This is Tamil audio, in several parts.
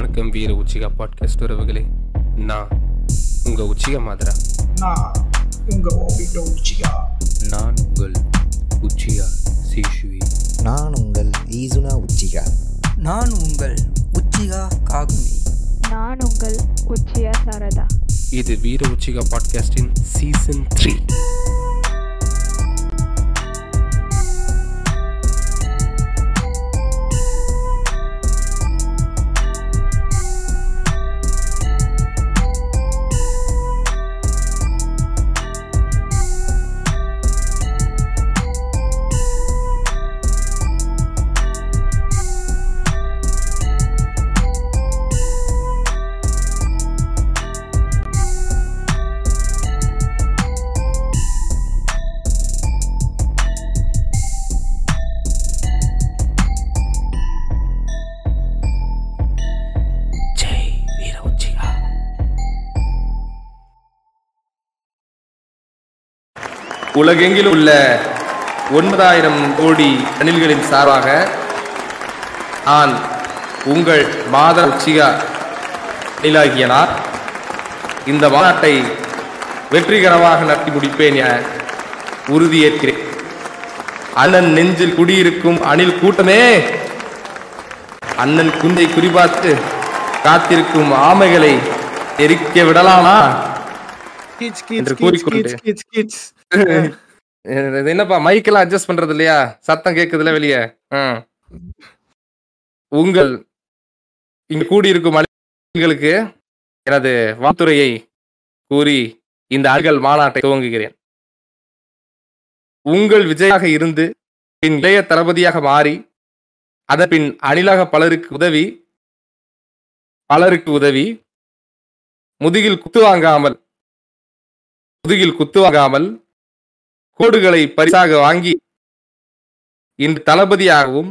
வணக்கம் வீர உச்சிகா பாட்காஸ்ட் உறவுகளே நான் உங்க உச்சிகா மாதிரா. நான் உங்க ஓபிட்டோ உச்சிகா. நான் உங்கள் உச்சிகா சீஷுவி. நான் உங்கள் ஈசுனா உச்சிகா. நான் உங்கள் உச்சிகா காகுமி. நான் உங்கள் உச்சியா சாரதா. இது வீர உச்சிகா பாட்காஸ்டின் சீசன் த்ரீ உலகெங்கிலும் உள்ள ஒன்பதாயிரம் கோடி அணில்களின் சார்பாக நான் உங்கள் மாத உச்சிகா அணிலாகிய நான் இந்த மாநாட்டை வெற்றிகரமாக நடத்தி முடிப்பேன் என உறுதியேற்கிறேன். அண்ணன் நெஞ்சில் குடியிருக்கும் அணில் கூட்டமே அண்ணன் குந்தை குறிபார்த்து காத்திருக்கும் ஆமைகளை எரிக்க விடலாமா? என்று கூறிக்கொண்டு என்னப்பா மைக்கெல்லாம் அட்ஜஸ்ட் பண்றது இல்லையா? சத்தம் கேக்குதுல வெளியே. உங்கள் இங்கு கூடியிருக்கும் அழிகளுக்கு எனது வாத்துறையை கூறி இந்த அணிகள் மாநாட்டை துவங்குகிறேன். உங்கள் விஜயாக இருந்து பின் இளைய தளபதியாக மாறி அதன்பின் அணிலாக பலருக்கு உதவி பலருக்கு உதவி முதுகில் குத்து வாங்காமல் முதுகில் குத்து வாங்காமல் கோடுகளை பரிசாக வாங்கி இன்று தளபதியாகவும்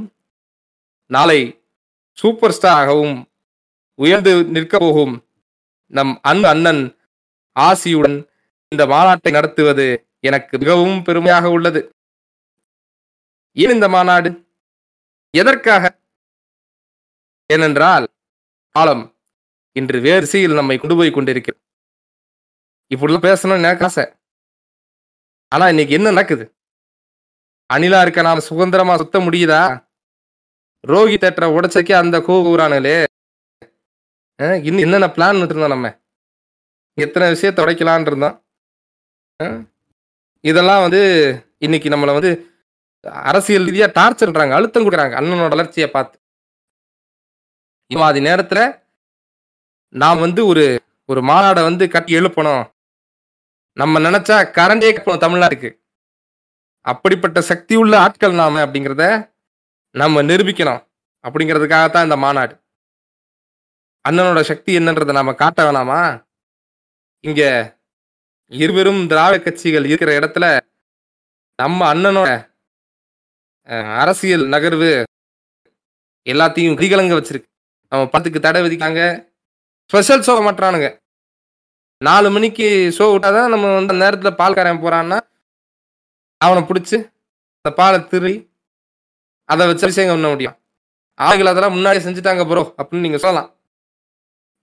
நாளை சூப்பர் ஸ்டாராகவும் உயர்ந்து நிற்க போகும் நம் அன்பு அண்ணன் ஆசியுடன் இந்த மாநாட்டை நடத்துவது எனக்கு மிகவும் பெருமையாக உள்ளது. ஏன் இந்த மாநாடு? எதற்காக? ஏனென்றால் காலம் இன்று வேறு சீல் நம்மை கொண்டு போய் கொண்டிருக்கிறோம் இப்படிலாம் பேசணும்னு எனக்கு ஆசை ஆனா இன்னைக்கு என்ன நடக்குது? அணிலா இருக்க நாம சுதந்திரமா சுத்த முடியுதா? ரோகி தேட்டரை உடைச்சக்கே அந்த கூறானுங்களே இன்னும் என்னென்ன பிளான் இருந்தோம் நம்ம? எத்தனை விஷயத்தை உடைக்கலான் இருந்தோம். இதெல்லாம் வந்து இன்னைக்கு நம்மளை வந்து அரசியல் ரீதியாக டார்ச்சர்ன்றாங்க அழுத்தம் கொடுக்குறாங்க அண்ணனோட வளர்ச்சியை பார்த்து. இவாதி நேரத்தில் நாம் வந்து ஒரு ஒரு மாநாடை வந்து கட்டி எழுப்பணும். நம்ம நினைச்சா கரண்டே கட்டணும் தமிழ்நாட்டுக்கு. அப்படிப்பட்ட சக்தி உள்ள ஆட்கள் நாம அப்படிங்கிறத நம்ம நிரூபிக்கணும். அப்படிங்கிறதுக்காகத்தான் இந்த மாநாடு. அண்ணனோட சக்தி என்னன்றதை நாம காட்ட வேணாமா? இங்க இருவரும் திராவிட கட்சிகள் இருக்கிற இடத்துல நம்ம அண்ணனோட அரசியல் நகர்வு எல்லாத்தையும் விதிகலங்க வச்சிருக்கு. நம்ம பத்துக்கு தடை விதிக்காங்க ஸ்பெஷல் ஷோ மாட்டுறானுங்க. நாலு மணிக்கு ஷோ விட்டாதான் நம்ம வந்து அந்த நேரத்தில் பால்காரன் போகிறான்னா அவனை பிடிச்சி அந்த பாலை திருவி அதை வச்சு அபிஷேகம் பண்ண முடியும். ஆளுகள் அதெல்லாம் முன்னாடி செஞ்சுட்டாங்க ப்ரோ அப்படின்னு நீங்கள் சொல்லலாம்.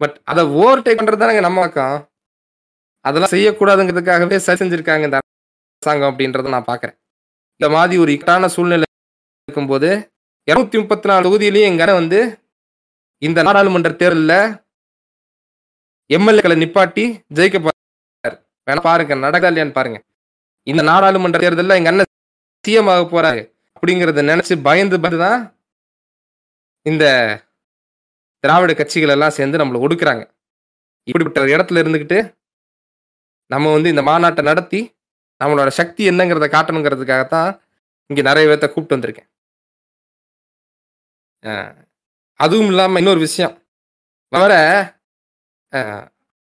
பட் அதை ஓவர் டேக் பண்ணுறது தானே நம்ம பக்கம். அதெல்லாம் செய்யக்கூடாதுங்கிறதுக்காகவே சரி செஞ்சுருக்காங்க இந்த அரசாங்கம் அப்படின்றத நான் பார்க்குறேன். இந்த மாதிரி ஒரு இக்கட்டான சூழ்நிலை இருக்கும்போது இரநூத்தி முப்பத்தி நாலு தொகுதியிலையும் எங்க வந்து இந்த நாடாளுமன்ற தேர்தலில் எம்எல்ஏக்களை நிப்பாட்டி ஜெயிக்க போறாரு வேணா பாருங்க நடக்கா இல்லையான்னு பாருங்க. இந்த நாடாளுமன்ற தேர்தலில் எங்க அண்ணன் சிஎம் ஆக போறாரு அப்படிங்கறத நினைச்சு பயந்து பயந்து தான் இந்த திராவிட கட்சிகள் எல்லாம் சேர்ந்து நம்மளை ஒடுக்குறாங்க. இப்படிப்பட்ட இடத்துல இருந்துக்கிட்டு நம்ம வந்து இந்த மாநாட்டை நடத்தி நம்மளோட சக்தி என்னங்கிறத காட்டணுங்கிறதுக்காகத்தான் இங்கே நிறைய பேர்த்த கூப்பிட்டு வந்திருக்கேன். அதுவும் இல்லாமல் இன்னொரு விஷயம். வர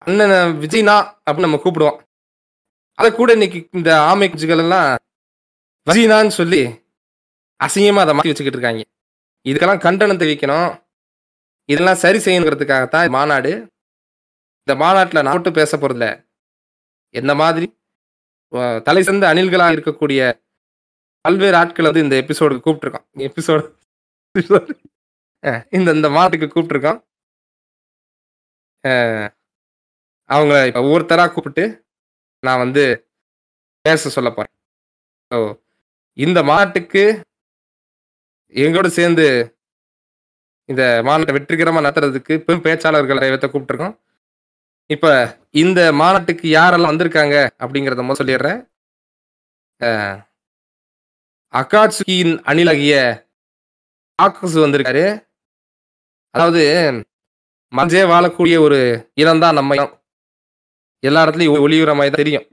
அண்ணனை விஜய்னா அப்படின்னு நம்ம கூப்பிடுவோம். அதை கூட இன்னைக்கு இந்த ஆமை குஞ்சுகள் எல்லாம் விஜய்னான்னு சொல்லி அசிங்கமாக அதை மாற்றி வச்சுக்கிட்டு இருக்காங்க. இதுக்கெல்லாம் கண்டனம் தெரிவிக்கணும். இதெல்லாம் சரி செய்யணுங்கிறதுக்காகத்தான் மாநாடு. இந்த மாநாட்டில் நான் மட்டும் பேச போகிறதில்ல எந்த மாதிரி தலை சிறந்த அணில்களாக இருக்கக்கூடிய பல்வேறு ஆட்களை வந்து இந்த எபிசோடுக்கு கூப்பிட்டுருக்கோம். எபிசோடு இந்த இந்த மாநாட்டுக்கு கூப்பிட்டுருக்கோம். அவங்கள இப்போ ஒவ்வொருத்தராக கூப்பிட்டு நான் வந்து பேச சொல்ல போறேன். ஸோ இந்த மாநாட்டுக்கு எங்களோட சேர்ந்து இந்த மாநாட்டை வெற்றிகரமாக நடத்துறதுக்கு பெரும் பேச்சாளர்கள் நிறைய பேர்த்த கூப்பிட்டுருக்கோம். இப்போ இந்த மாநாட்டுக்கு யாரெல்லாம் வந்திருக்காங்க அப்படிங்கிறத முதல் சொல்லிடுறேன். அகாட்சுகியின் அணிலாகிய ஆக்கசு வந்திருக்காரு. அதாவது மஞ்சே வாழக்கூடிய ஒரு இனம் தான் நம்ம இனம். எல்லா இடத்துலையும் ஒளியுற மாதிரி தான் தெரியும்.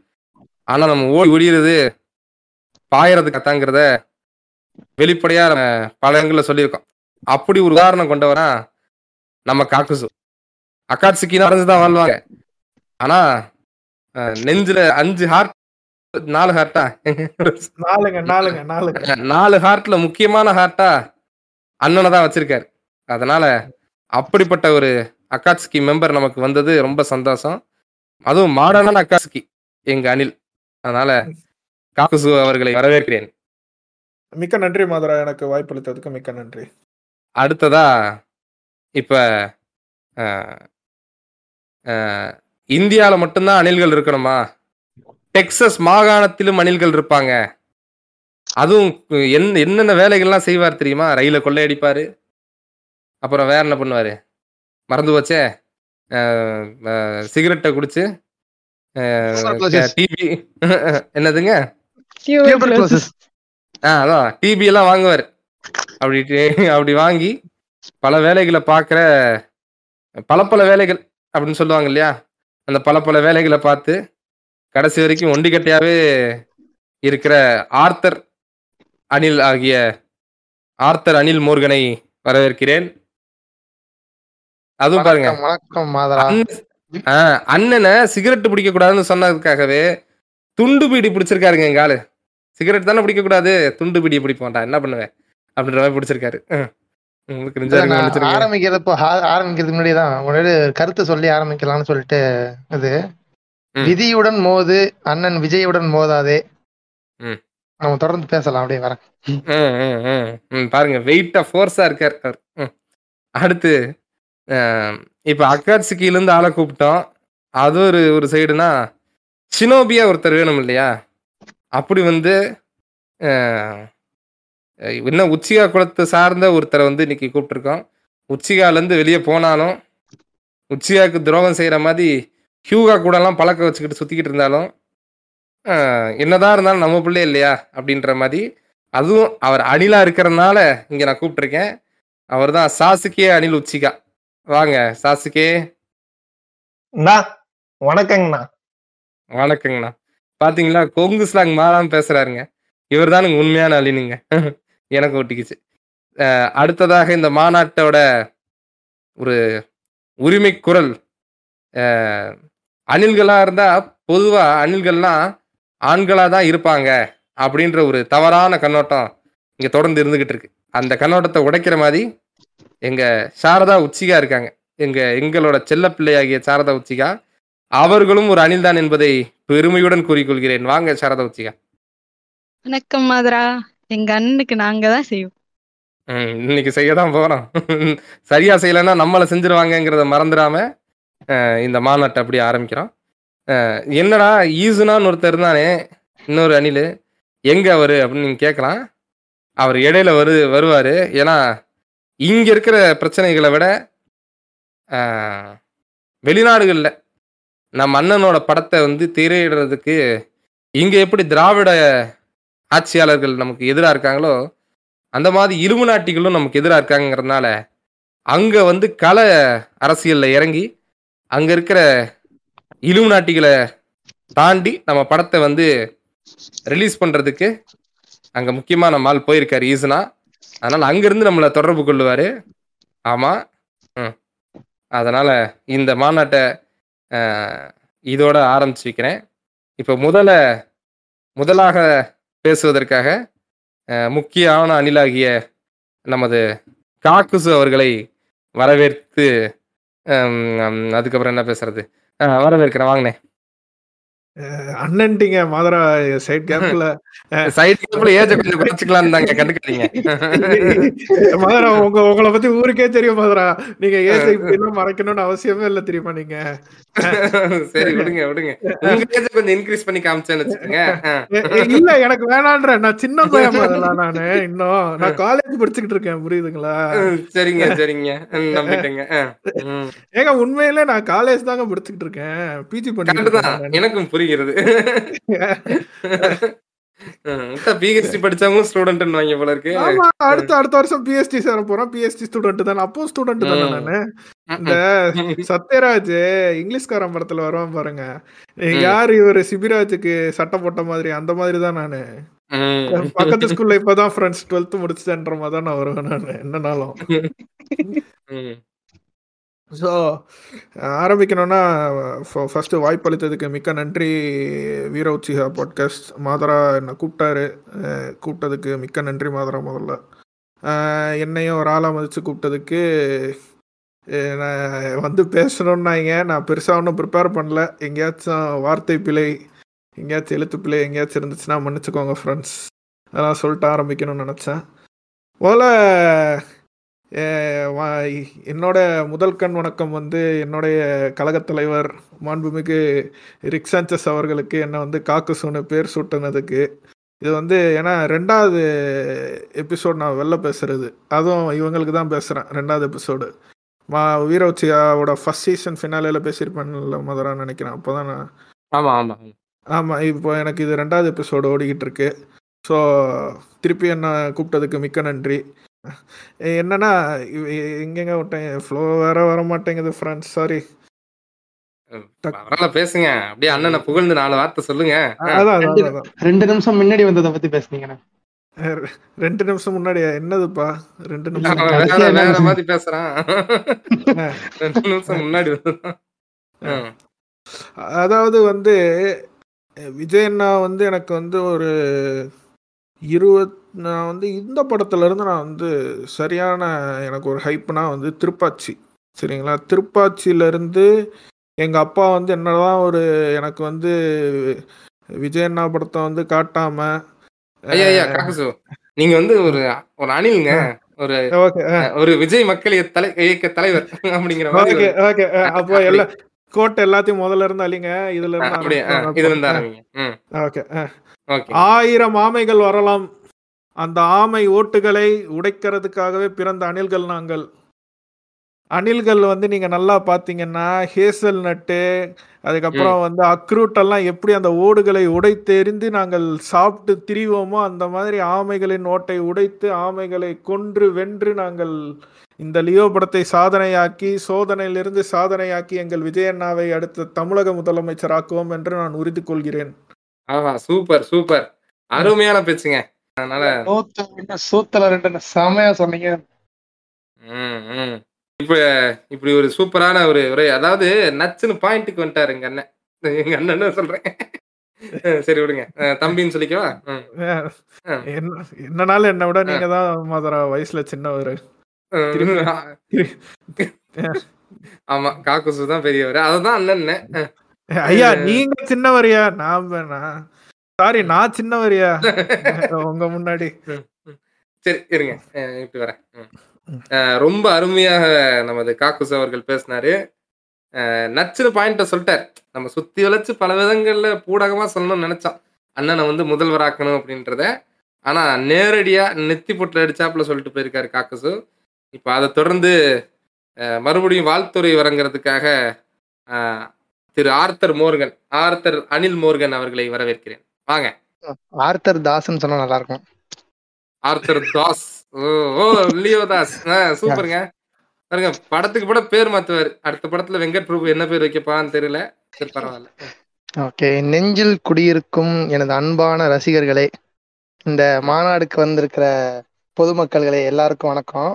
ஆனா நம்ம ஓடி ஒளியுறது பாயறதுக்கு கத்தாங்கிறத வெளிப்படையா நம்ம பல இடங்கள்ல சொல்லியிருக்கோம். அப்படி ஒரு உதாரணம் கொண்டவரா நம்ம காக்குசு. அக்காட்சிக்கு அரைஞ்சுதான் வாழ்வாங்க. ஆனா நெஞ்சில அஞ்சு ஹார்ட் நாலு ஹார்ட்டா நாளுங்க நாளுங்க நாளுங்க நாலு ஹார்ட்ல முக்கியமான ஹார்ட்டா அண்ணனை தான் வச்சிருக்காரு. அதனால அப்படிப்பட்ட ஒரு அக்காட்சிக்கு மெம்பர் நமக்கு வந்தது ரொம்ப சந்தோஷம். அதுவும் மாடர்னான அக்காட்சிக்கு எங்க அணில். அதனால காக்குசு அவர்களை வரவேற்கிறேன். மிக்க நன்றி மாதரா எனக்கு வாய்ப்பளித்ததுக்கு மிக்க நன்றி. அடுத்ததா இப்ப இந்தியால மட்டும்தான் அணில்கள் இருக்கணுமா? டெக்சஸ் மாகாணத்திலும் அணில்கள் இருப்பாங்க. அதுவும் என்ன என்னென்ன வேலைகள்லாம் செய்வார் தெரியுமா? ரயில கொள்ளையடிப்பாரு. அப்புறம் வேற என்ன பண்ணுவாரு? மறந்து போச்சே? சிகரெட்டை குடிச்சு. டிபி என்னதுங்க. ஆ அதான். டிபி எல்லாம் வாங்குவார். அப்படி அப்படி வாங்கி பல வேலைகளை பார்க்குற பல பல வேலைகள் அப்படின்னு சொல்லுவாங்க இல்லையா? அந்த பல பல வேலைகளை பார்த்து கடைசி வரைக்கும் ஒண்டிக்கட்டையாவே இருக்கிற ஆர்த்தர் அனில் ஆகிய ஆர்த்தர் அனில் மோர்கனை வரவேற்கிறேன். அதுவும் பாருங்க. வணக்கம் மாதரா. அண்ணன் சிகரெட் பிடிக்க கூடாதுன்னு சொன்னதுக்காகவே துண்டு பீடி பிடிச்சிருக்காருங்க எங்க ஆளு. சிகரெட் தானே பிடிக்க கூடாது துண்டு பீடி பிடிப்போம்டா என்ன பண்ணுவேன்? அப்படின்ற மாதிரி பிடிச்சிருக்காரு. ஆரம்பிக்கிறப்போ ஆரம்பிக்கிறதுக்கு முன்னாடி தான் ஒரு கருத்து சொல்லி ஆரம்பிக்கலாம்னு சொல்லிட்டு இது ம். விதியுடன் மோது அண்ணன் விஜயுடன் மோதாதே. நம்ம தொடர்ந்து பேசலாம் அப்படியே வரேன். பாருங்க வெயிட்டா ஃபோர்ஸா இருக்கார். அடுத்து இப்போ அக்காட்சிக்கிலேருந்து ஆளை கூப்பிட்டோம். அது ஒரு ஒரு சைடுனா சினோபியா ஒருத்தர் வேணும் இல்லையா? அப்படி வந்து இன்னும் உச்சிகா குளத்தை சார்ந்த ஒருத்தரை வந்து இன்னைக்கு கூப்பிட்டுருக்கோம். உச்சிகாலேருந்து வெளியே போனாலும் உச்சிகாவுக்கு துரோகம் செய்கிற மாதிரி ஹியூகா கூடலாம் பழக்க வச்சுக்கிட்டு சுற்றிக்கிட்டு இருந்தாலும் என்னதான் இருந்தாலும் நம்ம பிள்ளை இல்லையா? அப்படின்ற மாதிரி அதுவும் அவர் அணிலா இருக்கிறதுனால இங்கே நான் கூப்பிட்ருக்கேன் அவர் தான் சாசுக்கே அணில் உச்சிகா. வாங்க சாசுகே வணக்கங்கண்ணா. வணக்கங்கண்ணா. பாத்தீங்களா கொங்கு ஸ்லாங் மாறாம பேசுறாருங்க. இவர் தானுங்க உண்மையான அலினுங்க எனக்கு ஒட்டிக்கிச்சு. அடுத்ததாக இந்த மாநாட்டோட ஒரு உரிமை குரல். அணில்களா இருந்தா பொதுவா அணில்கள்லாம் ஆண்களா தான் இருப்பாங்க அப்படின்ற ஒரு தவறான கண்ணோட்டம் இங்க தொடர்ந்து இருந்துகிட்டு இருக்கு. அந்த கண்ணோட்டத்தை உடைக்கிற மாதிரி எங்க சாரதா உச்சிகா இருக்காங்க. எங்க எங்களோட செல்ல பிள்ளையாகிய சாரதா உச்சிகா அவர்களும் ஒரு அணில்தான் என்பதை பெருமையுடன் கூறிக்கொள்கிறேன். வாங்க சாரதா உச்சிகா. வணக்கம் மாதரா. எங்க அண்ணனுக்கு நாங்க தான் செய்வோம். ம், இன்னைக்கு செய்ய தான் போறோம். சரியா செய்யலைன்னா நம்மளை செஞ்சிருவாங்கங்கிறத மறந்துடாம இந்த மாநாட்டை அப்படி ஆரம்பிக்கிறோம். என்னடா ஈசுனான்னு ஒருத்தர் இருந்தானே இன்னொரு அணில். எங்க அவரு அப்படின்னு நீங்க கேட்கலாம். அவர் இடையில வரு வருவாரு. ஏன்னா இங்க இருக்கிற பிரச்சனைகளை விட வெளிநாடுகளில் நம்ம அண்ணனோட படத்தை வந்து திரையிடுறதுக்கு இங்க எப்படி திராவிட ஆட்சியாளர்கள் நமக்கு எதிராக இருக்காங்களோ அந்த மாதிரி இலுமினாட்டிகளும் நமக்கு எதிராக இருக்காங்கிறதுனால அங்க வந்து கல அரசியலில் இறங்கி அங்க இருக்கிற இலுமினாட்டிகளை தாண்டி நம்ம படத்தை வந்து ரிலீஸ் பண்றதுக்கு அங்க முக்கியமாக நம்ம ஆள் போயிருக்காரு ஈசனா. அதனால அங்கிருந்து நம்மளை தொடர்பு கொள்ளுவாரு. ஆமா. ம். அதனால இந்த மாநாட்டை இதோட ஆரம்பிச்சு வைக்கிறேன் இப்போ முதல்ல முதலாக பேசுவதற்காக முக்கிய முக்கியமான அணிலாகிய நமது காக்குசு அவர்களை வரவேற்று அதுக்கப்புறம் என்ன பேசுறது? வரவேற்கிறேன். வாங்கினேன் அண்ணன்ட்டீங்க மாதரா சைட் கேப்ல சைடு கேப்ல ஏஜ கொஞ்சம் குறைச்சிக்கலாம் தாங்க கண்டுக்காதீங்க. மாதரா உங்க உங்களை பத்தி ஊருக்கே தெரியும் மாதரா. நீங்க ஏஜ் எல்லாம் மறைக்கணும்னு அவசியமே இல்ல தெரியுமா நீங்க? சரி விடுங்க விடுங்க. உங்க ஏஜ கொஞ்சம் இன்க்ரீஸ் பண்ணி காமிச்சேன்னு வச்சுக்கோங்க. இல்ல எனக்கு வேணான்ற நான் சின்ன பையன் மாதரா நானு. இன்னும் நான் காலேஜ் படிச்சுக்கிட்டு இருக்கேன் புரியுதுங்களா? சரிங்க சரிங்க. நம்பிட்டேங்க. ஏங்க உண்மையிலே நான் காலேஜ் தாங்க படிச்சுக்கிட்டு இருக்கேன். பிஜி பண்ணிட்டு கரெக்ட் தான். புரிகிறது. பிஹெச்டி படிச்சவங்க ஸ்டூடெண்ட் வாங்க போல இருக்கு. அடுத்த அடுத்த வருஷம் பிஎஸ்டி சேர போறேன் பிஎஸ்டி ஸ்டூடெண்ட் தானே. அப்போ ஸ்டூடெண்ட் தானே. நானு. இந்த சத்யராஜ் இங்கிலீஷ்காரன் படத்துல வருவான் பாருங்க. யார் இவரு? சிபிராஜுக்கு சட்டை போட்ட மாதிரி அந்த மாதிரி தான் நானு. பக்கத்து ஸ்கூல்ல இப்பதான் ஃப்ரெண்ட்ஸ் டுவெல்த் முடிச்சுட்டேன்ற மாதிரி தான் நான் வருவேன் நானு. என்னனாலும். ஸோ ஆரம்பிக்கணும்னா ஃபஸ்ட்டு வாய்ப்பளித்ததுக்கு மிக்க நன்றி வீர உச்சிகா பாட்காஸ்ட் மாதரா என்னை கூப்பிட்டாரு. கூப்பிட்டதுக்கு மிக்க நன்றி மாதரா முதல்ல. என்னையும் ஒரு ஆளாக மதித்து கூப்பிட்டதுக்கு நான் வந்து பேசணுன்னாங்க நான் பெருசாக ஒன்றும் ப்ரிப்பேர் பண்ணல. எங்கேயாச்சும் வார்த்தை பிழை எங்கேயாச்சும் எழுத்து பிழை எங்கேயாச்சும் இருந்துச்சுன்னா மன்னிச்சுக்கோங்க ஃப்ரெண்ட்ஸ் அதெல்லாம் சொல்லிட்டு ஆரம்பிக்கணும்னு நினச்சேன். முதல்ல என்னோட முதல் கண் வணக்கம் வந்து என்னுடைய கழகத் தலைவர் மாண்புமிகு ரிக் சாnchez அவர்களுக்கு என்னை வந்து காக்குசூன்னு பேர் சூட்டினதுக்கு. இது வந்து ஏன்னா ரெண்டாவது எபிசோட் நான் வெளில பேசுறது. அதுவும் இவங்களுக்கு தான் பேசுகிறேன் ரெண்டாவது எபிசோடு. மா வீரோச்சியாவோட ஃபர்ஸ்ட் சீசன் ஃபினாலேல பேசியிருப்பேன்ல முதரா நினைக்கிறேன் அப்போ தான் நான் ஆமா ஆமா ஆமாம் இப்போ எனக்கு இது ரெண்டாவது எபிசோடு ஓடிக்கிட்டு இருக்கு. ஸோ திருப்பி என்ன கூப்பிட்டதுக்கு மிக்க நன்றி. என்னன்னா எங்கெங்க விட்டேன்? ஃப்ளோ வேற வர மாட்டேங்குது ஃப்ரெண்ட்ஸ் சாரி பேசுங்க. அப்படியே அண்ணனை புகழ்ந்து நாலு வார்த்தை சொல்லுங்க. ரெண்டு நிமிஷம் முன்னாடி வந்ததை பத்தி பேசுனீங்கண்ணே. ரெண்டு நிமிஷம் முன்னாடியா? என்னதுப்பா? ரெண்டு நிமிஷம் முன்னாடி. வேற வேற மாதிரி பேசுறான். ரெண்டு நிமிஷம் முன்னாடி. அதாவது வந்து விஜய் அண்ணா வந்து எனக்கு வந்து ஒரு இருபத் நான் வந்து இந்த படத்துல இருந்து நான் வந்து சரியான எனக்கு ஒரு ஹைப்னா வந்து திருப்பாச்சி. சரிங்களா? திருப்பாச்சியில இருந்து எங்க அப்பா வந்து என்னதான் ஒரு எனக்கு வந்து விஜய் அண்ணா படத்தை வந்து காட்டாம நீங்க வந்து ஒரு ஒரு அணிலுங்க. ஒரு ஒரு விஜய் மக்கள் இயக்க தலை இயக்க தலைவர் அப்படிங்கிற ஓகே ஓகே அப்போ எல்லா கோட்டை எல்லாத்தையும் முதல்ல இருந்து அழிங்க. இதுல இருந்து ஓகே ஆயிரம் ஆமைகள் வரலாம். அந்த ஆமை ஓட்டுகளை உடைக்கிறதுக்காகவே பிறந்த அணில்கள் நாங்கள். அணில்கள் வந்து நீங்க நல்லா பாத்தீங்கன்னா ஹேசல் நட்டு அதுக்கப்புறம் வந்து அக்ரூட் எல்லாம் எப்படி அந்த ஓடுகளை உடைத்தெறிந்து நாங்கள் சாப்பிட்டு திரிவோமோ அந்த மாதிரி ஆமைகளின் ஓட்டை உடைத்து ஆமைகளை கொன்று வென்று நாங்கள் இந்த லியோ படத்தை சாதனையாக்கி சோதனையிலிருந்து சாதனையாக்கி எங்கள் விஜயண்ணாவை அடுத்த தமிழக முதலமைச்சராக்குவோம் என்று நான் உறுதி கொள்கிறேன் ஆஹா சூப்பர் சூப்பர். அருமையான பேச்சுங்க. அதனால சூத்துல ரெண்டு செமையா சொன்னீங்க. ம், ம். இப்ப இப்படி ஒரு சூப்பரான ஒரு உரை அதாவது நச்சுன்னு பாயிண்ட்டுக்கு வந்துட்டாரு எங்க அண்ணன். எங்க அண்ணன் சொல்றேன்? சரி விடுங்க. தம்பின்னு சொல்லிக்கவா? ம். என்ன என்னனாலும் என்னை விட நீங்க தான் மதுரா வயசுல சின்னவர். ஆமா காக்குசு தான் பெரியவர். அததான் அண்ணன். ஐயா நீங்க சின்னவரியா? நான் சாரி நான் சின்னவரியா? உங்க முன்னாடி. சரி இருங்க. இப்படி வரேன். ரொம்ப அருமையாக நமது காக்குஸ் அவர்கள் பேசினாரு. நச்சுன்னு பாயிண்ட சொல்லிட்டார். நம்ம சுத்தி வளைச்சு பல விதங்கள்ல பூடகமா சொல்லணும்னு நினைச்சோம் அண்ணனை வந்து முதல்வராக்கணும் அப்படின்றத. ஆனா நேரடியா நெத்தி பொட்டில் அடிச்சாப்புல சொல்லிட்டு போயிருக்காரு காக்குசு. இப்போ அதை தொடர்ந்து மறுபடியும் வாழ்த்துறை வரங்கிறதுக்காக திரு Arthur Morgan Arthur Anil Morgan அவர்களை வரவேற்கிறேன். வாங்க. ஆர்த்தர் தாஸ்ன்னு சொன்னா நல்லா இருக்கும் ஆர்த்தர் தாஸ். ஓ லியோ தாஸ். சூப்பருங்க. பாருங்க படத்துக்கு படம் பேர் மாத்துவாரு. அடுத்த படத்துல வெங்கட் பிரபு என்ன பேர் வைக்கப்பான்னு தெரியல. சரி பரவாயில்ல. ஓகே நெஞ்சில் குடியிருக்கும் எனது அன்பான ரசிகர்களே இந்த மாநாடுக்கு வந்திருக்கிற பொதுமக்கள்களே எல்லாருக்கும் வணக்கம்.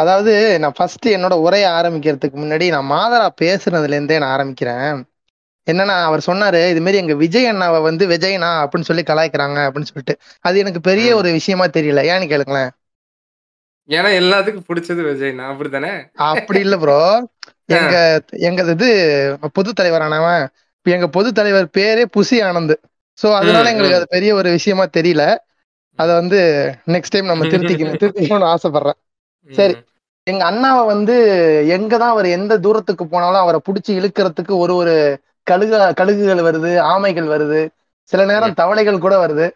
அதாவது நான் ஃபர்ஸ்ட் என்னோட உரையை ஆரம்பிக்கிறதுக்கு முன்னாடி நான் மாதரா பேசுனதுல இருந்தே நான் ஆரம்பிக்கிறேன். என்னன்னா அவர் சொன்னாரு இது மாதிரி எங்க விஜய் அண்ணாவை வந்து விஜயனா அப்படின்னு சொல்லி கலாய்க்கிறாங்க அப்படின்னு சொல்லிட்டு. அது எனக்கு பெரிய. ஒரு விஷயமா தெரியல. ஏன்னு கேளுங்களேன். ஏன்னா எல்லாத்துக்கும் பிடிச்சது விஜய்னா அப்படித்தானே? அப்படி இல்ல ப்ரோ எங்க எங்க இது பொது தலைவரானவன் இப்ப எங்க பொது தலைவர் பேரே புசி ஆனந்த். சோ அதனால எங்களுக்கு. அது பெரிய ஒரு விஷயமா தெரியல. அத வந்து நெக்ஸ்ட் டைம் நம்ம திருத்திக்கணும் திருத்திக்கணும்னு ஆசைப்படுறேன். சரி. எங்க அண்ணாவை வந்து எங்கதான் அவர் எந்த தூரத்துக்கு போனாலும் அவரை புடிச்சு இழுக்கிறதுக்கு ஒரு ஒரு கழுக கழுகுகள் வருது ஆமைகள் வருது. சில நேரம் தவளைகள் கூட வருது.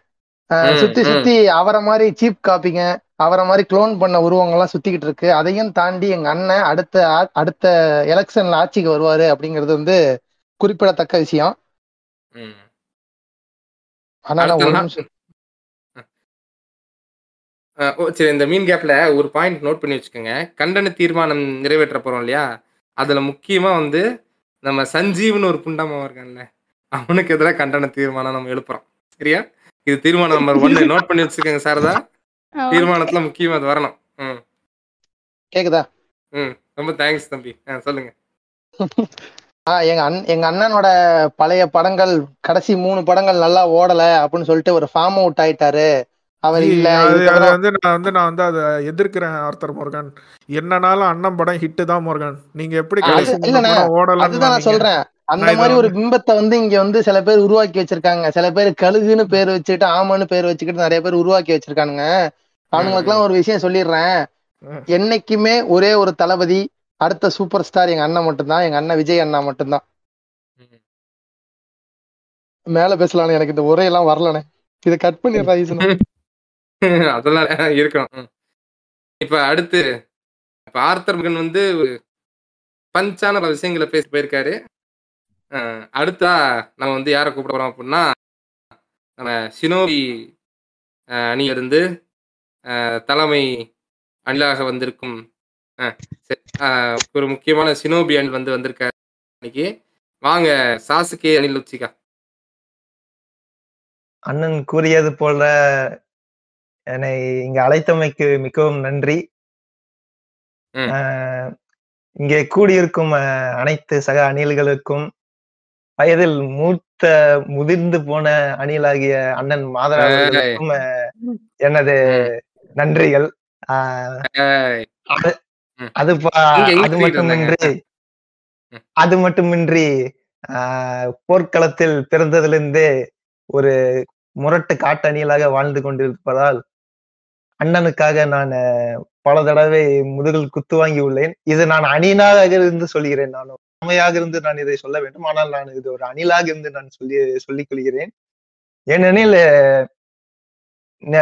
சுத்தி. சுத்தி அவரை மாதிரி சீப் காப்பிங்க அவரை மாதிரி க்ளோன் பண்ண உருவங்கள்லாம் சுத்திக்கிட்டு இருக்கு. அதையும் தாண்டி எங்க அண்ணன் அடுத்த அடுத்த எலெக்ஷன்ல ஆட்சிக்கு வருவாரு அப்படிங்கிறது வந்து குறிப்பிடத்தக்க விஷயம். ஆனா அடுத்த ஒரு நிமிஷம் அஹ் ஓ சரி இந்த மீன் கேப்ல ஒரு பாயிண்ட் நோட் பண்ணி வச்சுக்கோங்க. கண்டன தீர்மானம் நிறைவேற்ற போறோம் இல்லையா? அதுல முக்கியமா வந்து நம்ம சஞ்சீவ்னு ஒரு புண்டாமம் இருக்கான்ல அவனுக்கு எதிராக கண்டன தீர்மானம் நம்ம எழுப்புறோம். சரியா? இது தீர்மானம் நம்பர் ஒன்னு நோட் பண்ணி வச்சுக்கோங்க சாரதா தீர்மானத்துல முக்கியமா அது வரணும். ம். கேக்குதா? ம் ரொம்ப தேங்க்ஸ் தம்பி. ஆ சொல்லுங்க. ஆஹ் எங்க அண்ணன் எங்க அண்ணனோட பழைய படங்கள் கடைசி மூணு படங்கள் நல்லா ஓடல அப்படின்னு சொல்லிட்டு ஒரு ஃபார்ம் அவுட் ஆயிட்டாரு. அவர் இல்ல அது வந்து நான் வந்து நான் வந்து அதை எதிர்க்கிறேன் ஆர்த்தர் முருகன். என்னனாலும் அண்ணன் படம் ஹிட் தான் முருகன். நீங்க எப்படி ஓடலன்னு அதுதான் நான்? சொல்றேன். அந்த மாதிரி ஒரு பிம்பத்தை வந்து இங்க வந்து சில பேர் உருவாக்கி வச்சிருக்காங்க. சில பேர் கழுகுன்னு பேர் வச்சுக்கிட்டு ஆமான்னு பேர் வச்சுக்கிட்டு நிறைய பேர் உருவாக்கி வச்சிருக்கானுங்க. அவனுங்களுக்குலாம் ஒரு விஷயம் சொல்லிடுறேன். என்னைக்குமே ஒரே ஒரு தளபதி அடுத்த சூப்பர் ஸ்டார் எங்க அண்ணன் மட்டும்தான். எங்க அண்ணன் விஜய் அண்ணா மட்டும்தான். மேல பேசலாம்னு எனக்கு இந்த உரையெல்லாம் வரலண்ணே. இதை கட் பண்ணிடுறா அதெல்லாம் இருக்கணும். ம். இப்ப அடுத்து இப்ப ஆர்த்தர் மகன் வந்து பஞ்சான பல விஷயங்களை பேசி போயிருக்காரு. அஹ் அடுத்தா நம்ம வந்து யாரை கூப்பிட போறோம் அப்படின்னா நம்ம சினோபி அஹ், அணியிலிருந்து அஹ், தலைமை அணிலாக வந்திருக்கும் அஹ், சரி, ஒரு முக்கியமான சினோபி அணி வந்து வந்திருக்காரு இன்னைக்கு வாங்க சாசுகே அணில் உச்சிகா. அண்ணன் கூறியது போல என்னை இங்க அழைத்தமைக்கு மிகவும் நன்றி. இங்கே கூடியிருக்கும் அனைத்து சக அணில்களுக்கும் வயதில் மூத்த முதிர்ந்து போன அணிலாகிய அண்ணன் மாதரா அவர்களுக்கும் ஆஹ், எனது நன்றிகள். அது அது மட்டுமின்றி. அது மட்டுமின்றி ஆஹ், போர்க்களத்தில் பிறந்ததிலிருந்தே ஒரு முரட்டு காட்டணியலாக வாழ்ந்து கொண்டிருப்பதால் அண்ணனுக்காக நான் பல தடவை முதுகில் குத்து வாங்கி உள்ளேன். இது நான் அணினாக இருந்து சொல்கிறேன். நான் உண்மையாக இருந்து நான் இதை சொல்ல வேண்டும். ஆனால் நான் இது ஒரு அணிலாக இருந்து நான் சொல்லி சொல்லிக் கொள்கிறேன். ஏனெனில் இந்த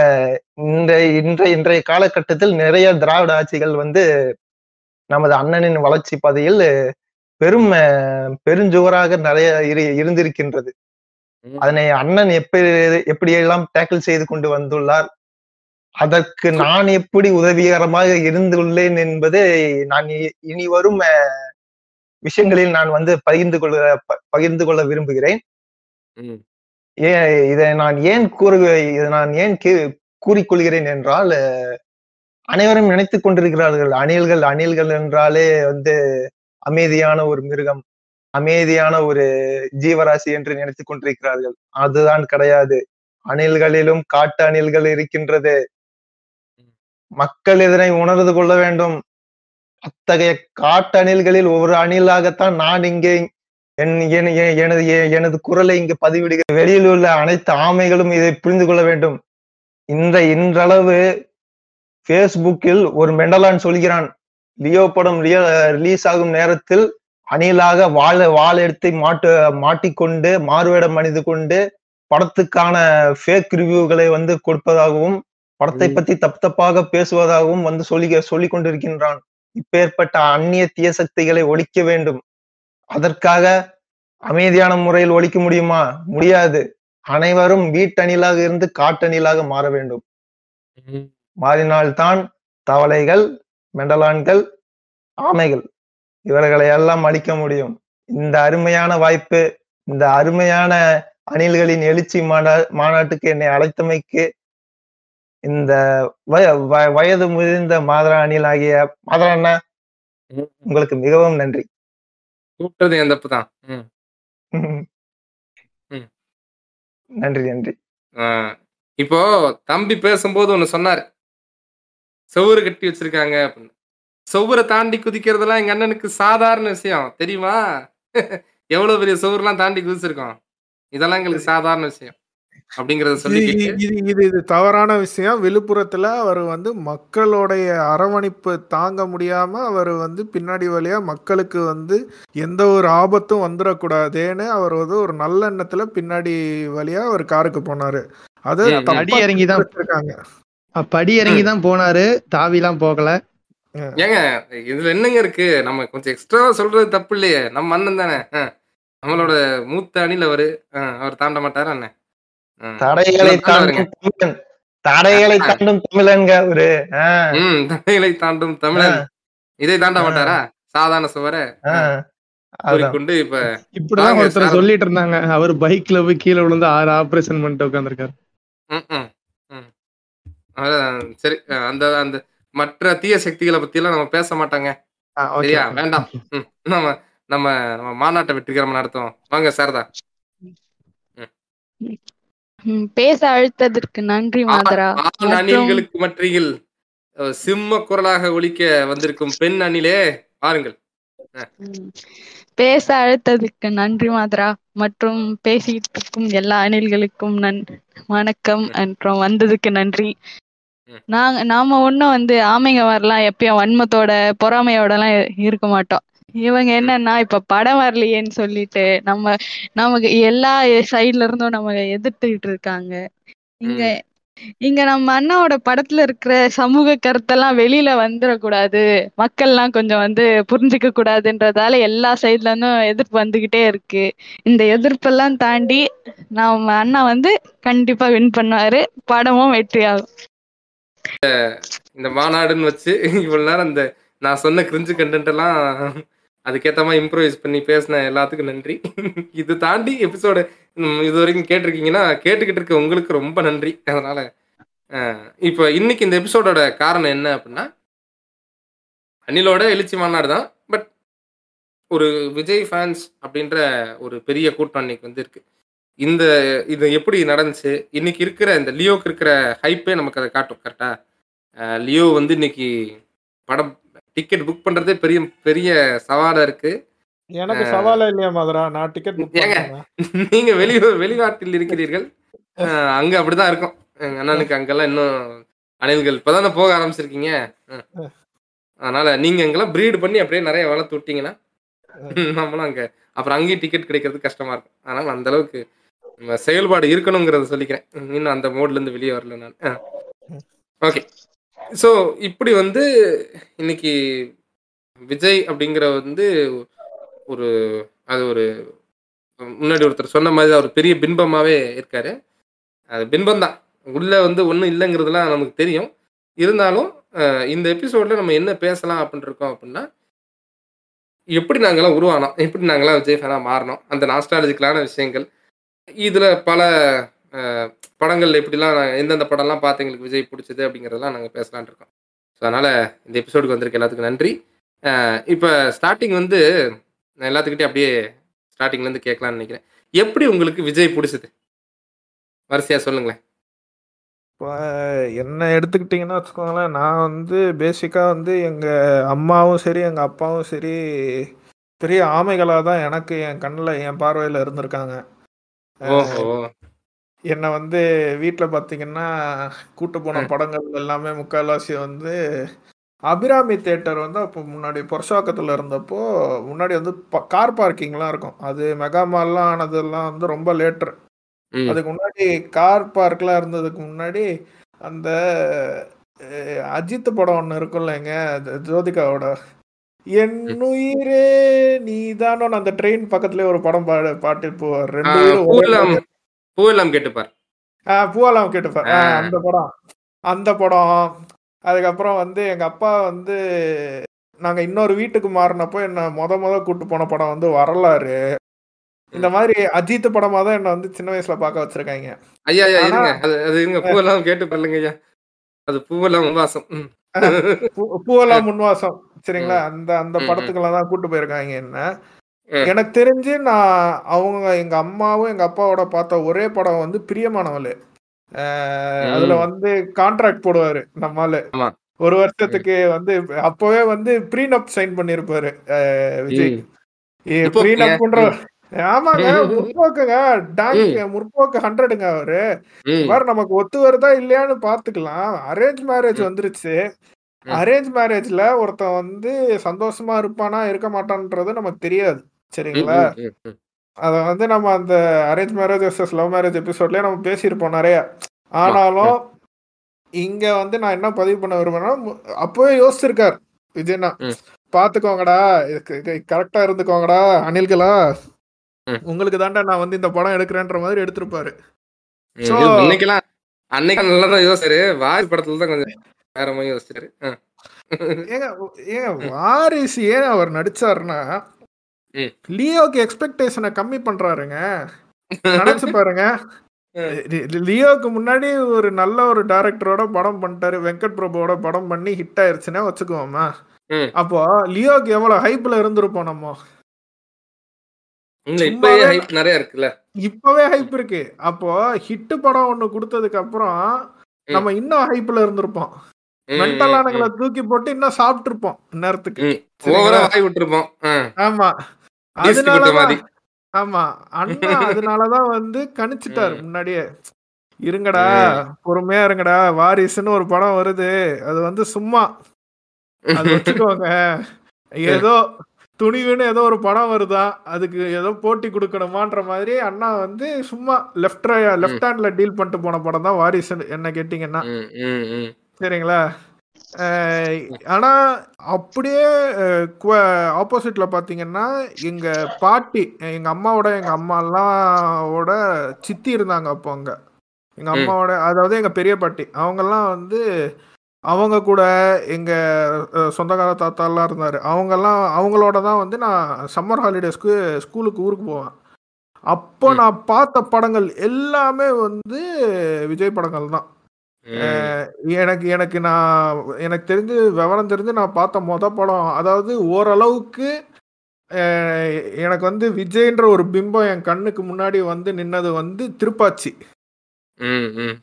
இன்றைய இன்றைய காலகட்டத்தில் நிறைய திராவிட ஆட்சிகள் வந்து நமது அண்ணனின் வளர்ச்சி பாதையில் பெரும் பெருஞ்சுவராக நிறைய இரு இருந்திருக்கின்றது. அதனை அண்ணன் எப்படி எப்படியெல்லாம் டேக்கிள் செய்து கொண்டு வந்துள்ளார்? அதற்கு நான் எப்படி உதவிகரமாக இருந்துள்ளேன் என்பதை நான் இனி வரும் விஷயங்களில் நான் வந்து பகிர்ந்து கொள்ள பகிர்ந்து கொள்ள விரும்புகிறேன். ஏன் இதை நான் ஏன் கூறு இதை நான் ஏன் கே- கூறிக்கொள்கிறேன் என்றால் அனைவரும் நினைத்துக் கொண்டிருக்கிறார்கள். அணில்கள் அணில்கள் என்றாலே வந்து அமைதியான ஒரு மிருகம் அமைதியான ஒரு ஜீவராசி என்று நினைத்துக் கொண்டிருக்கிறார்கள். அதுதான் கிடையாது. அணில்களிலும் காட்டு அணில்கள் இருக்கின்றது. மக்கள் இதனை உணர்ந்து கொள்ள வேண்டும்? அத்தகைய காட்டணில்களில் ஒரு அணிலாகத்தான் நான் இங்கே என் என்- எனது எனது குரலை இங்கு பதிவிடுகிறேன். வெளியில் உள்ள அனைத்து ஆமைகளும் இதை புரிந்து கொள்ள வேண்டும். இந்த இன்றளவு பேஸ்புக்கில் ஒரு மெண்டலான் சொல்கிறான் லியோ படம் ரிலீஸ் ஆகும் நேரத்தில் அணிலாக வாழ வாழ எடுத்து மாட்டு மாட்டிக்கொண்டு மாறுவேடம் அணிந்து கொண்டு படத்துக்கான ஃபேக் ரிவ்யூகளை வந்து கொடுப்பதாகவும் படத்தை. பத்தி தப்பு தப்பாக பேசுவதாகவும் வந்து சொல்லி சொல்லிக் கொண்டிருக்கின்றான் இப்பேற்பட்ட அந்நிய தீய சக்திகளை ஒழிக்க வேண்டும். அதற்காக அமைதியான முறையில் ஒழிக்க முடியுமா? முடியாது. அனைவரும் வீட்டணிலாக இருந்து காட்டணிலாக மாற வேண்டும். மாறினால்தான் தவளைகள் மெண்டலான்கள் ஆமைகள் இவர்களை எல்லாம் அழிக்க முடியும். இந்த அருமையான வாய்ப்பு இந்த அருமையான அணில்களின் எழுச்சி மாநா மாநாட்டுக்கு என்னை அழைத்தமைக்கு இந்த வயது முதிர்ந்த மாதரா அணில் ஆகிய மாதரா அண்ணா. உங்களுக்கு மிகவும் நன்றி. கூப்பிட்டது தப்பு தான். நன்றி நன்றி. இப்போ தம்பி பேசும்போது ஒண்ணு சொன்னாரு. செவுரு கட்டி வச்சிருக்காங்க அப்படின்னு. செவுரை தாண்டி குதிக்கிறதெல்லாம் எங்க அண்ணனுக்கு சாதாரண விஷயம். தெரியுமா? எவ்வளவு பெரிய சுவர்லாம் தாண்டி குதிச்சிருக்கோம். இதெல்லாம் எங்களுக்கு சாதாரண விஷயம். அப்படிங்கறத இது சொல்லிக்கிட்டு இது இது இது தவறான விஷயம். விழுப்புரத்துல அவர் வந்து மக்களுடைய அரவணைப்பு தாங்க முடியாம அவர் வந்து பின்னாடி வழியா மக்களுக்கு வந்து எந்த ஒரு ஆபத்தும் வந்துடக்கூடாதேன்னு அவர் வந்து ஒரு நல்ல எண்ணத்துல பின்னாடி வழியா அவர் காருக்கு போனாரு. அது அடி இறங்கி தான் வச்சிருக்காங்க படி இறங்கி தான் போனாரு. தாவிலாம் போகல. ஏங்க இதுல என்னங்க இருக்கு? நம்ம கொஞ்சம் எக்ஸ்ட்ரா சொல்றது தப்பு இல்லையே. நம்ம அண்ணன் தானே. நம்மளோட மூத்த அணில் அவரு அவர் தாண்ட மாட்டாரா அண்ணன் ஆ. தடைகளை. தாண்டும் தமிழன். தடைகளை தாண்டும் ஆஹ் ம் தடைகளை தாண்டும் தமிழன். இதை தாண்ட. மாட்டாரா? சாதாரண சுவர? கூறிக்கொண்டு இப்ப இப்படிதான் ஒருத்தர் சார். சொல்லிட்டு இருந்தாங்க அவர் பைக்ல போய் கீழே விழுந்து ஆறு ஆபரேஷன் பண்ணிட்டு உட்காந்துருக்காரு சரி. அந்த அந்த மற்ற தீய சக்திகளை பத்தி எல்லாம் நம்ம பேச மாட்டாங்க. சரியா? வேண்டாம். நம்ம நம்ம நம்ம மாநாட்டை வெற்றிகரமா நடத்துவோம். வாங்க சாரதா. பேச அழுத்ததற்கு நன்றி மாதரா. அணில்களுக்கு மற்றியில் சிம்ம குரலாக ஒலிக்க வந்திருக்கும் பெண் அணிலே வாருங்கள் ம், பேச அழுத்ததுக்கு நன்றி மாதரா. மற்றும் பேசிட்டு இருக்கும் எல்லா அணில்களுக்கும் நன் வணக்கம் மற்றும் வந்ததுக்கு நன்றி. நாங்க நாம ஒண்ணும் வந்து ஆமைங்க வரலாம் எப்பயும் வன்மத்தோட பொறாமையோட எல்லாம் இருக்க மாட்டோம். இவங்க என்னன்னா இப்ப படம் வரலையேன்னு சொல்லிட்டு நம்ம நமக்கு எல்லா சைடுல இருந்தும் நம்ம எதிர்த்துக்கிட்டு இருக்காங்க. இங்க இங்க நம்ம அண்ணாவோட படத்துல இருக்கிற சமூக கருத்தெல்லாம் வெளியில வந்துடக்கூடாது. மக்கள்லாம் கொஞ்சம் வந்து புரிஞ்சுக்க கூடாதுன்றதால எல்லா சைட்ல இருந்தும் எதிர்ப்பு வந்துகிட்டே இருக்கு. இந்த எதிர்ப்பெல்லாம் தாண்டி நம்ம அண்ணா வந்து கண்டிப்பா வின் பண்ணுவாரு. படமும் வெற்றி ஆகும் இந்த மாநாடுன்னு வச்சு இவ்வளவு நேரம் இந்த நான் சொன்ன கிரிஞ்சு கண்டென்ட் எல்லாம் அதுக்கேற்ற மாதிரி இம்ப்ரூவைஸ் பண்ணி பேசின எல்லாத்துக்கும் நன்றி. இது தாண்டி எபிசோடு இது வரைக்கும் கேட்டிருக்கீங்கன்னா கேட்டுக்கிட்டு இருக்க உங்களுக்கு ரொம்ப நன்றி. அதனால இப்போ இன்னைக்கு இந்த எபிசோடோட காரணம் என்ன அப்படின்னா அனிலோட எழுச்சி மாநாடு தான். பட் ஒரு விஜய் ஃபேன்ஸ் அப்படின்ற ஒரு பெரிய கூட்டம் இன்னைக்கு வந்து இருக்கு இந்த இது எப்படி நடந்துச்சு? இன்னைக்கு இருக்கிற இந்த லியோக்கு இருக்கிற ஹைப்பே நமக்கு அதை காட்டும் கரெக்டா லியோ வந்து இன்னைக்கு படம் டிக்கெட் புக் பண்றதே பெரிய பெரிய சவாலா இருக்கு. எனக்கு சவாலே இல்லையா மதுரா? நான் டிக்கெட் புக் ஏங்க. நீங்க வெளி வெளிநாட்டில் இருக்கிறீர்கள். அங்க அப்படிதான் இருக்கும். எங்க அண்ணனுக்கு அங்கெல்லாம் இன்னும் அணில்கள் இப்பதானே போக ஆரம்பிச்சிருக்கீங்க. அதனால நீங்க அங்கெல்லாம் ப்ரீட் பண்ணி அப்படியே நிறைய வளர்த்து விட்டீங்கன்னா நம்மளும் அங்க அப்புறம் அங்கேயும் டிக்கெட் கிடைக்கிறது கஷ்டமா இருக்கும். அதனால அந்த அளவுக்கு செயல்பாடு இருக்கணுங்கிறத சொல்லிக்கிறேன். இன்னும் அந்த மோட்ல இருந்து வெளியே வரல நான். ஓகே ஸோ இப்படி வந்து இன்னைக்கு விஜய் அப்படிங்கிற வந்து ஒரு அது ஒரு முன்னாடி ஒருத்தர் சொன்ன மாதிரி அவர் பெரிய பின்பமாவே இருக்காரு. அது பின்பம் தான். உள்ள வந்து ஒன்றும் இல்லைங்கிறதுலாம் நமக்கு தெரியும். இருந்தாலும் இந்த எபிசோட்ல நம்ம என்ன பேசலாம் அப்படின்னு இருக்கோம் அப்படின்னா எப்படி நாங்களாம் உருவானோம் எப்படி நாங்களாம் விஜய் ஃபேனாக மாறினோம் அந்த நாஸ்டாலஜிக்கலான விஷயங்கள் இதில் பல படங்கள் எப்படிலாம் எந்தெந்த படம்லாம் பார்த்து எங்களுக்கு விஜய் பிடிச்சது அப்படிங்கிறதெல்லாம் நாங்கள் பேசலாம்னு இருக்கோம். ஸோ அதனால இந்த எபிசோடுக்கு வந்திருக்க எல்லாத்துக்கும் நன்றி. இப்போ ஸ்டார்டிங் வந்து நான் எல்லாத்துக்கிட்டையும் அப்படியே ஸ்டார்டிங்ல இருந்து கேட்கலாம்னு நினைக்கிறேன். எப்படி உங்களுக்கு விஜய் பிடிச்சது? வரிசையா சொல்லுங்களேன். இப்போ என்ன எடுத்துக்கிட்டிங்கன்னா வச்சுக்கோங்களேன் நான் வந்து பேசிக்காக வந்து எங்கள் அம்மாவும் சரி எங்கள் அப்பாவும் சரி பெரிய ஆமைகளாக தான் எனக்கு என் கண்ணில் என் பார்வையில் இருந்திருக்காங்க. ஓஹோ. என்னை வந்து வீட்டில் பார்த்தீங்கன்னா கூட்டு போன. படங்கள் எல்லாமே முக்கால்வாசி வந்து அபிராமி தேட்டர் வந்து அப்போ முன்னாடி பொருஷாக்கத்தில் இருந்தப்போ முன்னாடி வந்து கார் பார்க்கிங்லாம் இருக்கும். அது மெகா மால்லாம் ஆனதெல்லாம் வந்து ரொம்ப லேட்டர். ம். அதுக்கு முன்னாடி கார் பார்க்லாம் இருந்ததுக்கு முன்னாடி அந்த அஜித் படம் ஒன்று இருக்கும்லங்க அது ஜோதிகாவோட என் உயிரே நீதானோ அந்த ட்ரெயின் பக்கத்துலயே ஒரு படம் பாடு பாட்டு போவார் ரெண்டு பூவெல்லாம் கேட்டுப்பார். பூவெல்லாம் கேட்டுப்பார். அந்த படம். அந்த படம். அதுக்கப்புறம் வந்து எங்க அப்பா வந்து நாங்க இன்னொரு வீட்டுக்கு மாறினப்போ என்ன முத முத கூட்டு போன படம் வந்து வரலாறு. இந்த மாதிரி அஜித் படமா தான் என்ன வந்து சின்ன வயசுல பார்க்க வச்சிருக்காங்க. ஐயா ஐயா இருங்க. அது அது இருங்க. பூவெல்லாம் கேட்டு பாருங்க ஐயா. அது பூவெல்லாம் உன்வாசம் ம். பூ- பூவெல்லாம் முன்வாசம். சரிங்களா? அந்த அந்த. படத்துக்கெல்லாம் தான் கூட்டு போயிருக்காங்க என்ன. எனக்கு தெரிஞ்சு நான் அவங்க எங்க அம்மாவும் எங்க அப்பாவோட பார்த்த ஒரே படம் வந்து பிரியமானவள். அதுல. வந்து கான்ட்ராக்ட் போடுவாரு நம்மால. ஒரு வருஷத்துக்கு வந்து அப்பவே வந்து ப்ரீனப் சைன் பண்ணிருப்பாரு விஜய். ப்ரீனப்ன்ற. ஆமாங்க முற்போக்குங்க. டாங்க் முற்போக்கு ஹண்ட்ரடுங்க அவரு. பாரு நமக்கு ஒத்து வருதா இல்லையான்னு பாத்துக்கலாம் அரேஞ்ச் மேரேஜ் வந்துருச்சு. அரேஞ்ச் மேரேஜ்ல ஒருத்தன் வந்து சந்தோஷமா இருப்பானா இருக்க மாட்டான்றது நமக்கு தெரியாது. சரிங்களா. அத வந்து நம்ம அந்த arrange marriage versus love marriage எபிசோட்லயே நம்ம பேசியிருப்போம் நிறைய ஆனாலும் இங்க வந்து நான் என்ன பதிவு பண்ண விரும்புறேன்னா அப்பவே யோசிச்சிருக்கார் விஜய்னா. பாத்துக்கோங்கடா கரெக்டா இருந்துக்கோங்கடா அணில்களா ம். உங்களுக்கு தாண்டா நான் வந்து இந்த படம் எடுக்கிறேன்ற மாதிரி எடுத்திருப்பாரு அன்னைக்கு நல்லா தான் யோசிச்சாரு வாரி படத்துல தான் கொஞ்சம் வேற மாதிரி யோசிச்சாரு. ஏங்க ஏங்க வாரிசு ஏன் அவர் நடிச்சாருன்னா. லியோக்கு எக்ஸ்பெக்டேஷனை கம்மி பண்றாருங்க. நினைச்சு பாருங்க. லியோக்கு முன்னாடி ஒரு நல்ல ஒரு டைரக்டரோட படம் பண்ணிட்டாரு. வெங்கட் பிரபுவோட படம் பண்ணி ஹிட் ஆயிருச்சுன்னா வச்சுக்குவோமா. அப்போ லியோக்கு எவ்வளவு ஹைப்ல இருந்திருப்போம் நம்ம? சும்மாவே- ஹைப் நிறைய இருக்குல்ல. இப்பவே ஹைப் இருக்கு. அப்போ ஹிட் படம் ஒண்ணு கொடுத்ததுக்கு அப்புறம் நம்ம இன்னும் ஹைப்ல இருந்திருப்போம். ம், மென்டல் ம், ஆனங்களை தூக்கி போட்டு இன்னும் சாப்பிட்டு இருப்போம் நேரத்துக்கு? ஓவரா வாய் விட்டுருப்போம். ஆமா. ஆமா அண்ணா அதனாலதான் வந்து கணிச்சிட்டாரு. முன்னாடியே. இருங்கடா பொறுமையா இருங்கடா வாரிசுன்னு ஒரு படம் வருது. அது வந்து சும்மா. அது வச்சுக்கோங்க. ஏதோ துணிவுன்னு ஏதோ ஒரு படம் வருதா அதுக்கு ஏதோ போட்டி கொடுக்கணுமான்ற மாதிரி அண்ணா வந்து சும்மா லெஃப்ட் லெஃப்ட் ஹேண்ட்ல டீல் பண்ணிட்டு போன படம் தான் வாரிசு என்ன கேட்டீங்கன்னா. சரிங்களா? ஆனா அப்படியே ஆப்போசிட்ல பாத்தீங்கன்னா எங்க பாட்டி எங்க அம்மாவோட எங்க அம்மாலாம் சித்தி இருந்தாங்க அப்போ அங்க. எங்க. அம்மாவோட அதாவது எங்க பெரிய பாட்டி. அவங்கெல்லாம் வந்து அவங்க கூட எங்க சொந்தக்கார தாத்தா எல்லாம் இருந்தாரு. அவங்கெல்லாம் அவங்களோட தான் வந்து நான் சம்மர் ஹாலிடேஸ்க்கு ஸ்கூலுக்கு ஊருக்கு போவேன். அப்போ. நான் பார்த்த படங்கள் எல்லாமே வந்து விஜய் படங்கள் தான். எனக்கு எனக்கு நான் எனக்கு தெரிஞ்சு விவரம் தெரிஞ்சு நான் பார்த்த மொத படம் அதாவது ஓரளவுக்கு எனக்கு வந்து விஜய்ன்ற ஒரு பிம்பம் என் கண்ணுக்கு முன்னாடி வந்து நின்னது வந்து திருப்பாச்சி ம், ம்.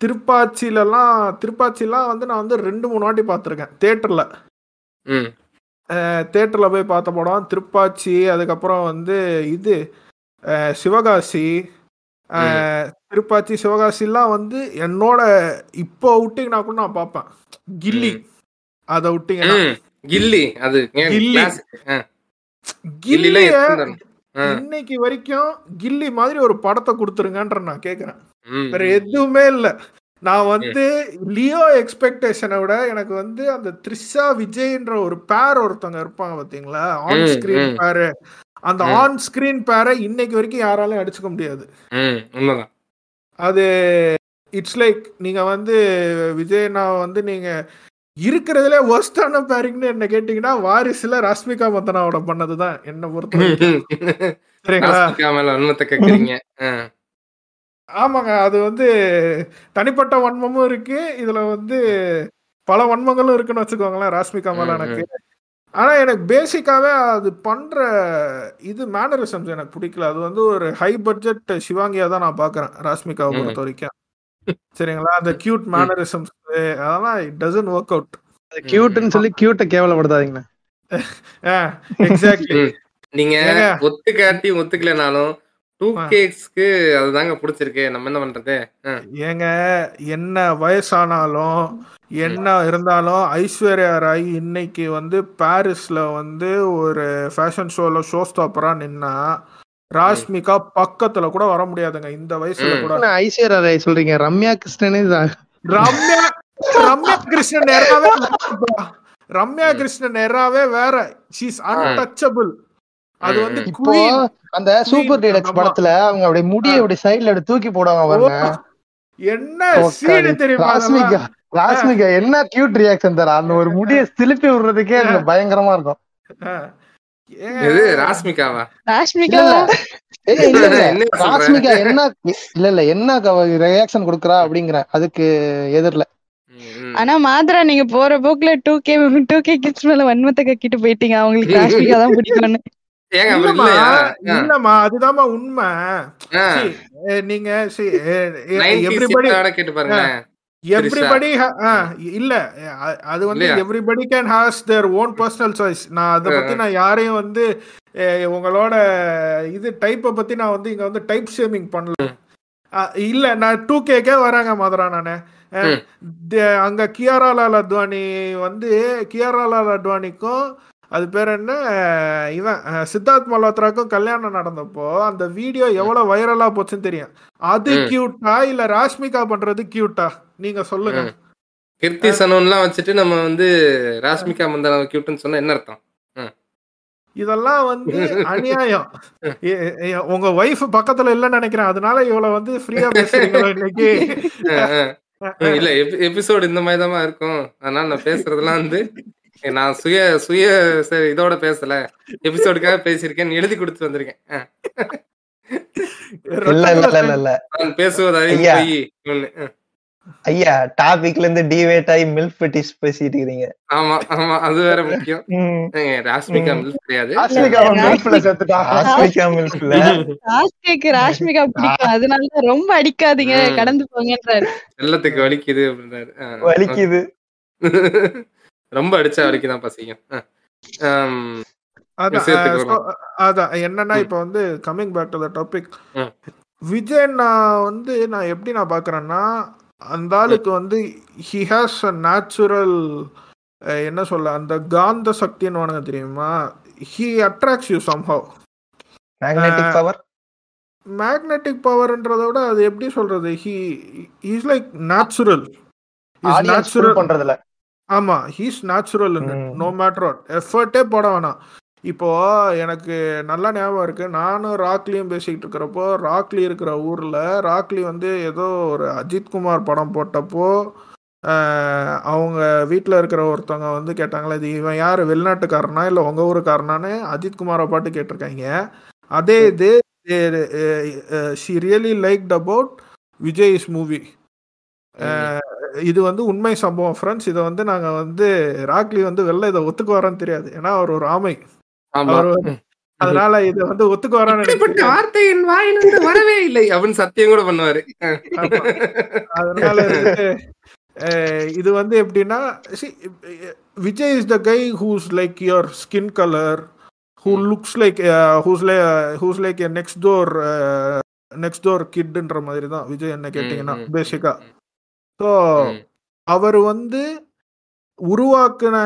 திருப்பாச்சிலலாம் திருப்பாச்சிலாம் வந்து நான் வந்து ரெண்டு மூணு வாட்டி பார்த்துருக்கேன் தேட்டரில் ம். தேட்டரில் போய் பார்த்த படம் திருப்பாச்சி அதுக்கப்புறம் வந்து இது சிவகாசி திருப்பாச்சி சிவகாசிலாம் வந்து என்னோட இப்போ விட்டிங்கன்னா கூட நான் பார்ப்பேன் கில்லி. அதை ம். கில்லி. அது கில்லி. இன்னைக்கு வரைக்கும் கில்லி மாதிரி ஒரு படத்தை கொடுத்துருங்கன்ற நான் கேக்குறேன். வேற. எதுவுமே இல்ல. நான் வந்து லியோ எக்ஸ்பெக்டேஷனை விட எனக்கு வந்து அந்த த்ரிஷா விஜய்ன்ற ஒரு பேர் ஒருத்தவங்க இருப்பாங்க பாத்தீங்களா? On screen. பேரு அந்த. ஆன் ஸ்கிரீன் பேரை இன்னைக்கு வரைக்கும் யாராலையும் அடிச்சுக்க முடியாது. அது இட்ஸ் லைக் நீங்க வந்து விஜய்னா வந்து நீங்க இருக்கிறதுல ஒஸ்டான பேரிங்னு என்ன கேட்டீங்கன்னா வாரிசுல ராஷ்மிகா மந்தனாவோட பண்ணதுதான். என்ன பொறுத்த. சரிங்களா. ஆமாங்க அது வந்து தனிப்பட்ட வன்மமும் இருக்கு. இதுல வந்து பல வன்மங்களும் இருக்குன்னு வச்சுக்கோங்களேன் ராஷ்மிகா மேல எனக்கு. ஆனா எனக்கு பேசிக்காவே அது பண்ற இது மேனரிசம்ஸ் எனக்கு பிடிக்கல. அது வந்து ஒரு ஹை பட்ஜெட் சிவாங்கியா தான் நான் பாக்குறேன் ராஷ்மிகாவை. பொறுத்த வரைக்கும். சரிங்களா? அந்த கியூட் மேனரிசம்ஸ் அதெல்லாம் இட் டசன்ட் ஒர்க் அவுட் கியூட்னு சொல்லி கியூட்டை கேவலப்படுத்தாதீங்கண்ணா. எக்ஸாக்ட்லி. நீங்க. ஒத்துக்காட்டி ஒத்துக்கலைனாலும் டூ. கேக்ஸ்க்கு அதுதாங்க பிடிச்சிருக்கு. நம்ம என்ன பண்றது. ஏங்க என்ன வயசானாலும் என்ன இருந்தாலும் ஐஸ்வர்யா ராய் இன்னைக்கு வந்து பாரிஸ்ல வந்து ஒரு ஃபேஷன் ஷோல ஷோ ஸ்டாப்பரா நின்னா ராஷ்மிகா பக்கத்துல கூட வர முடியாதுங்க. இந்த வயசுல. கூட. ஐஸ்வர்யா ராய் சொல்றீங்க? ரம்யா கிருஷ்ணனே தான் ரம்யா ரம்யா கிருஷ்ணன். ரம்யா கிருஷ்ணன் எராவே வேற. ஷீஸ் அன்டச்சபிள் அது வந்து இப்போ. அந்த சூப்பர் டீலக்ஸ். படத்துல அவங்க அப்படியே முடிய அப்படி சைடுல அப்படி தூக்கி போடுவாங்க பாருங்க. என்ன சீடு தெரியுமா ராஸ்மிகா? ராஸ்மிகா என்ன கியூட் ரியாக்ஷன் தர? அந்த ஒரு முடிய திருப்பி விடுறதுக்கே அந்த பயங்கரமா இருக்கும். ராஸ்மிகாவா இல்ல ராஷ்மிகா. இல்ல ஏய், இல்ல இல்ல என்ன? ராஸ்மிகா இல்ல இல்ல. என்ன ரியாக்ஷன் கொடுக்குறா அப்படிங்கிற அதுக்கு எதிரில. ஆனா மாத்ரா நீங்க போற போக்குல two K two K kids மேல வன்மத்தை கக்கிட்டு போயிட்டீங்க. அவங்களுக்கு ராஷ்மிகா தான் பிடிக்கும்னு. இல்லம்மா அதுதான்மா உண்மை. நீங்க எவ்ரிபடி இல்ல அது வந்து? Everybody can has their own personal choice நான் அதை பத்தி. நான் யாரையும் வந்து உங்களோட இது டைப்பை பத்தி நான் வந்து இங்க வந்து டைப் ஷேமிங் பண்ணல. இல்ல நான் டூ கேக்கே வராங்க மதுரா நானு. அங்க கியாரா லால் அத்வானி வந்து கியாரா லால் அத்வானிக்கும் அது பேர் என்ன? இவன் சித்தார்த் மல்ஹோத்ராக்கும் கல்யாணம் நடந்தப்போ அந்த வீடியோ எவ்வளவு வைரலா போச்சுன்னு தெரியும். அது. கியூட்டா இல்ல ராஷ்மிகா பண்றது கியூட்டா நீங்க சொல்லுங்க. கிருத்தி சனோன்லாம் வச்சுட்டு நம்ம வந்து ராஷ்மிகா மந்தனா கியூட்னு சொன்னா என்ன அர்த்தம்? இதெல்லாம் வந்து அநியாயம். உங்க ஒய்ஃப் பக்கத்துல இல்லைன்னு நினைக்கிறேன். அதனால இவ்வளவு வந்து ஃப்ரீயா பேசுறீங்களோ இன்னைக்கு. இல்ல எபிசோடு இந்த மாதிரி தான் இருக்கும். அதனால நான் பேசுறதெல்லாம் வந்து நான் சுய சுய இதோட பேசல. எபிசோடுக்காக பேசியிருக்கேன். எழுதி கொடுத்து வந்திருக்கேன். ஐயா. டாபிக்ல இருந்து டிவேட் ஆகி மில்க் பெட்டிஸ் பேசிட்டு இருக்கீங்க ஆமா ஆமா அது வேற முக்கியம். ராஷ்மிகா. மில்க் கிடையாது. ஆஸ்மிகா மில்க்ல செத்துட்டா ஆஸ்மிகா மில்க்ல ராஷ்மிகாக்கு ராஷ்மிகா பிடிக்கும். அதனால ரொம்ப அடிக்காதீங்க. கடந்து போங்கன்றாரு. வெள்ளத்துக்கு வலிக்குது அப்படின்றாரு. வலிக்குது. ரொம்ப அடிச்சா வலிக்குதான் பசிக்கும். அஹ். ஆம், அதான் என்னன்னா இப்ப வந்து coming back to the topic. Vijay நான் வந்து நான் எப்படி நான் பாக்குறேன்னா அந்த ஆளுக்கு வந்து ஹி ஹாஸ் அ நேச்சுரல் என்ன சொல்ல அந்த காந்த சக்தின்னு உனக்கு தெரியுமா? He attracts you somehow magnetic power magnetic பவர்ன்றத விட அது எப்படி சொல்றது? He is like natural natural பண்றதுல ஆமா he's natural. No matter what எஃபர்ட்டே போட வேணாம். இப்போ எனக்கு நல்லா ஞாபகம் இருக்கு. நானும் ராக்லியும் பேசிக்கிட்டு இருக்கிறப்போ ராக்லி இருக்கிற ஊர்ல ராக்லி வந்து ஏதோ ஒரு அஜித் குமார் படம் போட்டப்போ அவங்க வீட்டில் இருக்கிற ஒருத்தவங்க வந்து கேட்டாங்களே இது இவன் யார் வெளிநாட்டுக்காரனா இல்லை உங்கள் ஊருக்காரனான்னு அஜித் குமாரை பாட்டு கேட்டிருக்காங்க. அதே இது she really liked about Vijay is movie இது வந்து உண்மை சம்பவம் ஃப்ரெண்ட்ஸ் இதை வந்து நாங்க வந்து ராக்லி வந்து வெளில இதை ஒத்துக்குவாரான்னு தெரியாது. ஏன்னா அவர் ஒரு ஆமை. அதனால இதை வந்து இப்படிப்பட்ட தெரியாது. வார்த்தை என் வாயிலிருந்து வரவே இல்லை. அப்படின்னு சத்தியம் கூட பண்ணுவாரு. அதனால இது வந்து எப்படின்னா Vijay is the guy who's like your skin colour who looks like who's lie who's like next door next door கிட்ன்ற மாதிரி தான். விஜய் என்ன கேட்டிங்கன்னா பேசிக்கா ஸோ. அவர் வந்து உருவாக்குன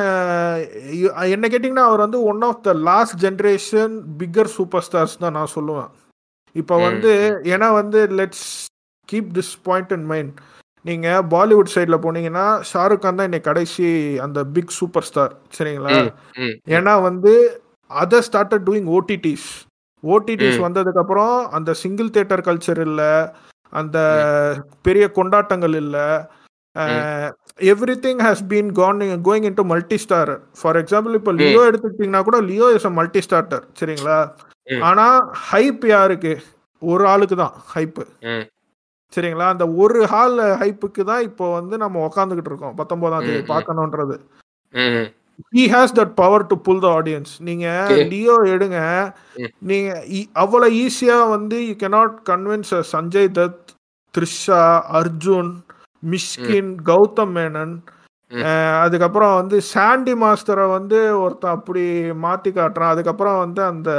என்ன கேட்டிங்கன்னா அவர் வந்து one of the last generation bigger super stars தான் நான் சொல்லுவேன் இப்போ வந்து ஏன்னா வந்து let's keep this point in mind நீங்கள் பாலிவுட் சைடில் போனீங்கன்னா ஷாருக் கான் தான் இன்னைக்கு கடைசி அந்த பிக் சூப்பர் ஸ்டார் சரிங்களா. ஏன்னா வந்து அதை ஸ்டார்டட் டூயிங் ஓடிடிஸ் ஓடிடிஸ். வந்ததுக்கப்புறம் அந்த சிங்கிள் தியேட்டர் கல்ச்சர் இல்லை அந்த பெரிய கொண்டாட்டங்கள் இல்லை. Everything has been gone going in to multi star for example இப்போ லியோ எடுத்துக்கிட்டிங்கன்னா கூட Leo is a multi starter சரிங்களா. ஆனா ஹைப் யாருக்கு? ஒரு ஆளுக்கு தான் ஹைப்பு. சரிங்களா? அந்த ஒரு ஹால் ஹைப்புக்கு தான் இப்போ வந்து நம்ம உக்காந்துக்கிட்டு இருக்கோம் பத்தொன்பதாம் தேதி ம். பார்க்கணுன்றது. ம், he has that power to pull the audience நீங்க. லியோ எடுங்க. ம். நீங்க அவ்வளவு ஈஸியா வந்து you cannot convince Sanjay Dutt Trisha Arjun Mysskin Gautham Menon அதுக்கப்புறம் வந்து சாண்டி மாஸ்டரை வந்து ஒருத்தன் அப்படி மாத்தி காட்டுறான். அதுக்கப்புறம் வந்து அந்த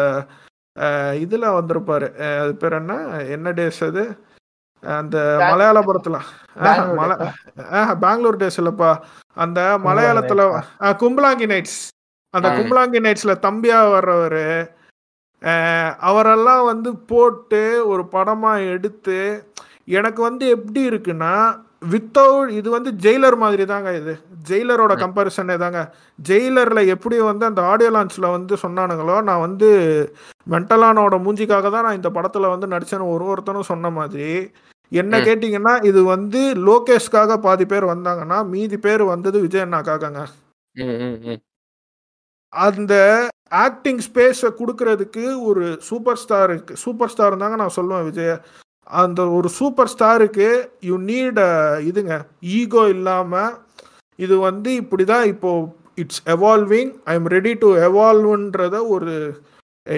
இதுல வந்திருப்பாரு. அது பேர் என்ன? என்ன டேஸ் அது? அந்த மலையாள படத்துல ஆஹா, பெங்களூர் டேஸ் இல்லப்பா. அந்த மலையாளத்துல கும்பலாங்கி நைட்ஸ் அந்த. கும்பலாங்கி நைட்ஸ்ல தம்பியா வர்றவரு அவரெல்லாம் வந்து போட்டு ஒரு படமா எடுத்து எனக்கு வந்து எப்படி இருக்குன்னா வித்தவுட் இது வந்து ஜெயிலர் மாதிரி தாங்க இது ஜெயிலரோட. கம்பேரிசனே தாங்க ஜெயிலர்ல எப்படி வந்து அந்த ஆடியோ லான்ச்ல வந்து சொன்னானுங்களோ நான் வந்து மென்டலானோட மூஞ்சிக்காக தான் நான் இந்த படத்துல வந்து நடிச்சேன்னு ஒரு ஒருத்தனும் சொன்ன மாதிரி என்ன. கேட்டிங்கன்னா இது வந்து லோகேஷ்காக பாதி பேர் வந்தாங்கன்னா மீதி பேர் வந்தது விஜய் அண்ணாக்காகங்க. அந்த ஆக்டிங் ஸ்பேஸை கொடுக்கறதுக்கு ஒரு சூப்பர் ஸ்டாருக்கு சூப்பர் ஸ்டார் தாங்க நான் சொல்லுவேன் விஜய் அந்த ஒரு சூப்பர் ஸ்டாருக்கு யூ நீட் இதுங்க ஈகோ இல்லாமல் இது வந்து இப்படி தான் இப்போ it's evolving I am ready to எவால்வ்ன்றத ஒரு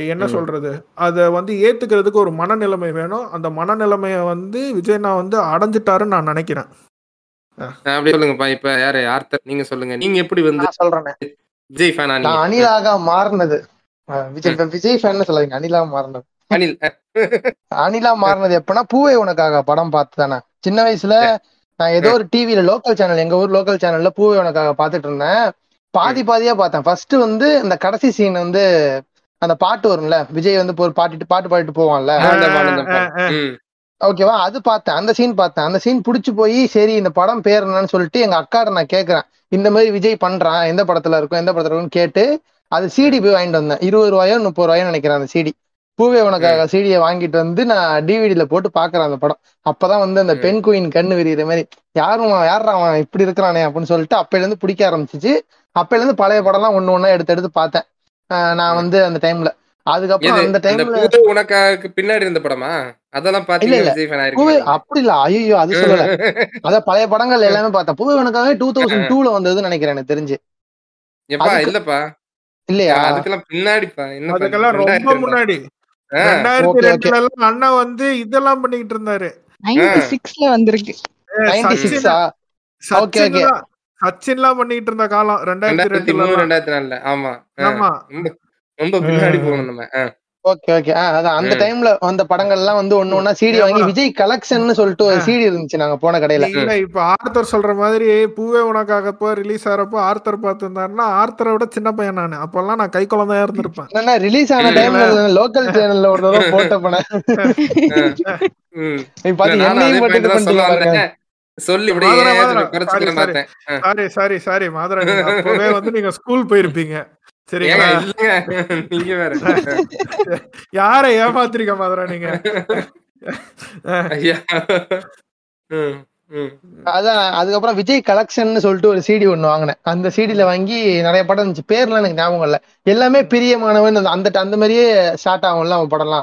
என்ன ம். சொல்றது? அதை வந்து ஏத்துக்கிறதுக்கு ஒரு மனநிலைமை வேணும். அந்த மனநிலைமையை வந்து விஜய் நான் வந்து அடைஞ்சிட்டாருன்னு நான் நினைக்கிறேன். அப்படி சொல்லுங்கப்பா. இப்ப யாரு ஆர்த்தர் நீங்க சொல்லுங்க. நீங்க எப்படி வந்து நான் சொல்றேன். விஜய் ஃபேனா நான் அனிலாக மாறினது. விஜய் விஜய் ஃபேன் சொல்லாதீங்க. அனிலா மாறினது. அனில் அனிலா மாறினது எப்பனா பூவே உனக்காக படம் பார்த்து தானே சின்ன வயசுல நான் ஏதோ ஒரு டிவில லோக்கல் சேனல் எங்க ஊர் லோக்கல் சேனல்ல பூவே உனக்காக பார்த்துட்டு இருந்தேன். பாதி பாதியா பார்த்தேன். ஃபர்ஸ்ட் வந்து இந்த கடைசி சீன் வந்து அந்த பாட்டு வரும்ல விஜய் வந்து ஒரு பாட்டு பாட்டு பாடிட்டு போவான்ல. ஓகேவா அது பார்த்தேன். அந்த சீன் பார்த்தேன். அந்த சீன் பிடிச்சி போய் சரி இந்த படம் பேர் என்னன்னு சொல்லிட்டு எங்க அக்காட்ட நான் கேட்கறேன். இந்த மாதிரி விஜய் பண்றான் எந்த படத்துல இருக்கும் எந்த படத்துல இருக்கும்னு கேட்டு அது சிடி போய் வாங்கிட்டு வந்தேன். இருபது ரூபாயோ முப்பது ரூபாயோ நினைக்கிறேன் அந்த சிடி பூவே உனக்காக சிடியை வாங்கிட்டு வந்து நான் டிவிடியில போட்டு பாக்குறேன் அந்த படம். அப்பதான் வந்து அந்த. பெண் குயின் கண்ணு விரிகிற மாதிரி யாரும் யாரா அவன்? இப்படி இருக்கிறானே? அப்படின்னு சொல்லிட்டு அப்பையில இருந்து பிடிக்க ஆரம்பிச்சிச்சு. அப்பையில இருந்து பழைய படம்லாம் ஒண்ணு ஒண்ணா எடுத்து எடுத்து பார்த்தேன். நான் வந்து அந்த டைம்ல அதுக்கப்புறம் அந்த டைம்ல பூவே உனக்காக பின்னாடி இருந்த படமா? அதெல்லாம் பாத்தீங்க அப்படி இல்ல. ஐயோ அது சொல்லல. அதான் பழைய படங்கள் எல்லாமே பார்த்தேன். பூவே உனக்காக டூ தௌசண்ட் டூல வந்ததுன்னு நினைக்கிறேன் எனக்கு தெரிஞ்சு. இல்லப்பா. இல்லையா? அதுக்கெல்லாம் பின்னாடிப்பா. என்ன அதுக்கெல்லாம் ரொம்ப முன்னாடி. ரெண்டாயிரத்தி. ரெண்டுல எல்லாம் அண்ணா வந்து இதெல்லாம் பண்ணிட்டு இருந்தாரு சிக்ஸ்ல வந்திருக்கு. சச்சின்லாம் பண்ணிட்டு இருந்த காலம் ரெண்டாயிரத்தி மூணு ரெண்டாயிரத்தி நாலுல ஆமா. ஆமா ரொம்ப ரொம்ப பின்னாடி. போகணும் நம்ம. ஓகே ஓகே அதான். அந்த. டைம்ல வந்த படங்கள் எல்லாம் வந்து ஒண்ணு ஒண்ணா சிடி வாங்கி. விஜய் கலெக்ஷன் சொல்லிட்டு ஒரு சிடி இருந்துச்சு நாங்க போன கடையில. இல்ல இப்ப ஆர்த்தர் சொல்ற மாதிரி பூவே உனக்காக போ ரிலீஸ் ஆறப்போ ஆர்த்தர் பார்த்திருந்தாருன்னா ஆர்த்தரை விட சின்ன பையன் நானு. அப்பெல்லாம் நான் கை குழந்தையா இருந்திருப்பேன். ரிலீஸ் ஆன. டைம்ல லோக்கல் சேனல்ல ஒரு தடவை போட்ட தான் சொல்ல. Sorry sorry sorry Mathara. அப்பவே வந்து நீங்க ஸ்கூல் போயிருப்பீங்க. சரிங்களா? இல்லைங்க. நீங்க வேற. யாரை ஏமாத்திருக்க மாதரா நீங்க. அதான் அதுக்கப்புறம் விஜய் கலெக்ஷன் சொல்லிட்டு ஒரு சிடி ஒண்ணு வாங்கினேன். அந்த சிடில வாங்கி நிறைய படம் இருந்துச்சு. பேர்லாம் எனக்கு ஞாபகம் இல்ல. எல்லாமே பிரியமானவன் அந்த- அந்த அந்த மாதிரியே ஸ்டார்ட் ஆகும்ல அவன் படம்லாம்.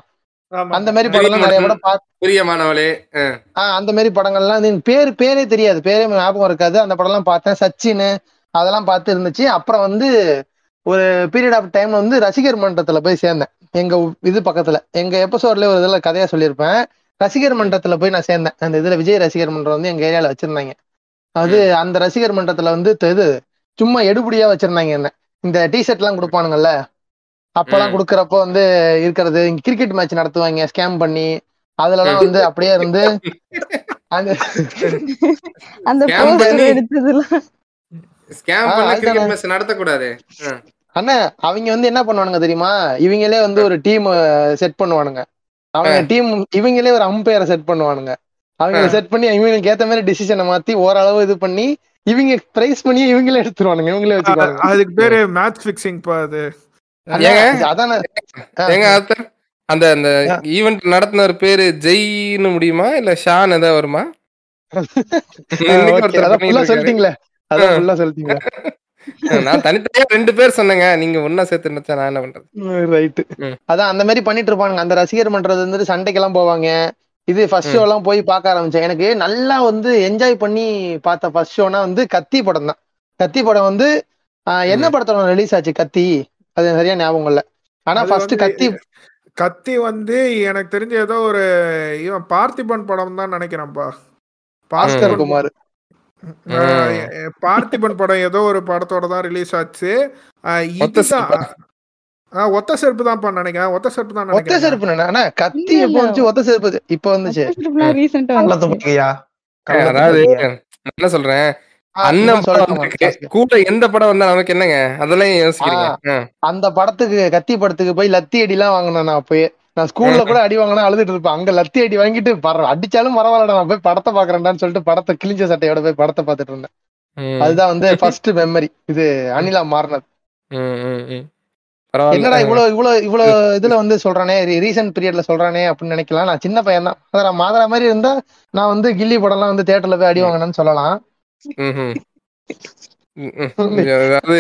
ஆமா. அந்த மாதிரி படம்லாம் நிறைய படம் பிரியமானவளே. ஆஹ் அந்த மாதிரி படங்கள்லாம் பேர் பேரே தெரியாது. பேரே ஞாபகம் இருக்காது. அந்த படம்லாம் பார்த்தேன். சச்சின் அதெல்லாம் பார்த்து இருந்துச்சு. அப்புறம் வந்து ஒரு பீரியட் ஆஃப் டைம்ல வந்து ரசிகர் மன்றத்துல போய் சேர்ந்தேன். எங்க இது பக்கத்துல. எங்க எபிசோட்ல ஒரு இதுல கதையா சொல்லியிருப்பேன். ரசிகர் மன்றத்துல போய் நான் சேர்ந்தேன். அந்த இதுல விஜய் ரசிகர் மன்றம் வந்து எங்க ஏரியால வச்சிருந்தாங்க. அது அந்த ரசிகர் மன்றத்துல வந்து இது சும்மா எடுபடியா வச்சிருந்தாங்க என்ன. இந்த டிஷர்ட் எல்லாம் கொடுப்பானுங்கல்ல? அப்பெல்லாம். கொடுக்கறப்போ வந்து இருக்கிறது கிரிக்கெட் மேட்ச் நடத்துவாங்க ஸ்கேம் பண்ணி அதுலலாம் வந்து அப்படியே இருந்து அந்த அந்த ஸ்கேம் பண்ண. கிரிக்கெட் மேட்ச் நடத்தக்கூடாது. ஆ. அண்ணா அவங்க வந்து என்ன பண்ணுவானுங்க தெரியுமா? இவங்களே வந்து ஒரு டீம் செட் பண்ணுவானுங்க. அவங்க டீம் இவங்களே ஒரு அம்பையரை செட் பண்ணுவானுங்க. அவங்க. செட் பண்ணி இவங்களுக்கு ஏத்த மாதிரி டிசிஷனை மாத்தி ஓரளவு இது பண்ணி இவங்க பிரைஸ் பண்ணி இவங்களே எடுத்துருவானுங்க இவங்களே வச்சுக்குவாங்க அதுக்கு பேரு மேட்ச் பிக்சிங் பா அது? அதானே. அந்த அந்த ஈவெண்ட் நடத்தினவர் பேரு ஜெய்னு முடியுமா? இல்ல ஷான் ஏதாவது வருமா. சொல்லிட்டீங்களே. அதான் சொல்லிட்டீங்களே. நான் தனித்தனியா ரெண்டு பேர் சொன்னேங்க. நீங்க ஒன்னா சேர்த்து நினைச்சா நான் என்ன பண்றது? ரைட்டு ம். அதான் அந்த மாதிரி பண்ணிட்டு இருப்பானுங்க. அந்த ரசிகர் மன்றது வந்துட்டு சண்டைக்கெல்லாம் போவாங்க. இது ஃபர்ஸ்ட் ஷோ எல்லாம் போய் பார்க்க ஆரம்பிச்சேன். எனக்கு நல்லா வந்து என்ஜாய் பண்ணி பார்த்த ஃபர்ஸ்ட் ஷோனா வந்து கத்தி படம் தான். கத்தி படம் வந்து என்ன ம். படத்தோட ரிலீஸ் ஆச்சு? கத்தி? அது சரியா ஞாபகம் இல்ல. ஆனா ஃபர்ஸ்ட் வந்து கத்தி கத்தி வந்து எனக்கு தெரிஞ்ச ஏதோ ஒரு இவன் பார்த்திபன் படம் தான் நினைக்கிறேன்ப்பா பாஸ்கர் குமார். பார்த்திபன் படம் ஏதோ ஒரு படத்தோட தான் ரிலீஸ் ஆச்சு. ஒத்த செருப்பா? தான். நினைக்கிறேன். ஒத்த செருப்பு தான் ஒத்த செருப்பு என்ன? கத்தி எப்போ ஒத்த செருப்பு இப்ப வந்துச்சு. அதாவது என்ன சொல்றேன். கூட எந்த படம் வந்தா நமக்கு என்னங்க? அதெல்லாம் யோசிக்கிறீங்க. அந்த படத்துக்கு கத்தி படத்துக்கு போய் லத்தி அடி எல்லாம் வாங்கினேன் நான் அப்பயே. நான் ஸ்கூல்ல கூட அடி வாங்கினா அழுதுட்டு இருப்பேன். அங்க லத்தி அடி வாங்கிட்டு பர அடிச்சாலும் பரவாயில்லடா நான் போய் படத்தை பாக்குறேன்டான்னு சொல்லிட்டு படத்தை கிழிஞ்ச சட்டையோட போய் படத்தை பார்த்துட்டு இருந்தேன். அதுதான் வந்து ஃபர்ஸ்ட் மெமரி இது அனிலா மாறினது. பரவாயில்ல. என்னடா இவ்வளவு இவ்வளவு இவ்வளவு இதுல வந்து சொல்றானே ரீசன்ட் பீரியட்ல சொல்றானே அப்படின்னு நினைக்கலாம். நான் சின்ன பையன் தான் மாதரா மாதரா மாதிரி இருந்தா நான் வந்து கில்லி படம்லாம் வந்து தியேட்டர்ல போய் அடி வாங்கினேன்னு சொல்லலாம். அதாவது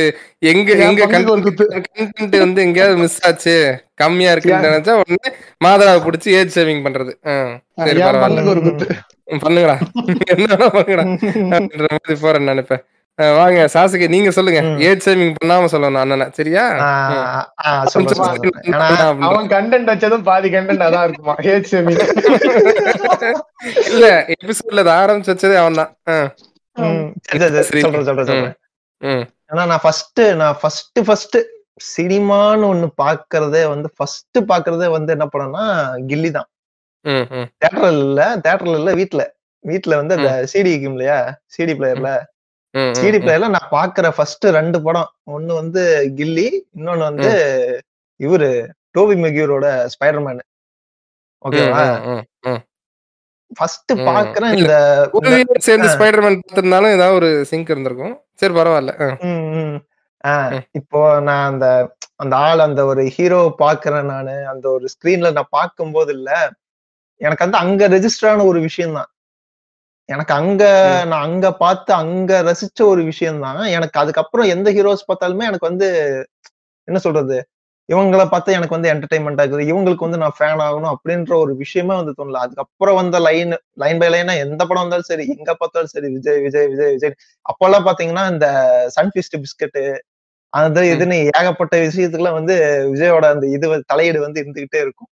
எங்க எங்க. கண்டென்ட் வந்து எங்கேயாவது மிஸ் ஆச்சு கம்மியா இருக்குன்னு நினைச்சா உடனே மாதராவை பிடிச்சி ஏஜ் சேவிங் பண்றது. சரி பண்ணுங்கடா. என்ன பண்ணுங்கடா? மாதிரி போறேன் நினைப்பேன். வாங்க சாசுகி நீங்க சொல்லுங்க. ஏஜ் சேவிங் பண்ணாம சொல்லணும் அண்ணனை. சரியா? அவன் கண்டென்ட் வச்சதும் பாதி கண்டென்ட் அதான் இருக்குமா? ஏச் இல்ல எபிசோட்ல ஆரம்பிச்சு வச்சதே அவன் தான் சொல்றேன் சொல்றேன் சொல்றேன். ஏன்னா நான் ஃபர்ஸ்ட் நான் ஃபர்ஸ்ட் ஃபர்ஸ்ட் சினிமான்னு ஒண்ணு பாக்குறதே வந்து ஃபர்ஸ்ட் பாக்குறதே வந்து என்ன படம்னா கில்லி தான். தேட்டர்ல இல்ல தேட்டர்ல இல்ல வீட்ல. வீட்ல வந்து அந்த சிடி இருக்கும் இல்லையா? CD பிளேயர்ல CD. பிளேயர்ல நான் பாக்குற ஃபர்ஸ்ட் ரெண்டு படம். ஒண்ணு வந்து கில்லி இன்னொன்னு வந்து இவரு டோபி மெக்யூரோட ஸ்பைடர்மேன். ஓகேவா. ஃபர்ஸ்ட். பாக்குறேன் இந்த சேர்ந்து. ஸ்பைடர்மேன் பார்த்திருந்தாலும் ஏதாவது ஒரு சிங்க் இருந்திருக்கும். சரி பரவாயில்ல. இப்போ நான் அந்த அந்த ஆள் அந்த ஒரு ஹீரோ பாக்குறேன் நானு அந்த ஒரு ஸ்கிரீன்ல நான் பார்க்கும்போது இல்ல. எனக்கு வந்து அங்க ரெஜிஸ்டர் ஆன ஒரு விஷயம் தான். எனக்கு அங்க நான் அங்க பார்த்து அங்க ரசிச்ச ஒரு விஷயம் தான். எனக்கு அதுக்கப்புறம் எந்த ஹீரோஸ் பார்த்தாலுமே எனக்கு வந்து என்ன சொல்றது? இவங்கள பார்த்து எனக்கு வந்து என்டர்டைன்மெண்ட் ஆகுது. இவங்களுக்கு வந்து நான் ஃபேன் ஆகணும் அப்படின்ற ஒரு விஷயமே வந்து தோணல. அதுக்கப்புறம் வந்த லைன் லைன் பை லைனா எந்த படம் வந்தாலும் சரி எங்க பார்த்தாலும் சரி விஜய் விஜய் விஜய் விஜய். அப்பெல்லாம் பாத்தீங்கன்னா இந்த சன்ஃபிஸ்ட் பிஸ்கட் அது இதுன்னு ஏகப்பட்ட விஷயத்துக்குலாம் வந்து விஜயோட அந்த இது தலையீடு வந்து இருந்துகிட்டே இருக்கும்.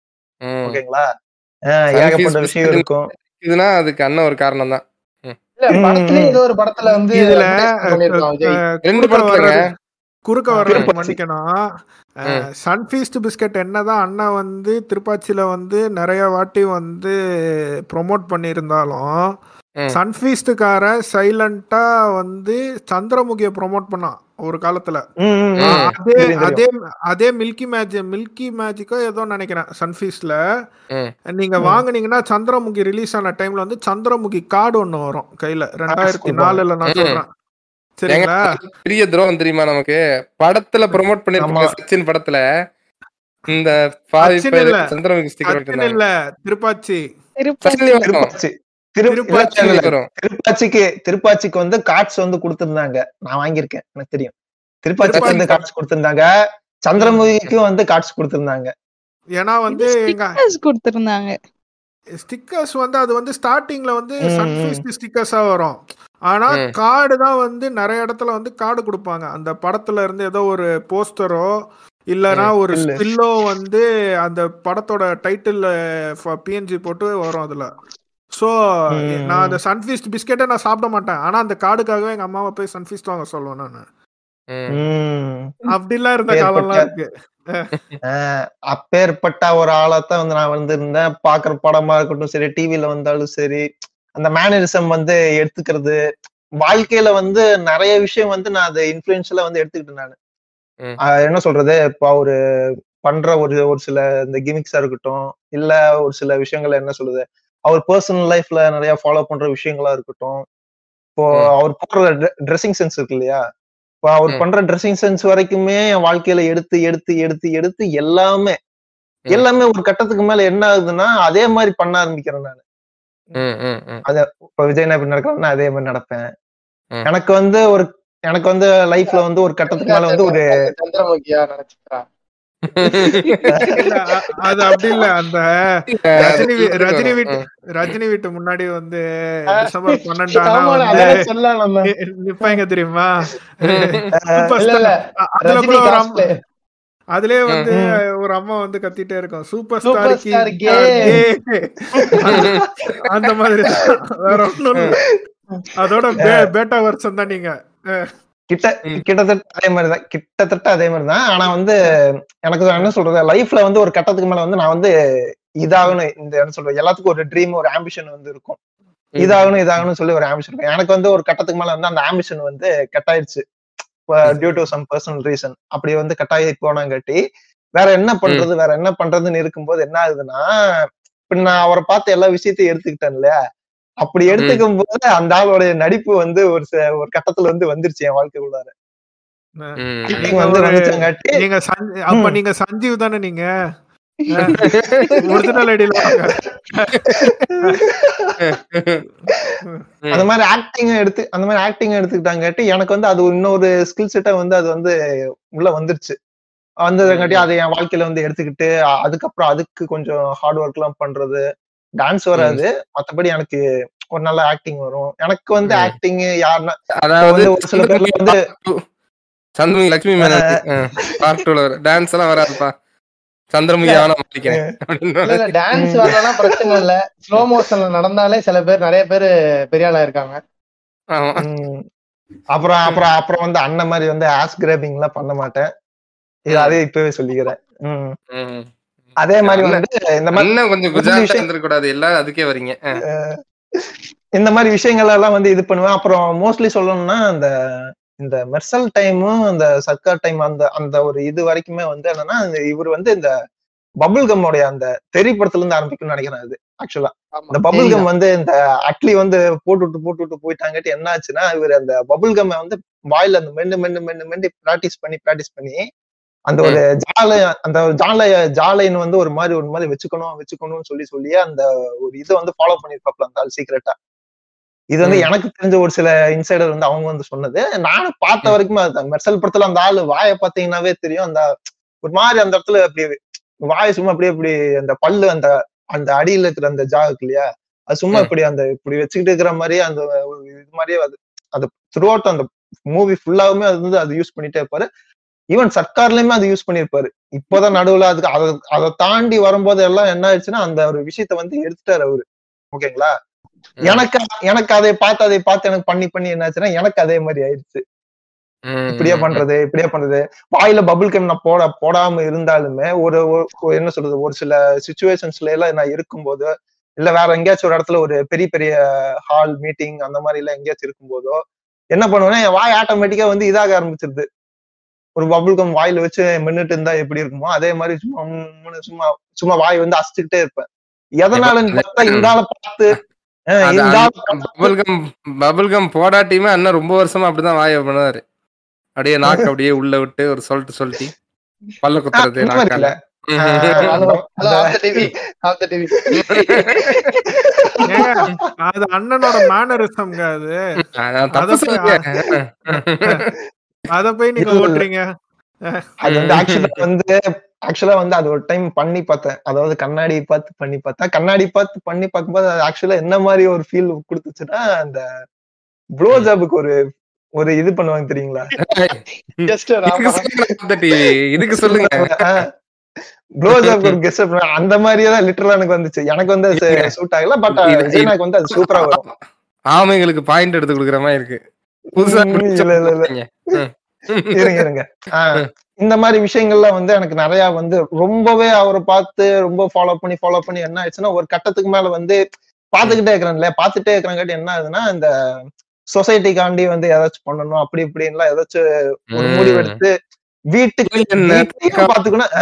ஓகேங்களா? ஏகப்பட்ட விஷயம் இருக்கும். இதுனா அதுக்கு அண்ணன் ஒரு காரணம் தான். ஒரு படத்துல குறுக்க திருப்பாச்சி. மன்னிக்கணும் சன்ஃபீஸ்ட் பிஸ்கட் என்னதான் அண்ணா வந்து திருப்பாச்சியில வந்து நிறைய வாட்டி வந்து ப்ரொமோட் பண்ணியிருந்தாலும். சன்ஃபீஸ்டுக்கார சைலண்டா வந்து சந்திரமுகிய ப்ரொமோட் பண்ணான் ஒரு காலத்துல. அதே அதே அதே மில்கி மேஜிக் மில்கி மேஜிக்கோ ஏதோ நினைக்கிறேன் சன்ஃபீஸ்ட்ல. நீங்க வாங்குனீங்கன்னா சந்திரமுகி ரிலீஸ் ஆன டைம்ல வந்து சந்திரமுகி கார்டு ஒண்ணு வரும் கையில ரெண்டாயிரத்தி. நாலுல நான். சொல்றேன் சரிங்களா? பெரிய துரோகம் தெரியுமா நமக்கு? படத்துல ப்ரோமோட் பண்ணிருக்காங்க. சச்சின் படத்துல. இந்த பாவி. சந்திரமுகி ஸ்டிக்கர் இல்ல. திருப்பாச்சி. திருப்பாச்சி. திருப்பாச்சிக்கு திருப்பாச்சிக்கு வந்து கார்ட்ஸ் வந்து கொடுத்திருந்தாங்க. நான் வாங்கியிருக்கேன். எனக்கு தெரியும். திருப்பாச்சிக்கு வந்து. கார்ட்ஸ் கொடுத்திருந்தாங்க. சந்திரமுகிக்கும் வந்து கார்ட்ஸ் கொடுத்திருந்தாங்க. ஏன்னா வந்து கொடுத்திருந்தாங்க. ஸ்டிக்கர்ஸ் வந்து அது வந்து ஸ்டார்டிங்ல வந்து. சன்ஃபீஸ்ட் ஸ்டிக்கர்ஸா வரும். ஆனா. கார்டு தான் வந்து நிறைய இடத்துல வந்து கார்டு கொடுப்பாங்க அந்த படத்துல இருந்து ஏதோ ஒரு போஸ்டரோ இல்லனா ஒரு. ஸ்டில்லோ வந்து அந்த படத்தோட டைட்டில் பிஎன்ஜி போட்டு வரும் அதுல சோ. நான் அந்த சன்ஃபீஸ்ட் பிஸ்கெட்டை நான் சாப்பிட மாட்டேன் ஆனா அந்த கார்டுக்காகவே எங்க அம்மாவை போய் சன்ஃபீஸ்ட் வாங்க சொல்லுவேன் நான். அப்படிலாம் இருந்த காலம்லாம் இருக்கு அப்பேற்பட்ட ஒரு ஆளாத்தான் வந்து நான் வந்து இருந்தேன் பாக்குற படமா இருக்கட்டும் சரி டிவில வந்தாலும் சரி அந்த மேனரிசம் வந்து எடுத்துக்கிறது வாழ்க்கையில வந்து நிறைய விஷயம் வந்து நான் அதை இன்ஃபுளுன்ஷியலா வந்து எடுத்துக்கிட்டேன் நான். என்ன சொல்றது இப்போ ஒரு பண்ற ஒரு ஒரு சில இந்த கிமிக்ஸா இருக்கட்டும் இல்ல ஒரு சில விஷயங்கள் என்ன சொல்றது அவர் பர்சனல் லைஃப்ல நிறைய ஃபாலோ பண்ற விஷயங்களா இருக்கட்டும் இப்போ. அவர் போடுற ட்ரெஸ்ஸிங் சென்ஸ் இருக்கு இல்லையா இப்போ அவர். பண்ற ட்ரெஸ்ஸிங் சென்ஸ் வரைக்குமே என் வாழ்க்கையில எடுத்து எடுத்து எடுத்து எடுத்து எல்லாமே. எல்லாமே ஒரு கட்டத்துக்கு மேல என்ன ஆகுதுன்னா அதே மாதிரி பண்ண ஆரம்பிக்கிறேன் நான் ம், ம், ம். இப்ப விஜய் நான் இப்படி நடக்கிறேன் நான் அதே மாதிரி நடப்பேன். எனக்கு வந்து ஒரு எனக்கு வந்து லைஃப்ல வந்து ஒரு கட்டத்துக்கு மேல வந்து ஒரு சந்திரமுகியா நினைச்சுக்கிறான் அது அப்படி இல்ல. அந்த ரஜினி ரஜினி வீட்டு. ரஜினி வீட்டு முன்னாடி வந்து டிசம்பர் நிப்பாங்க தெரியுமா? இல்ல இல்ல. அ- அதுல கூட அதுலயே வந்து. ஒரு அம்மா வந்து கத்திட்டே இருக்கும். Super star. அந்த மாதிரி. வேற ஒண்ணும் அதோட பேட்டா வருஷம் தான் நீங்க. கிட்ட கிட்டத்தட்ட அதே மாதிரிதான் கிட்டத்தட்ட அதே மாதிரிதான் ஆனா வந்து எனக்கு என்ன சொல்றது? லைஃப்ல வந்து ஒரு கட்டத்துக்கு மேல வந்து நான் வந்து இதாகணும். இந்த என்ன சொல்றது? எல்லாத்துக்கும் ஒரு ட்ரீம் ஒரு ஆம்பிஷன் வந்து இருக்கும். இதாகணும் இதாகணும் சொல்லி ஒரு ஆம்பிஷன் இருக்கும். எனக்கு வந்து ஒரு கட்டத்துக்கு மேல வந்து அந்த ஆம்பிஷன் வந்து கட் ஆயிடுச்சு due to some personal reason அப்படி வந்து கட்டாயி போனாங்காட்டி வேற என்ன பண்றது வேற என்ன பண்றதுன்னு இருக்கும்போது என்ன ஆகுதுன்னா இப்ப நான் அவரை பார்த்து எல்லா விஷயத்தையும் எடுத்துக்கிட்டேன் இல்லையா? அப்படி எடுத்துக்கும் போது அந்த ஆளோட நடிப்பு வந்து ஒரு ச- ஒரு கட்டத்துல வந்து வந்துருச்சு என் வாழ்க்கைக்குள்ளார. நீங்க சஞ்சீவ் தானே நீங்க? ஒரிஜினல் ஐடியில வாங்க. அந்த மாதிரி ஆக்டிங் எடுத்து அந்த மாதிரி ஆக்டிங் எடுத்துக்கிட்டாங்காட்டி எனக்கு வந்து அது இன்னொரு ஸ்கில் செட்டை வந்து அது வந்து உள்ள வந்துருச்சு. வந்ததுங்காட்டி அதை என் வாழ்க்கையில வந்து எடுத்துக்கிட்டு அதுக்கப்புறம் அதுக்கு கொஞ்சம் ஹார்ட் ஒர்க் எல்லாம் பண்றது டான்ஸ் வராது. மத்தபடி எனக்கு ஒரு நல்ல ஆக்டிங் வரும். எனக்கு வந்து. ஆக்டிங் யாருன்னா அதாவது ஒரு சில பேர்ல வந்து சந்திரமுகி லட்சுமி மேனன் பார்ட் டூல வர டான்ஸ் எல்லாம் வராதுப்பா. சந்திரமுகி ஆனா மாட்டிக்கிறேன் டான்ஸ் வரலன்னா பிரச்சனை இல்ல. ஸ்லோ மோஷன்ல நடந்தாலே சில பேர் நிறைய பேர் பெரிய ஆளா இருக்காங்க. அப்புறம் அப்புறம் அப்புறம் வந்து அண்ணன் மாதிரி வந்து ஆஸ் கிராபிங் எல்லாம் பண்ண மாட்டேன். இது அதே இப்பவே சொல்லிக்கிறேன். அதே மாதிரி வந்து இந்த மாதிரி கொஞ்சம் விஷயம் இருந்திருக்கூடாது எல்லாம் அதுக்கே வரீங்க. இந்த மாதிரி விஷயங்கள் எல்லாம் வந்து இது பண்ணுவேன். அப்புறம் மோஸ்ட்லி சொல்லணும்னா அந்த இந்த மெர்சல் டைமும் அந்த சர்க்கார் டைம் அந்த அந்த ஒரு இது வரைக்குமே வந்து என்னன்னா இவர் வந்து இந்த பபுள் கம்மோடைய அந்த தெரி படத்துல இருந்து ஆரம்பிக்கும்னு நினைக்கிறேன் அது ஆக்சுவலா இந்த பபுள் கம் வந்து இந்த அட்லி வந்து போட்டு விட்டு போட்டு விட்டு போயிட்டாங்கட்டு என்ன ஆச்சுன்னா இவர் அந்த பபுள் கம்மை வந்து வாயில அந்த மென்னு மென்னு மென்னு மென்னு பிராக்டிஸ் பண்ணி பிராக்டிஸ் பண்ணி அந்த ஒரு ஜாலை அந்த ஒரு ஜாலை ஜாலைன்னு வந்து ஒரு மாதிரி ஒரு மாதிரி வச்சுக்கணும் வச்சுக்கணும்னு சொல்லி சொல்லி அந்த ஒரு இதை வந்து ஃபாலோ பண்ணிருப்பாப்ல அந்த ஆள் சீக்கிரட்டா இது வந்து. எனக்கு தெரிஞ்ச ஒரு சில இன்சைடர் வந்து அவங்க வந்து சொன்னது நானும் பார்த்த. வரைக்கும் அதுதான் மெர்சல் படத்துல அந்த ஆளு வாயை பாத்தீங்கன்னாவே தெரியும் அந்த ஒரு மாதிரி அந்த இடத்துல அப்படி வாய் சும்மா அப்படியே இப்படி அந்த பல்லு அந்த அந்த அடியில இருக்கிற அந்த ஜா இருக்கு இல்லையா அது சும்மா. இப்படி அந்த இப்படி வச்சுக்கிட்டு இருக்கிற மாதிரி அந்த இது மாதிரியே அது அது த்ரூ அவுட் அந்த மூவி ஃபுல்லாவுமே அது வந்து அது யூஸ் பண்ணிட்டே இருப்பாரு ஈவன் சர்க்கார்லயுமே அது யூஸ் பண்ணிருப்பாரு இப்போதான் நடுவுல அதுக்கு அதை அதை தாண்டி வரும்போது எல்லாம் என்ன ஆயிடுச்சுன்னா அந்த ஒரு விஷயத்த வந்து எடுத்துட்டாரு அவரு ஓகேங்களா. எனக்கு எனக்கு அதை பார்த்து அதை பார்த்து எனக்கு பண்ணி பண்ணி என்னாச்சுன்னா எனக்கு அதே மாதிரி ஆயிடுச்சு. இப்படியே. பண்றது இப்படியே பண்றது. வாயில பபுள் கம் நான் போட போடாம இருந்தாலுமே ஒரு என்ன சொல்றது ஒரு சில சுச்சுவேஷன்ஸ்ல எல்லாம் நான் இருக்கும்போது இல்ல வேற எங்கேயாச்சும் ஒரு இடத்துல ஒரு பெரிய பெரிய ஹால் மீட்டிங் அந்த மாதிரி எல்லாம் எங்கேயாச்சும் இருக்கும்போதோ என்ன பண்ணுவேன்னா என் வாய் ஆட்டோமேட்டிக்கா வந்து இதாக ஆரம்பிச்சிருது. ஒரு பபுள் கம் வாயில வச்சு மின்னுட்டு இருந்தா எப்படி இருக்குமோ அதே மாதிரி சும்மா சும்மா சும்மா வாய் வந்து அசைச்சுக்கிட்டே இருப்பேன். எதனாலன்னு பார்த்தா இந்த ஆளை பார்த்து பபுல்கம் பபுல்கம் போடாட்டியுமே அண்ணன் ரொம்ப வருஷமா அப்படிதான் வாய பண்ணுவாரு. அப்படியே நாக்கு அப்படியே உள்ள விட்டு ஒரு சொல்லிட்டு சொல்லிட்டு பல்ல குத்துறது நாக்கால அது அண்ணனோட மேனரிசம்ங்க அது. அத போய் நீங்க. ஓட்டுறீங்க. அது வந்து ஆக்சுவலா வந்து ஆக்சுவலா வந்து அது ஒரு டைம் பண்ணி பார்த்தேன். அதாவது கண்ணாடி பார்த்து பண்ணி பார்த்தேன் கண்ணாடி பார்த்து பண்ணி பார்க்கும்போது அது ஆக்சுவலா என்ன மாதிரி ஒரு ஃபீல் கொடுத்துச்சுன்னா அந்த ப்ளோ ஜாபுக்கு ஒரு ஒரு இது பண்ணுவாங்க தெரியுங்களா? இதுக்கு சொல்லுங்க ப்ளோ ஜாபுக்கு ஒரு கெஸ்ட் அந்த மாதிரியே தான் லிட்டரலா எனக்கு வந்துச்சு. எனக்கு வந்து. சூட் ஆகல பட் விஜயனாக்கு வந்து அது சூப்பரா வரும். ஆமைங்களுக்கு பாயிண்ட் எடுத்து கொடுக்குற மாதிரி இருக்கு. புதுசா இல்ல, இல்ல, இல்ல. இருங்க இருங்க ஆஹ் இந்த மாதிரி விஷயங்கள்லாம் வந்து எனக்கு நிறைய வந்து ரொம்பவே அவரை பார்த்து ரொம்ப ஃபாலோ பண்ணி ஃபாலோ பண்ணி என்ன ஆயிடுச்சுன்னா ஒரு கட்டத்துக்கு மேல வந்து பாத்துக்கிட்டே இருக்கிறேன்ல பாத்துட்டே இருக்கிறங்காட்டி என்ன ஆகுதுன்னா இந்த சொசைட்டிக்காண்டி வந்து ஏதாச்சும் பண்ணணும் அப்படி இப்படின்லாம் ஏதாச்சும் ஒரு ம். முடிவு எடுத்து வீட்டுக்கு பாத்துக்கணும்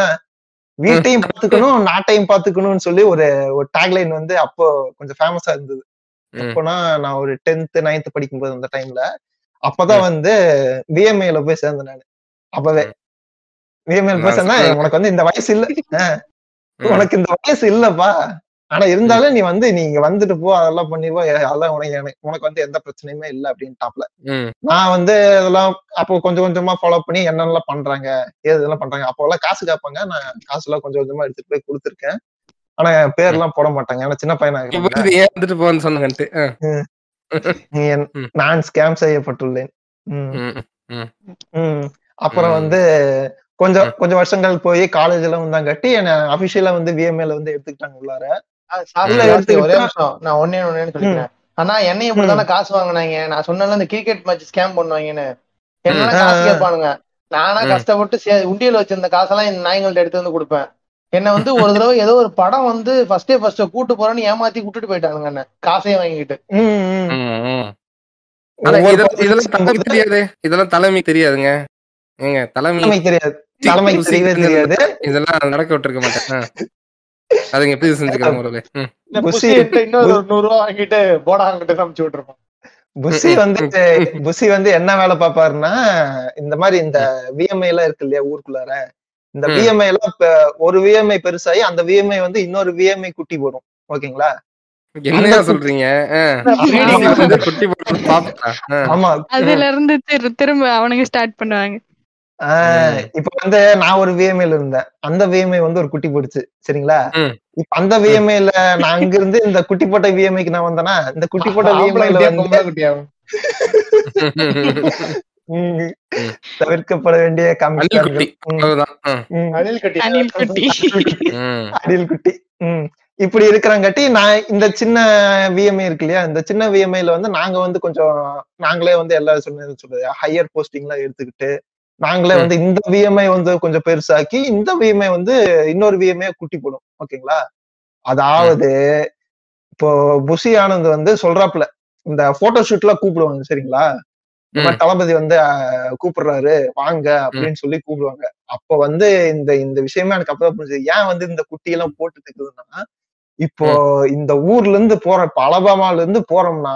வீட்டையும் பாத்துக்கணும் நாட்டையும் பாத்துக்கணும்னு சொல்லி ஒரு ஒரு டேக்லைன் வந்து அப்போ கொஞ்சம் ஃபேமஸா இருந்தது ம். அப்போனா நான் ஒரு டென்த் நைன்த் படிக்கும்போது அந்த டைம்ல அப்பதான் வந்து விஎம்ஐல போய் சேர்ந்தேன் நான். அப்பவே. விஎம்ஐல போய் சேர்ந்தா உனக்கு வந்து இந்த வயசு இல்ல. உனக்கு இந்த வயசு இல்லப்பா. ஆனா இருந்தாலும் நீ வந்து நீ இங்க வந்துட்டு போ. அதெல்லாம் பண்ணிப்போ அதெல்லாம் உனக்கு உனக்கு வந்து எந்த பிரச்சனையுமே இல்ல அப்படின்ட்டாப்ல. நான் வந்து இதெல்லாம் அப்போ கொஞ்சம் கொஞ்சமா ஃபாலோ பண்ணி என்னென்னலாம் பண்றாங்க ஏது இதெல்லாம் பண்றாங்க. அப்போ எல்லாம் காசு கேட்பாங்க. நான் காசு எல்லாம் கொஞ்சம் கொஞ்சமா எடுத்துட்டு போய் கொடுத்துருக்கேன். ஆனா என் பேர்லாம் போட மாட்டாங்க. ஏன்னா சின்ன பையனா வந்துட்டு போன்னு சொன்னங்கன்ட்டு. நான் ஸ்கேம் செய்யப்பட்டுள்ளேன் ம். ம். ம். அப்புறம். வந்து கொஞ்சம் கொஞ்சம் வருஷங்கள் போய் காலேஜ் எல்லாம் வந்தாங்கட்டி என்ன அபிஷியலா வந்து விஎம்ஏல வந்து எடுத்துக்கிட்டாங்க உள்ளார ஒரே நிமிஷம் நான் ஒன்னே ஒன்னே சொல்லிக்கிறேன் ஆனா என்னையும் இப்படிதானே காசு வாங்குனாங்க நான் சொன்னல இந்த கிரிக்கெட் மேட்ச் ஸ்கேம் பண்ணுவாங்கன்னு என்ன. காசு. கேட்பானுங்க நானா. கஷ்டப்பட்டு சே- உண்டியல் வச்சிருந்த காசெல்லாம் இந்த நாய்ங்கள்ட்ட எடுத்து வந்து கொடுப்பேன் என்ன வந்து ஒரு தடவை ஏதோ ஒரு படம் வந்து ஃபர்ஸ்டே ஃபர்ஸ்ட் கூட்டு போறேன்னு ஏமாத்தி கூட்டிட்டு போயிட்டானுங்க என்ன. காசையும் வாங்கிட்டு இதெல்லாம் தெரியாது. இதெல்லாம் தலைமை தெரியாதுங்க. ஏங்க தலைமை தெரியாது. தலைமை தெரியாது. இதெல்லாம் நடக்க விட்டுருக்க மாட்டேன். அதுங்க எப்படி செஞ்சுக்கிறாங்க முதல்ல ம். இந்த புசி- புசி என்கிட்ட இன்னொரு ஒரு நூறு ரூபா வாங்கிட்டு போடா அங்கிட்டு அனுப்பிச்சு விட்டுருப்போம் புஷி வந்து புஷி வந்து என்ன வேலை பார்ப்பாருன்னா இந்த மாதிரி இந்த விஎம்ஐ எல்லாம் இருக்கு இல்லையா ஊருக்குள்ளார? இந்த. விஎம்ஐ எல்லாம் ஒரு விஎம்ஐ பெருசாகி அந்த விஎம்ஐ வந்து இன்னொரு விஎம்ஐ குட்டி போடும். ஓகேங்களா? என்னையா சொல்றீங்க? குட்டி ஆமா. அதுல இருந்து திரு- திரும்ப அவனுங்க ஸ்டார்ட் பண்ணுவாங்க. ஆஹ் இப்ப வந்து நான் ஒரு விஎம்ஐல இருந்தேன். அந்த விஎம்ஐ வந்து ஒரு குட்டி போடுச்சு. சரிங்களா. இப்ப அந்த விஎம்ஐல நான் அங்க இருந்து இந்த குட்டி போட்ட விஎம்ஐக்கு நான் வந்தேனா இந்த குட்டி போட்ட விஎம்ஐல வந்து தவிர்க்கப்பட வேண்டிய. அடில் குட்டி. இப்படி இருக்கிறங்காட்டி நான் இந்த சின்ன விஎம்ஐ இருக்கு இல்லையா? இந்த சின்ன விஎம்ஐல வந்து நாங்க வந்து கொஞ்சம் நாங்களே வந்து எல்லா சொன்னது சொல்றது ஹையர் போஸ்டிங் எல்லாம் எடுத்துக்கிட்டு நாங்களே. வந்து இந்த விஎம்ஐ வந்து கொஞ்சம் பெருசாக்கி இந்த விஎம்ஐ வந்து இன்னொரு விஎம்ஐ குட்டி போடும். ஓகேங்களா? அதாவது இப்போ புஷி ஆனந்த் வந்து சொல்றாப்புல இந்த போட்டோ ஷூட்ல கூப்பிடுவாங்க சரிங்களா? தளபதி வந்து கூப்பிடுறாரு வாங்க அப்படின்னு சொல்லி கூப்பிடுவாங்க. அப்ப வந்து இந்த இந்த விஷயமே எனக்கு அப்பதான் புரிஞ்சது. ஏன் வந்து இந்த குட்டி எல்லாம் போட்டு இருக்குதுன்னா இப்போ இந்த ஊர்ல இருந்து போற இப்ப அலபாமால இருந்து போறோம்னா.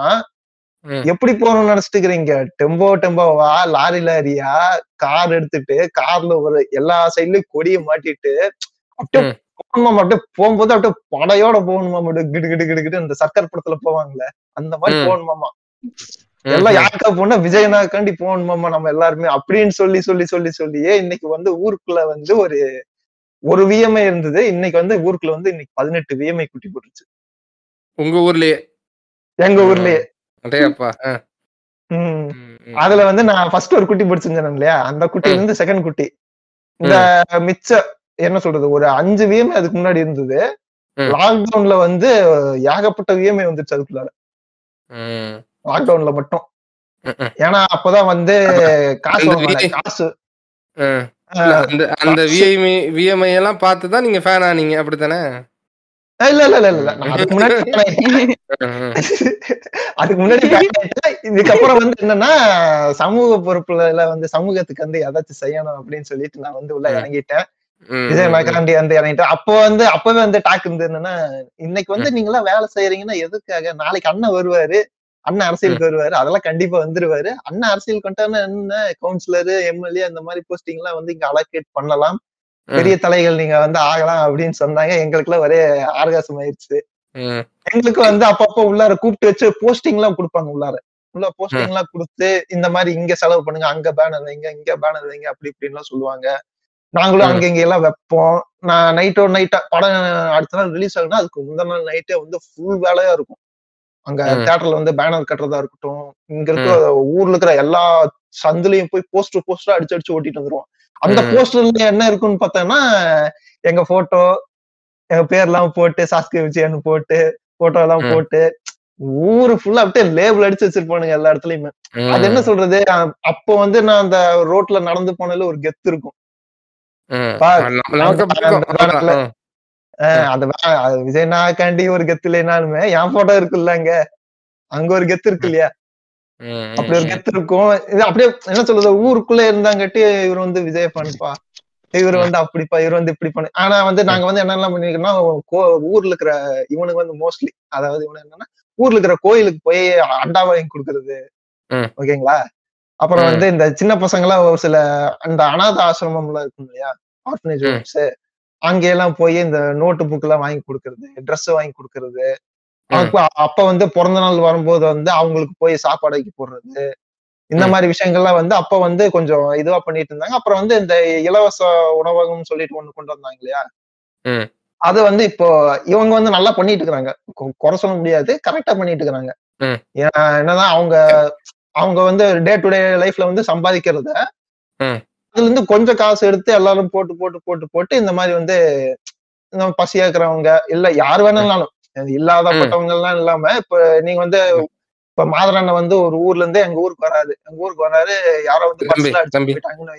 எப்படி போறோம்னு நினைச்சிட்டு இருக்கிறீங்க டெம்போ டெம்போவா? லாரி லாரியா கார் எடுத்துட்டு கார்ல ஒரு எல்லா சைட்லயும் கொடியை மாட்டிட்டு அப்படியே. போகணுமா? அப்படியே போகும்போது அப்படியே படையோட போகணுமா? அப்படியே கிடு கிடு கிடு கிடு இந்த சர்க்கர் படத்துல போவாங்கல்ல அந்த மாதிரி. போகணுமாமா? எல்லாம் யாருக்கா போனா விஜயனாக்காண்டி போகணுமாமா நம்ம எல்லாருமே அப்படின்னு சொல்லி சொல்லி சொல்லி சொல்லியே இன்னைக்கு வந்து ஊருக்குள்ள வந்து ஒரு ஒரு விஎம்ஐ இருந்தது. இன்னைக்கு வந்து ஊருக்குள்ள வந்து இன்னைக்கு பதினெட்டு விஎம்ஐ குட்டி போட்டுருச்சு. உங்க ஊர்லயே? எங்க ஊர்லயே. அதுல வந்து நான் ஃபர்ஸ்ட் ஒரு குட்டி பிடிச்சிருந்தேன் இல்லையா? அந்த குட்டில இருந்து செகண்ட் குட்டி. இந்த மிச்ச என்ன சொல்றது ஒரு அஞ்சு விஎம்ஐ அதுக்கு முன்னாடி இருந்தது. லாக்டவுன்ல வந்து ஏகப்பட்ட விஎம்ஐ வந்துருச்சு அதுக்குள்ளார. லாக்டவுன்ல மட்டும். ஏன்னா அப்பதான் வந்து காசு காசு. அந்த விஐமி விஎம்ஐ எல்லாம் பார்த்து தான் நீங்க ஃபேன் ஆனீங்க அப்படித்தானே? இல்ல இல்ல இல்ல இல்ல. அதுக்கு முன்னாடி அதுக்கு முன்னாடி. இதுக்கப்புறம் வந்து என்னன்னா சமூக பொறுப்புல வந்து சமூகத்துக்கு வந்து ஏதாச்சும் செய்யணும் அப்படின்னு சொல்லிட்டு நான் வந்து உள்ள. இறங்கிட்டேன். விஜய் மகாண்டி வந்து இறங்கிட்டேன் அப்போ வந்து அப்பவே வந்து டாக் இருந்தது என்னன்னா இன்னைக்கு வந்து நீங்க எல்லாம் வேலை செய்யறீங்கன்னா எதுக்காக? நாளைக்கு அண்ணன் வருவாரு. அண்ணன் அரசியலுக்கு வருவாரு. அதெல்லாம் கண்டிப்பா வந்துருவாரு. அண்ணன் அரசியலுக்கு வந்துட்டாருன்னா என்ன? கவுன்சிலர் எம்எல்ஏ அந்த மாதிரி போஸ்டிங் எல்லாம் வந்து இங்க அலோகேட் பண்ணலாம். பெரிய தலைகள் நீங்க வந்து ஆகலாம் அப்படின்னு சொன்னாங்க. எங்களுக்குலாம் ஒரே ஆர்காசம் ஆயிடுச்சு. எங்களுக்கு வந்து அப்பப்போ உள்ளார கூப்பிட்டு வச்சு போஸ்டிங் எல்லாம் கொடுப்பாங்க உள்ளார. உள்ள போஸ்டிங் எல்லாம் கொடுத்து இந்த மாதிரி இங்க செலவு பண்ணுங்க அங்க பேனர் வைங்க இங்க பேனர் வைங்க அப்படி இப்படின்னு எல்லாம் சொல்லுவாங்க. நாங்களும். அங்க இங்க எல்லாம் வைப்போம். நான் நைட்டோ நைட்டா படம் அடுத்த நாள் ரிலீஸ் ஆகுனா அதுக்கு முந்தின நாள் நைட்டே வந்து ஃபுல் வேலையா இருக்கும். அங்க ம். தியேட்டர்ல வந்து பேனர் கட்டுறதா இருக்கட்டும் இங்க இருக்கிற ஊர்ல இருக்கிற எல்லா சந்துலயும் போய் போஸ்டர் போஸ்டர் அடிச்சு அடிச்சு ஓட்டிட்டு வந்துருவோம். அந்த. போஸ்டர்ல என்ன இருக்குன்னு பார்த்தோம்னா எங்க போட்டோ எங்க பேர்லாம் போட்டு சாஸ்கி விஜயன் போட்டு போட்டோ எல்லாம். போட்டு ஊரு ஃபுல்லா அப்படியே லேபிள் அடிச்சு வச்சிருப்பானுங்க எல்லா இடத்துலயுமே. அது என்ன சொல்றது? அப்போ வந்து நான் அந்த ரோட்ல நடந்து போனதுல ஒரு கெத்து இருக்கும். அந்த- விஜய் நாக்காண்டி ஒரு கெத்து இல்லைனாலுமே என் போட்டோ இருக்குல்ல அங்க? அங்க ஒரு கெத்து இருக்கு இல்லையா? அப்படி ஒரு. கெத்து இருக்கும். இது அப்படியே என்ன சொல்றது ஊருக்குள்ள இருந்தாங்கட்டி இவர் வந்து விஜய் ஃபேன்ப்பா. இவர் வந்து அப்படிப்பா இவர் வந்து இப்படி பண்ணு. ஆனா வந்து நாங்க வந்து என்னெல்லாம் பண்ணிருக்கோம்னா ஊர்ல இருக்கிற இவனுக்கு வந்து மோஸ்ட்லி அதாவது இவனு என்னன்னா ஊர்ல இருக்கிற கோயிலுக்கு போய் அண்டா வாங்கி கொடுக்கறது. ஓகேங்களா? அப்புறம். வந்து இந்த சின்ன பசங்க எல்லாம் ஒரு சில அந்த அனாத ஆசிரமம் எல்லாம் இருக்கும் இல்லையா? ஆர்ஃபனேஜ் அங்கெல்லாம் போய் இந்த நோட்டு புக் எல்லாம் வாங்கி கொடுக்கறது ட்ரெஸ் வாங்கி கொடுக்கறது. அப்ப வந்து பிறந்த நாள் வரும்போது வந்து அவங்களுக்கு போய் சாப்பாடு வைக்க போடுறது இந்த. மாதிரி விஷயங்கள்லாம் வந்து அப்ப வந்து கொஞ்சம் இதுவா பண்ணிட்டு இருந்தாங்க அப்புறம் வந்து இந்த இலவச உணவகம் சொல்லிட்டு ஒண்ணு கொண்டு வந்தாங்க இல்லையா. அது வந்து இப்போ இவங்க வந்து நல்லா பண்ணிட்டு இருக்காங்க கொ- குறை சொல்ல முடியாது கரெக்டா பண்ணிட்டு. ஏன்னா என்னதான் அவங்க அவங்க வந்து டே டு டே லைஃப்ல வந்து சம்பாதிக்கிறத. அதுல இருந்து கொஞ்சம் காசு எடுத்து எல்லாரும் போட்டு போட்டு போட்டு போட்டு இந்த மாதிரி வந்து இந்த பசியா இருக்கிறவங்க இல்ல யார் வேணாலும் இல்லாதப்பட்டவங்க எல்லாம் இல்லாம இப்ப நீங்க வந்து இப்ப மாதரண்ண வந்து ஒரு ஊர்ல இருந்து எங்க ஊருக்கு வராது எங்க ஊருக்கு வராரு யாரோ வந்து பஸ்ல அடிச்சு. போயிட்டாங்கன்னு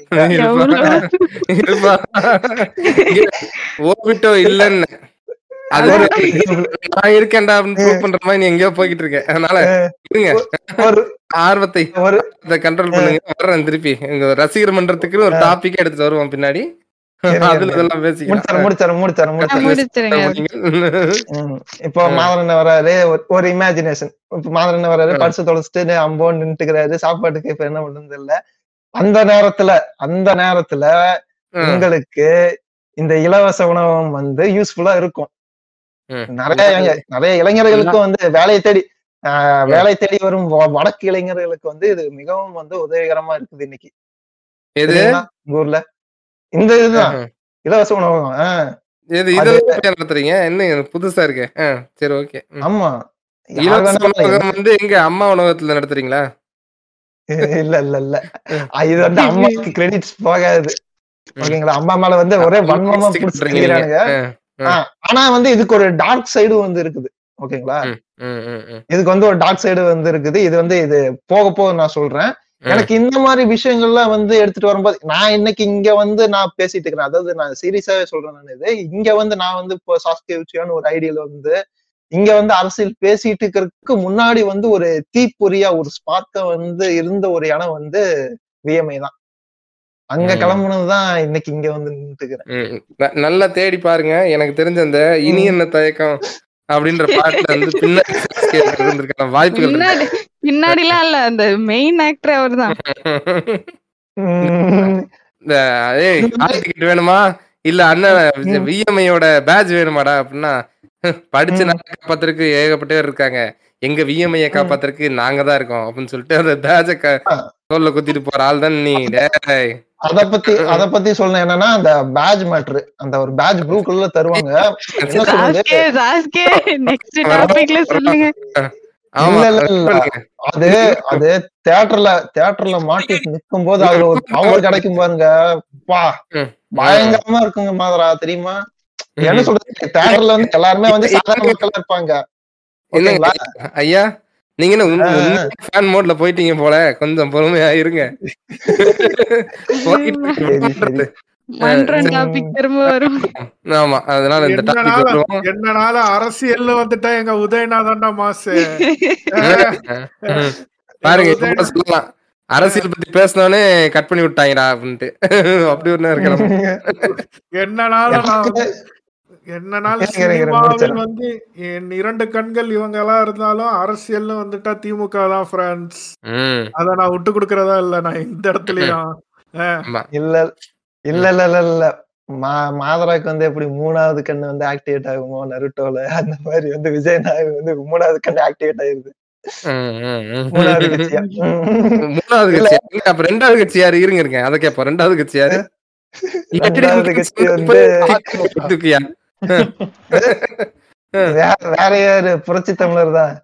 இல்லன்னு. அது நான் இருக்கேன்டா ப்ரூவ் பண்ற மாதிரி நீ எங்கேயோ போய்கிட்டு இருக்க. அதனால இருங்க. ஒரு ஆர்வத்தை ஒரு கண்ட்ரோல் பண்ணுங்க. வர்றேன் திருப்பி. எங்க ரசிகர் மன்றத்துக்கு ஒரு டாபிக் எடுத்துட்டு வருவோம் பின்னாடி. அதுல. இதெல்லாம் பேசிக்கலாம். முடிச்சாரு முடிச்சாரு முடிச்சாரு முடிச்சாரு முடிச்சிருங்க ம். இப்போ ம். மாதரண்ண வராரு. ஒரு- இமேஜினேஷன் இப்ப மாதரண்ண வராரு. பரிசு தொலைச்சிட்டு அம்போன்னு நின்னுட்டுக்கிறாரு. சாப்பாட்டுக்கு இப்ப என்ன பண்ணுறது இல்ல அந்த நேரத்துல அந்த நேரத்துல. உங்களுக்கு இந்த இலவச உணவகம் வந்து யூஸ்ஃபுல்லா இருக்கும். நிறைய நிறைய இளைஞர்களுக்கும் வந்து வேலையை தேடி ஆஹ், வேலை தேடி வரும் வடக்கு இளைஞர்களுக்கு வந்து இது மிகவும் வந்து உதவிகரமா இருக்குது இன்னைக்கு. எது? ஊர்ல? இந்த இதுதான். இலவச உணவகம். ஆஹ், எது இதெல்லாம் நடத்துறீங்க? என்ன இது? புதுசா இருக்கு. சரி ஓகே. ஆமா. இலவச உணவகம் வந்து எங்க அம்மா உணவகத்துல நடத்துறீங்களா? இல்ல இல்ல இல்ல. இது வந்து அம்மாவுக்கு கிரெடிட்ஸ் போகாது. ஓகேங்களா? அம்மா மேல வந்து ஒரே வன்மமா Stick ஆனா வந்து இதுக்கு ஒரு டார்க் சைடு வந்து இருக்குது. ஓகேங்களா. இதுக்கு வந்து ஒரு டார்க் சைடு வந்து இருக்குது. இது வந்து இது போக போக நான் சொல்றேன். எனக்கு இந்த மாதிரி விஷயங்கள்லாம் வந்து எடுத்துட்டு வரும்போது நான் இன்னைக்கு இங்க வந்து நான் பேசிட்டு இருக்கிறேன். அதாவது நான் சீரியஸாவே சொல்றேன் நான் இது. இங்க வந்து நான் வந்து இப்போ உச்சியான ஒரு ஐடியால வந்து இங்க வந்து அரசியல் பேசிட்டு இருக்கிறதுக்கு முன்னாடி வந்து ஒரு தீப்பொறியா ஒரு ஸ்பார்க்க வந்து இருந்த ஒரு இடம் வந்து வியமை தான். அங்க. கிளம்புனதுதான் இன்னைக்கு இங்க வந்து நல்லா தேடி பாருங்க. எனக்கு தெரிஞ்ச அந்த இனி என்ன தயக்கம் அப்படின்ற பாட்டுல வந்து பின்னாடி இருந்திருக்கான வாய்ப்புகள். பின்னாடி பின்னாடிலாம் இல்ல. அந்த மெயின் ஆக்டர் அவர்தான். இந்த ஏய் ஹால் டிக்கெட் வேணுமா? இல்ல அண்ணன் விஎம்ஐயோட பேட்ச் வேணுமாடா அப்படின்னா படிச்ச. நாளை காப்பாத்துறதுக்கு ஏகப்பட்ட பேர் இருக்காங்க. எங்க விஎம்ஐய காப்பாத்துறதுக்கு நாங்க தான் இருக்கோம் அப்படின்னு சொல்லிட்டு அந்த பேட்ச தோல்ல குத்திட்டு போற ஆள் தான் நீ டேய். அத பத்தி அத பத்தி சொல்லணும் என்னன்னா அந்த பேட்ச் மேட்ரு அந்த ஒரு பேட்ச் ப்ளூ கலர்ல தருவாங்க. அது அது தியேட்டர்ல தியேட்டர்ல மாட்டி நிக்கும் போது அதுல ஒரு பவர் கிடைக்கும் பாருங்க. பா. பயங்கரமா இருக்குங்க மாதிரா தெரியுமா? என்ன சொல்றது? தியேட்டர்ல வந்து எல்லாருமே வந்து சாதாரண மக்களா இருப்பாங்க? ஐயா நீங்க என்ன ஃபேன் மோட்ல போயிட்டீங்க போல. கொஞ்சம் பொறுமையா இருங்க. ஆமா அதனால இந்த டாபிக் என்னனால அரசியல்ல வந்துட்டா எங்க உதயநாதன்டா மாசு. பாருங்க சொல்லலாம். அரசியல் பத்தி பேசினோடனே கட் பண்ணி விட்டாங்கடா அப்படின்ட்டு. அப்படி ஒண்ணு இருக்கலாம் என்னனால என்னனால சினிமாவில். வந்து என் இரண்டு கண்கள் இவங்க எல்லாம் இருந்தாலும் அரசியல்னு வந்துட்டா திமுக தான் ஃப்ரெண்ட்ஸ் ம் அத நான் விட்டு கொடுக்கறதா இல்ல நான் இந்த இடத்துலயும் இல்ல இல்ல இல்ல இல்ல இல்ல மா மாதராக்கு வந்து எப்படி மூணாவது கண்ணு வந்து ஆக்டிவேட் ஆகுமோ நருட்டோல அந்த மாதிரி வந்து விஜய் நாயக் வந்து மூணாவது கண்ணு ஆக்டிவேட் ஆயிருது. மூணாவது கட்சியா. மூணாவது கட்சி யாரு? அப்ப ரெண்டாவது கட்சி யாரு இருங்க இருக்கேன் அதை கேட்போம் ரெண்டாவது கட்சி யாரு ரெண்டாவது கட்சி வந்து வேற வேற யாரு? புரட்சி தமிழர் தான்.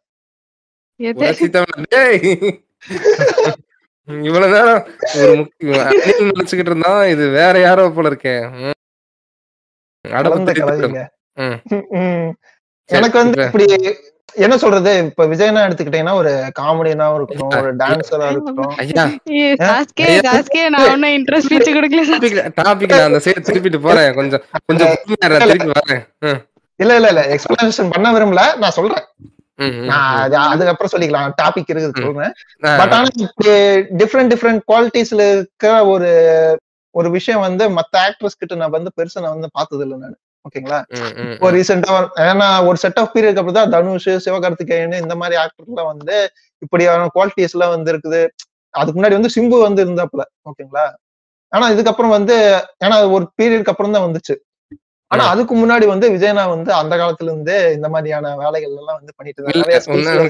புரட்சி தமிழர் டேய். இவ்வளவு நேரம் ஒரு முக்கிய நினைச்சுக்கிட்டு இருந்தான் இது வேற யாரோ போல இருக்கேன் எனக்கு வந்து இப்ப- இப்படி என்ன சொல்றது? இப்ப விஜயனா எடுத்துக்கிட்டீங்கன்னா ஒரு காமெடியனாவும் இருக்கட்டும் ஒரு டான்சரா இருக்கட்டும். திருப்பிட்டு போறேன். கொஞ்சம் கொஞ்சம் திருப்பி வரேன். இல்ல இல்ல இல்ல. எக்ஸ்பிளனேஷன் பண்ண விரும்பல. நான் சொல்றேன். நான் அது அதுக்கப்புறம் சொல்லிக்கலாம். டாபிக் இருக்குது சொல்றேன். பட் ஆனா டிஃப்ரெண்ட் டிஃப்ரெண்ட் குவாலிட்டிஸ்ல இருக்க ஒரு ஒரு விஷயம் வந்து மத்த ஆக்ட்ரஸ் கிட்ட நான் வந்து பெருசா நான் வந்து பார்த்தது இல்லை நான். ஓகேங்களா? இப்போ ரீசெண்டா ஏன்னா ஒரு செட் ஆஃப் பீரியட் அப்புறம் தான் தனுஷ் சிவகார்த்திகேயன் இந்த மாதிரி ஆக்டர்லாம் வந்து இப்படியான குவாலிட்டிஸ் எல்லாம் வந்து இருக்குது. அதுக்கு முன்னாடி வந்து சிம்பு வந்து இருந்தாப்புல ஓகேங்களா? ஆனா இதுக்கப்புறம் வந்து ஏன்னா ஒரு பீரியட்க்கு அப்புறம் தான் வந்துச்சு. ஆனா அதுக்கு முன்னாடி வந்து விஜயனா வந்து அந்த காலத்துல இருந்தே இந்த மாதிரியான வேலைகள் எல்லாம் வந்து பண்ணிட்டு எல்லாம்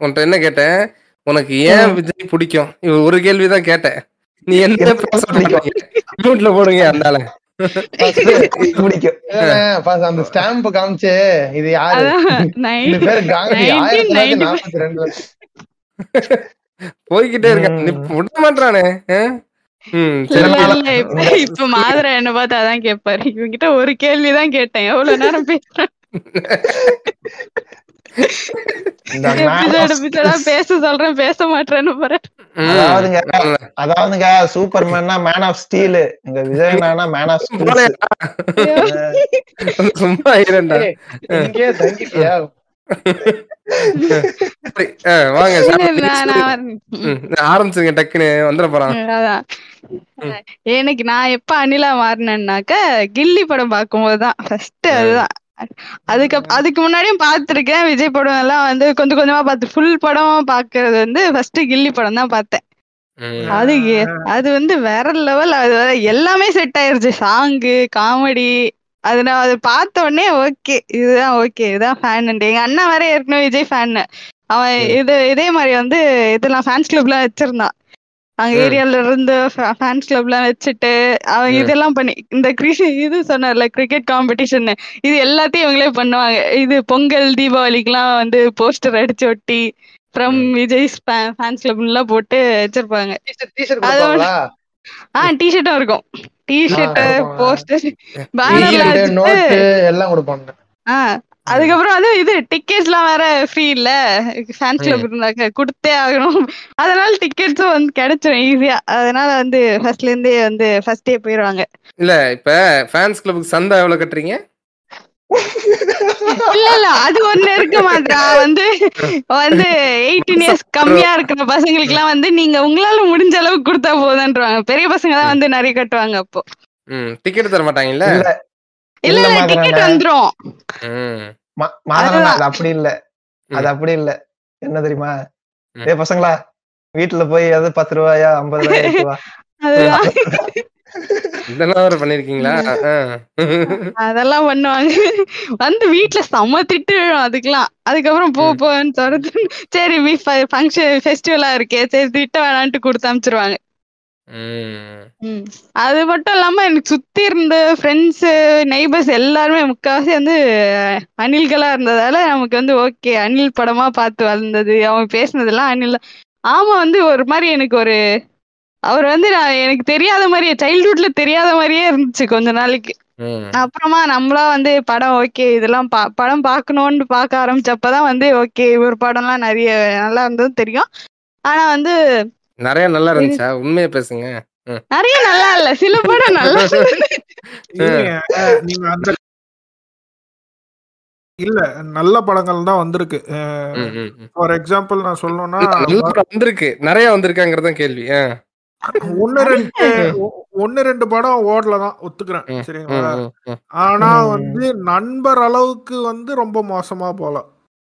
உன்கிட்ட என்ன கேட்டேன்? உனக்கு ஏன் விஜய் பிடிக்கும்? ஒரு கேள்விதான் கேட்டேன். நீ என்ன. மியூட்ல போடுங்க அந்த அந்த ஸ்டாம்ப் காமிச்சு இது யாரு? பேர் காந்தி. 1995. ஆயிரத்தி தொள்ளாயிரத்தி நாற்பத்தி ரெண்டுல போய்கிட்டே இருக்கான் நீ விட மாட்டானே இப்ப மாதுரை என்ன பார்த்து அதான் கேட்பாரு இவங்கிட்ட ஒரு கேள்விதான் கேட்டேன். எவ்வளவு நேரம் பேசுறேன்? பேச சொல்றேன் பேச மாட்டேன்னு. அதாவதுங்க அதாவதுங்க சூப்பர்மேன்னா மேன் ஆஃப் ஸ்டீல் எங்க விஜயனா மேன் ஆஃப் சும்மா இரண்டா இங்கே தங்கிட்டியா? ஆரம்பிச்சுங்க டக்குன்னு வந்துட போறான் எனக்கு நான் எப்ப அனிலா மாறினேன்னாக்க கில்லி படம் பார்க்கும்போதுதான். ஃபர்ஸ்ட் அதுதான். அதுக்கு அதுக்கு முன்னாடியும் பார்த்திருக்கேன் விஜய் படம் எல்லாம் வந்து கொஞ்சம் கொஞ்சமா பார்த்து ஃபுல் படமா பாக்குறது வந்து ஃபர்ஸ்ட் கில்லி படம் தான் பார்த்தேன். அது அது வந்து வேற லெவல் அது எல்லாமே செட் ஆயிருச்சு. சாங்கு காமெடி அது நான் அதை பார்த்த உடனே ஓகே இதுதான் ஓகே இதுதான் ஃபேன் எங்க அண்ணா வேற ஏற்கனவே விஜய் ஃபேன் அவன் இது இதே மாதிரி வந்து இதெல்லாம் ஃபேன்ஸ் கிளப்லாம் வச்சிருந்தான். அங்க. ஏரியால இருந்து ஃபேன்ஸ் கிளப்லாம் வச்சுட்டு அவன் ம். இதெல்லாம் பண்ணி இந்த கிரி இது சொன்னார்ல கிரிக்கெட் காம்படிஷன் இது எல்லாத்தையும் இவங்களே பண்ணுவாங்க. இது பொங்கல் தீபாவளிக்குலாம் வந்து போஸ்டர் அடிச்சு ஒட்டி ஃப்ரம் விஜய் ஃபேன்ஸ் கிளப்லாம் போட்டு வச்சிருப்பாங்க. டிஷர்ட் அதோட- கொடுப்பாங்களா? ஆ டிஷர்ட்டும் இருக்கும். டிஷர்ட். போஸ்டர் வச்சுட்டு எல்லாம் கொடுப்பாங்க. ஆ. அதுக்கப்புறம் வந்து இது டிக்கெட்ஸ் எல்லாம் வேற ஃப்ரீ இல்ல. ஃபேன்ஸ் கிளப் இருந்தாக்க கொடுத்தே ஆகணும். அதனால டிக்கெட்ஸும் வந்து கிடைச்சிரும் ஈஸியா அதனால வந்து ஃபர்ஸ்ட்ல இருந்தே வந்து ஃபர்ஸ்ட் டே போயிருவாங்க. இல்ல இப்ப ஃபேன்ஸ் கிளப்புக்கு சந்தா எவ்வளவு கட்டுறீங்க? இல்ல இல்ல அது ஒண்ணு இருக்கு மாத்ரா வந்து வந்து எயிட்டீன் இயர்ஸ் கம்மியா இருக்கிற பசங்களுக்கு எல்லாம் வந்து நீங்க உங்களால முடிஞ்ச அளவுக்கு கொடுத்தா போதுன்றாங்க பெரிய பசங்க தான் வந்து நிறைய கட்டுவாங்க அப்போ. ம் டிக்கெட் தர மாட்டாங்கல்ல இல்ல. டிக்கெட் வந்துரும். அது அப்படி இல்ல. அது. அப்படி இல்ல. என்ன தெரியுமா. ஏ பசங்களா வீட்டுல போய் அது பத்து ரூபாயா ஐம்பது ரூபாயா இதெல்லாம் பண்ணிருக்கீங்களா. அதெல்லாம் பண்ணுவாங்க. வந்து வீட்ல செம்ம திட்டு விழும் அதுக்கெல்லாம். அதுக்கப்புறம் போ. போன்னு சொல்றது சரி ஃபங்க்ஷன் ஃபெஸ்டிவலா இருக்கே. சரி திட்ட வேணான்ட்டு கொடுத்து அனுப்பிச்சிருவாங்க ம். அது மட்டும் இல்லாம எனக்கு சுத்தி இருந்த ஃப்ரெண்ட்ஸ் நெய்பர்ஸ் எல்லாருமே முக்காவாசி வந்து அணில்களா இருந்ததால நமக்கு வந்து ஓகே அணில் படமா பார்த்து வளர்ந்தது. அவன் பேசுனதெல்லாம் அணில். ஆமா வந்து ஒரு மாதிரி எனக்கு ஒரு அவர் வந்து நான் எனக்கு தெரியாத மாதிரியே சைல்ட்ஹுட்ல தெரியாத மாதிரியே இருந்துச்சு கொஞ்ச நாளைக்கு. அப்புறமா நம்மளா வந்து படம் ஓகே இதெல்லாம் பா படம் பார்க்கணும்னு பார்க்க ஆரம்பிச்சப்பதான் வந்து ஓகே இவர் படம்லாம் நிறைய நல்லா இருந்தது தெரியும். ஆனா வந்து நிறைய நல்லா இருந்துச்சா? உண்மையை பேசுங்க. நிறைய நல்லா இல்ல. சில படம் நல்லா இல்ல. நல்ல படங்கள் தான் வந்திருக்கு. ஃபார் எக்ஸாம்பிள் நான் சொல்லணும்னா வந்திருக்கு. நிறைய வந்திருக்காங்கிறதான் கேள்வி. ஆ. ஒன்னு ரெண்டு ஒன்னு ரெண்டு படம் ஓடல தான் ஒத்துக்கிறேன். சரிங்களா. ஆனா. வந்து நண்பர் அளவுக்கு வந்து ரொம்ப மோசமா போல.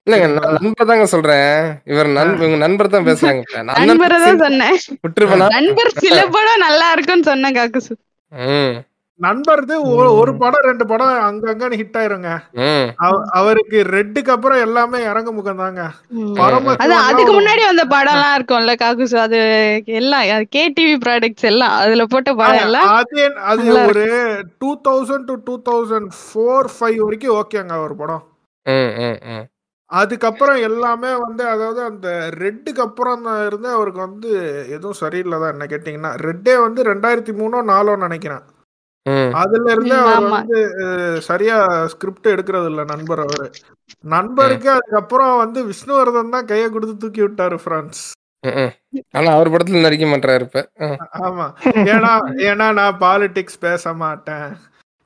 இல்லைங்க நான் நண்பர் தாங்க சொல்றேன். இவர் நண்பர் இவங்க நண்பர் தான் பேசுறாங்க நண்பரை தான் சொன்னேன். விட்டுருப்பேனா நண்பர் சில படம் நல்லா இருக்குன்னு சொன்னேன் காக்குசு ம், நண்பர்து ஒரு படம் ரெண்டு படம் அங்கங்கன்னு ஹிட் ஆயிருங்க. அவருக்கு ரெட்டுக்கு அப்புறம் எல்லாமே இறங்க முகம் தாங்க அதுக்கு முன்னாடி வந்த படம் எல்லாம் இருக்கும்ல காக்குசு அது எல்லாம் கேடிவி ப்ராடக்ட்ஸ் எல்லாம் அதுல போட்ட படம் எல்லாம் அது அது ஒரு two thousand to two thousand four five வரைக்கும் ஓகேங்க ஒரு படம். ம், ம், ம். அதுக்கப்புறம் எல்லாமே வந்து அதாவது அந்த ரெட்டுக்கு அப்புறம் தான் இருந்து அவருக்கு வந்து எதுவும் சரியில்லை தான் என்ன கேட்டிங்கன்னா ரெட்டே வந்து ரெண்டாயிரத்தி மூணோ நாலோ நினைக்கிறேன். ம். அதுல இருந்து அவர். வந்து சரியா ஸ்கிரிப்ட் எடுக்கிறது இல்ல நண்பர் அவரு. நண்பருக்கு அதுக்கப்புறம் வந்து விஷ்ணுவர்தன் தான் கையை கொடுத்து தூக்கி விட்டாரு பிரான்ஸ். ஆனா அவர் படத்துல நடிக்க மாட்டாரு இப்ப. ஆமா. ஏன்னா ஏன்னா நான் பாலிடிக்ஸ் பேச மாட்டேன்.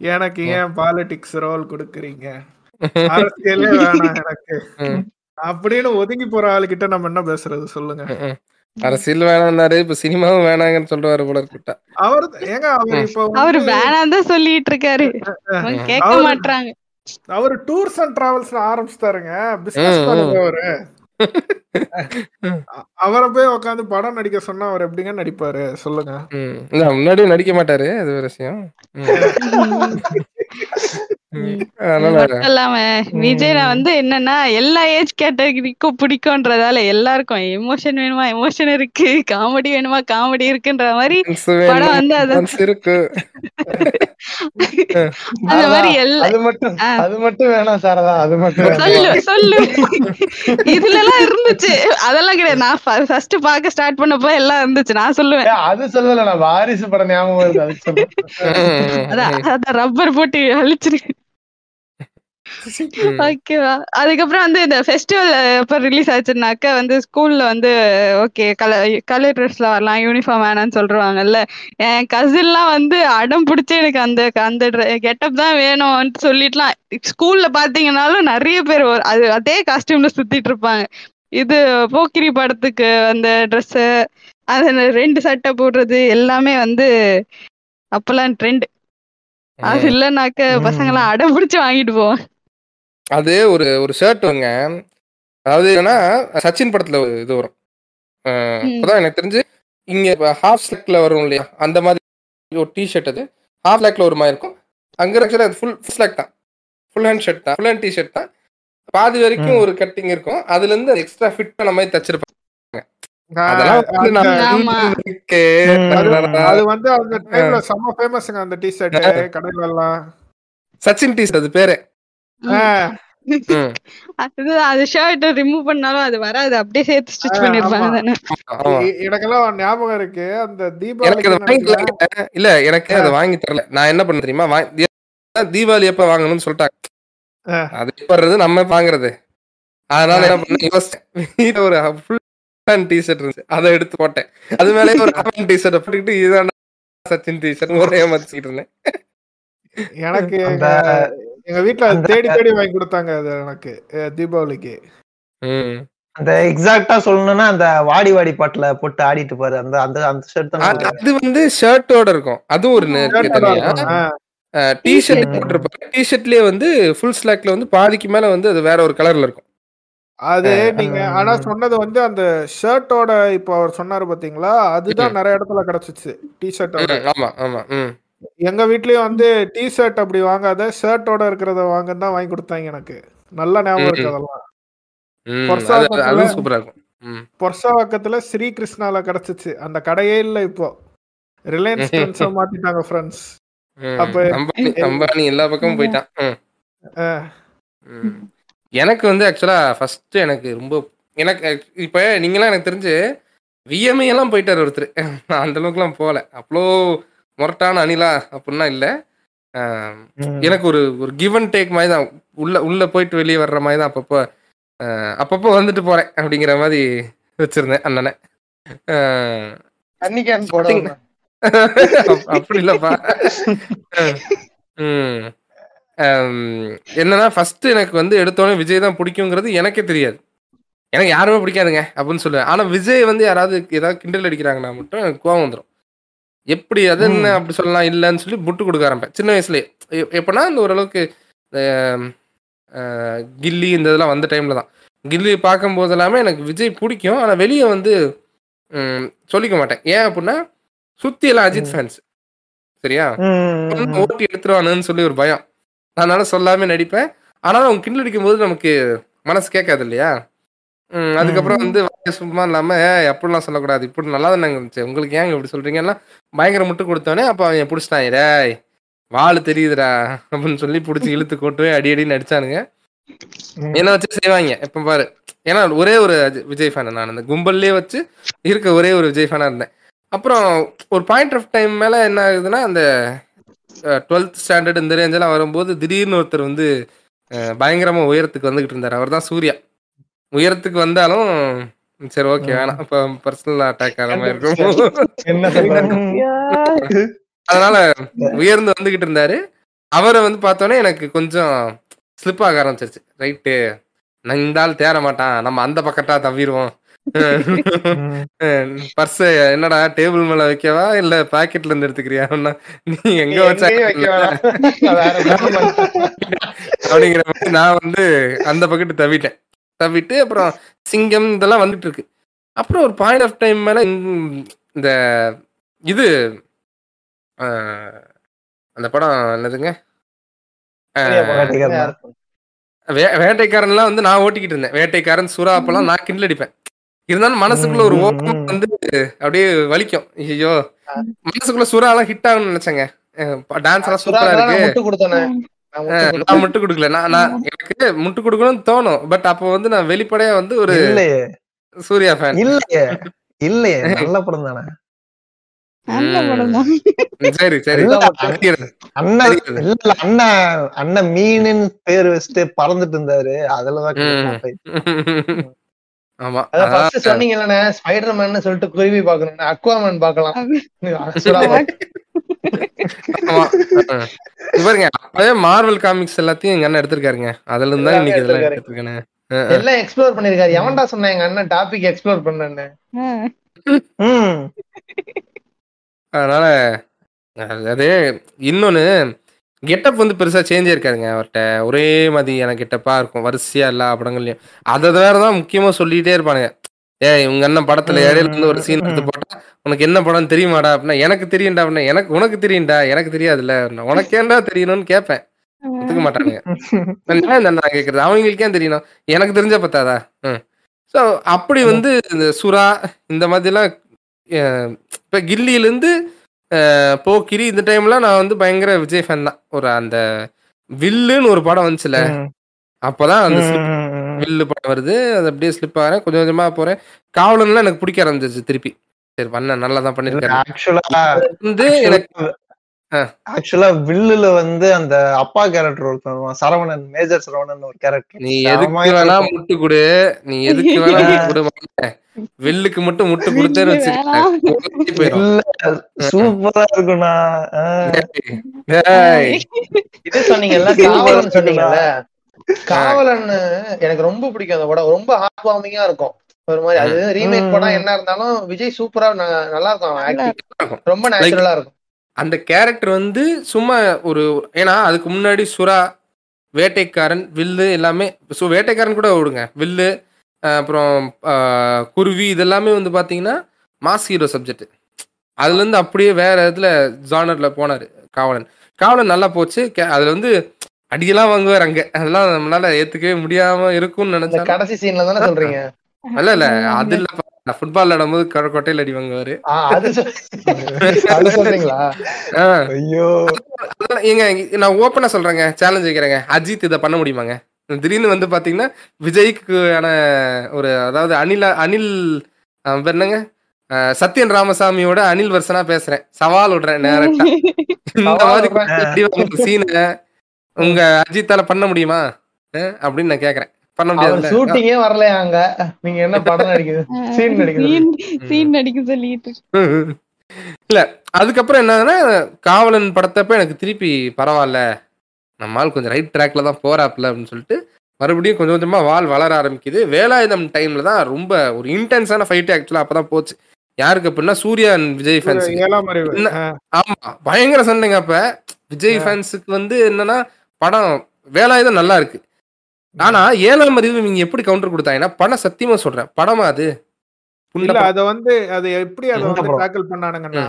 எனக்கு ஏன் பாலிடிக்ஸ் ரோல் கொடுக்குறீங்க? அரசியலே வேணாம் எனக்கு. அப்படின்னு ஒதுங்கி போற ஆளுகிட்ட நம்ம என்ன பேசுறது? சொல்லுங்க. அரசியல் வேணாம்னாரு இப்ப சினிமாவும் வேணாங்கன்னு சொல்றாரு போல இருக்கிட்ட அவர் ஏங்க அவர் இப்ப அவரு வேணாம் தான் சொல்லிட்டு இருக்காரு. கேட்க அவரு- மாட்றாங்க. அவர் டூர்ஸ் அண்ட் டிராவல்ஸ் ஆரம்பிச்சிட்டாருங்க. பிசினஸ். அவரு அவரை போய் உட்காந்து படம் நடிக்க சொன்னா அவர் எப்படிங்க நடிப்பாரு? சொல்லுங்க. ம். இல்ல முன்னாடியும் நடிக்க மாட்டாரு அது ஒரு விஷயம். ம். ம். ம். அது அதனால மட்டும் இல்லாம விஜய் நான் வந்து என்னன்னா எல்லா ஏஜ் கேட்டகரிக்கும் பிடிக்கும்ன்றதால எல்லாருக்கும் எமோஷன் வேணுமா எமோஷன் இருக்கு காமெடி வேணுமா காமெடி இருக்குன்ற மாதிரி படம் வேணும், வந்து அது இருக்கு அந்த மாதிரி எல்லா அது மட்டும் ஆ. அது மட்டும் வேணாம் சாரதா அது மட்டும் வேணாம் சொல்லு சொல்லு இதுல எல்லாம் இருந்துச்சு அதெல்லாம் கிடையாது நான் ஃபர்ஸ்ட் பார்க்க ஸ்டார்ட் பண்ணப்போ எல்லாம் இருந்துச்சு நான் சொல்லுவேன் ஏய், அது சொல்லல நான் வாரிசு படம் ஞாபகம் வருது சொல்றேன் அதான் அதான் ரப்பர் போட்டு அழிச்சிருக்கு ம். ஓகேவா அதுக்கப்புறம் வந்து இந்த ஃபெஸ்டிவல் எப்போ ரிலீஸ் ஆச்சுன்னாக்க வந்து ஸ்கூல்ல வந்து ஓகே கலர் கலர் ட்ரெஸ்ல வரலாம் யூனிஃபார்ம் வேணாம்னு சொல்றாங்கல்ல என் கசின்லாம் வந்து அடம் பிடிச்சி எனக்கு அந்த அந்த கெட்டப் தான் வேணும்னு சொல்லிட்டுலாம் ஸ்கூல்ல பாத்தீங்கன்னாலும் நிறைய பேர் அது அதே காஸ்டியூம்ல சுத்திட்டு இருப்பாங்க. இது போக்கிரி படத்துக்கு அந்த ட்ரெஸ் அது ரெண்டு சட்டை போடுறது எல்லாமே வந்து அப்பெல்லாம் ட்ரெண்ட் அது. இல்லைனாக்க பசங்க எல்லாம் அடம் பிடிச்சு வாங்கிட்டு போவாங்க. அது ஒரு ஒரு ஷர்ட் வருங்க அதாவது என்னன்னா சச்சின் படத்துல ஒரு இது வரும். அப்பதான் எனக்கு தெரிஞ்சு இங்க ஹாஃப் ஸ்லெக்ல வரும் இல்லையா? அந்த மாதிரி ஒரு டிஷர்ட் அது. ஹாஃப் ஸ்லெக்ல ஒரு மாதிரி இருக்கும். அங்க ஆக்சுவலா அது ஃபுல் ஸ்லெக் தான். ஃபுல் ஹேண்ட் ஷர்ட் தான். ஃபுல் ஹேண்ட் டிஷர்ட் தான். பாதி வரைக்கும். ஒரு கட்டிங் இருக்கும். அதுல இருந்து எக்ஸ்ட்ரா ஃபிட் பண்ண மாதிரி தச்சிருப்பாங்க. அது வந்து அந்த டைம்ல செம்ம ஃபேமஸ்ங்க அந்த டி ஷர்ட் கடையில எல்லாம் சச்சின் டிஷர்ட் அது பேரு. அது அது ஷர்ட் ரிமூவ் பண்ணாலும் அது வராது. அப்படியே சேர்த்து ஸ்டிச் பண்ணிருப்பாங்க. தானே. எனக்கெல்லாம் ஞாபகம் இருக்கு. அந்த தரல இல்ல எனக்கு அதை வாங்கி தரல. நான் என்ன பண்ண தெரியுமா? வாங்கி- தீபாவளி எப்ப வாங்கணும்னு சொல்லிட்டாங்க. அது வர்றது? நம்ம வாங்குறது. அதனால என்ன பண்ண யோசிச்சேன். ஒரு ஃபுல் டிஷர்ட் இருந்துச்சு. அதை எடுத்து போட்டேன். அது மேலே ஒரு ஹாஃப் டிஷர்ட் போட்டுக்கிட்டு இதான் சச்சின் டிஷர்ட் ஒரே மதிச்சுக்கிட்டு இருந்தேன். எனக்கு அந்த எங்க வீட்ல தேடி தேடி வாங்கி கொடுத்தாங்க அது எனக்கு தீபாவளிக்கு. அந்த எக்ஸாக்டா சொல்லணும்னா அந்த வாடி வாடி பாட்டுல போட்டு ஆடிட்டு பாரு அந்த அந்த அந்த ஷர்ட் தான் அது வந்து ஷர்ட்டோட இருக்கும். அது ஒரு டிஷர்ட். போட்டிருப்பாங்க டிஷர்ட்லயே வந்து ஃபுல் ஸ்லாக்ல வந்து பாதிக்கு மேல வந்து அது வேற ஒரு கலர்ல இருக்கும். அது நீங்க ஆனா சொன்னது வந்து அந்த ஷர்ட்டோட இப்போ அவர் சொன்னாரு பாத்தீங்களா? அதுதான் நிறைய இடத்துல கிடைச்சிச்சு டி ஷர்ட்டோட ம், ஆமா ஆமா எங்க வீட்லயும் வந்து டி ஷர்ட் அப்படி வாங்காத ஷர்ட்டோட இருக்கிறத வாங்க தான் வாங்கி கொடுத்தாங்க எனக்கு. நல்ல ஞாபகம் இருக்கு. அதெல்லாம். பொர்சாவக்கத்துல ஸ்ரீ கிருஷ்ணால கிடைச்சிச்சு. அந்த கடையே இல்ல இப்போ. ரிலையன்ஸ் மாத்திட்டாங்க ஃப்ரெண்ட்ஸ். அப்ப- அம்பானி எல்லா பக்கமும் போயிட்டான். எனக்கு வந்து ஆக்சுவலா ஃபர்ஸ்ட் எனக்கு ரொம்ப எனக்கு இப்ப நீங்களாம் எனக்கு தெரிஞ்சு விஎம்ஐ எல்லாம் போயிட்டாரு ஒருத்தர். நான் அந்த அளவுக்குலாம் போகல. அவ்வளோ முரட்டான அணிலா அப்படின்னா இல்லை. எனக்கு ஒரு ஒரு கிவ் அண்ட் டேக் மாதிரி தான். உள்ள உள்ள போயிட்டு வெளியே வர்ற மாதிரி தான் அப்பப்போ அப்பப்போ வந்துட்டு போறேன் அப்படிங்கிற மாதிரி வச்சிருந்தேன் அண்ணனை. அப்படி இல்லப்பா. என்னன்னா ஃபர்ஸ்ட் எனக்கு வந்து எடுத்தோடனே விஜய் தான் பிடிக்குங்கிறது எனக்கே தெரியாது. எனக்கு யாருமே பிடிக்காதுங்க அப்படின்னு சொல்லுவேன். ஆனா விஜய் வந்து யாராவது ஏதாவது கிண்டல் அடிக்கிறாங்கன்னா மட்டும் எனக்கு கோவம் வந்துடும் எப்படி அது என்ன அப்படி சொல்லலாம் இல்லைன்னு சொல்லி புட்டு கொடுக்க ஆரம்பிப்பேன். சின்ன வயசுலயே. எ- எப்படின்னா இந்த ஓரளவுக்கு கில்லி இந்த இதெல்லாம் வந்த டைம்ல தான். கில்லி பார்க்கும்போது எல்லாமே எனக்கு விஜய் பிடிக்கும். ஆனா வெளியே வந்து சொல்லிக்க மாட்டேன். ஏன் அப்படின்னா சுத்தி எல்லாம் அஜித் ஃபேன்ஸ் சரியா? ஓட்டி எடுத்துருவானுன்னு சொல்லி ஒரு பயம். அதனால சொல்லாம நடிப்பேன். ஆனாலும் அவங்க கிண்டல் அடிக்கும் போது நமக்கு மனசு கேட்காது இல்லையா? ம், அதுக்கப்புறம் வந்து வாய் சும்மா இல்லாம "ஏய், அப்படிலாம் சொல்லக்கூடாது. இப்படி நல்லா தான் இருந்துச்சு. உங்களுக்கு ஏங்க இப்படி சொல்றீங்கன்னா பயங்கர முட்டு கொடுத்தோன்னே அப்ப அவன் பிடிச்சிட்டான். டேய் வாள் தெரியுதுடா அப்படின்னு சொல்லி பிடிச்சி இழுத்து கொட்டு அடி அடின்னு அடிச்சானுங்க. என்ன வச்சு செய்வாங்க. எப்ப பாரு. ஏன்னா ஒரே ஒரு அஜி- விஜய் ஃபேன் நான் அந்த கும்பல்லே வச்சு இருக்க ஒரே ஒரு விஜய் ஃபேனா இருந்தேன். அப்புறம் ஒரு பாயிண்ட் ஆஃப் டைம் மேல என்ன ஆகுதுன்னா அந்த டுவெல்த் ஸ்டாண்டர்ட் இந்த ரேஞ்செல்லாம் வரும்போது திடீர்னு ஒருத்தர் வந்து பயங்கரமா உயரத்துக்கு வந்துகிட்டு இருந்தார். அவர் தான் சூர்யா. உயரத்துக்கு வந்தாலும் சரி ஓகே வேணாம். இப்போ பர்சனல் அட்டாக் ஆகிற மாதிரி இருக்கும். அதனால உயர்ந்து வந்துகிட்டு இருந்தாரு. அவரை வந்து பார்த்தோன்னே எனக்கு கொஞ்சம் ஸ்லிப் ஆக ஆரம்பிச்சிருச்சு. ரைட்டு நான் இந்த ஆள் தேற மாட்டான். நம்ம அந்த பக்கத்தா தவிடுவோம் பர்ஸ் என்னடா டேபிள் மேல வைக்கவா? இல்ல பாக்கெட்ல இருந்து எடுத்துக்கிறியா? நீ எங்க வச்சா அப்படிங்கிற மாதிரி நான் வந்து அந்த பக்கெட்டு தவிட்டேன். தவிட்டு அப்புறம் சிங்கம் இதெல்லாம் வந்துட்டு இருக்கு அப்புறம் ஒரு பாயிண்ட் ஆஃப் டைம் மேல இந்த- இது அந்த படம் என்னதுங்க? வேட்டைக்காரன்லாம் வந்து நான் ஓட்டிக்கிட்டு இருந்தேன். வேட்டைக்காரன் சுறா அப்பெல்லாம் நான் கிண்டல் அடிப்பேன். இருந்தாலும் மனசுக்குள்ள ஒரு ம், ஓட்டம் ம். வந்து அப்படியே வலிக்கும். ஐயோ மனசுக்குள்ள சுறா எல்லாம் ஹிட் ஆகும்னு நினைச்சேங்க. டான்ஸ் எல்லாம் சூப்பரா இருக்கு. நான் முட்டு கொடுக்கல. நான் எனக்கு முட்டு கொடுக்கணும்னு தோணும். பட் அப்போ வந்து நான் வெளிப்படையா வந்து ஒரு இல்லையே. சூர்யா ஃபேன் இல்லையே. இல்லையே. நல்ல படம் தானே. நல்ல படம் தான். சரி சரி. அண்ணன் மீனுன்னு பேர் வச்சுட்டு பறந்துட்டு இருந்தாரு. அதுலதான். ஆமா. அதான் அதான் ஃபர்ஸ்ட் சொன்னீங்கல்ல ஸ்பைடர் மேன் சொல்லிட்டு குருவி பாக்கணும் அக்வாமேன் பாக்கலாம் பாருங்க அப்பவே மார்வல் காமிக்ஸ் எல்லாத்தையும் எங்க அண்ணன் எடுத்திருக்காருங்க. அதுல இருந்து தான் இன்னைக்கு இதெல்லாம். எடுத்திருக்கேன்னு எல்லாம் எக்ஸ்ப்ளோர் பண்ணிருக்காரு எவன்டா சொன்னா எங்க அண்ணன் டாபிக் எக்ஸ்ப்ளோர் பண்ணேன்னு. ம். அதனால அது- அது இன்னொன்னு கெட்டப் வந்து பெருசா சேஞ்சே இருக்காதுங்க அவர்கிட்ட ஒரே மாதிரியான கெட்டப்பா இருக்கும். வரிசையா எல்லா படங்கள்லயும். அதை வேற தான் முக்கியமா சொல்லிட்டே இருப்பானுங்க. ஏய் உங்க அண்ணன் படத்துல இடையில இருந்து ஒரு சீன் எடுத்து போட்டா உனக்கு என்ன படம் தெரியுமாடா அப்படின்னா எனக்கு தெரியும்டா அப்படின்னா எனக்கு உனக்கு தெரியும்டா எனக்கு தெரியாதுல்ல அப்படின்னா, உனக்கு ஏன்டா தெரியணும்னு கேட்பேன். ஒத்துக்க மாட்டானுங்க. நான் கேட்கறது அவங்களுக்கு தெரியணும்? எனக்கு தெரிஞ்சா பத்தாதா? ம். ஸோ அப்படி வந்து இந்த சுறா இந்த மாதிரிலாம் இப்ப கில்லியிலேருந்து போக்கிரி இந்த டைம்ல நான் வந்து பயங்கர விஜய் ஃபேன் தான். ஒரு அந்த வில்லுன்னு ஒரு படம் வந்துச்சுல. அப்பதான் அந்த. வில்லு படம் வருது. அது அப்படியே ஸ்லிப் ஆகிறேன் கொஞ்சம் கொஞ்சமா போறேன். காவலன்லாம் எனக்கு பிடிக்க ஆரம்பிச்சிருச்சு திருப்பி. சரி பண்ண. நல்லா தான் பண்ணிருக்காரு actually- வந்து எனக்கு ஆக்சுவலா வில்லுல வந்து அந்த அப்பா கேரக்டர் ஒருத்தன் சரவணன் மேஜர் சரவணன் ஒரு கேரக்டர் நீ எதுக்கு வேணா முட்டு கொடு. நீ எதுக்கு வேணா கொடு. வில்லுக்கு மட்டும் முட்டு கொடுத்தேன்னு சூப்பரா. டேய், இது சொன்னீங்கல்ல காவலன் சொன்னீங்கல்ல? காவலன் எனக்கு ரொம்ப பிடிக்கும் அந்த படம். ரொம்ப ஹார்ட் வார்மிங்கா இருக்கும். ஒரு மாதிரி அது ரீமேக் படம் என்ன இருந்தாலும் விஜய் சூப்பரா நல்லா இருக்கும். ரொம்ப நேச்சுரலா இருக்கும். அந்த கேரக்டர் வந்து சும்மா ஒரு ஏன்னா அதுக்கு முன்னாடி சுறா வேட்டைக்காரன் வில்லு எல்லாமே ஸோ வேட்டைக்காரன் கூட விடுங்க. வில்லு அப்புறம் குருவி இதெல்லாமே வந்து பார்த்தீங்கன்னா மாஸ் ஹீரோ சப்ஜெக்ட் அதுலேருந்து அப்படியே வேற இதில் ஜானரில் போனார் காவலன். காவலன் நல்லா போச்சு. கே- அதுல வந்து அடியெல்லாம் வாங்குவார் அங்க. அதெல்லாம் நம்மளால ஏத்துக்கவே முடியாம இருக்கும்னு இந்த நினைச்சா கடைசி சீன்ல தானே சொல்றீங்க? இல்ல இல்ல அது இல்ல ஃபுட்பால் விளையாடும்போது கொ- கொட்டையில அடி வாங்குவாரு ஏங்க நான் ஓப்பனா சொல்றேங்க சேலஞ்ச் வைக்கிறேங்க. அஜித் இதை பண்ண முடியுமாங்க? திடீர்னு வந்து பாத்தீங்கன்னா விஜய்க்கான ஒரு அதாவது அனில் அனில் என்னங்க? சத்யன் ராமசாமியோட அனில் வருஷனா பேசுறேன். சவால் விடுறேன் நேரட்டா இந்த மாதிரி. சீனை உங்க அஜித்தால பண்ண முடியுமா? அப்படின்னு நான் கேக்குறேன். பண்ண முடியாது ஷூட்டிங்கே வரலையா அங்க. நீங்க என்ன படம் நடிக்குது? சீன் நடிக்குது. சீன் சீன் நடிக்க சொல்லிட்டு. இல்ல அதுக்கப்புறம் என்னன்னா காவலன் படத்தப்ப எனக்கு திருப்பி பரவாயில்ல. நம்மால் கொஞ்சம் ரைட் ட்ராக்ல தான் போறாப்ல அப்படின்னு சொல்லிட்டு மறுபடியும் கொஞ்சம் கொஞ்சமா வால் வளர ஆரம்பிக்குது. வேலாயுதம் டைம்ல தான் ரொம்ப ஒரு இன்டென்ஸான ஃபைட் ஆக்சுவலா அப்பதான் போச்சு. யாருக்கு அப்படின்னா சூர்யா and விஜய் ஃபேன்ஸ். ஆமா பயங்கர சண்டைங்க அப்ப. விஜய் ஃபேன்ஸுக்கு வந்து என்னன்னா படம் வேலாயுதம் நல்லா இருக்கு. ஆனா ஏழாம் அறிவு நீங்க எப்படி கவுண்டர் கொடுத்தாங்கன்னா படம் சத்தியமா சொல்றேன் படமா அது இல்ல. அத வந்து அது எப்படி அத வந்து? டேக்கிள் பண்ணானுங்கன்னா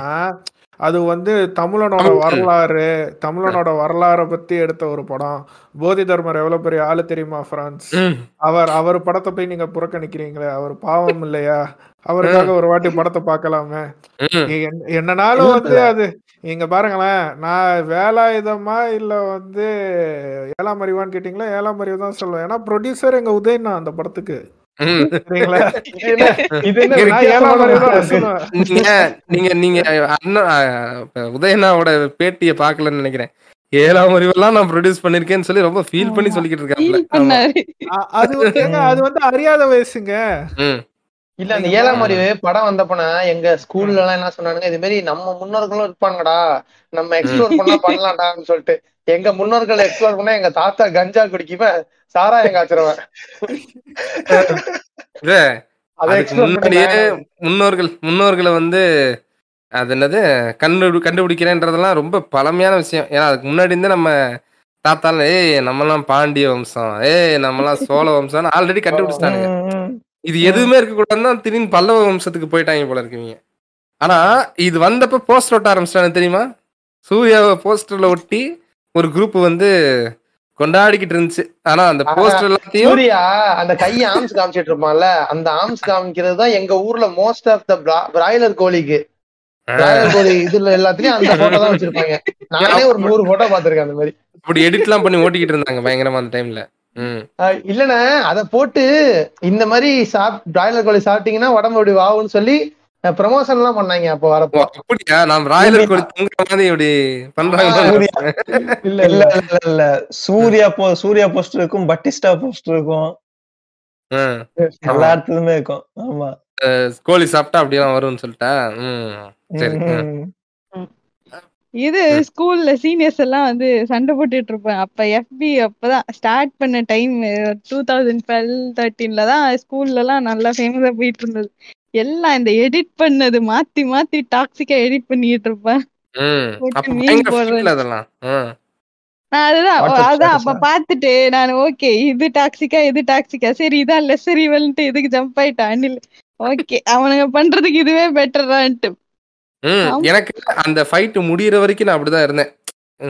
அது வந்து தமிழனோட. வரலாறு தமிழனோட வரலாறை பத்தி எடுத்த ஒரு படம் போதி தர்மர் எவ்வளவு பெரிய ஆளு தெரியுமா பிரான்ஸ். அவர் அவர் படத்தை போய் நீங்க புறக்கணிக்கிறீங்களே அவர் பாவம் இல்லையா அவருக்காக ஒரு வாட்டி படத்தை பார்க்கலாமே. என்னனாலும் வந்து அது இங்க பாருங்களேன் நான் வேலாயுதமா இல்ல வந்து ஏழாம் அறிவான்னு கேட்டீங்களா? ஏழாம் அறிவு தான் சொல்லுவேன். ஏன்னா ப்ரொடியூசர் எங்க உதயண்ணா அந்த படத்துக்கு. நீங்க நீங்க உதயனாவோட பேட்டியை பார்க்கலன்னு நினைக்கிறேன். ஏழாம் அறிவெல்லாம் நான் ப்ரொடியூஸ் பண்ணிருக்கேன்னு சொல்லி ரொம்ப ஃபீல் பண்ணி சொல்லிக்கிட்டு இருக்காங்க அது வந்து ஏங்க, அது வந்து அறியாத வயசுங்க. ம். இல்ல அந்த ஏழாம் அறிவு படம் வந்தப்பனா எங்க ஸ்கூல்ல எல்லாம் என்ன சொன்னானுங்க இது மாதிரி நம்ம முன்னோர்களும் இருப்பாங்கடா நம்ம எக்ஸ்ப்ளோர் பண்ணா பண்ணலாம்டான்னு சொல்லிட்டு. எங்க முன்னோர்கள் எக்ஸ்ப்ளோர் பண்ணா எங்க தாத்தா கஞ்சா குடிக்குவன் சாரா எங்க ஆச்சிருவன் முன்னாடியே முன்னோர்கள் முன்னோர்களை வந்து அது என்னது கண்டு கண்டுபிடிக்கிறேன்றதெல்லாம் ரொம்ப பழமையான விஷயம். ஏன்னா அதுக்கு முன்னாடி இருந்து நம்ம தாத்தால ஏய் நம்மலாம் பாண்டிய வம்சம் ஏய் நம்மலாம் சோழ வம்சம் ஆல்ரெடி கண்டுபிடிச்சிட்டானுங்க. இது எதுவுமே இருக்க கூடாதுன்னு திடீர்னு பல்லவ வம்சத்துக்கு போயிட்டாங்க போல இருக்கீங்க. ஆனா இது வந்தப்ப போஸ்டர் ஒட்ட ஆரம்பிச்சிட்டாங்க தெரியுமா? சூர்யாவை போஸ்டர்ல ஒட்டி ஒரு குரூப் வந்து கொண்டாடிக்கிட்டு இருந்துச்சு. ஆனா அந்த. போஸ்டர் எல்லாத்தையும் சூர்யா அந்த கையை ஆம்ஸ் காமிச்சிட்டு இருப்பான்ல அந்த ஆம்ஸ் காமிக்கிறது தான் எங்க ஊர்ல மோஸ்ட் ஆஃப் த பிராய்லர் கோழிக்கு. பிராய்லர் கோழி இதுல எல்லாத்துலயும் அந்த போட்டோ தான் வச்சிருப்பாங்க. நானே ஒரு நூறு போட்டோ பாத்திருக்கேன் அந்த மாதிரி. இப்படி எடிட்லாம் பண்ணி ஓட்டிக்கிட்டு இருந்தாங்க பயங்கரமா அந்த டைம்ல இல்லண்ணே அத போட்டு இந்த மாதிரி சாப் பிராய்லர் கோழி சாப்பிட்டீங்கன்னா உடம்பு இப்படி வாகும்னு சொல்லி ப்ரமோஷன் எல்லாம் பண்ணாங்க அப்போ வரப்போ. அப்படியா? நான் பிராய்லர் கோழி தூங்குற மாதிரி இப்படி பண்றாங்க இல்ல இல்ல இல்ல. இல்ல இல்ல. சூர்யா போ சூர்யா போஸ்டர் இருக்கும் பட்டிஸ்டா போஸ்டர் இருக்கும். எல்லா இடத்துலயுமே இருக்கும். ஆமா. கோழி சாப்பிட்டா அப்படிலாம் வரும்னு சொல்லிட்டா? சரி. இது ஸ்கூல்ல சீனியர்ஸ் எல்லாம் வந்து சண்டை போட்டுட்டு இருப்பேன் அப்ப எஃபி அப்பதான் ஸ்டார்ட் பண்ண டைம் டூ தௌசண்ட் டுவெல் தேர்ட்டீன்ல தான் ஸ்கூல்ல எல்லாம் நல்லா ஃபேமஸா போயிட்டு இருந்தது. எல்லாம் இந்த எடிட் பண்ணது மாத்தி மாத்தி டாக்ஸிக்கா எடிட் பண்ணிட்டு இருப்பேன். நான் அதுதான் அதான் அப்ப? பாத்துட்டு நான் ஓகே இது டாக்ஸிக்கா இது டாக்ஸிக்கா சரி இதான் லெஸ்ஸர் ஈவல்ன்ட்டு இதுக்கு ஜம்ப் ஆயிட்டான். அனில் ஓகே அவனுங்க பண்றதுக்கு இதுவே பெட்டர்டான்ட்டு ம். எனக்கு அந்த ஃபைட் முடியிற வரைக்கும் நான் அப்படிதான் இருந்தேன்.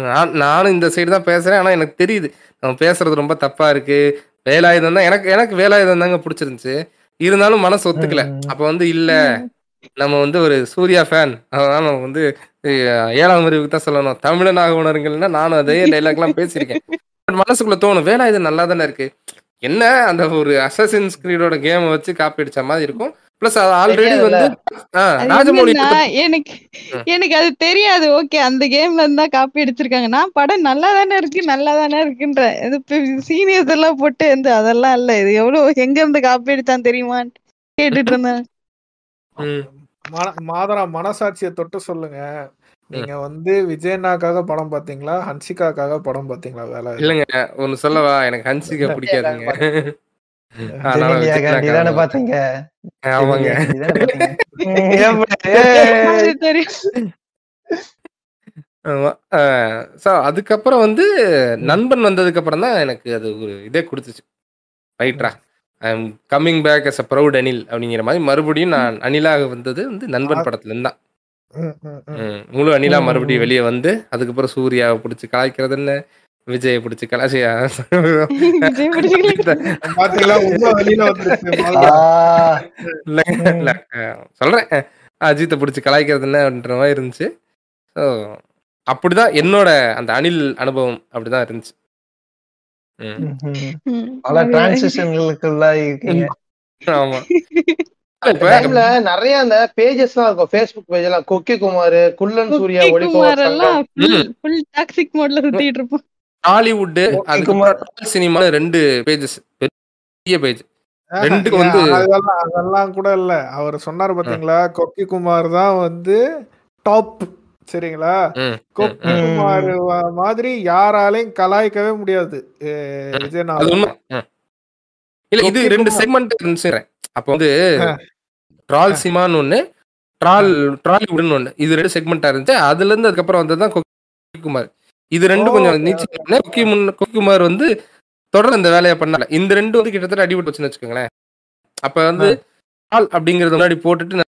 நான் நானும் இந்த சைடு தான் பேசுறேன். ஆனா எனக்கு தெரியுது நம்ம பேசுறது ரொம்ப தப்பா இருக்கு. வேலாயுதம் தான் எனக்கு எனக்கு வேலாயுதம் தாங்க பிடிச்சிருந்துச்சு. இருந்தாலும் மனசு ஒத்துக்கல. அப்ப வந்து இல்ல நம்ம வந்து ஒரு சூர்யா ஃபேன் அதனால நம்ம வந்து ஏழாம் அறிவுக்கு தான் சொல்லணும். தமிழனாக உணருங்கள்னா நானும் அதே டைலாக்லாம் பேசியிருக்கேன். பட் மனசுக்குள்ள தோணும் வேலாயுதம் நல்லா தானே இருக்கு. என்ன அந்த ஒரு அசசின்ஸ் கிரீடோட கேமை வச்சு காப்பி அடிச்ச மாதிரி இருக்கும். பிளஸ் அது ஆல்ரெடி. வந்து எனக்கு. எனக்கு அது தெரியாது. ஓகே அந்த கேம்ல இருந்தா காப்பி அடிச்சிருக்காங்க நான் படம் நல்லா தானே இருக்கு நல்லா தானே இருக்குன்ற சீனியர்ஸ் எல்லாம் போட்டு வந்து அதெல்லாம் இல்ல. இது எவ்வளவு எங்க இருந்து காப்பி அடிச்சான் தெரியுமா கேட்டுட்டு இருந்தேன். மாதரா மனசாட்சியை தொட்டு சொல்லுங்க. நீங்க வந்து விஜயண்ணாக்காக படம் பாத்தீங்களா? ஹன்சிகாக்காக படம் பாத்தீங்களா? வேலை இல்லைங்க ஒன்னு சொல்லவா? எனக்கு ஹன்சிகா பிடிக்காதுங்க. பாத்தீங்க? ஆமாங்க. அதுக்கப்புறம் வந்து நண்பன் வந்ததுக்கு அப்புறம் தான் எனக்கு அது ஒரு இதே கொடுத்துச்சு. ரைட்ரா? I am coming back as a proud Anil அப்படிங்கிற மாதிரி மறுபடியும் நான் அனிலாக வந்தது வந்து நண்பன் படத்துல இருந்து தான் முழு அனிலா மறுபடியும். வெளியே வந்து அதுக்கப்புறம் சூர்யாவை பிடிச்சி கலாய்க்கிறது என்ன விஜயை பிடிச்சி அஹ், சொல்றேன். அஜித்தை பிடிச்சி கலாய்க்கிறது என்ன அப்படின்ற மாதிரி இருந்துச்சு. ஸோ அப்படிதான் என்னோட அந்த அனில் அனுபவம் அப்படிதான் இருந்துச்சு. பல ஆமா. நிறைய அந்த பேஜஸ் எல்லாம் இருக்கும். ஃபேஸ்புக் பேஜ் எல்லாம். கொக்கி குமார் குள்ளன் சூர்யா சங்கம் எல்லாம். ஃபுல் டாக்ஸிக் மோட்ல சுத்திட்டு இருப்போம். ஹாலிவுட் அதுக்கப்புறம் சினிமா ரெண்டு பேஜஸ் பெரிய பேஜ் ஏன், வந்து- அதெல்லாம் அதெல்லாம் கூட இல்ல. அவர் சொன்னாரு பாத்தீங்களா? கொக்கி குமார் தான் வந்து டாப் சரிங்களா? கொக்கி. குமார் மாதிரி யாராலையும் கலாய்க்கவே முடியாது. இல்ல இது ரெண்டு. செக்மெண்ட் இருந்துச்சு அப்போ வந்து. ட்ரால் சிமான்னு ஒண்ணு ட்ரால் ட்ராலிவுட்னு ஒண்ணு. இது ரெண்டு செக்மெண்டா இருந்துச்சு. அதுல இருந்து அதுக்கப்புறம் வந்ததுதான் கொக்கி குமார். இது ரெண்டு ஓ, கொஞ்சம் okay, நீச்சு கொக்கி முன் கொக்கி குமார் வந்து தொடர்ந்து இந்த வேலையை பண்ணல. இந்த ரெண்டு வந்து கிட்டத்தட்ட அடிபட்டு வச்சுன்னு வச்சுக்கோங்களேன். அப்ப வந்து ட்ரால் அப்படிங்கறது முன்னாடி போட்டுட்டு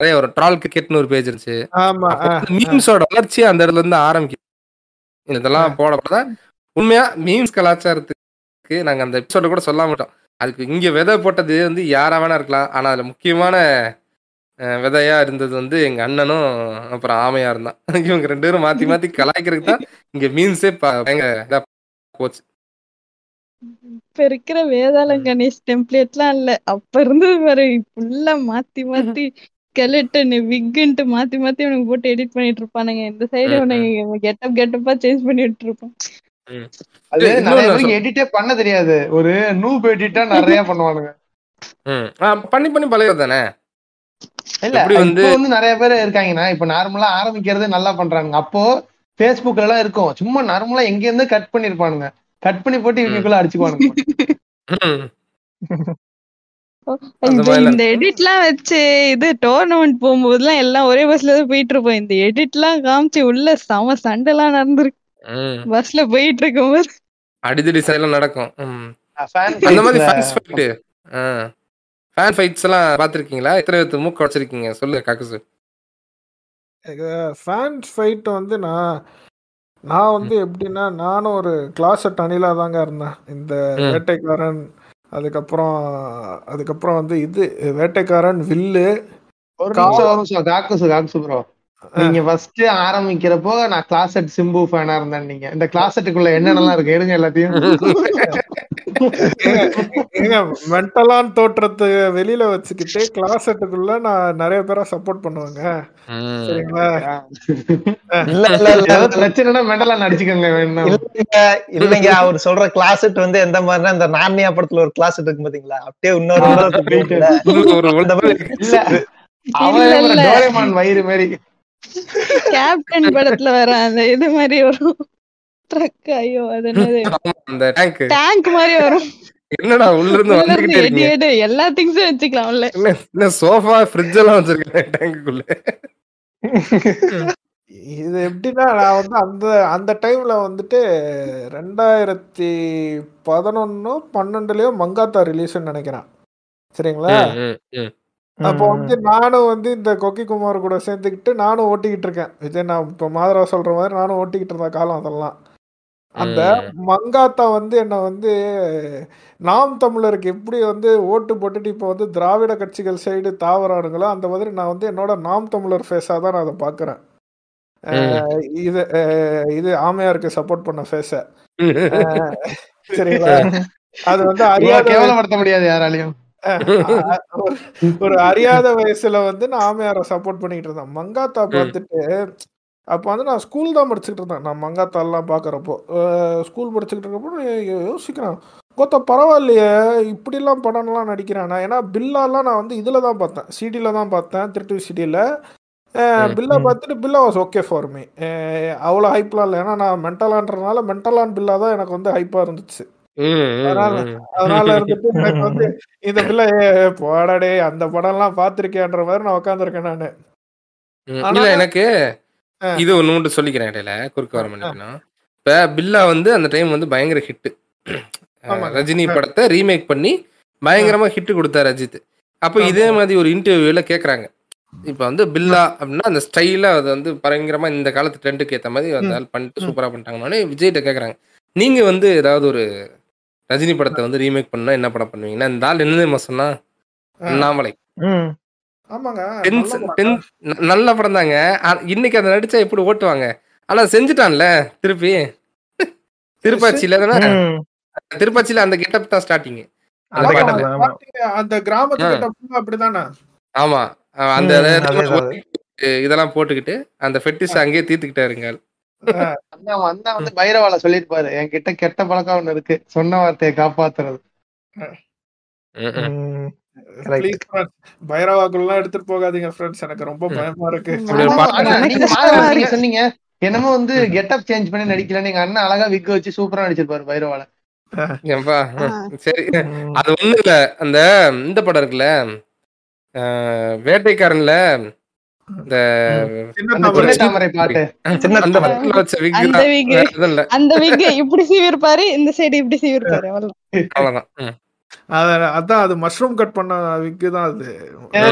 நிறைய வரும் ட்ரால் கிரிக்கெட்னு ஒரு பேஜ் இருந்துச்சு. மீம்ஸோட வளர்ச்சி அந்த இடத்துல இருந்து ஆரம்பிக்கும் இதெல்லாம் போடப்பதான் உண்மையா மீம்ஸ் கலாச்சாரத்துக்கு நாங்க அந்த எபிசோட கூட சொல்ல மாட்டோம் அதுக்கு இங்க விதை போட்டது வந்து யாரா வேணா இருக்கலாம். ஆனா அதுல முக்கியமான விதையா இருந்தது வந்து எங்க அண்ணனும் அப்புறம் ஆமையா இருந்தான் இவங்க ரெண்டு பேரும் மாத்தி மாத்தி கலாய்க்கிறதுக்கு தான் இங்க மீம்ஸே பயங்கர போச்சு. இப்ப இருக்கிற வேதாளம் கணேஷ் டெம்ப்ளேட்லாம் இல்ல. அப்ப இருந்தது பாரு ஃபுல்லா மாத்தி மாத்தி skeleton விக்குன்ட்டு மாத்தி மாத்தி உனக்கு போட்டு எடிட் பண்ணிட்டு இருப்பானுங்க. இந்த சைடு ம், உனக்கு கெட்டப் கெட்டப்பா சேஞ்ச் பண்ணிட்டு இருப்பான் அது நிறைய எடிட்டே பண்ண தெரியாது. ஒரு நூப் எடிட்டா நிறைய பண்ணுவானுங்க. பண்ணி பண்ணி பழகிறது தானே? இல்ல இப்போ வந்து நிறைய பேர் இருக்காங்கன்னா இப்ப நார்மலா ஆரம்பிக்கிறதே நல்லா பண்றாங்க. அப்போ Facebookல எல்லாம் இருக்கும். சும்மா நார்மலா எங்க இருந்து கட் பண்ணிருப்பானுங்க. கட் பண்ணி போட்டு இவங்களுக்குள்ள அடிச்சுக்குவானுங்க. இந்த எடிட்லாம் வச்சு இது டோர்னமெண்ட் போகும்போதுலாம் எல்லாம் ஒரே பஸ்ல தான் போயிட்டு இருப்போம் இந்த எடிட்லாம் காமிச்சு உள்ள செம சண்டைலாம் நடந்திருக்கு. ம். பஸ்ல போயிட்டு இருக்கும்போது அடிதடி சைடெல்லாம் நடக்கும். அந்த மாதிரி ஃபேன் ஃபைட்ஸ் எல்லாம் பார்த்துருக்கீங்களா? எத்தனை பேர்த்து மூக்கு வச்சிருக்கீங்க சொல்லு காக்குசு. ஃபேன்ஸ் ஃபைட் வந்து நான் நான் வந்து எப்படின்னா நானும் ஒரு கிளாஸ் அணிலா தாங்க இருந்தேன். இந்த. வேட்டைக்காரன் அதுக்கப்புறம் அதுக்கப்புறம் வந்து இது வேட்டைக்காரன் வில்லு ஒரு நிமிஷம் காக்குசு காக்குசு ப்ரோ நீங்க ஃபர்ஸ்ட் ஆரம்பிக்கிறப்போ நான் கிளாசெட் சிம்பு ஃபேனா இருந்தேன் நீங்க. இந்த கிளாசெட்டுக்குள்ள என்னென்னலாம் இருக்கு? எடுங்க எல்லாத்தையும். மென்டலான் தோற்றத்தை வெளியில வச்சுக்கிட்டு கிளாஸெட்டுக்குள்ள நான் நிறைய பேரை சப்போர்ட் பண்ணுவேங்க. சரிங்களா? இல்ல இல்ல இல்ல. ஏதாவது பிரச்சனைனா மெண்டலா நடிச்சுக்கோங்க வேணும் இல்லைங்க இல்லைங்க. அவர் சொல்ற கிளாசெட் வந்து எந்த மாதிரினா இந்த நார்னியா படத்துல ஒரு கிளாசெட் இருக்கு பாத்தீங்களா? அப்படியே இன்னொரு வயிறு மாதிரி. கேப்டன் படத்துல வர அந்த இது மாதிரி வரும். ட்ரக் ஐயோ அது என்னது? அந்த டேங்க் டேங்க் மாதிரி வரும். என்னடா உள்ள இருந்து வந்துகிட்டே இருக்கீங்க? எல்லா திங்ஸும் வச்சுக்கலாம் உள்ள. என்ன சோஃபா ஃப்ரிட்ஜ் எல்லாம் வச்சிருக்கேன் டேங்குக்குள்ள இது எப்படின்னா நான் வந்து அந்த அந்த டைம்ல வந்துட்டு ரெண்டாயிரத்தி பதினொன்னு பன்னெண்டுலயோ மங்காத்தா ரிலீஸ்னு நினைக்கிறேன். சரிங்களா? அப்போ வந்து நானும் வந்து இந்த கொக்கி குமார் கூட சேர்ந்துக்கிட்டு நானும் ஓட்டிக்கிட்டு இருக்கேன். விஜய் நான் இப்போ மாதரா சொல்ற மாதிரி நானும் ஓட்டிக்கிட்டு இருந்த காலம் அதெல்லாம். அந்த மங்காத்தா வந்து என்னை வந்து நாம் தமிழருக்கு எப்படி வந்து ஓட்டு போட்டுட்டு இப்போ வந்து திராவிட கட்சிகள் சைடு தாவறானுங்களோ அந்த மாதிரி நான் வந்து என்னோட நாம் தமிழர் ஃபேஸாக தான் நான் அதை பார்க்குறேன் இது இது ஆமையாருக்கு சப்போர்ட் பண்ண ஃபேஸை சரிங்களா? அது வந்து அறியாத கேவலப்படுத்த முடியாது யாராலையும். ஒரு- அறியாத வயசுல வந்து நான் ஆமையாரை சப்போர்ட் பண்ணிட்டு இருந்தேன் மங்காத்தா. பார்த்துட்டு அப்போ வந்து நான் ஸ்கூல் தான் படிச்சுட்டு இருந்தேன். நான் மங்காத்தாலாம் பார்க்குறப்போ ஸ்கூல் படிச்சுக்கிட்டு இருக்கப்போ யோசிக்கிறேன். கோத்தா பரவாயில்லையே இப்படிலாம் படம்லாம் நடிக்கிறானா? ஏன்னா பில்லாலாம் நான் வந்து இதில் தான் பார்த்தேன். சிடியில் தான் பார்த்தேன் திருட்டு சிடியில். பில்லை. பார்த்துட்டு Billa was okay for me அவ்வளோ ஹைப்லாம் இல்லை. ஏன்னா நான் மென்டலான்றதுனால மென்டலான் பில்லா தான் எனக்கு வந்து ஹைப்பாக இருந்துச்சு. அதனால இருந்துட்டு எனக்கு வந்து இந்த பிள்ளை போடாடே அந்த படம்லாம் பார்த்துருக்கேன்ற மாதிரி நான் உட்காந்துருக்கேன் நான் இல்ல எனக்கு. இது ஒண்ணு மட்டும் சொல்லிக்கிறேன் இடையில குறுக்க வர. மாட்டேன்னா இப்ப பில்லா வந்து அந்த டைம் வந்து பயங்கர ஹிட். ரஜினி. படத்தை ரீமேக் பண்ணி பயங்கரமா ஹிட் கொடுத்தாரு அஜித் அப்போ இதே மாதிரி ஒரு இன்டர்வியூல கேக்குறாங்க இப்ப வந்து பில்லா அப்படின்னா அந்த ஸ்டைலா அது வந்து பயங்கரமா இந்த காலத்து ட்ரெண்டுக்கு ஏத்த மாதிரி அந்த பண்ணிட்டு. சூப்பரா பண்ணிட்டாங்கன்னு விஜய்கிட்ட கேக்குறாங்க நீங்க வந்து ஏதாவது ஒரு ரஜினி படத்தை வந்து ரீமேக் பண்ணா என்ன படம் பண்ணுவீங்கன்னா இந்த ஆள் என்ன தெரியுமா சொன்னா. அண்ணாமலை. நல்ல படம். தாங்க. இன்னைக்கு அதை நடிச்சா எப்படி ஓட்டுவாங்க? ஆனா செஞ்சுட்டான்ல திருப்பி. திருப்பாச்சியில. திருப்பாச்சியில அந்த கெட்டப் தான் ஸ்டார்டிங் அந்த கிராமத்து அப்படிதானே? ஆமா. அந்த இதெல்லாம் போட்டுக்கிட்டு அந்த ஃபெட்டிஸ் அங்கேயே தீர்த்துக்கிட்டாருங்க. அண்ணா அண்ணா வந்து பைரவால சொல்லிருப்பாரு என்கிட்ட கெட்ட பழக்கம் ஒண்ணு இருக்கு. சொன்ன வார்த்தையை காப்பாத்துறது. ம், ம். ம். Correct. ப்ளீஸ் பைரவாக்குள்ளாம் எடுத்துட்டு போகாதீங்க ஃப்ரெண்ட்ஸ் எனக்கு ரொம்ப. பயமா இருக்கு. சொன்னீங்க. என்னமோ வந்து கெட்டப் சேஞ்ச் பண்ணி நடிக்கல. நீங்க அண்ணன் அழகா விக்க வச்சு சூப்பரா நடிச்சிருப்பாரு பைரவால. சரி. அது ஒண்ணு இல்ல. அந்த இந்த படம் இருக்குல்ல வேட்டைக்காரன்ல இந்த அந்த விக் இப்படி சீவிருப்பாரு இந்த சைடு இப்படி சீவிருப்பாரு அவ்வளவுதான். அதான் அது மஷ்ரூம் கட் பண்ண தான் அது.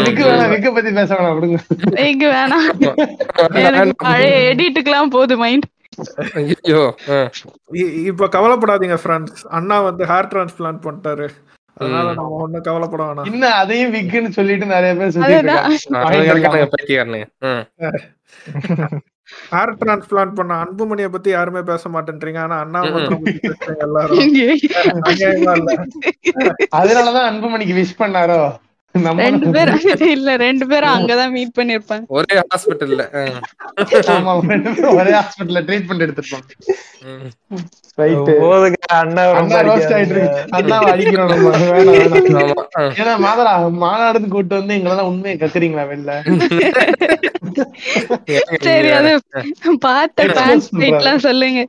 விக்கு வேணாம் விக்க பத்தி பேச வேணாம் விடுங்க. விக் வேணாம். பழைய எடிட்டுக்கெல்லாம் போகுது மைண்ட் ஐயோ இப்ப கவலைப்படாதீங்க ஃப்ரெண்ட்ஸ் அண்ணா வந்து ஹேர் டிரான்ஸ்பிளான்ட் பண்ணிட்டாரு. அதனால. நம்ம ஒண்ணும் கவலைப்பட வேணாம். இன்னும் அதையும் விக்குன்னு சொல்லிட்டு நிறைய பேர் ம். ஹேர் டிரான்ஸ்பிளான்ட் பண்ண அன்புமணியை பத்தி யாருமே பேச மாட்டேன்றீங்க. ஆனா அண்ணா எல்லாரும். அதனாலதான் அன்புமணிக்கு விஷ் பண்ணாரோ? ரெண்டு பேரும் இல்ல ரெண்டு பேரும் அங்கதான் மீட் பண்ணிருப்பாங்க. ஒரே ஹாஸ்பிட்டல்ல ஆமா ஒரே ஹாஸ்பிட்டல்ல ட்ரீட்மெண்ட் எடுத்திருப்பாங்க. ரைட் போதுங்க, அண்ணா ரொம்ப அண்ணா ரோஸ்ட் ஆயிட்டு அடிக்கிறோம் நம்ம. வேணாம். ஏன்னா மாதரா மாநாடுன்னு கூட்டு வந்து எங்களெல்லாம் உண்மையை கக்குறீங்களா வெளில? சரி அது பார்த்த எல்லாம் சொல்லுங்க.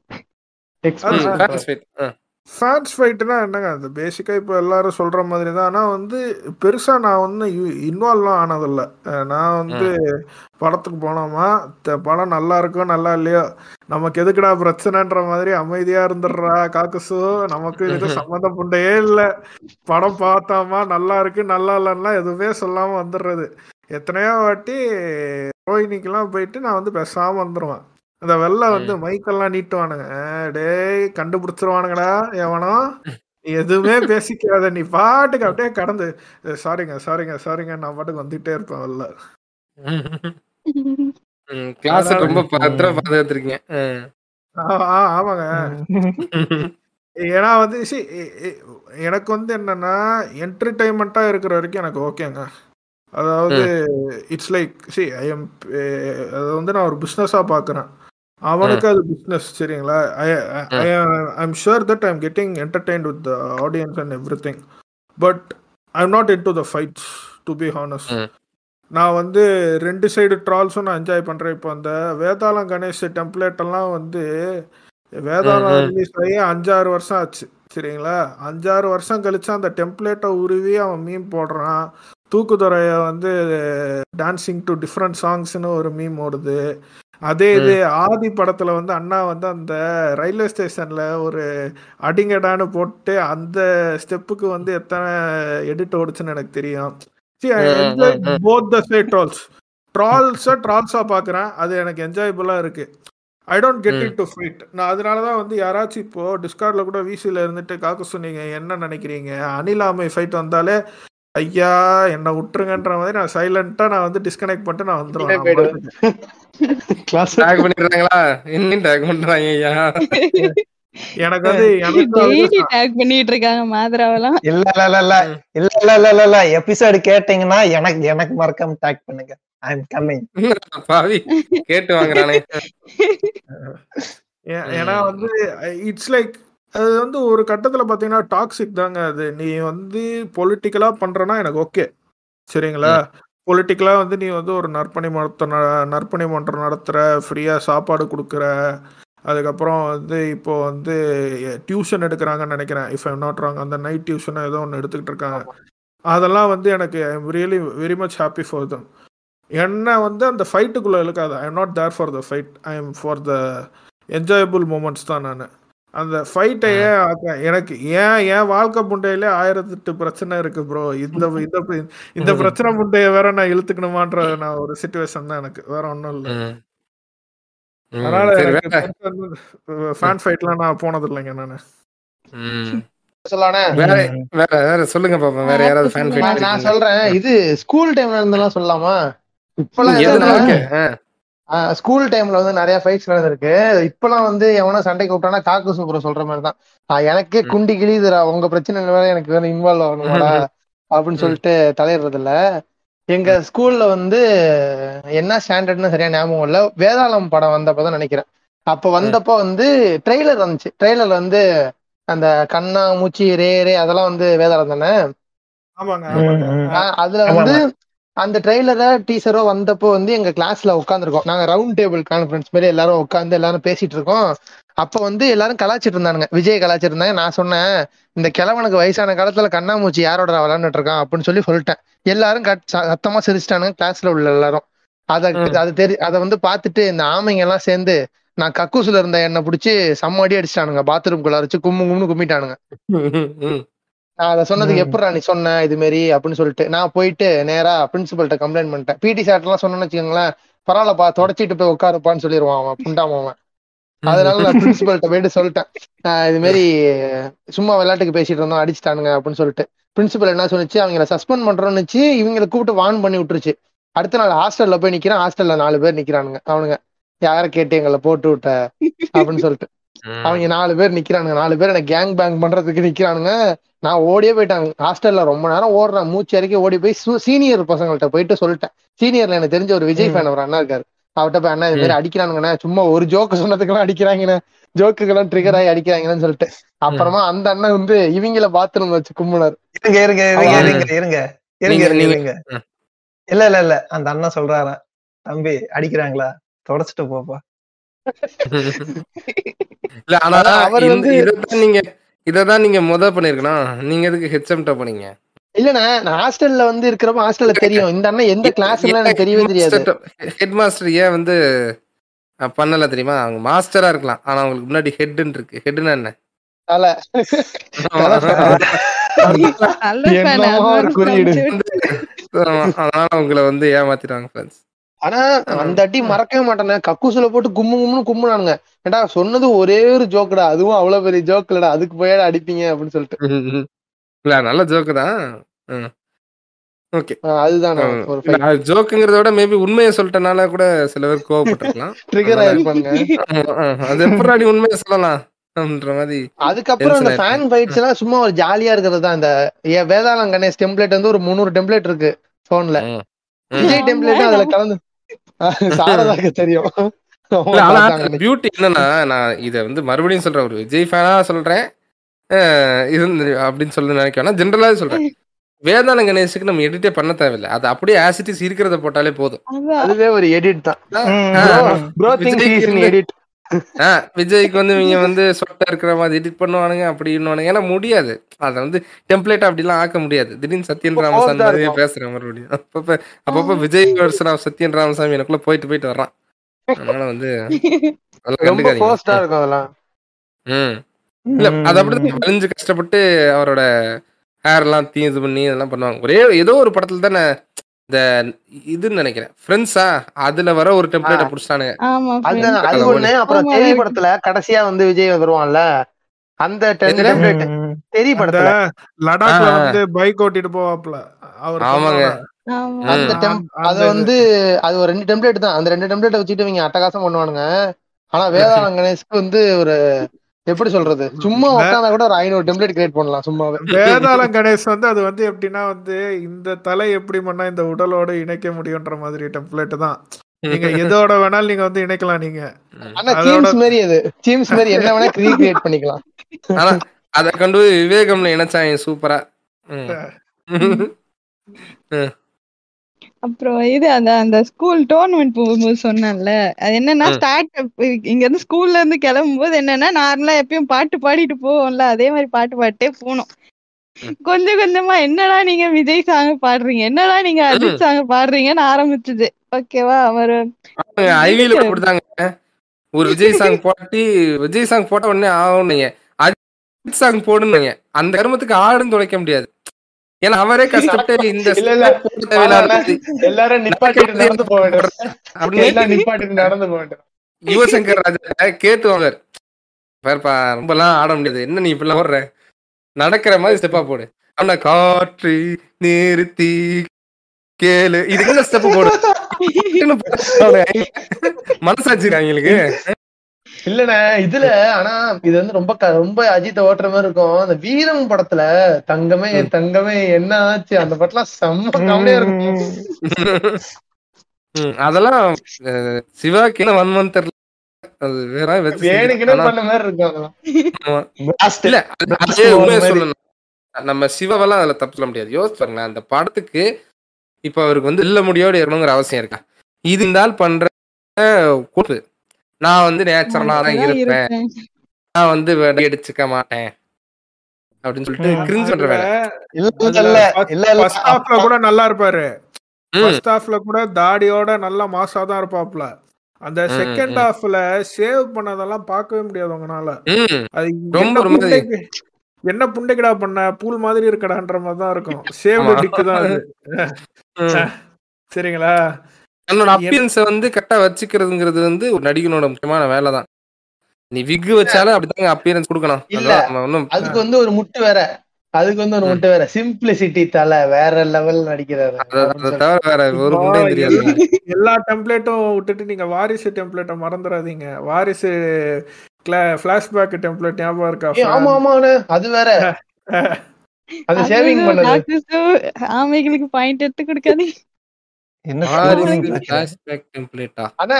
ஃபேன்ஸ் ஃபைட்டுனா என்னங்க அது? பேசிக்காக இப்போ எல்லாரும் சொல்கிற மாதிரி தான். ஆனால் வந்து பெருசாக நான் வந்து இன்வால்வ்லாம் ஆனதில்லை. நான் வந்து படத்துக்கு போனோமா படம் நல்லா இருக்கோ நல்லா இல்லையோ நமக்கு எதுக்குடா பிரச்சனைன்ற மாதிரி அமைதியாக இருந்துடுறா காக்கசு. நமக்கு இதுக்கு சம்மந்தம் புண்டையே இல்லை. படம் பார்த்தோமா நல்லா இருக்கு நல்லா இல்லைன்னா எதுவுமே சொல்லாமல் வந்துடுறது. எத்தனையோ வாட்டி ரோஹினிக்கெல்லாம் போயிட்டு நான் வந்து பேசாமல் வந்துடுவேன் அந்த வெள்ளை வந்து மைக்கெல்லாம் நீட்டுவானுங்க. டேய் கண்டுபிடிச்சிருவானுங்கடா எவனோ எதுவுமே பேசிக்காத. நீ பாட்டுக்கு அப்படியே கடந்து சாரிங்க சாரிங்க சாரிங்க நான் பாட்டுக்கு வந்துட்டே இருப்பேன் வெளில. அ ரொம்ப பத்திரம் ஆ- ஆமாங்க. ஏன்னா வந்து எ- எனக்கு வந்து என்னன்னா என்டர்டைன்மெண்ட்டா இருக்கிற வரைக்கும் எனக்கு ஓகேங்க. அதாவது it's like see I am அதை வந்து நான் ஒரு பிஸ்னஸாக பார்க்குறேன் அவனுக்கு அது பிஸ்னஸ் சரிங்களா? I I'm sure that I am getting entertained with the audience and everything but I'm not in to the fights to be honest. நான் வந்து ரெண்டு சைடு ட்ரால்ஸும் நான் என்ஜாய் பண்ணுறேன் இப்போ அந்த வேதாளம் கணேஷ் டெம்ப்ளேட் எல்லாம் வந்து வேதாளம். ரிலீஸ் ஆகி அஞ்சாறு வருஷம் ஆச்சு சரிங்களா? அஞ்சாறு வருஷம் கழிச்சு அந்த டெம்ப்ளேட்டை உருவி அவன் மீம் போடுறான். தூக்குதுறைய வந்து டான்சிங் டு டிஃப்ரெண்ட் சாங்ஸ்னு ஒரு மீம் ஓடுது. அதே இது ஆதி படத்துல வந்து அண்ணா வந்து அந்த ரயில்வே ஸ்டேஷன்ல ஒரு அடிங்கடான்னு போட்டு அந்த ஸ்டெப்புக்கு வந்து எத்தனை எடிட் ஓடுச்சுன்னு எனக்கு தெரியும். போத் த சைட் ட்ரால்ஸ் ட்ரால்ஸை ட்ரால்ஸா பாக்குறேன். அது எனக்கு என்ஜாயபுளா இருக்கு. I don't get it to fight நான் அதனால தான் வந்து யாராச்சும் இப்போ டிஸ்கார்ட்ல கூட விசில இருந்துட்டு காக்க சொன்னீங்க. என்ன நினைக்கிறீங்க? அனிலாமை ஃபைட் வந்தாலே ஐயா என்ன விட்டுருங்கன்ற மாதிரி நான் சைலண்டா நான் வந்து டிஸ்கனெக்ட் பண்ணிட்டு நான். பாட்டுக்கு. கிளாஸ் tag பண்ணிடுறாங்களா? என்ன டேக் பண்றாங்க ஐயா? எனக்கு வந்து எனக்கு டெய்லி டேக் பண்ணிட்டு இருக்காங்க மாதராவெல்லாம். இல்ல இல்ல இல்ல இல்ல. இல்ல இல்ல இல்ல இல்ல எபிசோடு கேட்டீங்கன்னா எனக்கு எனக்கு மறக்காம டேக் பண்ணுங்க. ஐ எம் கம்மிங் பாவி? கேட்டு வாங்குறானே. ஏன்னா வந்து இட்ஸ் லைக் அது வந்து ஒரு கட்டத்துல பாத்தீங்கன்னா டாக்ஸிக் தாங்க அது. நீ வந்து பொலிட்டிக்கலா பண்றனா எனக்கு ஓகே சரிங்களா? பொலிட்டிக்கலா வந்து நீ வந்து ஒரு நற்பணி மன்றத்தை நற்பணி மன்றம் நடத்துற ஃப்ரீயா சாப்பாடு கொடுக்குற அதுக்கப்புறம் வந்து இப்போ வந்து டியூஷன் எடுக்கிறாங்கன்னு நினைக்கிறேன். இஃப் ஐம் நாட் ராங் அந்த நைட் டியூஷன் ஏதோ ஒன்று எடுத்துக்கிட்டு இருக்காங்க. அதெல்லாம் வந்து எனக்கு I am really very much happy for them என்ன வந்து அந்த ஃபைட்டுக்குள்ளே இழுக்காது. I am not there for the fight I am for the enjoyable moments தான் நான். அந்த ஃபைட்டையே எனக்கு ஏன் என் வாழ்க்கை முண்டையிலே ஆயிரத்தெட்டு பிரச்சனை இருக்கு ப்ரோ இந்த இந்த இந்த பிரச்சனை முண்டைய வேற நான் இழுத்துக்கணுமான்ற நான் ஒரு சுச்சுவேஷன் தான் எனக்கு. வேற ஒன்றும் இல்லை. அதனால ஃபேன் ஃபைட்லாம் நான் போனது இல்லைங்க நான் ம். சொல்லானே வேற வேற வேற சொல்லுங்க பாப்போம் வேற யாராவது ஃபேன் நான் நான் ஃபைட் சொல்றேன். இது ஸ்கூல் டைம்ல இருந்தெல்லாம் சொல்லலாமா? ஓகே ஸ்கூல் டைம்ல வந்து நிறைய ஃபைட்ஸ் நடந்திருக்கு. இப்பெல்லாம் வந்து எவனா சண்டை கூப்பிட்டானா காக்கு சூப்பர் சொல்ற மாதிரி தான் எனக்கே குண்டி கிழிதுரா உங்க பிரச்சனை வேற எனக்கு வேற இன்வால்வ் ஆகணுமாடா அப்படின்னு சொல்லிட்டு தலையிடுறது இல்ல எங்க ஸ்கூல்ல வந்து என்ன ஸ்டாண்டர்ட்னு சரியா ஞாபகம் இல்ல. வேதாளம் படம் வந்தப்பதான் நினைக்கிறேன். அப்ப வந்தப்போ வந்து ட்ரெய்லர் வந்துச்சு ட்ரெய்லர் வந்து அந்த கண்ணா மூச்சி ரே ரே அதெல்லாம் வந்து வேதாளம் தானே? அதுல வந்து அந்த ட்ரெய்லரோ டீசரோ வந்தப்போ வந்து எங்க கிளாஸ்ல உட்காந்துருக்கோம் நாங்க ரவுண்ட் டேபிள் கான்ஃபரன்ஸ் மாதிரி எல்லாரும் உட்காந்து எல்லாரும் பேசிட்டு இருக்கோம். அப்ப வந்து எல்லாரும் கலாச்சிட்டு இருந்தானுங்க. விஜய் கலாச்சிட்டு இருந்தாங்க. நான் சொன்னேன் இந்த கிழவனுக்கு வயசான காலத்துல கண்ணாமூச்சி யாரோட விளையாண்டுட்டு இருக்கான் அப்படின்னு சொல்லி சொல்லிட்டேன். எல்லாரும் கட்- சத்தமா சிரிச்சிட்டானுங்க கிளாஸ்ல உள்ள எல்லாரும். அத அது தெரி அதை வந்து பார்த்துட்டு இந்த ஆமைங்க எல்லாம் சேர்ந்து நான் கக்கூசுல இருந்த எண்ணெய் பிடிச்சி செம்ம அடி அடிச்சிட்டானுங்க. பாத்ரூம் குள்ள வச்சு கும்மு கும்னு கும்மிட்டானுங்க. நான் அதை சொன்னதுக்கு. எப்படா நீ சொன்ன இது மாரி அப்படின்னு சொல்லிட்டு நான் போயிட்டு நேரா பிரின்சிபல்கிட்ட கம்ப்ளைண்ட் பண்ணிட்டேன். பிடி சார் எல்லாம் சொன்னேன்னு வச்சுக்கோங்களேன் பரவாயில்லப்பா தொடச்சிட்டு போய் உட்காருப்பான்னு சொல்லிடுவான் அவன் புண்டாம அவன். அதனால நான் பிரின்சிபல்கிட்ட போயிட்டு சொல்லிட்டேன். இது மாதிரி சும்மா விளையாட்டுக்கு பேசிட்டு இருந்தோம் அடிச்சிட்டானுங்க அப்படின்னு சொல்லிட்டு. பிரின்சிபல் என்ன சொல்லிச்சு அவங்கள சஸ்பெண்ட் பண்றோம்னுச்சு இவங்களை கூப்பிட்டு வான் பண்ணி விட்டுருச்சு. அடுத்த நாள் ஹாஸ்டல்ல போய் நிக்கிறேன் ஹாஸ்டல்ல நாலு பேர் நிக்கிறானுங்க அவனுங்க யார கேட்டு எங்களை போட்டு விட்ட? அப்படின்னு சொல்லிட்டு. அவங்க நாலு பேர் நிக்கிறானுங்க. நாலு பேர் எனக்கு கேங் பேங் பண்றதுக்கு நிக்கிறானுங்க. நான் ஓடியே போயிட்டாங்க ஹாஸ்டல்ல ரொம்ப நேரம் ஓடுறேன். மூச்சு இறக்கி ஓடி போய் சீனியர் பசங்கள்ட்ட போயிட்டு சொல்லிட்டேன். சீனியர்ல எனக்கு தெரிஞ்ச ஒரு விஜய் ஃபேன் ஒரு அண்ணா இருக்காரு. அவர்கிட்ட போய் அண்ணா இது மாதிரி அடிக்கிறானுங்கண்ணே. சும்மா ஒரு ஜோக்கு சொன்னதுக்கெல்லாம் அடிக்கிறாங்கண்ணே. ஜோக்குக்கெல்லாம் ட்ரிகர் ஆகி அடிக்கிறாங்கன்னு சொல்லிட்டு. அப்புறமா அந்த அண்ணன் வந்து இவங்கள பாத்ரூம் வச்சு கும்பினாரு. இருங்க இருங்க இருங்க இருங்க இருங்க. இருங்க இருங்க. இல்ல இல்ல இல்ல. அந்த அண்ணன் சொல்றாரா தம்பி அடிக்கிறாங்களா? தொடச்சிட்டு போப்பா இல்ல ஆனா அவர் வந்து- இதத்தான் நீங்க இததான் நீங்க முத பண்ணிருக்கணும். நீங்க எதுக்கு ஹெச்எம்ட பண்ணீங்க இல்லண்ணா நான் ஹாஸ்டல்ல வந்து இருக்கிறப்ப ஹாஸ்டல்ல தெரியும். இந்த அண்ணன் எந்த கிளாஸ் எனக்கு தெரியவே தெரியாது. ஹெட் மாஸ்டர் ஏன் வந்து பண்ணல தெரியுமா? அவங்க மாஸ்டரா இருக்கலாம். ஆனா அவங்களுக்கு முன்னாடி ஹெட்னு இருக்கு. ஹெட்னா என்ன? அதனால உங்களை வந்து ஏமாத்திட்டாங்க ஃப்ரெண்ட்ஸ் ஆனா அந்த அடி மறக்கவே மாட்டேனே. கக்கூசுல போட்டு கும்மு கும்முன்னு கும்முனானுங்க. ஏடா சொன்னது ஒரே ஒரு ஜோக்குடா அதுவும் அவ்வளவு பெரிய ஜோக் இல்லடா. அதுக்கு போய் அடிப்பீங்க அப்படின்னு சொல்லிட்டு. இல்ல நல்ல ஜோக்கு தான். ஓகே. அதுதான் ஜோக்குங்கிறத விட மேபி உண்மையை சொல்லிட்டனால கூட சில பேர் கோவப்பட்டிருக்கலாம். ட்ரிகர் ஆயிருப்பானுங்க ஆமா, ஆ, அது எப்படி உண்மையை சொல்லலாம் அதுக்கப்புறம் அந்த ஃபேன் ஃபைட்ஸ் எல்லாம் சும்மா ஒரு ஜாலியா இருக்கிறது தான். இந்த ஏ- வேதாளம் கணேஷ் டெம்ப்ளேட் வந்து ஒரு முந்நூறு டெம்ப்ளேட் இருக்கு போன்ல. விஜய் டெம்ப்ளேட் அதுல கலந்து சாரதாக்கு தெரியும். பியூட்டி என்னன்னா நான் இத வந்து மறுபடியும் சொல்றேன் ஒரு விஜய் ஃபேனா சொல்றேன். இருந்து அப்படின்னு சொல்லி நினைக்கிறேன் ஜென்ரலாவே சொல்றேன். வேதாள கணேஷுக்கு நம்ம எடிட்டே பண்ண தேவையில்லை. அது அப்படியே ஆசிட்டிஸ் இருக்கிறத போட்டாலே போதும். அதுவே ஒரு எடிட் தான். விஜய்க்கு வந்து- இவங்க வந்து சொட்டா இருக்கிற மாதிரி எடிட் பண்ணுவானுங்க அப்படி இன்னுவானுங்க. ஏன்னா முடியாது. அதை வந்து டெம்ப்ளேட் அப்படிலாம் ஆக்க முடியாது. திடீர்னு சத்யன் ராமசாமி மாதிரியே. பேசுறேன் மறுபடியும் அப்பப்ப அப்பப்ப விஜய் வருஷன் சத்யன் ராமசாமி எனக்குள்ள போயிட்டு போயிட்டு வர்றான். அதனால வந்து ம். இல்ல அது அப்படிதான் வலிஞ்சு கஷ்டப்பட்டு அவரோட ஹேர் எல்லாம் தீ இது பண்ணி இதெல்லாம் பண்ணுவாங்க. ஒரே ஏதோ ஒரு படத்துல தானே இந்த இதுன்னு நினைக்கிறேன். ஃப்ரெண்ட்ஸா அதுல வர ஒரு டெம்ப்ளேட்டை friends. அது ஒண்ணு. அப்புறம் தெரி படத்துல கடைசியா வந்து விஜய் வருவான்ல. அந்த? டெம்ப்ளேட் தெரி படத்துல லடாக்ல. வந்து பைக் ஓட்டிட்டு போவாப்ல. அவர் ஆமாங்க. அந்த அது. வந்து அது ஒரு ரெண்டு டெம்ப்ளேட் தான். அந்த ரெண்டு டெம்ப்ளேட்டை வச்சுட்டு இவங்க அட்டகாசம் பண்ணுவானுங்க. ஆனா வேதாளம் கணேஷ்க்கு வந்து ஒரு எப்படி சொல்றது? சும்மா உட்காந்தா கூட ஒரு ஐநூறு டெம்ப்ளேட் கிரியேட் பண்ணலாம் சும்மாவே. வேதாளம் கணேஷ் வந்து அது வந்து எப்படின்னா வந்து இந்த தலை எப்படி பண்ணா இந்த உடலோட இணைக்க முடியுன்ற மாதிரி டெம்ப்ளேட் தான். நீங்க எதோட வேணாலும் நீங்க வந்து இணைக்கலாம் நீங்க. ஆனா டீம்ஸ் மாதிரி அது. டீம்ஸ் மாதிரி என்ன வேணா கிரியேட் பண்ணிக்கலாம். ஆனா அத கண்டு விவேகம்ல இணைச்சாங்க சூப்பரா. அப்புறம் இது அந்த அந்த ஸ்கூல் டோர்னமெண்ட் போகும்போது சொன்னேன்ல அது என்னன்னா. ஸ்டார்ட் இங்க இருந்து ஸ்கூல்ல இருந்து கிளம்பும் போது என்னன்னா நார்மலா எப்பயும் பாட்டு பாடிட்டு போவோம்ல அதே மாதிரி பாட்டு பாட்டே போனோம். கொஞ்சம் கொஞ்சமா என்னடா நீங்க விஜய் சாங் பாடுறீங்க? என்னடா நீங்க அஜித் சாங் பாடுறீங்கன்னு ஆரம்பிச்சது. ஓகேவா அவர் ஐவில கொடுத்தாங்க. ஒரு விஜய் சாங் போட்டு விஜய் சாங் போட்ட உடனே ஆகணுங்க அஜித் சாங் போடுனுங்க அந்த கருமத்துக்கு ஆடுன்னு துடைக்க முடியாது. ஏன்னா அவரே கஷ்டப்பட்டு இந்த எல்லாரும் நிப்பாட்டிட்டு நடந்து போக வேண்டும். அப்படின்னு எல்லாம் நிப்பாட்டிட்டு நடந்து போக வேண்டும். யுவசங்கர் ராஜா கேட்டுவாங்க. பாருப்பா ரொம்பலாம் ஆட முடியாது. என்ன நீ இப்படிலாம் ஓடுற? நடக்கிற மாதிரி ஸ்டெப்பா போடு. ஆனா காற்று நிறுத்தி கேளு. இது என்ன ஸ்டெப் போடு? மனசாச்சு அவங்களுக்கு? இல்லண்ணே இதுல ஆனா இது வந்து ரொம்ப ரொம்ப அஜித்த ஓட்டுற மாதிரி இருக்கும். அந்த வீரம் படத்துல தங்கமே தங்கமே என்ன ஆச்சு? அந்த படம்லாம் செம்ம காமெடியா இருக்கும். அதெல்லாம் அஹ், சிவாக்கு என்ன வன்மன்னு தெரியல. அது வேற பண்ண மாதிரி இருக்கும் நம்ம சிவாவெல்லாம் அதுல தப்பு சொல்ல முடியாது. யோசிச்சு பாருங்களேன் அந்த படத்துக்கு இப்ப அவருக்கு வந்து இல்ல முடியோடு இருக்கணுங்கிற அவசியம் இருக்கா? இது ஆள் பண்ற கூட்டு நான் வந்து நேச்சுரலா தான் இருப்பேன். நான் வந்து வெடி அடிச்சுக்க மாட்டேன். அப்படின்னு சொல்லிட்டு. கிரிஞ்சு பண்ற வேலை. இல்ல கூட நல்லா இருப்பாரு. ஃபர்ஸ்ட் ஹாஃப்ல கூட தாடியோட நல்லா மாசா தான் இருப்பாப்ல அந்த செகண்ட். ஹாஃப்ல சேவ் பண்ணதெல்லாம் பார்க்கவே முடியாது உங்களால. ம். அது ரொம்ப என்ன புண்டைக்கடா பண்ண? பூல் மாதிரி இருக்கடான்ற மாதிரி தான் இருக்கும். ஆமா. டிக்கு தான் அது. சரிங்களா? தன்னோட அப்பியன்ஸை வந்து கரெக்டா வச்சுக்கிறதுங்கிறது வந்து ஒரு நடிகனோட முக்கியமான வேலை தான் நீ விக் வச்சாலும் அப்படிதாங்க அப்பியரன்ஸ் கொடுக்கணும். இல்ல. அதுக்கு வந்து ஒரு முட்டு வேற. அதுக்கு வந்து ஒரு முட்டு வேற. சிம்பிளிசிட்டி தலை வேற லெவல் நடிக்கிறாரு. தவிர வேற ஒரு முண்டையும் தெரியாது. எல்லா- டெம்ப்ளேட்டும் விட்டுட்டு நீங்க வாரிசு டெம்ப்ளேட்டை மறந்துடாதீங்க வாரிசு பிளாஷ்பேக் டெம்ப்ளேட் ஞாபகம் இருக்கா ஆமா ஆமாண்ணே அது வேற. அது சேவிங் பண்ணது. ஆமைகளுக்கு பாயிண்ட் எடுத்து கொடுக்காதீங்க.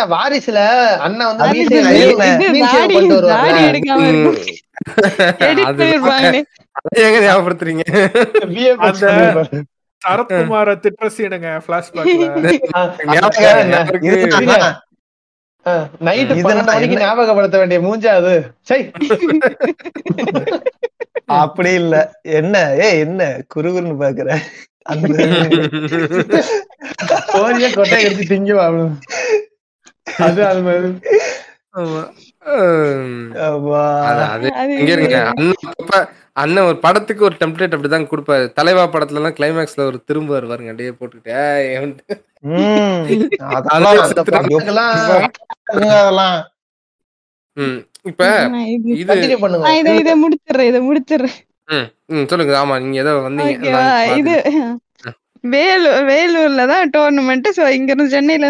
வாரிசுல அண்ணன் வந்து ஞாபகப்படுத்துறீங்க. சரத்குமார திட்ட சீனுங்க நைட்டு பன்னெண்டு மணிக்கு ஞாபகப்படுத்த வேண்டிய மூஞ்சா அது? சை. அப்படி இல்ல. என்ன? ஏ என்ன? குறுகுறுன்னு பாக்குற அந்த கொட்டை எடுத்து. அது அது மாதிரி அண்ணன் ஒரு படத்துக்கு ஒரு டெம்ப்ளேட் அப்படிதான் கொடுப்பாரு. தலைவா படத்துல எல்லாம் கிளைமேக்ஸ்ல ஒரு திரும்ப வருவாருங்க அப்படியே போட்டுக்கிட்டு. இப்ப இதை முடிச்சிடுறேன் இதை முடிச்சிடுறேன். ம், ம், சொல்லுங்க. ஆமா நீங்க ஏதோ வந்தீங்க ஓகேவா நான் இது. வேலூர் வேலூர்ல தான் டோர்னமெண்ட் ஸோ இங்க இருந்து சென்னையில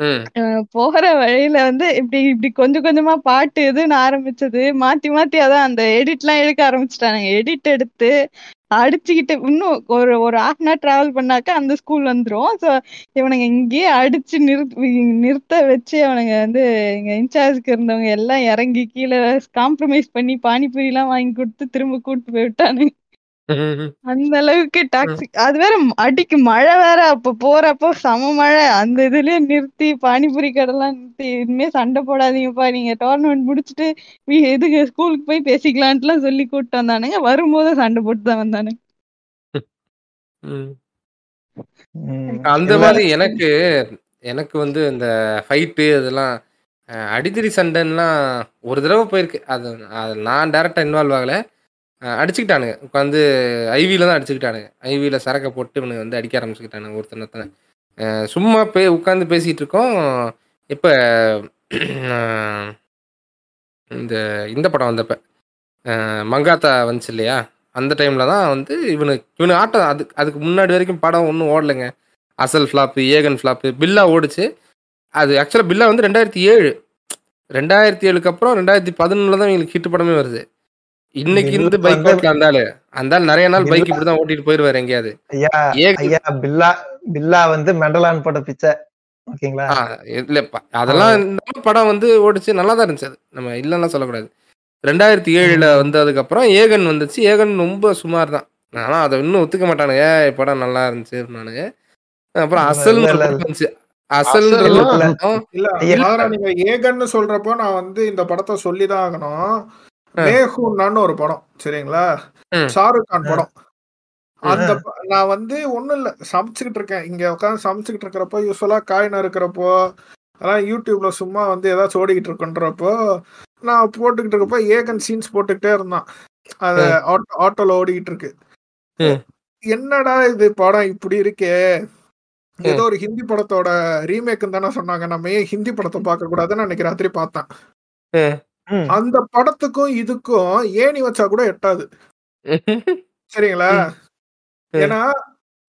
போகிற போற வழியில வந்து இப்படி இப்படி கொஞ்சம் கொஞ்சமா பாட்டு இதுன்னு ஆரம்பிச்சது. மாத்தி மாத்தி அதான் அந்த எடிட் எல்லாம் எடுக்க ஆரம்பிச்சிட்டானுங்க. எடிட் எடுத்து அடிச்சுக்கிட்டு இன்னும் ஒரு ஒரு ஹாஃப் அன் ஹவர் டிராவல் பண்ணாக்க அந்த ஸ்கூல் வந்துரும். ஸோ இவனுங்க இங்கேயே அடிச்சு நிறு நிறுத்த வச்சு அவனுங்க வந்து எங்க இன்சார்ஜ்க்கு இருந்தவங்க எல்லாம் இறங்கி கீழே காம்ப்ரமைஸ் பண்ணி பானிபூரி எல்லாம் வாங்கி கொடுத்து திரும்ப கூட்டு போய் விட்டானுங்க. அந்த அளவுக்கு டாக்ஸிக் அது வேற அடிக்கு மழை வேற அப்ப போறப்போ செம மழை. அந்த இதுலயே நிறுத்தி பானிபூரி கடைலாம் நிறுத்தி இனிமே சண்டை போடாதீங்கப்பா. நீங்க டோர்னமெண்ட் முடிச்சுட்டு வீ- இதுக்கு ஸ்கூலுக்கு போய் பேசிக்கலான்ட்டுலாம் சொல்லி கூப்பிட்டு வந்தானுங்க. வரும்போது சண்டை போட்டு தான் வந்தானுங்க அந்த மாதிரி எனக்கு எனக்கு வந்து இந்த ஃபைட்டு அதெல்லாம் அஹ், அடிதடி சண்டைலாம் ஒரு தடவை போயிருக்கு. அது நான் டேரெக்டாக இன்வால்வ் ஆகலை. அடிச்சுக்கிட்டானுங்க. உட்காந்து ஐவியில் தான் அடிச்சுக்கிட்டானுங்க. ஐவியில் சரக்கை போட்டு இவனுக்கு வந்து அடிக்க ஆரம்பிச்சுக்கிட்டானுங்க ஒருத்தனை சும்மா பே உட்காந்து பேசிகிட்டு இருக்கோம். இப்போ இந்த இந்த படம் வந்தப்ப மங்காத்தா வந்துச்சு இல்லையா? அந்த டைமில் தான் வந்து இவனுக்கு இவனு ஆட்டம் அது அதுக்கு முன்னாடி வரைக்கும் படம் ஒன்றும் ஓடலைங்க. அசல் ஃப்ளாப்பு ஏகன் ஃப்ளாப்பு பில்லா ஓடிச்சு. அது ஆக்சுவலாக பில்லா வந்து ரெண்டாயிரத்தி ஏழு. ரெண்டாயிரத்தி ஏழுக்கு அப்புறம் ரெண்டாயிரத்தி பதினொன்றில் தான் இவங்களுக்கு ஹிட் படமே வருது. இன்னைக்கு இந்த பைக் ஓட்டல அந்த ஆளு அந்த ஆள் நிறைய நாள் பைக் இப்படிதான் ஓட்டிட்டு போயிருவாரு எங்கேயாவது. ஐயா பில்லா பில்லா வந்து மெண்டலான் போட்ட பிச்சை. ஓகேங்களா? இல்லப்பா அதெல்லாம் படம் வந்து ஓடிச்சு நல்லா தான் இருந்துச்சு அது. நம்ம இல்லைன்னா சொல்லக்கூடாது. ரெண்டாயிரத்தி ஏழுல வந்ததுக்கு அப்புறம் ஏகன் வந்துச்சு. ஏகன் ரொம்ப சுமார் தான் ஆனா அதை இன்னும் ஒத்துக்க மாட்டானுங்க. "ஏய், படம் நல்லா இருந்துச்சு நானுங்க அப்புறம் அசல் ஒரு அசல் இல்ல. நீங்க ஏகன்னு சொல்றப்போ நான் வந்து இந்த படத்தை சொல்லிதான் ஆகணும். மேஹூன்னான்னு ஒரு படம் சரிங்களா. ஷாருக் கான் படம். அந்த நான் வந்து ஒண்ணும் இல்ல சமைச்சுக்கிட்டு இருக்கேன். இங்க உட்காந்து சமைச்சுக்கிட்டு இருக்கிறப்போ யூஸ்வலா காய் நறுக்கிறப்போ அதான் யூடியூப்ல சும்மா வந்து ஏதாச்சும் ஓடிக்கிட்டு இருக்குன்றப்போ நான் போட்டுக்கிட்டு இருக்கப்போ ஏகன் சீன்ஸ் போட்டுக்கிட்டே இருந்தான். அது ஆட்டோ ஆட்டோல ஓடிக்கிட்டு இருக்கு. என்னடா இது படம் இப்படி இருக்கே? ஏதோ ஒரு ஹிந்தி படத்தோட ரீமேக்குன்னு தானே சொன்னாங்க. நம்ம ஏன் ஹிந்தி படத்தை பார்க்க கூடாதுன்னு அன்னைக்கு ராத்திரி பார்த்தேன். அந்த படத்துக்கும் இதுக்கும் ஏணி வச்சா கூட எட்டாது. சரிங்களா. ஏன்னா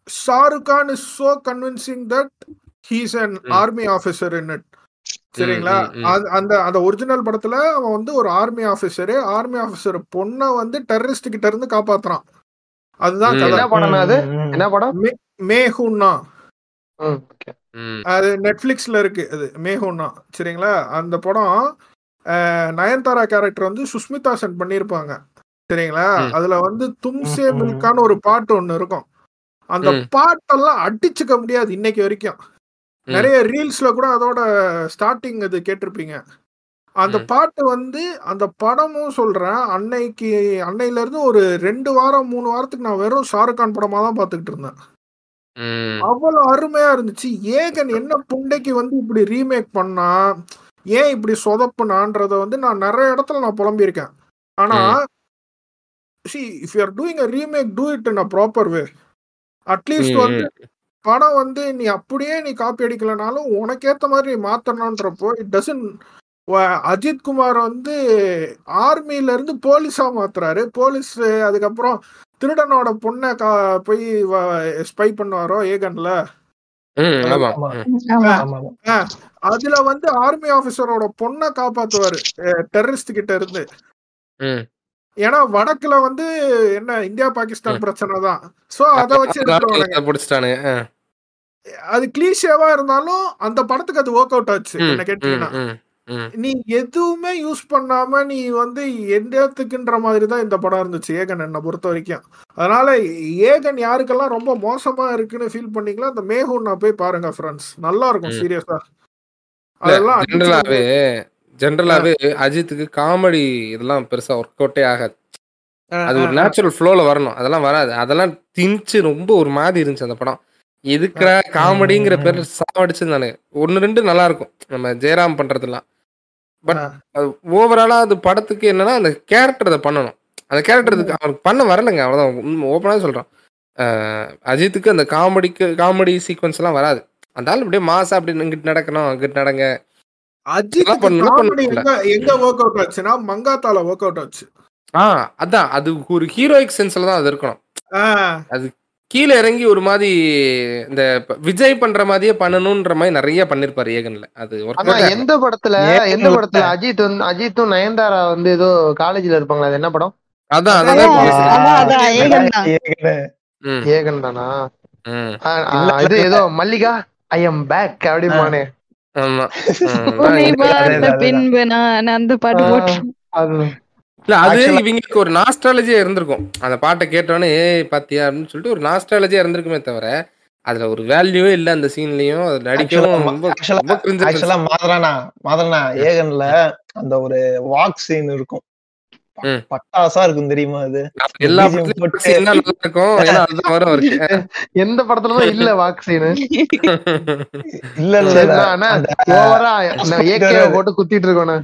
Shahrukh Khan is so convincing that he's an. Army officer in it சரிங்களா? அந்த அந்த ஒரிஜினல் படத்துல அவன் வந்து ஒரு ஆர்மி ஆபீசர் ஆர்மி ஆபீசர் பொண்ணை வந்து டெரரிஸ்ட் கிட்ட இருந்து காப்பாத்துறான். அதுதான் என்ன படம் அது? ம். என்ன படம்? மேஹூன்னா ம், okay. ம். அது நெட்ஃபிளிக்ஸ்ல இருக்கு. அது மேஹூன்னா சரிங்களா? அந்த படம் நயன்தாரா கேரக்டர் வந்து சுஷ்மிதா சென் பண்ணியிருப்பாங்க சரிங்களா. அதுல வந்து தும்சே. மில்கான்னு ஒரு பாட்டு ஒண்ணு இருக்கும் அந்த. பாட்டெல்லாம் அடிச்சுக்க முடியாது இன்னைக்கு வரைக்கும். நிறைய ரீல்ஸ்ல கூட அதோட ஸ்டார்டிங் இது கேட்டிருப்பீங்க அந்த. பாட்டு வந்து அந்த படமும் சொல்றேன் அன்னைக்கு அன்னையில இருந்து ஒரு ரெண்டு வாரம் மூணு வாரத்துக்கு நான் வெறும் ஷாருக் கான் படமா தான் பாத்துக்கிட்டு இருந்தேன். அவ்வளவு அருமையா இருந்துச்சு ஏகன் என்ன புண்டைக்கு வந்து இப்படி ரீமேக் பண்ணா ஏன் இப்படி சொதப்புனான்றத வந்து நான் நிறைய இடத்துல நான் புலம்பியிருக்கேன். ஆனா see if you are doing a remake do it in a proper way at least வந்து படம் வந்து நீ அப்படியே நீ காப்பி அடிக்கலனாலும் உனக்கேத்த மாதிரி நீ மாத்தணுன்றப்போ இட் டசன் அஜித் குமார் வந்து ஆர்மில இருந்து போலீஸா மாத்துறாரு. போலீஸ் அதுக்கப்புறம் திருடனோட பொண்ணை கா போய் ஸ்பை பண்ணுவாரோ ஏகன்ல? அதுல வந்து ஆர்மி ஆபீசரோட பொண்ணை காப்பாத்துவாரு. டெரரிஸ்ட் கிட்ட இருந்து. ம். ஏன்னா வடக்குல வந்து என்ன இந்தியா பாகிஸ்தான் பிரச்சனை தான். சோ அத வச்சு அதை கிளீஷியாவா இருந்தாலும் அந்த படத்துக்கு அது ஒர்க் அவுட் ஆச்சு என்ன கேட்டீங்கன்னா. நீ எதுவுமே யூஸ் பண்ணாம நீ வந்து எந்தத்துக்குன்ற மாதிரி தான் இந்த படம் இருந்துச்சு ஏகன் என்னை பொறுத்த வரைக்கும். அதனால ஏகன் யாருக்கெல்லாம் ரொம்ப மோசமா இருக்குன்னு ஃபீல் பண்ணீங்களோ அந்த மேகூன் நான் போய் பாருங்க ஃப்ரெண்ட்ஸ் நல்லா இருக்கும். சீரியஸா அதெல்லாம் ஜென்ரலாவே ஜென்ரலாவே அஜித்துக்கு காமெடி இதெல்லாம் பெருசா ஒர்க் அவுட்டே ஆகாது. அது ஒரு நேச்சுரல் ஃப்ளோல வரணும். அதெல்லாம் வராது. அதெல்லாம் திணிச்சு ரொம்ப ஒரு மாதிரி இருந்துச்சு அந்த படம். எதுக்குற காமெடிங்கிற பேர்ல சாவடிச்சு நானு ஒன்னு ரெண்டு நல்லா இருக்கும். நம்ம ஜெயராம் பண்றதெல்லாம். பட் அது ஓவராலா அது படத்துக்கு என்னன்னா அந்த கேரக்டர் அதை பண்ணணும். அந்த கேரக்டர் அவருக்கு பண்ண வரலைங்க அவ்வளவுதான். ஓப்பனா சொல்றோம். அஹ் அஜித்துக்கு அந்த காமெடிக்கு காமெடி சீக்வன்ஸ் எல்லாம் வராது. அந்த ஆள் அப்படியே மாசா அப்படி இங்கிட்டு நடக்கணும் அங்கிட்டு நடங்க. அஜித். எங்க ஒர்க் அவுட் ஆச்சுன்னா மங்காத்தால ஒர்க் அவுட் ஆச்சு. ஆ அதான். அது ஒரு ஹீரோயிக் சென்ஸ்ல தான் அது இருக்கணும். ஆஹ் கீழே இறங்கி ஒரு மாதிரி இந்த விஜய் பண்ற மாதிரியே பண்ணணும்ன்ற மாதிரி நிறைய பண்ணிருப்பாரு ஏகன்ல. அது எந்த படத்துல எந்த? படத்துல அஜித் வந்து அஜித்தும் நயன்தாரா வந்து ஏதோ காலேஜ்ல இருப்பாங்களா? அது என்ன படம்? அதான் அதான், ஏகன் தான். இது. ஏதோ மல்லிகா ஐ எம் பேக் அப்படிமானே ஆமா. அந்த பாட்டு போட்டு அது இல்ல அது இவங்களுக்கு ஒரு நாஸ்டாலஜியா இருந்திருக்கும். அந்த பாட்டை கேட்டோன்னே ஏய் பாத்தியா? அப்படின்னு சொல்லிட்டு ஒரு நாஸ்டாலஜியா இருந்திருக்குமே தவிர அதுல ஒரு வேல்யூவே இல்ல அந்த சீன்லயும் அது நடிக்கவும் Actually- ரொம்ப actually- ரொம்ப cringe ஆ actually மாதரானா மாதரானா ஏகன்ல அந்த ஒரு வாக் சீன் இருக்கும். பட்டாசா இருக்கும் தெரியுமா அது. எல்லா இருக்கும் எந்த படத்துலதான் இல்ல வாக்சீனு இல்ல இல்ல ஓவரா ஏகே போட்டு குத்திட்டு இருக்கோண்ணே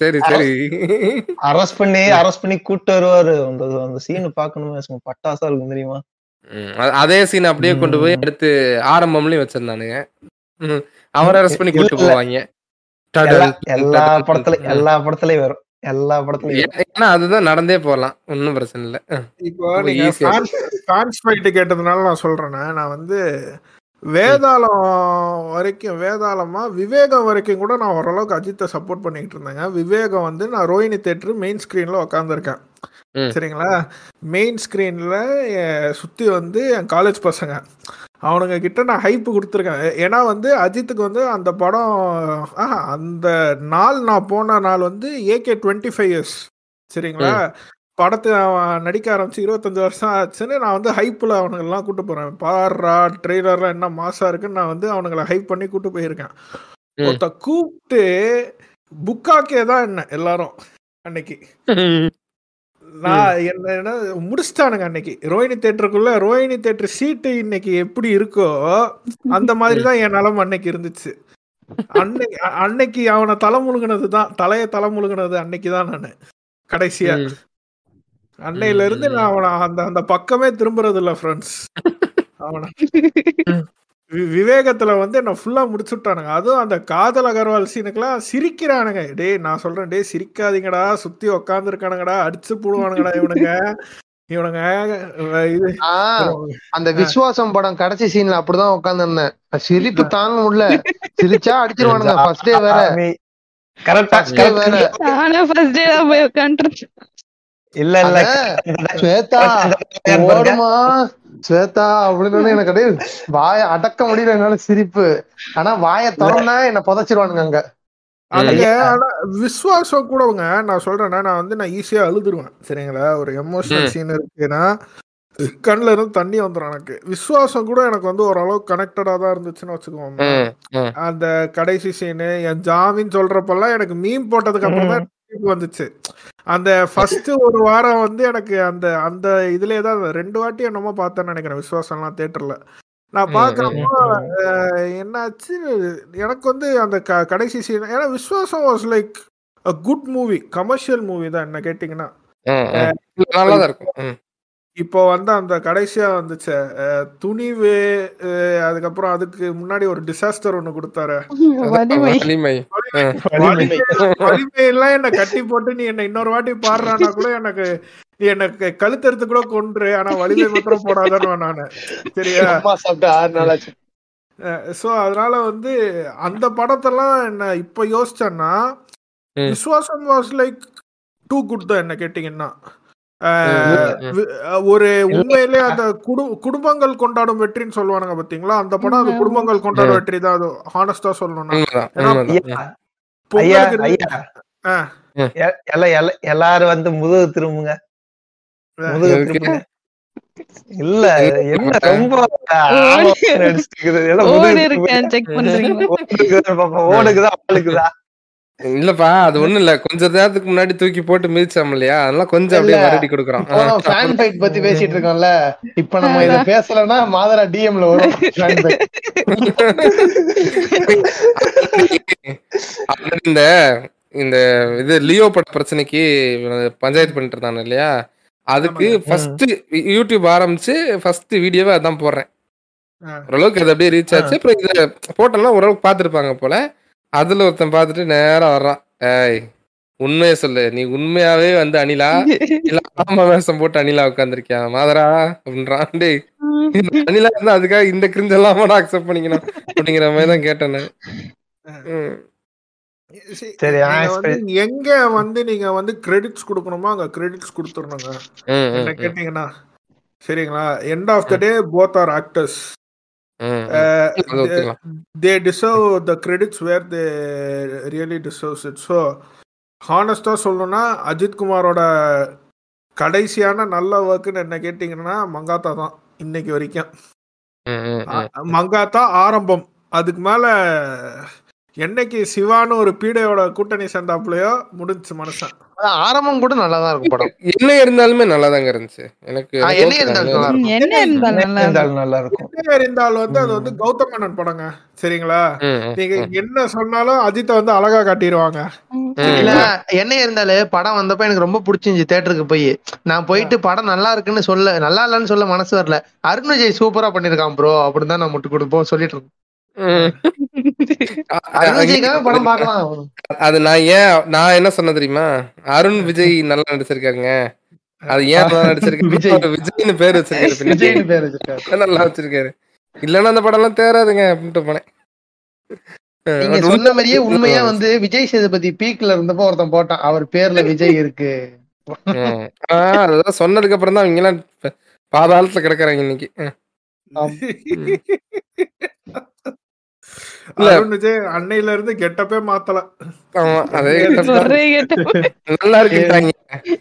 சரி சரி. அரெஸ்ட் பண்ணி அரெஸ்ட் பண்ணி கூட்டு வருவாரு. அந்த அந்த சீன் பாக்கணுமே சும்மா பட்டாசா இருக்கும் தெரியுமா? அதே சீன் அப்படியே கொண்டு போய் அடுத்து ஆரம்பம்லயும் வச்சிருந்தானுங்க. அவரை அரெஸ்ட் பண்ணி கூட்டு. போவாங்க. எல்லா எல்லா படத்துல எல்லா படத்துலயும் வரும். எல்லா படத்துலயும். ஏன்னா அதுதான் நடந்தே போகலாம் ஒன்றும் பிரச்சனை இல்லை. இப்போ நீங்க ஃபேன்ஸ் ஃபைட்டு கேட்டதுனால நான் சொல்றேனே நான் வந்து வேதாளம் வரைக்கும் வேதாளமா? விவேகம் வரைக்கும் கூட நான் ஓரளவுக்கு அஜித்தை சப்போர்ட் பண்ணிட்டு இருந்தேங்க. விவேகம் வந்து நான் ரோஹிணி தேட்டர் மெயின் ஸ்க்ரீனில் உட்காந்துருக்கேன் ம். சரிங்களா? மெயின் ஸ்க்ரீனில் சுற்றி வந்து என் காலேஜ் பசங்க. அவனுங்க கிட்ட நான் ஹைப்பு கொடுத்துருக்கேன். ஏன்னா வந்து அஜித்துக்கு வந்து அந்த படம் ஆஹா, அந்த நாள் நான் போன நாள் வந்து ஏகே டுவெண்ட்டி ஃபைவ் இயர்ஸ் சரிங்களா? படத்தை அவன் நடிக்க ஆரம்பிச்சு இருபத்தஞ்சு வருஷம் ஆச்சுன்னு நான் வந்து ஹைப்பில் அவனுங்கெல்லாம் கூட்டு போகிறேன் பாடுறா ட்ரெய்லர்லாம் என்ன மாசா இருக்குன்னு நான் வந்து அவனுங்களை ஹைப் பண்ணி கூட்டு போயிருக்கேன். ஒருத்த கூப்பிட்டு புக்காக்கே தான் என்ன எல்லாரும் அன்னைக்கு? நான் என்ன என்ன முடிச்சிட்டானுங்க அன்னைக்கு. ரோஹிணி தேட்டருக்குள்ள ரோஹிணி தேட்டர் சீட்டு இன்னைக்கு எப்படி இருக்கோ அந்த மாதிரி தான் என் நிலம் அன்னைக்கு இருந்துச்சு. அன்னைக்கு அன்னைக்கு அவனை தலை முழுகினது தான் தலையை தலை முழுகினது அன்னைக்கு தான் நான். கடைசியா. அன்னையில இருந்து நான் அவனை அந்த அந்த பக்கமே திரும்புறது இல்ல ஃப்ரெண்ட்ஸ் அவனை விவேகத்துல வந்து என்ன ஃபுல்லா முடிச்சு விட்டானுங்க அதுவும் அந்த காதல் அகர்வால் சீனுக்கெல்லாம் சிரிக்கிறானுங்க. டேய் நான் சொல்றேன் டேய் சிரிக்காதீங்கடா. சுத்தி உக்காந்துருக்கானுங்கடா. அடிச்சு போடுவானுங்கடா இவனுங்க. இவனுங்க இது. ஆஹ் அந்த விசுவாசம் படம் கடைசி சீன்ல அப்படிதான் உட்கார்ந்து இருந்தேன் சிரிப்பு தாங்க முடியல. சிரிச்சா அடிச்சிருவானுங்க. ஃபர்ஸ்ட் டே வேற. கரெக்டா First day வேற. இல்ல இல்ல. ஸ்வேதா ஓடுமா? ஸ்வேதா அப்படின்னு எனக்கு அப்படியே வாய அடக்க முடியல என்னால சிரிப்பு. ஆனா வாய திறந்தா என்ன புதைச்சிருவானுங்க அங்க. ஆனா விசுவாசம் கூடவுங்க. நான் சொல்றேன்னா நான் வந்து நான் ஈஸியா அழுதுருவேன். சரிங்களா? ஒரு எமோஷனல். சீன் இருக்குன்னா கண்ணுல இருந்து தண்ணி வந்துடும் எனக்கு. விசுவாசம் கூட எனக்கு வந்து ஓரளவுக்கு கனெக்டடா தான் இருந்துச்சுன்னு வச்சுக்கோங்க. அந்த கடைசி சீனு என் ஜாமின் சொல்றப்பெல்லாம் எனக்கு மீன் போட்டதுக்கு அப்புறம் தான் வந்துச்சு. அந்த ஃபர்ஸ்ட் ஒரு வாரம் வந்து எனக்கு அந்த அந்த இதுலயே தான் ரெண்டு வாட்டி என்னமோ பார்த்தேன்னு நினைக்கிறேன். விசுவாசம்லாம் தேட்டர்ல நான் ம், பார்க்குறப்போ என்னாச்சு? எனக்கு வந்து அந்த க கடைசி சீன் ஏன்னா Viswasam was like a good movie commercial movie தான் என்ன கேட்டிங்கன்னா. இப்போ வந்து அந்த கடைசியா வந்துச்சு அஹ், துணிவு அதுக்கப்புறம் அதுக்கு முன்னாடி ஒரு டிசாஸ்டர் ஒன்று கொடுத்தாரு. வலிமை. வலிமை. எல்லாம் என்ன கட்டி போட்டு நீ என்ன இன்னொரு வாட்டி பாடுறானா கூட எனக்கு நீ எனக்கு கழுத்தெடுத்து கூட கொன்று ஆனா வலிமை மாத்திரம் போடாதன்னு நானு. சரியா? அம்மா சாப்பிட்டு ஆறு நாள் ஆச்சு. ஸோ அதனால வந்து அந்த படத்தெல்லாம் என்ன இப்போ யோசிச்சேன்னா ம். Viswasam was like too good தான் என்ன கேட்டிங்கன்னா. ஒரு உண்மையிலே அந்த குடு குடும்பங்கள் கொண்டாடும் வெற்றின்னு சொல்லுவானுங்க பாத்தீங்களா? அந்த படம் அது. குடும்பங்கள் கொண்டாடும். வெற்றி தான். அது ஹானஸ்டா சொல்லணும்னா. உண்மைதான் ஏன்னா உண்மைதான். ம். ஐயா ஐயா பொங்கலுக்கு ஐயா. ஆ. எ- எல்லாம் எல்லாம் எல்லாரும் வந்து முதுகு திரும்புங்க. முதுகு? திரும்புங்க. இல்ல என்ன ரொம்ப ஆர்வமா நடிச்சிட்டு இருக்குது. எல்லாம் ஓடு முதுகு இருக்கேன் செக் பண்றீங்களா? ஓடுக்குதா பாப்பா, ஓடுக்குதா ஆளுக்குதா இல்லப்பா அது ஒண்ணும் இல்ல. கொஞ்ச நேரத்துக்கு முன்னாடி தூக்கி போட்டு மிதிச்சோம் இல்லையா? அதெல்லாம் கொஞ்சம் அப்படியே. மறுபடி கொடுக்குறோம். ஃபேன் ஃபைட் பத்தி பேசிட்டு இருக்கோம்ல. இப்ப நம்ம இத பேசலன்னா மாதரா டிஎம்ல வரும் இந்த இந்த இது லியோ பட பிரச்சனைக்கு பஞ்சாயத்து பண்ணிட்டு இருந்தாங்க இல்லையா? அதுக்கு. ஃபர்ஸ்ட் யூடியூப் ஆரம்பிச்சு ஃபர்ஸ்ட் வீடியோவே அதான் போடுறேன். ஓரளவுக்கு அது அப்படியே ரீச் ஆச்சு. அப்புறம் இதை போட்டோம்னா ஓரளவுக்கு பார்த்துருப்பாங்க போல. அதுல ஒருத்தன் பார்த்துட்டு நேரா வர்றான். ஏய் உண்மையை சொல்லு. நீ உண்மையாவே வந்து அனிலா இல்ல ஆமா வேஷம் போட்டு அனிலா உட்காந்துருக்கியா மாதரா அப்படின்றான். டேய் அனிலா இருந்தா அதுக்காக இந்த கிரிஞ்ச எல்லாம் அக்செப்ட் பண்ணிக்கணும் அப்படிங்கிற மாதிரி தான் கேட்டேன் எங்க வந்து நீங்க வந்து கிரெடிட்ஸ் கொடுக்கணுமோ அங்க கிரெடிட்ஸ் கொடுத்துடணுங்க. என்ன கேட்டீங்கன்னா சரிங்களா? End of the day both are actors they deserve the credits where they really deserves it so ஹானஸ்டாக சொல்லணும்னா அஜித் குமாரோட கடைசியான நல்ல ஒர்க்குன்னு என்ன கேட்டிங்கன்னா மங்காத்தா தான் இன்னைக்கு வரைக்கும். மங்காத்தா ஆரம்பம். அதுக்கு மேல என்னைக்கு சிவான்னு ஒரு பீடையோட கூட்டணி சேர்ந்தாப்புலையோ முடிஞ்சுச்சு மனுஷன். ஆரம்பம் கூட நல்லா தான் இருக்கும் படம். என்ன இருந்தாலுமே நல்லாதாங்க இருந்துச்சு. எனக்கு என்ன இருந்தாலும். நல்லா என்ன இருந்தாலும் நல்லா இருக்கும். நல்லா என்ன இருந்தாலும் வந்து அது வந்து கௌதம் மேனன் படங்க சரிங்களா? நீங்க. என்ன சொன்னாலும் அஜித்தை வந்து அழகா காட்டிடுவாங்க. இல்ல. என்ன இருந்தாலே படம் வந்தப்ப எனக்கு ரொம்ப பிடிச்சிருந்துச்சு தேட்டருக்கு போய். நான் போயிட்டு படம் நல்லா இருக்குன்னு சொல்ல நல்லா இல்லைன்னு சொல்ல மனசு வரல. அருண் விஜய் சூப்பரா பண்ணிருக்கான் ப்ரோ அப்படின்னு தான் நான் முட்டு கொடுப்போம் சொல்லிட்டு இருக்கோம் படம் அது நான் ஏன் நான் என்ன சொன்ன தெரியுமா? அருண் விஜய் நல்லா நடிச்சிருக்காங்க அது ஏன் நல்லா நடிச்சிருக்காங்க விஜய். விஜய்னு பேர் வச்சிருக்காரு பின்னாடி. விஜய்னு பேர் வச்சிருக்காரு. நல்லா வச்சிருக்காரு? இல்லைன்னா அந்த படம்லாம் தேராதுங்க அப்படின்ட்டு போனேன். நீங்க but சொன்ன மாதிரியே உண்மையா வந்து விஜய் சேதுபதி பீக்ல இருந்தப்போ ஒருத்தன் போட்டான். அவர் பேர்ல விஜய் இருக்கு. அதெல்லாம் சொன்னதுக்கு அப்புறம் தான் அவங்க எல்லாம் பாதாளத்துல கிடக்குறாங்க இன்னைக்கு அஹ் ஆம். இல்ல. அருண் விஜய் அன்னையில இருந்து கெட்டப்பே மாத்தல. ஆமா அதே ஒரே கெட்ட நல்லா இருக்குட்டாங்க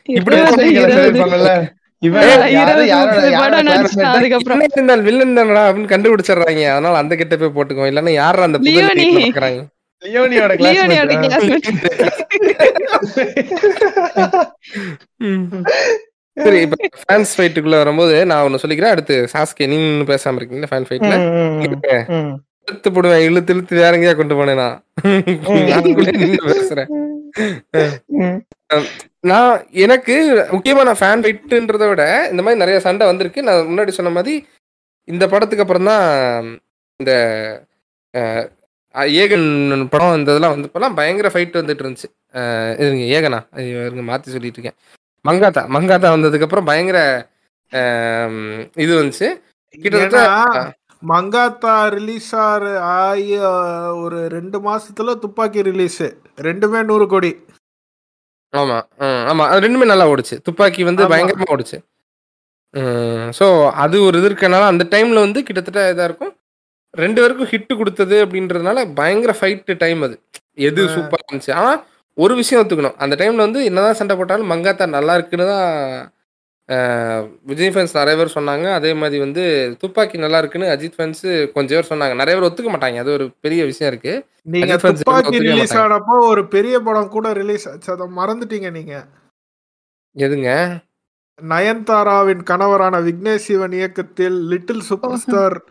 இப்படி வில்லன் தானடா அப்படின்னு கண்டுபிடிச்சிடுறாங்க. அதனால அந்த கிட்ட போய் போட்டுக்கோ. இல்லன்னா யாரா அந்த பாக்குறாங்க லியோனியோட சரி இப்ப ஃபேன்ஸ் ஃபைட்டுக்குள்ள வரும்போது நான் ஒன்னு சொல்லிக்கிறேன். அடுத்து சாஸ்கே நீங்க பேசாம இருக்கீங்க ஃபேன் ஃபைட்ல. இழுத்து போடுவேன் இழுத்து இழுத்து வேற எங்கேயா கொண்டு போனேன் பேசுறேன். நான் எனக்கு முக்கியமா நான் ஃபேன் ஃபைட்டுன்றத விட இந்த மாதிரி நிறைய சண்டை வந்திருக்கு. நான் முன்னாடி சொன்ன மாதிரி இந்த படத்துக்கு அப்புறம் தான் இந்த ஏகன் படம் இந்த இதெல்லாம் வந்தப்பெல்லாம் பயங்கர ஃபைட் வந்துட்டு இருந்துச்சு. இருங்க ஏகனா? இருங்க மாத்தி சொல்லிட்டு இருக்கேன். மங்காத்தா. மங்காத்தா வந்ததுக்கு அப்புறம் பயங்கர இது வந்துச்சு. கிட்டத்தட்ட மங்காத்தா ரிலீஸ் ஆகி அஹ், ஒரு ரெண்டு மாசத்துல துப்பாக்கி ரிலீஸ் ரெண்டுமே நூறு கோடி. ஆமா ஆமா அது ரெண்டுமே நல்லா ஓடுச்சு. துப்பாக்கி வந்து. பயங்கரமா ஓடுச்சு. ஸோ அது ஒரு இது இருக்கனால அந்த டைம்ல வந்து கிட்டத்தட்ட இதா இருக்கும். ரெண்டு பேருக்கும் ஹிட் கொடுத்தது அப்படின்றதுனால பயங்கர ஃபைட் டைம் அது. எது ஆ. சூப்பரா இருந்துச்சு. ஆனா ஒரு விஷயம் ஒத்துக்கணும். அந்த டைம்ல வந்து என்னதான் சண்டை போட்டாலும் மங்காத்தா நல்லா இருக்குன்னு தான் விஜய் ஃபேன்ஸ் நிறைய பேர் சொன்னாங்க. அதே மாதிரி வந்து துப்பாக்கி நல்லா இருக்குன்னு அஜித் ஃபேன்ஸ் கொஞ்சம் பேர் சொன்னாங்க. நிறைய பேர் ஒத்துக்க மாட்டாங்க. அது ஒரு பெரிய விஷயம் இருக்கு. நீங்க துப்பாக்கி ரிலீஸ். ஆனப்போ ஒரு பெரிய படம் கூட ரிலீஸ் ஆச்சு. அதை மறந்துட்டீங்க நீங்க. எதுங்க? நயன்தாராவின் கணவரான விக்னேஷ் சிவன் இயக்கத்தில் லிட்டில் சூப்பர் ஸ்டார்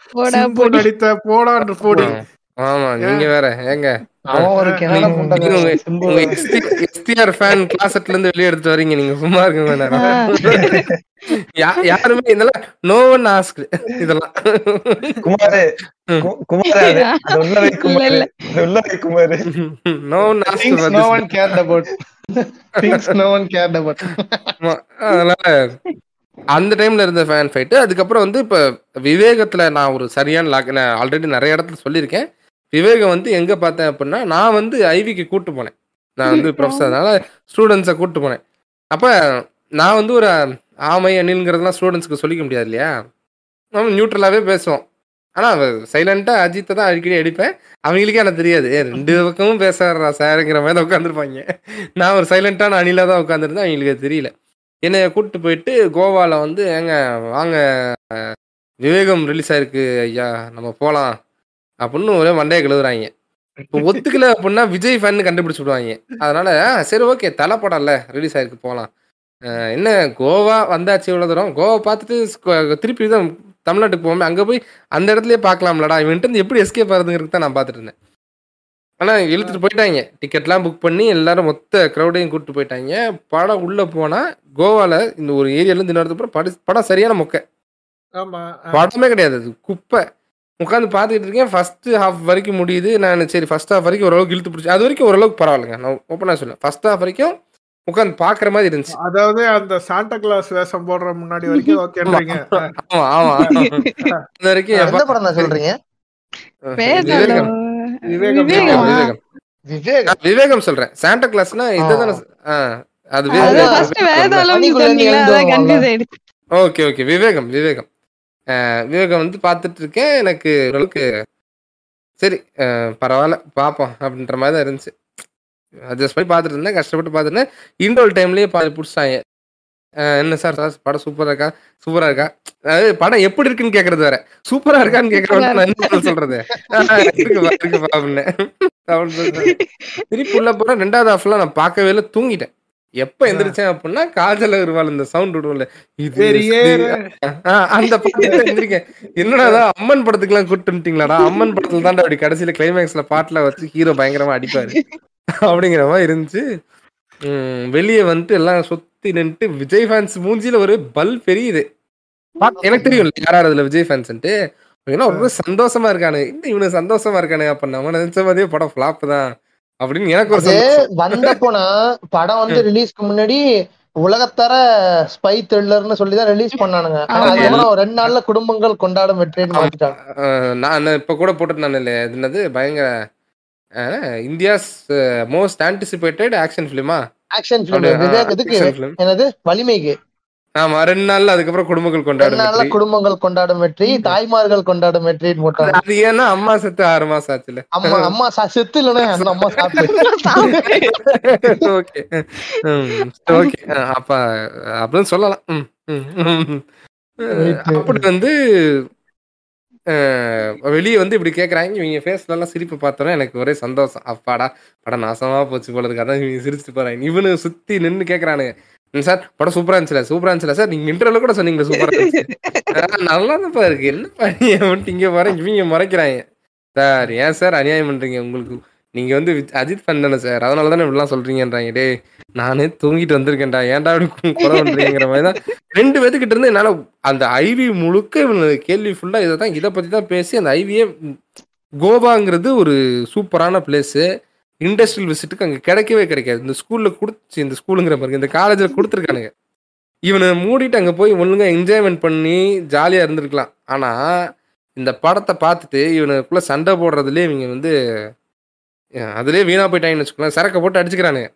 நடித்த போடான்னு போடி. ஆமா நீங்க வேற ஏங்க? எஸ்டிஆர் ஃபேன் கிளாசெட்ல இருந்து வெளியே எடுத்து வரீங்க நீங்க சும்மா இருக்க நேரம். யாருமே இதெல்லாம் நோ ஒன் ஆஸ்க் இதெல்லாம். குமாரு குமாரு அது குமாரு. அது குமாரு. No one. அதனால அந்த டைம்ல இருந்த ஃபேன் ஃபைட்டு அதுக்கப்புறம் வந்து இப்ப விவேகத்துல நான் ஒரு சரியான லாக் நான் ஆல்ரெடி நிறைய இடத்துல சொல்லியிருக்கேன். விவேகம் வந்து எங்க பார்த்தேன் அப்படின்னா நான் வந்து ஐவிக்கு கூட்டு போனேன். நான் வந்து ப்ரொஃபஸர் அதனால ஸ்டூடெண்ட்ஸை கூட்டு போனேன். அப்ப நான் வந்து ஒரு ஆமை அணில்ங்கிறதுலாம் ஸ்டூடெண்ட்ஸ்க்கு சொல்லிக்க முடியாது இல்லையா? நம்ம நியூட்ரலாகவே பேசுவோம். ஆனால் சைலண்ட்டாக அஜித்தை தான் அடிக்கடி அடிப்பேன். அவங்களுக்கே எனக்கு தெரியாது. ஏ ரெண்டு பக்கமும் பேசுறா சாருங்கிற மாதிரி தான் உட்காந்துருப்பாங்க நான் ஒரு சைலண்ட்டான அணிலாக தான் உட்காந்துருந்தேன் அவங்களுக்கு தெரியல. என்னை கூப்பிட்டு போயிட்டு கோவாவில் வந்து ஏங்க வாங்க விவேகம் ரிலீஸ் ஆயிருக்கு ஐயா. நம்ம போகலாம் அப்படின்னு ஒரே மண்டையை கழுவுறாங்க. இப்போ ஒத்துக்கல அப்படின்னா விஜய் ஃபேன் கண்டுபிடிச்சு விடுவாங்க. அதனால "ஆ, சரி ஓகே தலை படம்ல ரிலீஸ் ஆயிருக்கு போகலாம் என்ன கோவா வந்தாச்சு இவ்வளோ தூரம்? கோவா பார்த்துட்டு திருப்பி தான் தமிழ்நாட்டுக்கு போகாம அங்கே போய் அந்த இடத்துலயே பார்க்கலாம்லடா. இவன்ட்டு எப்படி எஸ்கேப் ஆகுதுங்கிறது தான் நான் பார்த்துட்டு இருந்தேன். ஆனால் இழுத்துட்டு போயிட்டாங்க. டிக்கெட்லாம் புக் பண்ணி எல்லாரும் மொத்த க்ரௌடையும் கூப்பிட்டு போயிட்டாங்க. படம் உள்ளே போனால் கோவாவில் இந்த ஒரு ஏரியாலேருந்து இன்னொரு படம் படம் சரியான மொக்கை. ஆமா படமே கிடையாது. அது குப்பை. உட்காந்து பார்த்துக்கிட்டு இருக்கேன். ஃபர்ஸ்ட் ஹாஃப் வரைக்கும் முடியுது. நான் சரி ஃபர்ஸ்ட் ஹாஃப் வரைக்கும் ஓரளவுக்கு இழுத்து பிடிச்சி அது வரைக்கும் ஓரளவுக்கு பரவாயில்லைங்க. நான் ஓப்பனாக சொல்லுவேன் ஃபர்ஸ்ட் ஹாஃப் வரைக்கும் உட்காந்து பார்க்குற மாதிரி இருந்துச்சு. அதாவது அந்த சாண்டா கிளாஸ் வேஷம் போடுற முன்னாடி வரைக்கும் ஓகேன்றீங்க. ஆமா ஆமா அது வரைக்கும் எந்த படம் சொல்றீங்க? விவேகம். விவேகம். விவேகம். விவேகமா? சொல்றேன். சாண்டா கிளாஸ்னா இதுதானே அது ஓகே ஓகே. விவேகம் விவேகம். விவேகம் வந்து பார்த்துட்டு இருக்கேன் எனக்கு ஓரளவுக்கு சரி பரவாயில்ல பார்ப்போம் அப்படின்ற மாதிரி தான் இருந்துச்சு. அட்ஜஸ்ட் பண்ணி பார்த்துட்டு இருந்தேன் கஷ்டப்பட்டு பார்த்துருந்தேன் இன்டோல் டைம்லயே பாதி பிடிச்சாங்க என்ன சார் சார் படம் சூப்பராக இருக்கா? சூப்பராக இருக்கா? அதாவது படம் எப்படி இருக்குன்னு கேட்கறது வேற. சூப்பராக இருக்கான்னு கேட்கறது நான் என்ன சொல்றது? ஆஹ், இருக்குப்பா இருக்குப்பா அப்படின்னு. திருப்பி உள்ள போறேன் ரெண்டாவது ஹாஃப்லாம் நான் பார்க்கவே இல்லை தூங்கிட்டேன். எப்ப எந்திரிச்சேன் அப்படின்னா காஜல் அகர்வால் இந்த சவுண்ட் விடுவோம்ல. இது அந்த படத்துல எந்திரிக்க என்னடா அம்மன் படத்துக்கு எல்லாம் கூட்டு வந்துட்டீங்களாடா? அம்மன் படத்துல தான்டா அப்படி கடைசியில கிளைமேக்ஸ்ல பாட்டுல வச்சு ஹீரோ பயங்கரமா அடிப்பாரு. அப்படிங்கிற மாதிரி இருந்துச்சு. உம், வெளியே வந்துட்டு எல்லாம் சுத்தி நின்னுட்டு விஜய் ஃபேன்ஸ் மூஞ்சில ஒரு பல் பெரியுது. எனக்கு தெரியும் யார் யார் அதுல விஜய் ஃபேன்ஸ்ன்ட்டு ஏன்னா ரொம்ப சந்தோஷமா இருக்கானு. இந்த இவனுக்கு சந்தோஷமா இருக்கானு அப்ப நம்ம நினைச்ச மாதிரியே படம் ஃபிளாப் தான். அப்படின்னு எனக்கு ஒரு வந்தப்போனா படம் வந்து ரிலீஸ்க்கு முன்னாடி உலகத்தர ஸ்பை த்ரில்லர்னு சொல்லி தான் ரிலீஸ் பண்ணானுங்க ஆனா ரெண்டு நாள்ல குடும்பங்கள் கொண்டாடும் வெற்றின்னு மாத்திட்டாங்க நான் இப்ப கூட போட்டிருந்தேன் இல்லையா? இது என்னது? பயங்கர இந்தியாஸ் மோஸ்ட் ஆன்டிசிபேட்டட் ஆக்ஷன் ஃபிலிமா ஆக்ஷன் பிலிம் அப்படியா? விவேக் இதுக்கு Action film. என்னது? வலிமைக்கு. ஆமா ரெண்டு நாள்ல அதுக்கப்புறம் குடும்பங்கள் கொண்டாடும் வெற்றி. குடும்பங்கள் கொண்டாடும் வெற்றி தாய்மார்கள் கொண்டாடும் வெற்றின்னு போட்டாங்க. அது ஏன்னா அம்மா செத்து ஆறு மாசம் ஆச்சுல. அம்மா அம்மா செத்து இல்லைன்னா அந்த அம்மா சாப்பிட்டு. ஓகே. ஓகே. அப்ப அப்படின்னு சொல்லலாம். அப்படி வந்து வெளியே வந்து இப்படி கேக்குறாங்க. இவங்க ஃபேஸ்ல எல்லாம் சிரிப்பு பார்த்தோன்னா எனக்கு ஒரே சந்தோஷம். அப்பாடா படம் நாசமா போச்சு போல இருக்கு. அதான் இவங்க சிரிச்சுட்டு போறாங்க. இவனு சுத்தி நின்னு கேக்குறானுங்க. "ம் சார் படம் சூப்பரா இருந்துச்சுல சூப்பரா இருந்துச்சுல சார். நீங்க இன்டர்வியூல கூட சொன்னீங்க சூப்பரா இருந்துச்சு. நல்லா தான்ப்பா இருக்கு. என்னப்பா நீ இங்க வர இவங்க மறைக்கிறாங்க சார் ஏன் சார் அநியாயம் பண்றீங்க? உங்களுக்கு நீங்க வந்து அஜித் ஃபேன் தானே சார். அதனால தானே இப்படிலாம் சொல்றீங்கன்றாங்க. டே நானே தூங்கிட்டு வந்திருக்கேன்டா. ஏன்டா அப்படி குறை பண்றீங்கிற மாதிரி தான் ரெண்டு பேத்துக்கிட்ட இருந்து என்னால அந்த ஐவி முழுக்க இவனு கேள்வி ஃபுல்லா இதை தான் இதை பத்தி தான் பேசி அந்த ஐவியே கோவாங்கிறது ஒரு சூப்பரான பிளேஸு இண்டஸ்ட்ரியல் விசிட்டுக்கு அங்கே கிடைக்கவே கிடைக்காது. இந்த ஸ்கூல்ல கொடுத்து இந்த ஸ்கூலுங்கிற பாருங்க இந்த காலேஜில் கொடுத்துருக்கானுங்க. இவனை மூடிட்டு அங்கே போய் ஒழுங்கா என்ஜாய்மெண்ட் பண்ணி ஜாலியாக இருந்திருக்கலாம். ஆனால் இந்த படத்தை பார்த்துட்டு இவனுக்குள்ள சண்டை போடுறதுலேயே இவங்க வந்து அதுலயே வீணா போயிட்டாங்கன்னு வச்சுக்கோங்களேன். சரக்கை போட்டு அடிச்சுக்கிறானுங்க.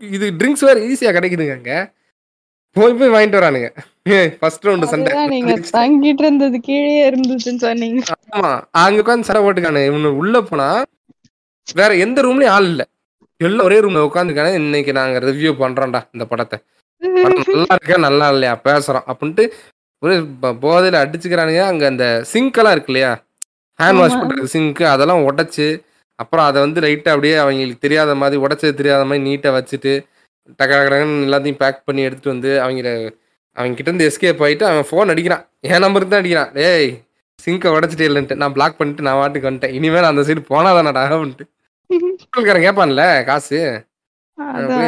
இது ட்ரிங்க்ஸ் வேறு ஈஸியாக கிடைக்குதுங்க அங்கே. போய் போய் வாங்கிட்டு வரானுங்க. ஃபர்ஸ்ட் ரவுண்டு சண்டை. நீங்க தங்கிட்டு இருந்தது கீழே இருந்துச்சுன்னு சொன்னீங்க. ஆமா. அங்க உட்காந்து சண்டை போட்டுக்கானு இவனு உள்ள போனா வேற எந்த ரூம்லயும் ஆள் இல்ல. எல்லாம் ஒரே ரூம்ல உட்காந்துக்கானே இன்னைக்கு நாங்க ரிவ்யூ பண்றோம்டா இந்த படத்தை. நல்லா இருக்கா நல்லா இல்லையா பேசுறோம் அப்படின்ட்டு ஒரே போதையில அடிச்சுக்கிறானுங்க. அங்க அந்த சிங்க் எல்லாம் இருக்கு இல்லையா? Hand wash. பண்றதுக்கு சிங்க் அதெல்லாம் உடைச்சு அப்புறம் அதை வந்து லைட்டா அப்படியே அவங்களுக்கு தெரியாத மாதிரி உடைச்சது தெரியாத மாதிரி நீட்டா வச்சுட்டு டக டக டகன்னு எல்லாத்தையும் பேக் பண்ணி எடுத்துட்டு வந்து அவங்கள அவங்க கிட்ட இருந்து எஸ்கேப் ஆயிட்டு அவன் ஃபோன் அடிக்கிறான். என் நம்பருக்கு தான் அடிக்கிறான். டேய் சிங்கை உடச்சிட்டே இல்லைன்ட்டு நான் பிளாக் பண்ணிட்டு நான் வாட்டுக்கு வந்துட்டேன். இனிமேல் அந்த சைடு போனாதானடா வந்துட்டு ஸ்கூல்காரன் கேட்பான்ல காசு?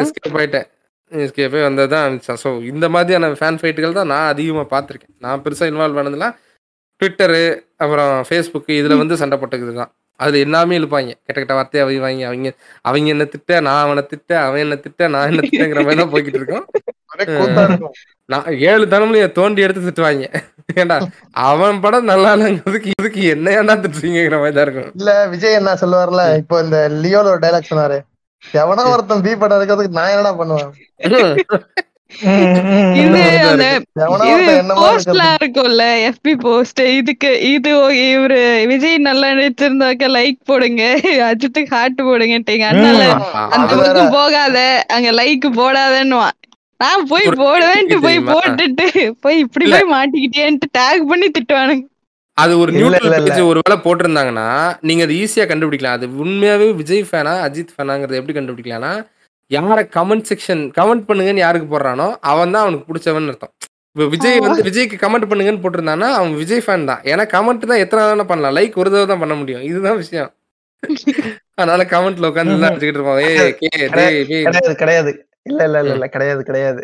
எஸ்கேப் ஆயிட்டேன். எஸ்கேப் ஆகி வந்தது தான் ஸோ இந்த மாதிரியான ஃபேன் ஃபைட்டுகள் தான் நான் அதிகமாக பார்த்துருக்கேன். நான் பெருசாக இன்வால்வ் ஆனதுலாம் ட்விட்டரு அப்புறம் ஃபேஸ்புக்கு இதில் வந்து சண்டை போட்டது தான் அதில் எல்லாமே இழுப்பாங்க. கெட்ட கெட்ட வார்த்தையை அவங்க அவங்க அவங்க என்ன திட்ட நான் அவனை திட்ட அவன் என்ன திட்ட நான் என்ன திட்டங்கிற மாதிரி தான் போய்கிட்டு இருக்கும். நான் ஏழு தனமும் தோண்டி எடுத்து திட்டுவாங்க. ஏண்டா அவன் படம் நல்லா இல்லைங்கிறதுக்கு இதுக்கு என்ன ஏன்டா திட்டுறீங்கிற மாதிரி தான் இருக்கும். இல்ல விஜய் என்ன சொல்லுவார்ல இப்போ இந்த லியோல ஒரு டைலாக் சொன்னாரு. எவனோ ஒருத்தன் பி படம் இருக்கிறதுக்கு நான் என்னடா பண்ணுவேன்? இருக்கும்ல எஃபி போஸ்ட் இதுக்கு இது இவரு விஜய் நல்லா நடிச்சிருந்தாக்க லைக் போடுங்க. அஜித்துக்கு ஹார்ட் போடுங்கட்டீங்க அதனால அந்த போகாத அங்க லைக் போடாதன்னுவான். நான் போய் போடுவேன்ட்டு போய்? போட்டுட்டு போய் இப்படி. போய் மாட்டிக்கிட்டேன்ட்டு டேக் பண்ணி திட்டுவானுங்க. அது ஒரு நியூட்ரல். பேஜ் ஒரு வேளை போட்டிருந்தாங்கன்னா நீங்க அது ஈஸியா கண்டுபிடிக்கலாம். அது உண்மையாவே விஜய் ஃபேனா அஜித் ஃபேனாங்கிறத எப்படி கண்டுபிடிக்கலாம்னா யார கமெண்ட் செக்ஷன் கமெண்ட் பண்ணுங்கன்னு யாருக்கு போடுறானோ அவன் தான் அவனுக்கு பிடிச்சவன் அர்த்தம். இப்போ விஜய் வந்து விஜய்க்கு கமெண்ட் பண்ணுங்கன்னு போட்டிருந்தானா அவன் விஜய் ஃபேன் தான். ஏன்னா கமெண்ட் தான் எத்தனை தடவை பண்ணலாம். லைக் ஒரு தடவை தான் பண்ண முடியும். இதுதான் விஷயம். அதனால கமெண்ட்ல உட்காந்து எல்லாம் அடிச்சுக்கிட்டு இருப்பான் ஏய் கே டேய் டேய். கிடையாது கிடையாது. இல்ல இல்ல இல்ல இல்ல கிடையாது கிடையாது.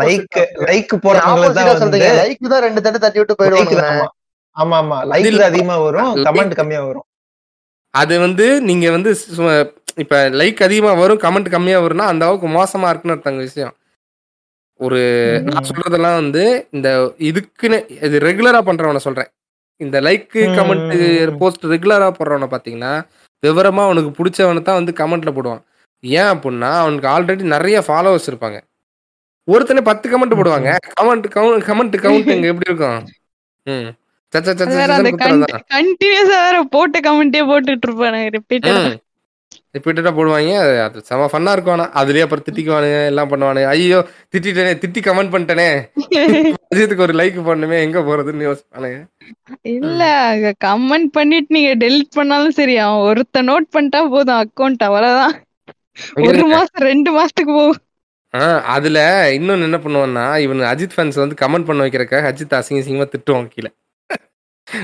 லைக். லைக் போறவங்களுக்கு தான் சொல்றீங்க. லைக் தான் ரெண்டு தட்டு தட்டி விட்டு like போயிடுவாங்க ஆமா. ஆமா லைக் அதிகமா வரும். Like- கமெண்ட் கம்மியா வரும். அது வந்து நீங்க வந்து சும்மா இப்ப லைக் அதிகமா வரும் கமெண்ட் கம்மியா வரும்னா அந்த அளவுக்கு மோசமா இருக்குன்னு ஒருத்தங்க விஷயம். ஒரு நான் சொல்றதெல்லாம் வந்து இந்த இதுக்குன்னு இது ரெகுலரா பண்றவன சொல்றேன். இந்த லைக் ம், கமெண்ட். போஸ்ட் ரெகுலரா போடுறவன பாத்தீங்கன்னா விவரமா அவனுக்கு பிடிச்சவனை தான் வந்து கமெண்ட்ல போடுவான். ஏன் அப்படின்னா அவனுக்கு ஆல்ரெடி நிறைய ஃபாலோவர்ஸ் இருப்பாங்க. ஒருத்தனே பத்து கமெண்ட் போடுவாங்க. கமெண்ட் கவுண்ட் கமெண்ட் கவுண்ட் இங்க எப்படி இருக்கும்? ம். சச்ச சச்ச. கண்டினியூஸா வேற போட்ட கமெண்டே போட்டுட்டு ரிப்பீட்டடா ரிப்பீட்டடாக போடுவாங்க. அது செம ஃபன்னாக இருக்கும் ஆனால் அதுலேயே அப்புறம் திட்டிக்குவானுங்க எல்லாம் பண்ணுவானுங்க. ஐயோ திட்டிட்டேனே திட்டி கமெண்ட் பண்ணிட்டேனே. அஜித்துக்கு ஒரு லைக் பண்ணுமே எங்கே போகிறதுன்னு யோசிப்பானுங்க. இல்ல கமெண்ட் பண்ணிட்டு நீங்க டெலிட் பண்ணாலும் சரி அவன் ஒருத்த நோட் பண்ணிட்டா போதும் அக்கௌண்ட் அவ்வளவுதான். ஒரு மாசம் ரெண்டு மாசத்துக்கு போகும். அதில் இன்னொன்று என்ன பண்ணுவான்னா இவன் அஜித் ஃபேன்ஸ் வந்து கமெண்ட் பண்ண வைக்கிறக்காக அஜித் அசிங்க அசிங்கமாக திட்டுவான் கீழே.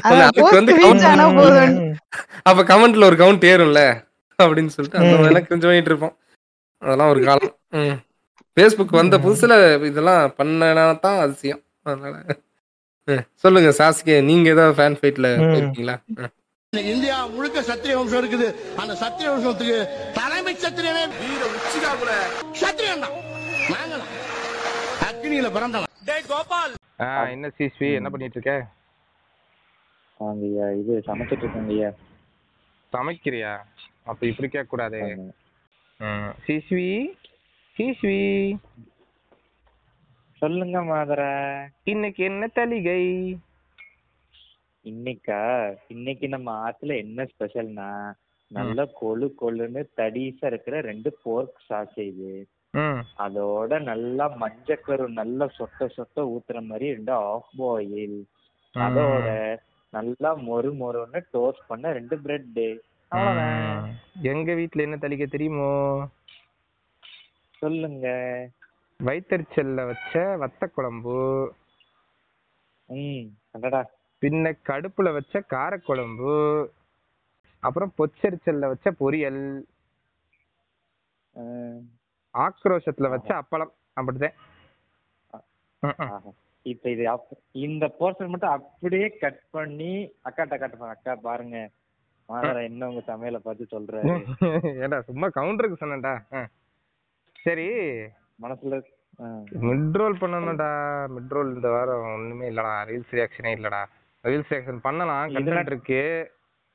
அதுக்கு வந்து அப்போ கமெண்ட்ல ஒரு கவுண்ட் ஏறும்ல. அப்படின்னு சொல்லிட்டு அந்த மாதிரிலாம் கொஞ்சம் பண்ணிட்டு இருப்போம். அதெல்லாம் ஒரு காலம். ம். ஃபேஸ்புக் வந்த புதுசுல இதெல்லாம் பண்ணனா தான் அதிசயம். அதனால சொல்லுங்க சாஸ்கே நீங்க ஏதாவது ஃபேன் ஃபைட்ல. இருக்கீங்களா இந்தியா முழுக்க சத்திரிய வம்சம் இருக்குது. அந்த சத்திரிய வம்சத்துக்கு தலைமை சத்திரியனே வீர உச்சிகா கூட சத்திரியன் தான். நாங்க தான் அக்னியில பிறந்தவன். ஆ, என்ன சிஸ்வி என்ன பண்ணிட்டு இருக்க ஐயா இது சமைச்சிட்டு ஐயா. சமைக்கிறியா? அப்ப இப்படி கேட்க கூடாது சிஸ்வி சிஸ்வி சொல்லுங்க மாதர. இன்னைக்கு என்ன தலிகை இன்னைக்கா? இன்னைக்கு நம்ம ஆத்துல என்ன ஸ்பெஷல்னா நல்ல கொழு கொழுன்னு தடிசா இருக்கிற ரெண்டு போர்க் சாசேஜ் அதோட நல்லா மஞ்சக்கரு நல்லா சொட்ட சொட்ட ஊத்துற மாதிரி ரெண்டு ஆஃப் பாயில். அதோட நல்லா மொறு மொறுன்னு டோஸ்ட் பண்ண ரெண்டு பிரெட். எங்க வீட்ல என்ன தலிகை தெரியுமோ? சொல்லுங்க. வயித்தறிச்சல்ல வச்ச வத்த குழம்பு பின்ன கடுப்புல வச்ச காரக்குழம்பு. அப்புறம் பொச்சரிச்சல்ல வச்ச பொரியல். ஆக்ரோஷத்துல வச்ச அப்பளம். அப்படிதான். இப்ப இது இந்த போர்ஷன் மட்டும் அப்படியே கட் பண்ணி அக்காட்ட காட்டுப்பேன் அக்கா பாருங்க. மாதரா என்ன உங்க சமையலை பார்த்து சொல்றாரு? ஏடா சும்மா கவுண்டருக்கு சொன்னேன்டா. சரி. மனசுல. மிட் ரோல் பண்ணணும்டா. மிட் ரோல் இந்த வாரம் ஒண்ணுமே இல்லடா. ரீல்ஸ் ரியாக்ஷனே இல்லடா. ரீல்ஸ் ரியாக்ஷன் பண்ணலாம். கண்டென்ட் இருக்கு.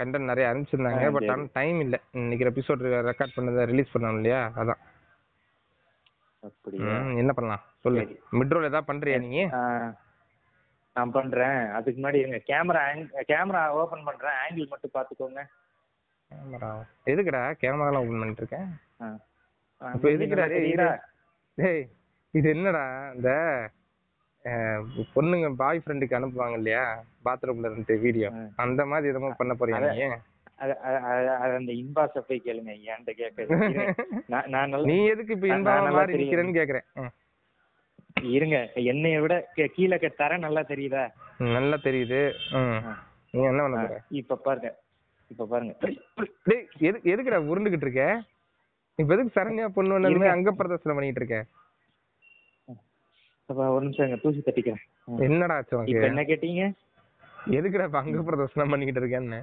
கண்டென்ட் நிறைய அனுப்பிச்சிருந்தாங்க. பட். ஆனா டைம் இல்ல. இன்னைக்கு எபிசோட் ரெக்கார்ட் பண்ணதை ரிலீஸ் பண்ணணும் இல்லையா? அதான். என்ன பண்ணலாம்? சொல்லு. மிட் ரோல் ஏதாவது பண்றியா நீ நான் பண்றேன். அதுக்கு முன்னாடி இருங்க. கேமரா கேமரா ஓபன் பண்றேன். ஆங்கிள் மட்டும் பாத்துக்கோங்க கேமரா எதுக்குடா? கேமராலாம் ஓபன் பண்ணிட்டு இருக்கேன்? மூஞ்சி எதுக்குடா? டேய் இது என்னடா இந்த பொண்ணுங்க பாய் ஃப்ரெண்டுக்கு அனுப்புவாங்க இல்லையா? பாத்ரூம்ல இருந்து வீடியோ. அந்த மாதிரி எதுவும் பண்ண போறியா அத- நீ? அது அது- அது- அது அந்த இன்பாக்ஸ போய் கேளுங்க. என்கிட்ட கேட்க நான் நீ எதுக்கு இப்ப மாறி தெரியும். நிக்கிறேன்னு கேக்குறேன். இருங்க. என்னைய விட கீழே தர நல்லா தெரியுதா? நல்லா தெரியுது. நீ என்ன பண்ண இப்ப பாருங்க. இப்ப பாருங்க. டேய் எது எதுக்குடா உருண்டுகிட்டு இருக்க? இப்ப எதுக்கு சரண்யா பொண்ணு. அங்க பிரதர்சனம் பண்ணிட்டு இருக்க? ஒரு நிமிஷம் தூசி தட்டிக்கிறேன். என்னடா ஆச்சு இப்ப உனக்கு என்ன கேட்டீங்க? எதுக்குடா இப்ப அங்க பிரதர்சனம் பண்ணிக்கிட்டு இருக்கேன்னு?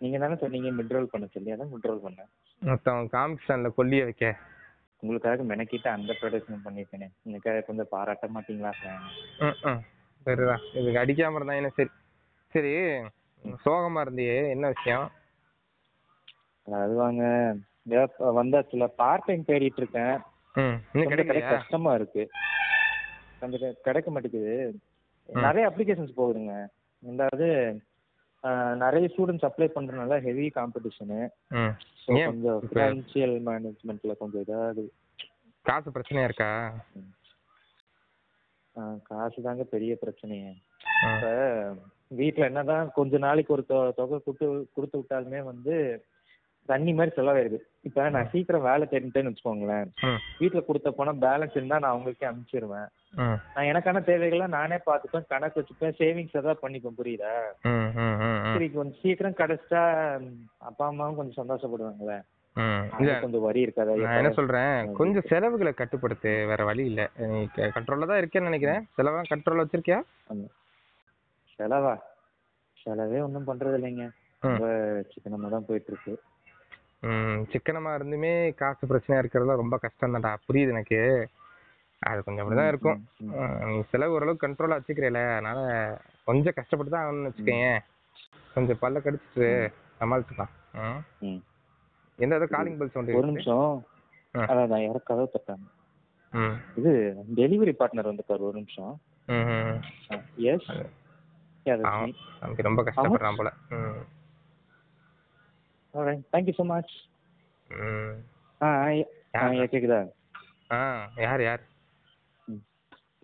நீங்க தானே சொன்னீங்க மிட்ரோல் பண்ண சொல்லி அதான் மிட்ரோல் பண்ணேன். மொத்தம் காமிக் ஸ்டாண்ட்ல கொல்லிய வைக்க. உங்களுக்காக மெனக்கிட்டு அந்த ப்ரொடக்ஷன் பண்ணிருக்கேனே. உங்களுக்காக கொஞ்சம் பாராட்ட மாட்டீங்களா? ம். சரிதான். இதுக்கு அடிக்காம இருந்தா என்ன? சரி. சரி. சோகமா இருந்தியே. என்ன விஷயம்? அது வாங்க. ஏதோ வந்தாச்சுல பார்ட் டைம் தேடிட்டு இருக்கேன். கஷ்டமா இருக்கு. கொஞ்சம் கிடைக்க மாட்டேங்குது. நிறைய அப்ளிகேஷன்ஸ் போகுதுங்க. ரெண்டாவது நிறைய ஸ்டூடெண்ட்ஸ் அப்ளை பண்றதுனால ஹெவி காம்படிஷனு கொஞ்சம் ஃபினான்ஷியல் மேனேஜ்மெண்ட்ல கொஞ்சம் இதாவது காசு பிரச்சனையா இருக்கா? காசு தாங்க பெரிய பிரச்சனையே. இப்ப வீட்ல என்னதான் கொஞ்ச நாளைக்கு ஒரு தொகை கொடுத்து கொடுத்து விட்டாலுமே வந்து தண்ணி மாதிரி செலவாயிருது. இப்ப நான் சீக்கிரம் வேலை தேடிட்டேன்னு வச்சுக்கோங்களேன். ம். வீட்ல கொடுத்த பணம் பேலன்ஸ் இருந்தா நான் அவங்களுக்கே அனுப்பிச்சிருவேன். நான் எனக்கான தேவைகளை நானே பார்த்துப்பேன் கணக்கு வச்சுப்பேன் சேவிங்ஸ் ஏதாவது பண்ணிப்பேன் புரியுதா? சரி கொஞ்சம் சீக்கிரம் கிடைச்சிட்டா ம், அப்பா அம்மாவும் கொஞ்சம் நான் என்ன சொல்றேன் கொஞ்சம் செலவுகளை கட்டுப்படுத்து வேற வழி இல்ல. நீ கண்ட்ரோல்ல தான் இருக்கேன்னு நினைக்கிறேன். செலவெல்லாம் கண்ட்ரோல்ல வச்சிருக்கியா? செலவா? செலவே ஒன்றும் பண்றது இல்லைங்க. ரொம்ப சிக்கனமா தான் போயிட்டு இருக்கு. ம் சிக்கனமா இருந்துமே காசு பிரச்சனையா இருக்கிறதுலாம் ரொம்ப கஷ்டம் தான்டா புரியுது எனக்கு. அது கொஞ்சம் அப்படிதான் இருக்கும். ம், ம். ம், நீ செலவு ஓரளவுக்கு கண்ட்ரோலா வச்சுக்கிறேல. அதனால கொஞ்சம் கஷ்டப்பட்டு தான் ஆகணும்னு வச்சுக்கேன் கொஞ்சம் பல்ல கடிச்சிட்டு சமாளிச்சுக்கலாம். என்ன ஏதோ காலிங் பெல் சவுண்ட் ஒரு நிமிஷம். அதான் நான் யாரோ கதவு தட்டாங்க. ம். இது டெலிவரி பார்ட்னர் வந்துட்டார் ஒரு நிமிஷம். எஸ் நமக்கு ரொம்ப கஷ்டப்படுறான் போல. ம். தேங்க்யூ ஸோ மச் ஆ? கேக்குதா ஆ யார் யார்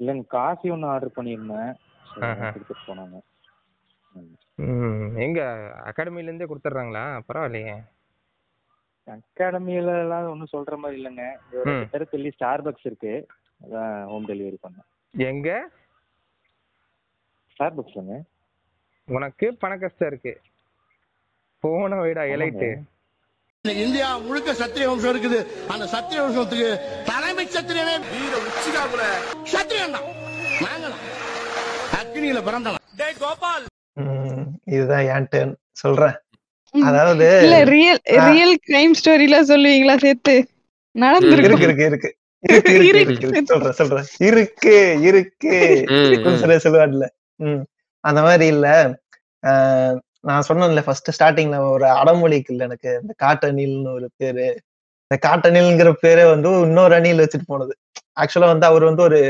இல்லைங்க காஃபி ஒன்று ஆர்டர் பண்ணியிருந்தேன். கொடுத்துட்டு போனாங்க எங்க அகாடமில இருந்தே கொடுத்துட்றாங்களா பரவாயில்லையே அகாடமியில எல்லாம் ஒன்றும் சொல்ற மாதிரி இல்லைங்க ஒரு ஸ்டார் பக்ஸ் இருக்கு அதான் ஹோம் டெலிவரி பண்ணேன் எங்க ஸ்டார் பக்ஸ்லங்க உனக்கு பண கஷ்டம் இருக்கு போன வைடா எலைட்டு. இன்னைக்கு இந்தியா முழுக்க சத்திரிய வம்சம் இருக்குது. அந்த சத்திரிய வம்சத்துக்கு தலைமை சத்திரியனே வீர உச்சிகாபுர சத்திரியன் தான். நாங்க. அக்னியில பிறந்தவன். ம், இதுதான் என் டேர்ன் சொல்றேன். அதாவது இல்ல ரியல். ரியல் கிரைம் ஸ்டோரிலாம் சொல்லுவீங்களா சேர்த்து? இருக்கு நடந்திருக்கும் இருக்கு. இருக்கு இருக்கு இருக்கு இருக்கு. இருக்கு. சொல்றேன் சொல்றேன். இருக்கு இருக்கு. ம், ம். சொல்ல சொல்லுவார்ல ம். அந்த மாதிரி இல்ல. ஆஹ் நான் சொன்னேன்ல ஃபர்ஸ்ட் ஸ்டார்டிங்ல ஒரு அடமொழிக்கு இல்ல எனக்கு. இந்த காட்டணில்னு ஒரு பேரு. இந்த காட்டணில்ங்கிற பேரே வந்து இன்னொரு அணில் வச்சுட்டு போனது. ஆக்சுவலா வந்து அவர் வந்து ஒரு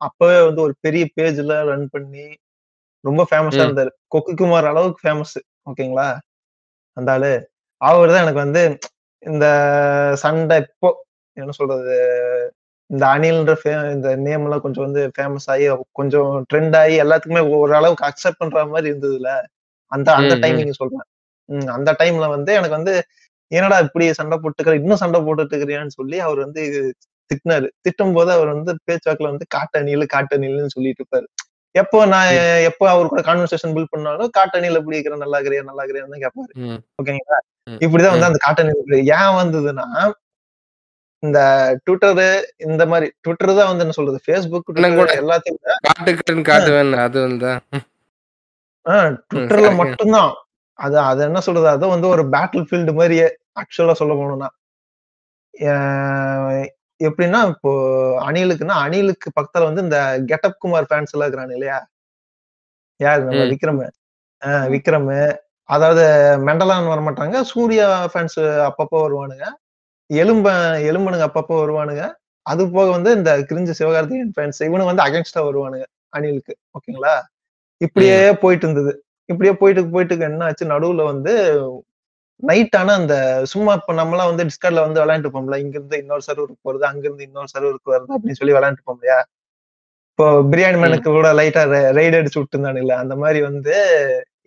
அப்பவே வந்து ஒரு பெரிய பேஜ்ல ரன் பண்ணி ரொம்ப ஃபேமஸா. இருந்தாரு. கொக்கு குமார் அளவுக்கு ஃபேமஸ் ஓகேங்களா? அந்த ஆளு. அவர் தான் எனக்கு வந்து இந்த சண்டை இப்போ என்ன சொல்றது இந்த அணில்ன்ற இந்த நேம் எல்லாம் கொஞ்சம் வந்து ஃபேமஸ் ஆகி கொஞ்சம் ட்ரெண்ட் ஆகி எல்லாத்துக்குமே ஓரளவுக்கு அக்செப்ட் பண்ற மாதிரி இருந்ததுல. அந்த அந்த ம், ம். டைமிங் சொல்றேன் அந்த டைம்ல வந்து எனக்கு வந்து என்னடா இப்படி சண்டை போட்டுக்கிற இன்னும் சண்டை போட்டுட்டு இருக்கிறியான்னு சொல்லி அவர் வந்து திட்டினாரு. திட்டும் போது அவர் வந்து பேச்சாக்குல வந்து காட்டணியில் காட்டணில்னு சொல்லிட்டு இருப்பாரு. எப்போ நான் எப்போ அவர் கூட கான்வர்சேஷன் பில்ட் பண்ணாலும் காட்டணியில் எப்படி இருக்கிற நல்லா இருக்கிறியா நல்லா இருக்கிறியான்னு தான் கேட்பாரு ஓகேங்களா? இப்படிதான் வந்து. அந்த காட்டன் ஏன் வந்ததுன்னா இந்த ட்விட்டரு இந்த மாதிரி ட்விட்டர் தான் வந்து என்ன சொல்றது? ஃபேஸ்புக் எல்லாத்தையும் காட்டுவேன் அது வந்து. ட்விட்டர்ல. மட்டும்தான். அது அது என்ன சொல்றது? அது வந்து ஒரு பேட்டில் ஃபீல்டு மாதிரியே ஆக்சுவலா சொல்ல போனோம்னா. எப்படின்னா இப்போ அணிலுக்குன்னா அணிலுக்கு பக்கத்துல வந்து இந்த கெட்டப் குமார் ஃபேன்ஸ் எல்லாம் இருக்கிறாங்க இல்லையா? யார்? நம்ம. விக்ரம். விக்ரம். அதாவது மெண்டலான் வர மாட்டாங்க சூர்யா ஃபேன்ஸ் அப்பப்போ வருவானுங்க. எலும்ப எலும்பனுங்க அப்பப்போ வருவானுங்க. அது போக வந்து இந்த கிரிஞ்சு சிவகார்த்திகேயன் ஃபேன்ஸ் இவனு வந்து அகேன்ஸ்டா வருவானுங்க அணிலுக்கு. ஓகேங்களா? இப்படியே போயிட்டு இருந்தது இப்படியே போயிட்டு போயிட்டு என்ன ஆச்சு நடுவுல வந்து நைட் ஆனா அந்த சும்மா இப்ப நம்மலாம் வந்து டிஸ்கார்ட்ல வந்து விளையாண்டு போம்ல இங்க இருந்து இன்னொரு சர்வருக்கு போறது அங்க இருந்து இன்னொரு சர்வருக்கு வருது அப்படின்னு சொல்லி விளையாண்டு போம் இல்லையா இப்போ பிரியாணி மேனுக்கு கூட லைட்டா ரைடு அடிச்சு விட்டுருந்தானுங்களே அந்த மாதிரி வந்து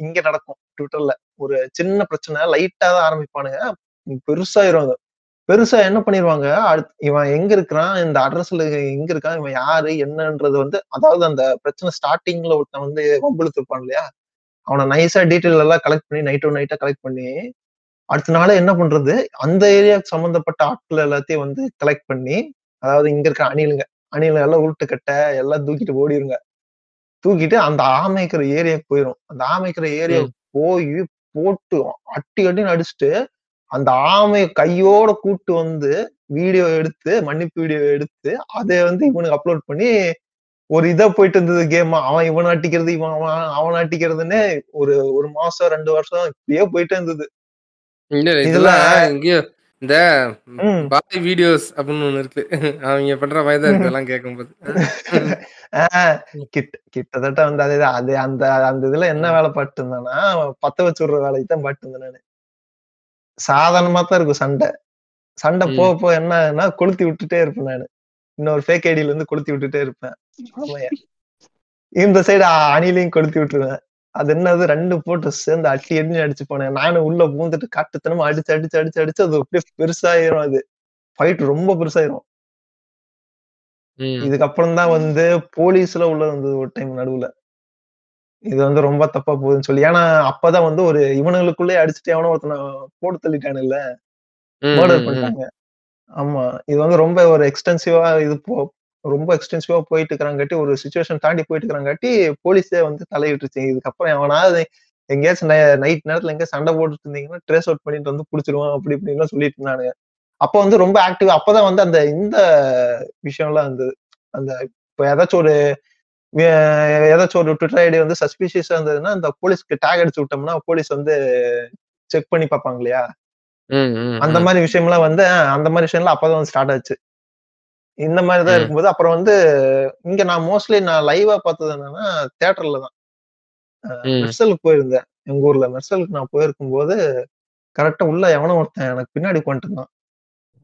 இங்க நடக்கும் ட்விட்டர்ல ஒரு சின்ன பிரச்சனை லைட்டா தான் ஆரம்பிப்பானுங்க. பெருசாயிரும் அது. பெருசா என்ன பண்ணிருவாங்க? அடுத்து இவன் எங்க இருக்கிறான்? இந்த அட்ரஸ்ல எங்க இருக்கான்? இவன் யாரு? என்னன்றது வந்து அதாவது அந்த பிரச்சனை ஸ்டார்டிங்ல ஒருத்தன் வந்து வம்புழுத்து இருப்பான் இல்லையா? அவனை நைஸா டீட்டெயில் எல்லாம் கலெக்ட் பண்ணி நைட்டோ நைட்டா கலெக்ட் பண்ணி அடுத்த நாள் என்ன பண்றது? அந்த ஏரியாவுக்கு சம்பந்தப்பட்ட ஆட்கள் எல்லாத்தையும் வந்து கலெக்ட் பண்ணி அதாவது இங்க இருக்க அணிலுங்க அணில எல்லாம் உருட்டு கட்ட எல்லாம் தூக்கிட்டு ஓடிருங்க. தூக்கிட்டு அந்த ஆமைக்கிற ஏரியாவுக்கு போயிரும். அந்த ஆமைக்கிற ஏரியாவுக்கு போய் போட்டு அட்டி அட்டின்னு அடிச்சுட்டு அந்த ஆமையை கையோட கூட்டு வந்து வீடியோ எடுத்து மன்னிப்பு வீடியோ எடுத்து அதை வந்து இவனுக்கு அப்லோட் பண்ணி ஒரு இதா போயிட்டு இருந்தது கேம் அவன் இவன் அட்டிக்கிறது இவன் அவன் அவன் அட்டிக்கிறதுன்னு ஒரு ஒரு மாசம் ரெண்டு வருஷம் இப்படியே போயிட்டே இருந்தது. இதெல்லாம் இந்த. பாய் வீடியோஸ் அப்படின்னு ஒண்ணு இருக்கு. அவங்க பண்ற தான் இருக்கு எல்லாம் கேட்கும்போது. கிட்ட கிட்டத்தட்ட வந்து அதேதான். அது அந்த அந்த இதுல என்ன வேலை பாட்டு இருந்தானா பத்த வச்சு விடுற வேலைக்கு தான் பாட்டு இருந்தேன் நானு. சாதாரணமா தான் இருக்கும் சண்டை. சண்டை போக போக என்ன ஆகுதுன்னா கொளுத்தி விட்டுட்டே இருப்பேன் நானு. இன்னொரு ஃபேக் ஐடியில இருந்து கொளுத்தி விட்டுட்டே இருப்பேன். இந்த சைடு அணிலையும் கொளுத்தி விட்டுருவேன். அது என்னது? ரெண்டு போட்டு சேர்ந்து அட்டி அடிச்சு அடிச்சு போனேன். நானும் உள்ள பூந்துட்டு காட்டுத்தனமா அடிச்சு அடிச்சு அடிச்சு அடிச்சு அது அப்படியே பெருசாயிரும் அது. ஃபைட் ரொம்ப பெருசாயிரும். இதுக்கப்புறம் தான் வந்து போலீஸ்ல உள்ள வந்தது ஒரு டைம் நடுவுல. இது வந்து ரொம்ப தப்பா போகுதுன்னு சொல்லி. ஏன்னா அப்பதான் வந்து ஒரு இவனுங்களுக்குள்ளே அடிச்சுட்டு எவனோ ஒருத்தனை போட்டு தள்ளிட்டானுல்ல ம், மர்டர். பண்ணிட்டாங்க. ஆமா. இது வந்து ரொம்ப ஒரு எக்ஸ்டென்சிவா இது போ ரொம்ப எக்ஸ்டென்சிவா போயிட்டு இருக்கிறாங்காட்டி ஒரு சுச்சுவேஷன் தாண்டி போயிட்டு இருக்கிறாங்காட்டி போலீஸே வந்து தலையிட்டுருச்சு. இதுக்கப்புறம் எவனாவது எங்கேயாச்சும் நைட் நேரத்துல எங்க சண்டை போட்டுட்டு இருந்தீங்கன்னா ட்ரேஸ் அவுட் பண்ணிட்டு வந்து புடிச்சிருவோம் அப்படி இப்படின்னு சொல்லிட்டு இருந்தானுங்க. அப்ப வந்து ரொம்ப ஆக்டிவ் அப்பதான் வந்து அந்த இந்த விஷயம்லாம் இருந்தது அந்த இப்ப ஏதாச்சும் ஒரு ஏதாச்சும் ஒரு ட்விட்டர் ஐடி வந்து சஸ்பிஷியஸா இருந்ததுன்னா அந்த போலீஸ்க்கு டேக் அடிச்சு விட்டோம்னா போலீஸ் வந்து செக் பண்ணி பார்ப்பாங்க இல்லையா அந்த. மாதிரி விஷயம்லாம் வந்து அஹ், அந்த மாதிரி விஷயம்லாம் அப்பதான் வந்து ஸ்டார்ட் ஆச்சு இந்த மாதிரி தான் ம். இருக்கும்போது அப்புறம் வந்து இங்க நான் மோஸ்ட்லி நான் லைவா பார்த்தது என்னன்னா தியேட்டர்ல தான். மெர்சலுக்கு போயிருந்தேன் எங்க ஊர்ல மெர்சலுக்கு நான் போயிருக்கும் போது கரெக்டா உள்ள எவனோ ஒருத்தன் எனக்கு பின்னாடி உட்காந்துருந்தான்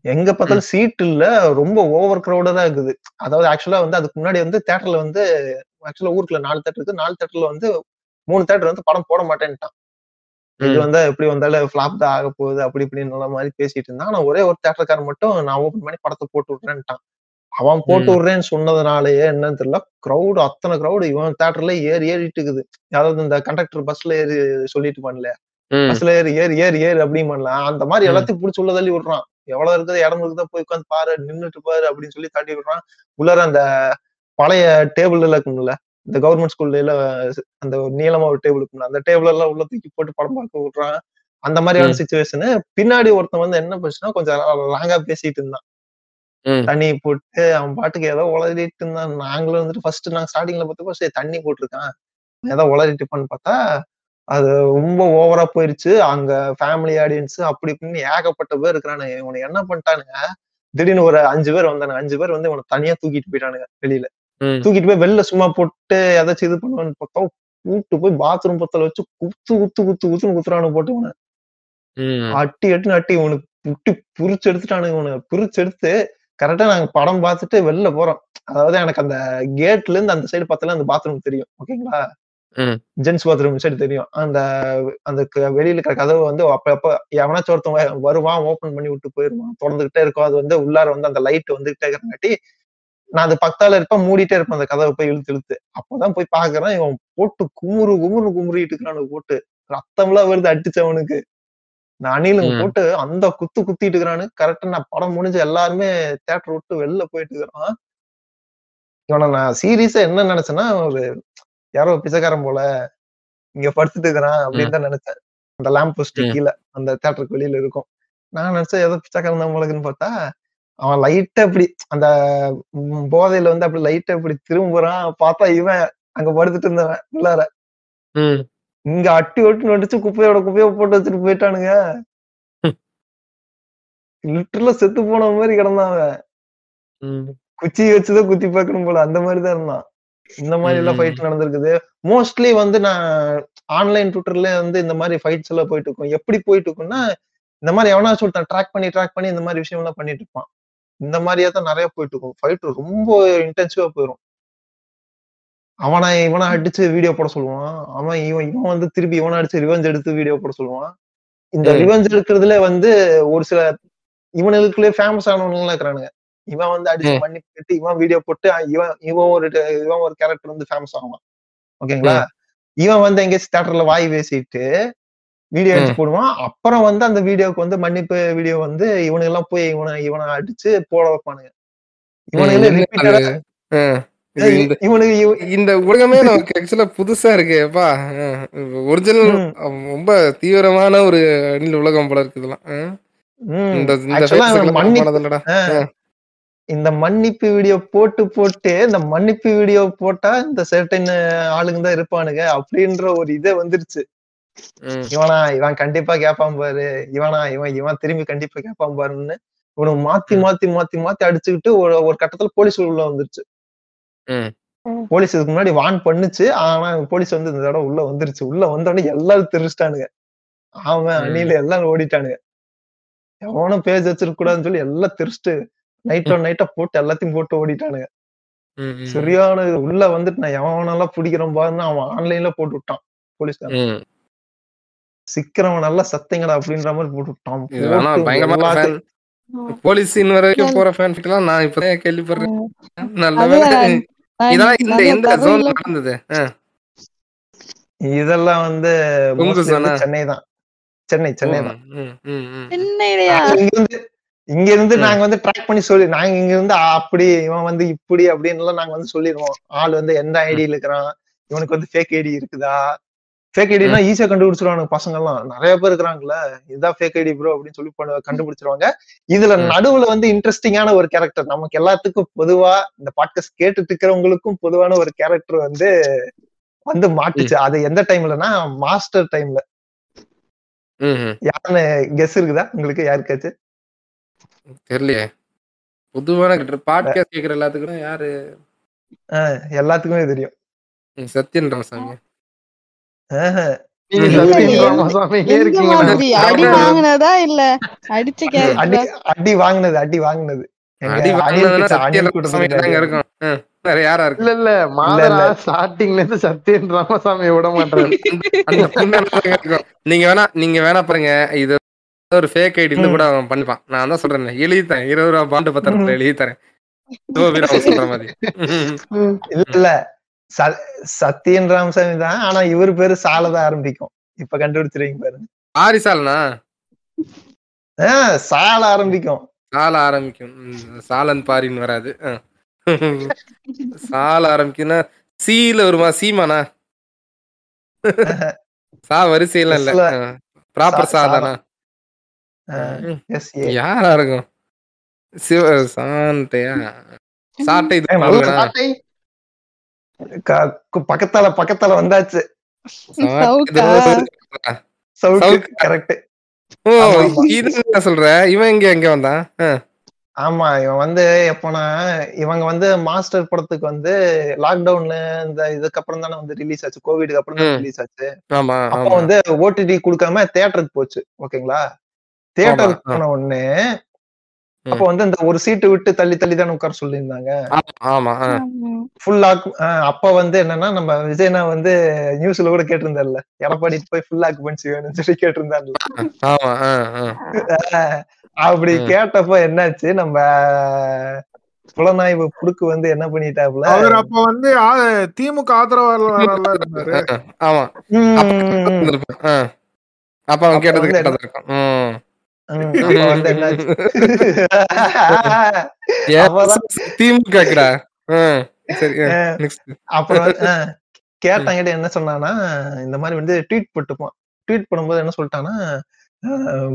எங்க பார்த்தாலும் சீட் இல்ல ரொம்ப ஓவர் கிரௌடடா இருக்குது அதாவது ஆக்சுவலா வந்து அதுக்கு முன்னாடி வந்து தியேட்டர்ல வந்து ஆக்சுவலா ஊருக்குள்ள நாலு தேட்டர் இருக்கு நாலு தேட்டர்ல வந்து மூணு தேட்டர் வந்து படம் போட மாட்டேன்ட்டான் இது. வந்து எப்படி வந்தாலும் ஃபிளாப் தான் ஆக போகுது அப்படி இப்படின்னு மாதிரி பேசிட்டு இருந்தான் ஆனா ஒரே ஒரு தேட்டர்காரன் மட்டும் நான் ஓபன் பண்ணி படத்தை போட்டு விடுறேன்ட்டான் அவன் போட்டு. விடுறேன்னு சொன்னதுனாலயே என்னன்னு தெரியல கிரௌடு அத்தனை கிரௌடு இவன் தேட்டர்ல ஏறி ஏறிட்டு இருக்குது அதாவது இந்த கண்டக்டர் பஸ்ல ஏறி சொல்லிட்டு பண்ணல. பஸ்ல ஏறி ஏறி ஏறி ஏறி அப்படின்னு பண்ணலாம் அந்த மாதிரி. எல்லாத்தையும் புடிச்சு உள்ள தள்ளி விடுறான் எவ்வளவு இருக்குது? இடம் இருக்குதா? போய் உட்காந்து பாரு நின்னுட்டு பாரு அப்படின்னு சொல்லி தள்ளி விடுறான். உள்ளார அந்த பழைய டேபிள் எல்லாம் இருக்கும்ல இந்த கவர்மெண்ட் ஸ்கூல்ல எல்லாம் அந்த நீளமா ஒரு டேபிள் இருக்கும்ல அந்த டேபிள் எல்லாம் உள்ள தூக்கி போட்டு படம் பார்க்க விடுறான். அந்த மாதிரியான. சுச்சுவேஷனு பின்னாடி ஒருத்தன் வந்து என்ன பண்ணுச்சுன்னா கொஞ்சம் லாங்கா பேசிட்டு இருந்தான். தண்ணி போட்டு அவன் பாட்டுக்கு ஏதோ உளறிட்டு இருந்தான். நாங்களும் வந்துட்டு ஃபர்ஸ்ட் நாங்க ஸ்டார்டிங்ல பார்த்தப்போ சரி தண்ணி போட்டிருக்கான். ஏதோ உளறிட்டு இருப்பான்னு பார்த்தா அது ரொம்ப ஓவரா போயிருச்சு. அங்க ஃபேமிலி ஆடியன்ஸ் அப்படி இப்படின்னு ஏகப்பட்ட பேர் இருக்கிறானுங்க. இவனை என்ன பண்ணிட்டானுங்க? திடீர்னு ஒரு அஞ்சு பேர் வந்தானுங்க. அஞ்சு பேர் வந்து இவனை தனியா தூக்கிட்டு போயிட்டானுங்க வெளியில. ம். தூக்கிட்டு போய் வெளில சும்மா போட்டு ஏதாச்சும் இது பண்ணுவான்னு பார்த்தா கூட்டு போய் பாத்ரூம் பத்தல வச்சு குத்து குத்து குத்து குத்துன்னு குத்துறானு போட்டு இவனை. ம். அட்டி அட்டுன்னு அட்டி இவனுக்கு புட்டி புரிச்சு எடுத்துட்டானுங்க இவனுக்கு புரிச்சு எடுத்து கரெக்டா நாங்க படம் பார்த்துட்டு வெளில போறோம். அதாவது எனக்கு அந்த கேட்ல இருந்து அந்த சைடு பார்த்தாலே அந்த பாத்ரூம் தெரியும். ஓகேங்களா. ஜென்ஸ் பாத்ரூம் சைடு தெரியும். அந்த அந்த வெளியில இருக்கிற கதவு வந்து அப்ப அப்ப எவனாச்சும் ஒருத்தன் வருவான் ஓபன் பண்ணி விட்டு போயிருவான் திறந்துகிட்டே இருக்கும். அது வந்து உள்ளார வந்து அந்த லைட் வந்துகிட்டே இருக்கிறங்காட்டி நான் அது பக்கத்தால இருப்பேன் மூடிட்டே இருப்பேன் அந்த கதவை போய் இழுத்து இழுத்து. அப்பதான் போய் பாக்குறேன் இவன் போட்டு குமுறு குமுறு குமுறிட்டு இருக்கிறானு போட்டு ரத்தம்லாம் வருது அடிச்சவனுக்கு நான் அணிலுங்க. போட்டு அந்த குத்து குத்திட்டு இருக்கிறானு கரெக்டா நான் படம் முடிஞ்சு எல்லாருமே தேட்டர் விட்டு வெளில போயிட்டு இருக்கிறான் இவனை நான் சீரியஸா என்ன நினைச்சேன்னா ஒரு யாரோ பிச்சைக்காரன் போல இங்க படுத்துட்டு இருக்கிறான் அப்படின்னு தான் நினைச்சேன். அந்த லேம்ப் போஸ்ட். கீழே அந்த தேட்டருக்கு வெளியில இருக்கும். நான் நினைச்சேன் ஏதோ பிச்சைக்காரன் தான் போலக்குன்னு பார்த்தா அவன் லைட்டா இப்படி அந்த போதையில வந்து அப்படி லைட்டா இப்படி திரும்புறான். பார்த்தா இவன் அங்க படுத்துட்டு இருந்தவன் உள்ளார. இங்க அட்டி ஒட்டி நடிச்சு குப்பையோட குப்பையை போட்டு வச்சுட்டு போயிட்டானுங்க. லிட்டர்ல செத்து போன மாதிரி கிடந்தான் அவன். குச்சி வச்சுதான் குத்தி பார்க்கணும் போல அந்த மாதிரி தான் இருந்தான். இந்த மாதிரி எல்லாம். ஃபைட் நடந்திருக்குது. மோஸ்ட்லி வந்து நான் ஆன்லைன் ட்விட்டர்ல வந்து இந்த மாதிரி ஃபைட்ஸ் எல்லாம் போயிட்டு இருக்கும். எப்படி போயிட்டு இருக்கும்னா இந்த மாதிரி எவனாச்சும் ஒருத்தன் ட்ராக் பண்ணி ட்ராக் பண்ணி இந்த மாதிரி விஷயம் எல்லாம் பண்ணிட்டு இருப்பான். இந்த மாதிரியா தான் நிறைய போயிட்டு இருக்கும். ஃபைட் ரொம்ப இன்டென்சிவா போயிடும் அவனை இவனை அடிச்சு வீடியோ போட சொல்லுவான். அவன் இவன் இவன் வந்து திருப்பி இவனை அடிச்சு ரிவெஞ்ச் எடுத்து வீடியோ போட சொல்லுவான். இந்த. ரிவெஞ்ச் எடுக்கிறதுல வந்து ஒரு சில இவனுக்குள்ளே ஃபேமஸ் ஆனவனுங்க இருக்கிறானுங்க. இவன் வந்து அடிச்சு கேட்டு இவன் வீடியோ போட்டு இவன் இவன் ஒரு இவன் ஒரு கேரக்டர் வந்து ஃபேமஸ் ஆவான். ஓகேங்களா? இவன் வந்து எங்கேயாச்சும் தேட்டர்ல வாய் பேசிட்டு வீடியோ எடுத்து. போடுவான். அப்புறம் வந்து அந்த வீடியோக்கு வந்து மன்னிப்பு வீடியோ வந்து இவனுங்க எல்லாம் போய் இவனை இவனை அடிச்சு போட வைப்பானுங்க. இவனுக்கு இவ- இந்த உலகமே நமக்கு ஆக்சுவலா புதுசா இருக்கு எப்பா ஒரிஜினல். ரொம்ப தீவிரமான ஒரு அணில் உலகம் போல இருக்கு இதெல்லாம் ஆ? ம். இந்த இந்த மன்னிப்பு வீடியோ போட்டு போட்டு இந்த மன்னிப்பு வீடியோ போட்டா இந்த certain ஆளுங்க தான் இருப்பானுங்க அப்படின்ற ஒரு இதே வந்துருச்சு. இவனா இவன் கண்டிப்பா கேட்பான் பாரு இவனா இவன் இவன் திரும்பி கண்டிப்பா கேட்பான் பாருன்னு இவனை மாத்தி. மாத்தி மாத்தி மாத்தி அடிச்சுக்கிட்டு ஒரு ஒரு கட்டத்துல போலீஸ் உள்ள வந்துருச்சு ம். போலீஸ் இதுக்கு முன்னாடி வான் பண்ணுச்சு ஆனா போலீஸ் வந்து இந்த தடவை உள்ள வந்துருச்சு உள்ள வந்தோடனே எல்லாரும் தெரிச்சிட்டானுங்க அவன் ம். அணில எல்லாரும் ஓடிட்டானுங்க எவனும் பேஜ் வச்சிருக்க கூடாதுன்னு சொல்லி எல்லாம் தெரிச்சுட்டு நைட்டோ நைட்டா போட்டு எல்லாத்தையும் போட்டு ஓடிட்டானுங்க. சரியான. உள்ள வந்துட்டு நான் எவனெல்லாம் பிடிக்கிறேன் பாருன்னு அவன் ஆன்லைன்ல போட்டு விட்டான் போலீஸ்காரன். ம். சிக்கிறவன் நல்லா சத்திங்கடா அப்படின்ற மாதிரி போட்டு விட்டான். போலீஸ் இன்ன வரைக்கும் போற ஃபேன் எல்லாம் நான் இப்பதான் கேள்விப்படுறேன். நல்ல அது வேலை நான் இதெல்லாம் இந்த எந்த ஜோன் நடந்தது. இதெல்லாம் வந்து? சென்னை தான். சென்னை சென்னை தான். இங்க இருந்து. நாங்க வந்து ட்ராக் பண்ணி சொல்லி நாங்க இங்க இருந்து அப்படி இவன் வந்து இப்படி அப்படின்னு நாங்க வந்து சொல்லிடுவோம் ஆள் வந்து எந்த ஐடியில இருக்கிறான்? இவனுக்கு வந்து ஃபேக் ஐடி இருக்குதா? ஃபேக் ஐடினா ஈஸியா கண்டுபிடிச்சிருவானுங்க பசங்க எல்லாம் நிறைய பேர் இருக்கிறாங்கல்ல. இதுதான் ஃபேக் ஐடி ப்ரோ அப்படின்னு சொல்லி கண்டுபிடிச்சிருவாங்க. இதுல. நடுவுல வந்து இன்ட்ரெஸ்டிங்கான ஒரு கேரக்டர் நமக்கு எல்லாத்துக்கும் பொதுவா இந்த பாட்காஸ்ட் கேட்டுட்டு இருக்கிறவங்களுக்கும் பொதுவான ஒரு கேரக்டர் வந்து வந்து மாட்டுச்சு. அது எந்த டைம்லனா மாஸ்டர் டைம்ல. யாருன்னு கெஸ் இருக்குதா? உங்களுக்கு யாருக்காச்சும்? தெரியலையே. பொதுவான பாட்காஸ்ட் கேக்குற எல்லாத்துக்கும் யாரு? ஆஹ் எல்லாத்துக்குமே தெரியும். சத்யன் ராமசாமி அடி வாங்கினதா இல்ல? அடிச்ச அடி வாங்குனது அடி வாங்குனது. சத்யன் ராமசாமி வேற யாரா இருக்கு? இல்ல இல்ல மாதரா ஸ்டார்டிங்ல இருந்து சத்தியன் ராமசாமியை விட மாட்டாரு. நீங்க வேணா நீங்க வேணா பாருங்க இது ஒரு ஃபேக் ஐடி இருந்து. கூட அவன் பண்ணிப்பான். நான் தான் சொல்றேன் எழுதி தரேன் இருபது ரூபா பாண்டு பத்திரத்துல எழுதி தரேன் சொல்ற மாதிரி. இல்ல. சத்யன் ராமசாமி தான் ஆனா இவர் பேரு சாலதான் ஆரம்பிக்கும். இப்ப கண்டுபிடிச்சிருவீங்க பாருங்க ஆரிசால்னா ஆஹ் சால ஆரம்பிக்கும். சால ஆரம்பிக்கும். சாலன் பாரின்னு வராது. சால ஆரம்பிக்குன்னா சீல வருமா? சீமானா சா வரிசையெல்லாம் இல்ல. ப்ராப்பர் சாதானா யாரா இருக்கும் சிவ சாண்டையா சாட்டை பக்கத்தால பக்கத்தால வந்தாச்சு. கரெக்ட் ஓ. இது என்ன சொல்ற? இவன் எங்க எங்க வந்தான். ஆமா இவன் வந்து எப்போனா இவங்க வந்து மாஸ்டர் படத்துக்கு வந்து லாக்டவுன்ல இந்த இதுக்கப்புறம் தானே வந்து ரிலீஸ் ஆச்சு. கோவிடுக்கு அப்புறம் தானே. ரிலீஸ் ஆச்சு. ஆமா அப்போ வந்து ஓடிடி கொடுக்காம தியேட்டருக்கு போச்சு. ஓகேங்களா? ஆ. போன உடனே. அப்போ வந்து இந்த ஒரு சீட்டு விட்டு தள்ளி தள்ளி தானே உட்கார சொல்லியிருந்தாங்க. ஆமா, ஆமா. ஆ. ஃபுல் ஆக் அப்ப வந்து என்னன்னா நம்ம விஜயனா வந்து நியூஸ்ல கூட கேட்டிருந்தார்ல எடப்பாடி போய் ஃபுல் ஆக்குபென்சி வேணும்னு சொல்லி கேட்டிருந்தார்ல. ஆமா ஆ, ஆ. அஹ் அப்படி. கேட்டப்ப என்னாச்சு நம்ம புலனாய்வு புடுக்கு வந்து என்ன பண்ணிட்டாப்ல அவர் அப்ப வந்து திமுக ஆதரவாளரால இருந்தாரு. ஆமா. அப்ப அவன் கேட்டது அப்புறம் கேட்டாங்கிட்ட என்ன சொன்னானா இந்த மாதிரி வந்து ட்வீட் போட்டுப்பான் ட்வீட் பண்ணும்போது என்ன சொல்லிட்டானா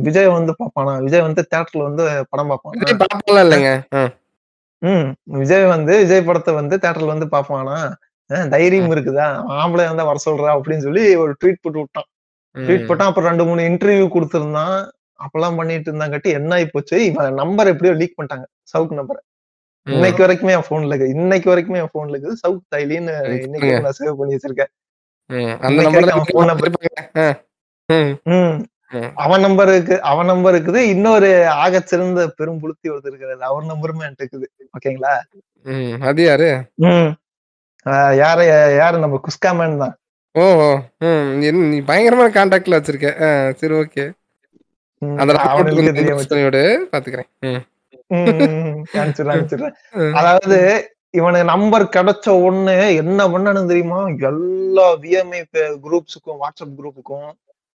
விஜய் வந்து பாப்பானா விஜய் வந்து தியேட்டர்ல வந்து படம் பார்ப்பானா? இல்லைங்க. ம், விஜய் வந்து விஜய் படத்தை வந்து தியேட்டர்ல வந்து பாப்பானா தைரியம் இருக்குதா? ஆம்பளை வந்தா வர சொல்றா? அப்படின்னு சொல்லி ஒரு ட்வீட் போட்டு விட்டான். ட்வீட். போட்டான் அப்புறம் ரெண்டு மூணு இன்டர்வியூ கொடுத்திருந்தான். அப்பெல்லாம் பண்ணிட்டு இருந்தாங்கட்டி என்ன ஆகி போச்சு? இவன் நம்பர் எப்படியோ லீக் பண்ணிட்டாங்க. சவுக்கு நம்பர். இன்னைக்கு வரைக்குமே என் போன்ல இருக்கு இன்னைக்கு வரைக்குமே என் போன்ல இருக்குது. சவுக் தைலின்னு இன்னைக்கு. நான் சேவ் பண்ணி வச்சிருக்கேன். அவன் நம்பர் இருக்கு. அவன் நம்பர் இருக்குது. இன்னொரு ஆகச் சிறந்த பெரும் புளுத்தி ஒருத்தர் இருக்கிறாரு. அவர் நம்பருமே என்கிட்ட இருக்குது. ஓகேங்களா? அது யாரு? யாரு யாரு நம்ம குஸ்காமன் தான். ஓ நீ பயங்கரமான கான்டாக்ட்ல வச்சிருக்க. சரி ஓகே. அந்த விடு பாத்துக்கிறேன். அதாவது இவனுக்கு நம்பர் கிடைச்ச உடனே என்ன பண்ணனு தெரியுமா? எல்லா விஎம்ஐ குரூப்ஸுக்கும் வாட்ஸ்அப் குரூப்புக்கும்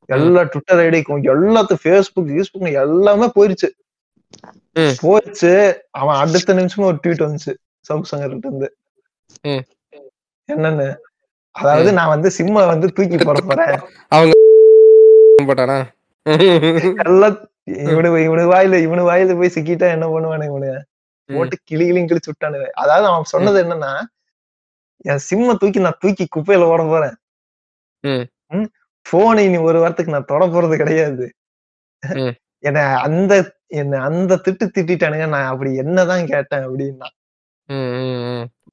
எல்லா ட்விட்டர் ஐடிக்கும் எல்லாத்துக்கும் ஃபேஸ்புக் யூஸ்புக் எல்லாமே போயிருச்சு. போயிடுச்சு அவன் அடுத்த நிமிஷமா ஒரு ட்வீட் வந்துச்சு சவுக் சங்கர்கிட்ட இருந்து. ம். என்னன்னு? அதாவது நான் வந்து சிம்ம வந்து தூக்கி போட போறேன். அவங்க போட்டானா? இவனு இவனு வாயில இவனு வாயில போய் சிக்கிட்டா என்ன பண்ணுவானு இவனு. போட்டு கிளி கிளியும் கிழிச்சு விட்டானுங்க அதாவது அவன் சொன்னது என்னன்னா என் சிம்ம தூக்கி நான் தூக்கி குப்பையில ஓட போறேன். போனை இனி ஒரு வாரத்துக்கு நான் தொட போறது கிடையாது. என்ன அந்த என்ன அந்த திட்டு திட்டிட்டானுங்க நான் அப்படி என்னதான் கேட்டேன் அப்படின்னா.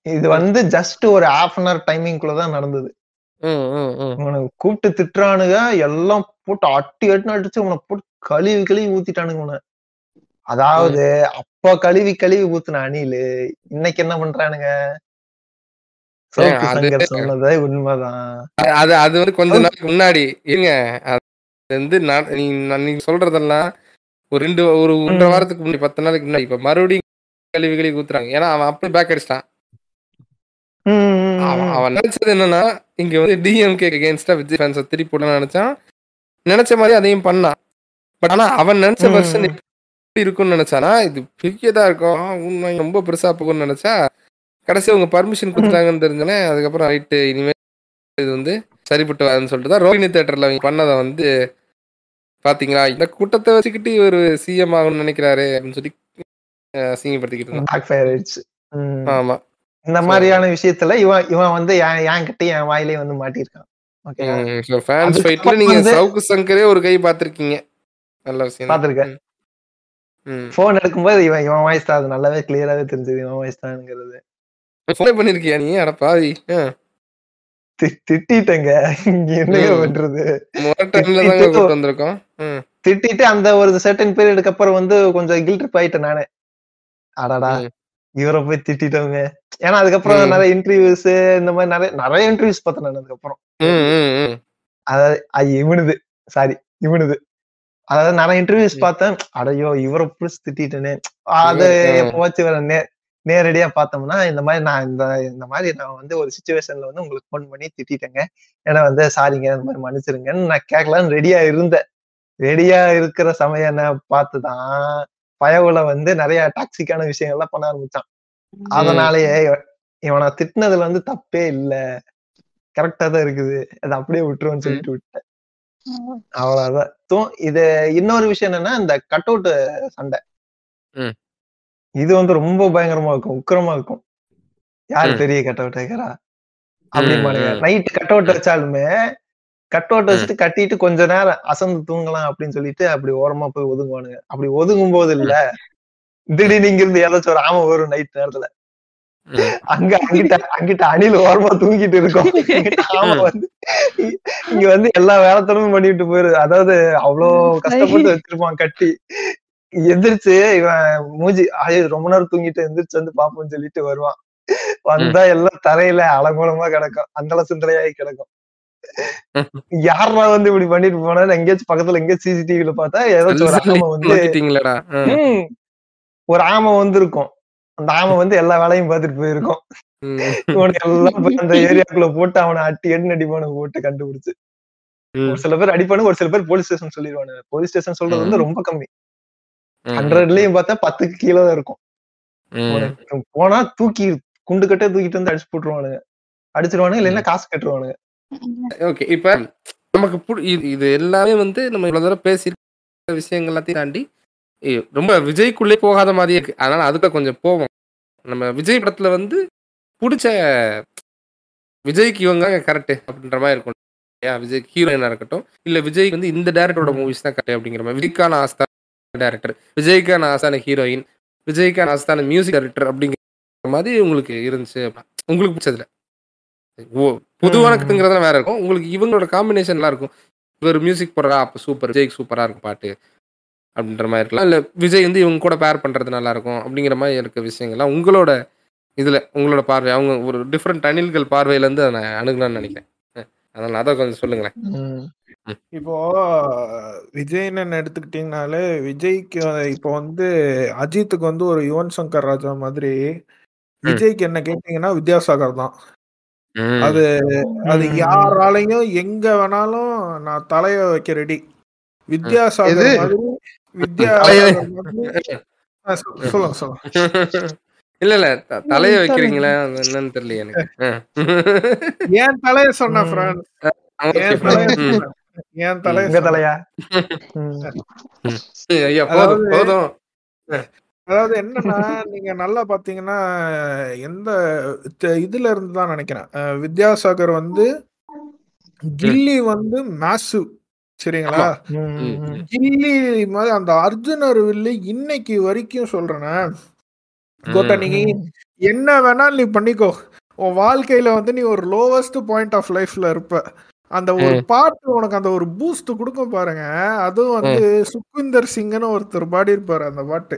இது வந்து ஜஸ்ட் ஒரு ஹாஃப் அன் ஹவர் டைமிங்குள்ளதான் நடந்தது ம், ம், ம். உனக்கு கூப்பிட்டு திட்டுறானுங்க. எல்லாம் போட்டு அட்டி அட்டுன்னு அடிச்சு உன போட்டு கழுவி கழுவி ஊத்திட்டானுங்க உன அதாவது அப்ப கழுவி கழுவி ஊத்துன அணிலு இன்னைக்கு என்ன பண்றானுங்க? சொன்னதே உண்மைதான். அது அது வந்து கொஞ்ச நாளைக்கு முன்னாடி. இருங்க. வந்து நான் நீங்க சொல்றதெல்லாம் ஒரு ரெண்டு ஒரு ஒன்றரை. வாரத்துக்கு முன்னாடி பத்து நாளைக்கு முன்னாடி. இப்ப மறுபடியும் கழுவி கழுவி ஊத்துறாங்க. ஏன்னா அவன் அப்படியே பேக் அடிச்சிட்டான். அவன் நினைச்சது என்னன்னா இங்க வந்து டிஎம்கே அகேன்ஸ்டா விஜய் ஃபேன்ஸை திருப்பி போடணும்னு நினைச்சான். நினைச்ச மாதிரி அதையும் பண்ணான் பட் ஆனா அவன் நினைச்ச வருஷன் ம். எப்படி இருக்கும்னு நினைச்சானா இது பெரியதா இருக்கும். உண்மை ரொம்ப பெருசா போகும்னு நினைச்சா கடைசி அவங்க பர்மிஷன் கொடுத்துட்டாங்கன்னு தெரிஞ்சோன்னே அதுக்கப்புறம் ரைட்டு இனிமே இது வந்து சரிப்பட்டு வராதுன்னு சொல்லிட்டு தான் ரோஹிணி தேட்டர்ல அவங்க பண்ணதை வந்து பாத்தீங்களா? இந்த கூட்டத்தை வச்சுக்கிட்டு இவர் சிஎம் ஆகணும்னு நினைக்கிறாரு அப்படின்னு சொல்லி அசிங்கப்படுத்திக்கிட்டு இருந்தான். ஆமா. இந்த மாதிரியான விஷயத்துல இவன் இவன் வந்து என் என்கிட்ட என் வாயிலே வந்து மாட்டியிருக்கான். ஓகே ஃபேன்ஸ் ஃபைட்ல நீங்க சவுக்கு சங்கரே ஒரு கை பார்த்திருக்கீங்க. நல்ல விஷயம் பார்த்திருக்கேன். போன் எடுக்கும்போது இவன் இவன் வாய்ஸ் தான். அது நல்லாவே கிளியராவே தெரிஞ்சது இவன் வாய்ஸ் தான்ங்கிறது. ஃபோன் பண்ணிருக்கியா நீ? அட பாவி. திட்டிட்டேங்க. இங்க என்னங்க. பண்றது? வந்திருக்கோம். திட்டிட்டு அந்த ஒரு செர்டன் பீரியடுக்கு அப்புறம் வந்து கொஞ்சம் கில்ட் ட்ரிப் ஆயிட்டேன் நானே. அடடா. இவரை போய் திட்டிட்டவங்க. ஏன்னா அதுக்கப்புறம். நிறைய இன்டர்வியூஸ் இந்த மாதிரி நிறைய நிறைய இன்டர்வியூஸ் பார்த்தேன் நான் அதுக்கப்புறம். அதாவது இவனுது. சாரி இவனுது. அதாவது நிறைய இன்டர்வியூஸ். பார்த்தேன். அடையோ இவரை புடிச்சு திட்டிட்டேனே. அது இவர். எப்போவாச்சும் வேற நே நேரடியா பார்த்தோம்னா இந்த மாதிரி நான் இந்த இந்த மாதிரி நான் வந்து ஒரு சுச்சுவேஷன்ல வந்து உங்களுக்கு ஃபோன் பண்ணி திட்டிட்டேங்க. ஏன்னா வந்து சாரிங்க இந்த மாதிரி மன்னிச்சிருங்கன்னு நான் கேட்கலான்னு ரெடியா இருந்தேன். ரெடியா இருக்கிற சமயம் என்ன? பார்த்துதான் பயவுல வந்து நிறைய டாக்ஸிக்கான விஷயங்கள்லாம் பண்ண ஆரம்பிச்சான். அதனாலயே இவ- இவனை திட்டினதுல வந்து தப்பே இல்ல. கரெக்டா தான் இருக்குது. அது அப்படியே விட்டுருவோம்னு சொல்லிட்டு விட்டேன். அவ்வளவுதான். தோ- இது இன்னொரு விஷயம் என்னன்னா இந்த கட் அவுட் சண்டை. இது வந்து ரொம்ப பயங்கரமா இருக்கும் உக்கிரமா இருக்கும். யாரு. பெரிய கட் அவுட் வைக்கிறா ம். நைட் கட் அவுட் வச்சாலுமே கட் அவுட் வச்சுட்டு கட்டிட்டு கொஞ்ச நேரம் அசந்து தூங்கலாம் அப்படின்னு சொல்லிட்டு அப்படி ஓரமா போய் ஒதுங்குவானுங்க. அப்படி ஒதுங்கும் போது இல்ல திடீர்னு இங்க இருந்து ஏதாச்சும் ஒரு ஆமை வரும் நைட் நேரத்துல. அங்க அங்கிட்ட அங்கிட்ட அணில் ஓரமா தூங்கிட்டு இருக்கும். ஆமை வந்து இங்க வந்து எல்லா வேலைத்தனமும் பண்ணிட்டு போயிருது அதாவது அவ்வளோ கஷ்டப்பட்டு வச்சிருப்பான் கட்டி. எந்திரிச்சு இவன் மூஞ்சி ஐயோ ரொம்ப நேரம் தூங்கிட்டு எந்திரிச்சு வந்து பாப்போம்னு சொல்லிட்டு வருவான். வந்தா எல்லாம் தரையில அலங்கோலமா கிடக்கும். அந்தள சுந்தரையாகி கிடக்கும். யாரா வந்து இப்படி பண்ணிட்டு போனா எங்கேயாச்சும் பக்கத்துல எங்கேயாச்சும் சிசிடிவில பார்த்தா ஏதாச்சும் ஒரு ஆமை வந்து ஒரு ஆமை வந்து இருக்கும் அந்த ஆமை வந்து எல்லா வேலையும் பார்த்துட்டு போயிருக்கும். இவனுக்கு எல்லாம் அந்த ஏரியாக்குள்ள போட்டு அவனை அட்டி எண்ணு அடிப்பானு போட்டு கண்டுபிடிச்சு. ஒரு சில பேர் அடிப்பானு ஒரு சில பேர் போலீஸ் ஸ்டேஷன் சொல்லிடுவானு போலீஸ் ஸ்டேஷன் சொல்றது வந்து ரொம்ப கம்மி. ஹண்ட்ரட்லயும் பார்த்தா பத்துக்கு கீழே தான் இருக்கும். போனா தூக்கி குண்டு கட்டே தூக்கிட்டு வந்து அடிச்சு போட்டுருவானுங்க. அடிச்சிருவானுங்க இல்லைன்னா காசு கட்டுருவானுங்க ஓகே இப்ப நமக்கு புடி- இது இது எல்லாமே வந்து நம்ம இவ்வளவு தூரம் பேசியிருக்க விஷயங்கள் எல்லாத்தையும் தாண்டி ரொம்ப விஜய்க்குள்ளே போகாத மாதிரியே இருக்கு. அதனால அதுக்கு கொஞ்சம் போவோம். நம்ம விஜய் படத்துல வந்து பிடிச்ச விஜய்க்கு இவங்க கரெக்ட் அப்படின்ற மாதிரி இருக்கும். இல்லையா? விஜய் ஹீரோயினா இருக்கட்டும். இல்ல விஜய் வந்து இந்த டேரக்டரோட மூவிஸ் தான் கரெக்ட் அப்படிங்கிற மாதிரி. விஜய்க்கான ஆஸ்தான டேரக்டர் விஜய்க்கான ஆஸ்தான ஹீரோயின் விஜய்க்கான ஆஸ்தான மியூசிக் டைரக்டர் அப்படிங்கிற மாதிரி உங்களுக்கு இருந்துச்சு. உங்களுக்கு பிடிச்சதுல? பொதுவான ம். கத்துங்கிறதுலாம் வேற இருக்கும். உங்களுக்கு இவங்களோட காம்பினேஷன் எல்லாம் இருக்கும். இவர் மியூசிக் போடுறா அப்ப சூப்பர் விஜய்க்கு சூப்பரா இருக்கும் பாட்டு. அப்படின்ற மாதிரி இருக்கலாம். இல்ல விஜய் வந்து இவங்க கூட பேர் பண்றது நல்லா இருக்கும். அப்படிங்கிற மாதிரி இருக்க விஷயங்கள்லாம் உங்களோட இதுல உங்களோட பார்வை. அவங்க ஒரு டிஃப்ரெண்ட் அணில்கள் பார்வையில இருந்து அதை நான் அணுகலாம்னு நினைக்கிறேன். அதனால அதை கொஞ்சம் சொல்லுங்களேன். இப்போ விஜய்னு எடுத்துக்கிட்டீங்கனாலே விஜய்க்கு இப்போ வந்து அஜித்துக்கு வந்து ஒரு யுவன் சங்கர் ராஜா மாதிரி விஜய்க்கு என்ன கேட்டீங்கன்னா வித்யாசாகர் தான். அது அது. யாராலையும் எங்க வேணாலும் நான் தலைய வைக்க ரெடி வித்யாசாகர் சொ- சொல்லுங்க சொல்லுங்க. இல்ல இல்ல தலைய வைக்கிறீங்களா? என்னன்னு தெரியல எனக்கு. ஏன் தலைய சொன்ன ஏன் friend. தலைய தலைய. ஐயா போதும் அதாவது என்னன்னா நீங்க நல்லா பாத்தீங்கன்னா எந்த இதுல இருந்து தான் நினைக்கிறேன். வித்யாசாகர் வந்து கில்லி வந்து மேசிவ் சரிங்களா. கில்லி மாதிரி அந்த அர்ஜுனர் வில்லு இன்னைக்கு வரைக்கும் சொல்றேனே. கோட்டா ம். நீ என்ன வேணாலும் நீ பண்ணிக்கோ. உன் வாழ்க்கையில வந்து நீ ஒரு லோவஸ்ட் பாயிண்ட் ஆஃப் லைஃப்ல இருப்ப. அந்த ஒரு. பாட்டு உனக்கு அந்த ஒரு பூஸ்ட் கொடுக்கும் பாருங்க. அதுவும் வந்து சுக்விந்தர் சிங்னு ஒருத்தர் பாடி இருப்பாரு அந்த பாட்டு.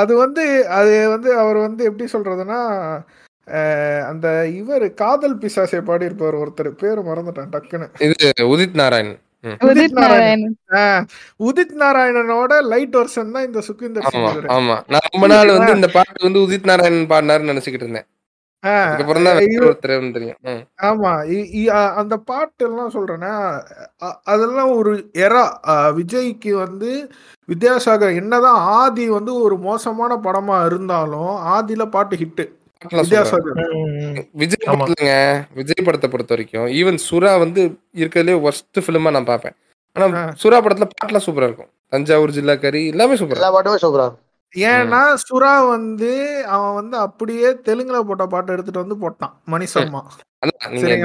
அது வந்து அது வந்து அவர் வந்து எப்படி சொல்றதுன்னா அந்த இவர் காதல் பிசாசை பாடி இருப்பார் ஒருத்தர். பேரு மறந்துட்டேன் டக்குன்னு. இது உதித் நாராயண். உதித் நாராயண் அஹ், உதித் நாராயணனோட லைட் வருஷன் தான் இந்த சுக்விந்தர் ஆமா சிங் இவரு. ஆமா. நான் ரொம்ப நாள் வந்து இந்த பாட்டு வந்து உதித் நாராயணன் பாடினாருன்னு நினைச்சுக்கிட்டு இருந்தேன். ஆமா இ- இ- அ- அந்த பாட்டு எல்லாம் சொல்றேன்னா அதெல்லாம் ஒரு எரா விஜய்க்கு வந்து வித்யாசாகர் என்னதான் ஆதி வந்து ஒரு மோசமான படமா இருந்தாலும் ஆதியில பாட்டு ஹிட் பாட்டுலாம் சூப்பரா இருக்கும். வித்யாசாகர் ம், ம், ம். விஜய். படத்துலங்க விஜய் படத்தை பொறுத்த வரைக்கும் ஈவன் சுறா வந்து இருக்கிறதுலே ஒர்ஸ்ட் ஃபிலிமா நான் பார்ப்பேன் ஆனா. சுறா படத்துல பாட்டுலாம் சூப்பரா இருக்கும் தஞ்சாவூர் ஜில்லா கறி எல்லாமே சூப்பரா எல்லா பாட்டுமே சூப்பரா இருக்கும் ஏன்னா சுறா வந்து அவன் வந்து அப்படியே தெலுங்குல போட்ட பாட்டு எடுத்துட்டு வந்து போட்டான்.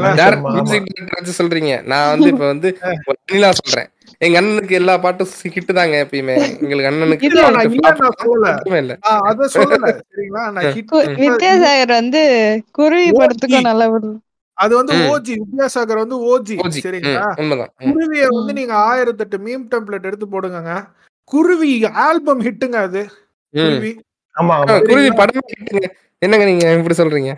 director வச்சு சொல்றீங்க. நான் வந்து இப்ப வந்து ஒரு அணிலா சொல்றேன். எங்க அண்ணனுக்கு எல்லா பாட்டும் ஹிட் தாங்க எப்பயுமே. எங்களுக்கு அண்ணனுக்கு வித்யாசாகர் வந்து குருவி படத்துக்கும். நல்லா விடும் அது வந்து. ஓஜி வித்யாசாகர் வந்து ஓஜி சரிங்களா. குருவிய வந்து நீங்க ஆயிரத்தெட்டு மீம் டெம்ப்ளேட் எடுத்து போடுங்க குருவி ஆல்பம் ஹிட்டுங்க அது. குருவி. ஆமா ஆ, ஆமா குருவி படமே ஹிட்டுங்க என்னங்க நீங்க இப்படி சொல்றீங்க?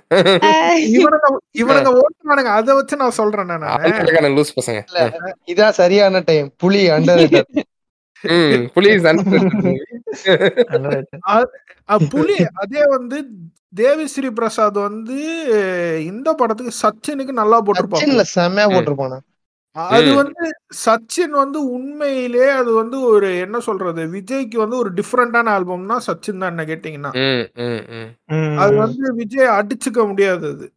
இவனுங்க இவனுங்க ஓட்டுவானுங்க அத வச்சு நான் சொல்றேன் நானு. லூஸ் பசங்க. இல்ல இதான் சரியான டைம் புலி அண்டர் புலி அதே வந்து தேவிஸ்ரீ பிரசாத் வந்து இந்த படத்துக்கு சச்சினுக்கு நல்லா போட்டிருப்பாங்க. சச்சின்ல செம்மையா போட்டிருப்பானு? அது. வந்து சச்சின் வந்து உண்மையிலே அது வந்து ஒரு என்ன சொல்றது விஜய்க்கு வந்து ஒரு டிஃப்ரெண்டான ஆல்பம்னா சச்சின் தான் என்ன கேட்டீங்கன்னா ம், ம், ம், ம், அது. வந்து விஜய் அடிச்சுக்க முடியாது அது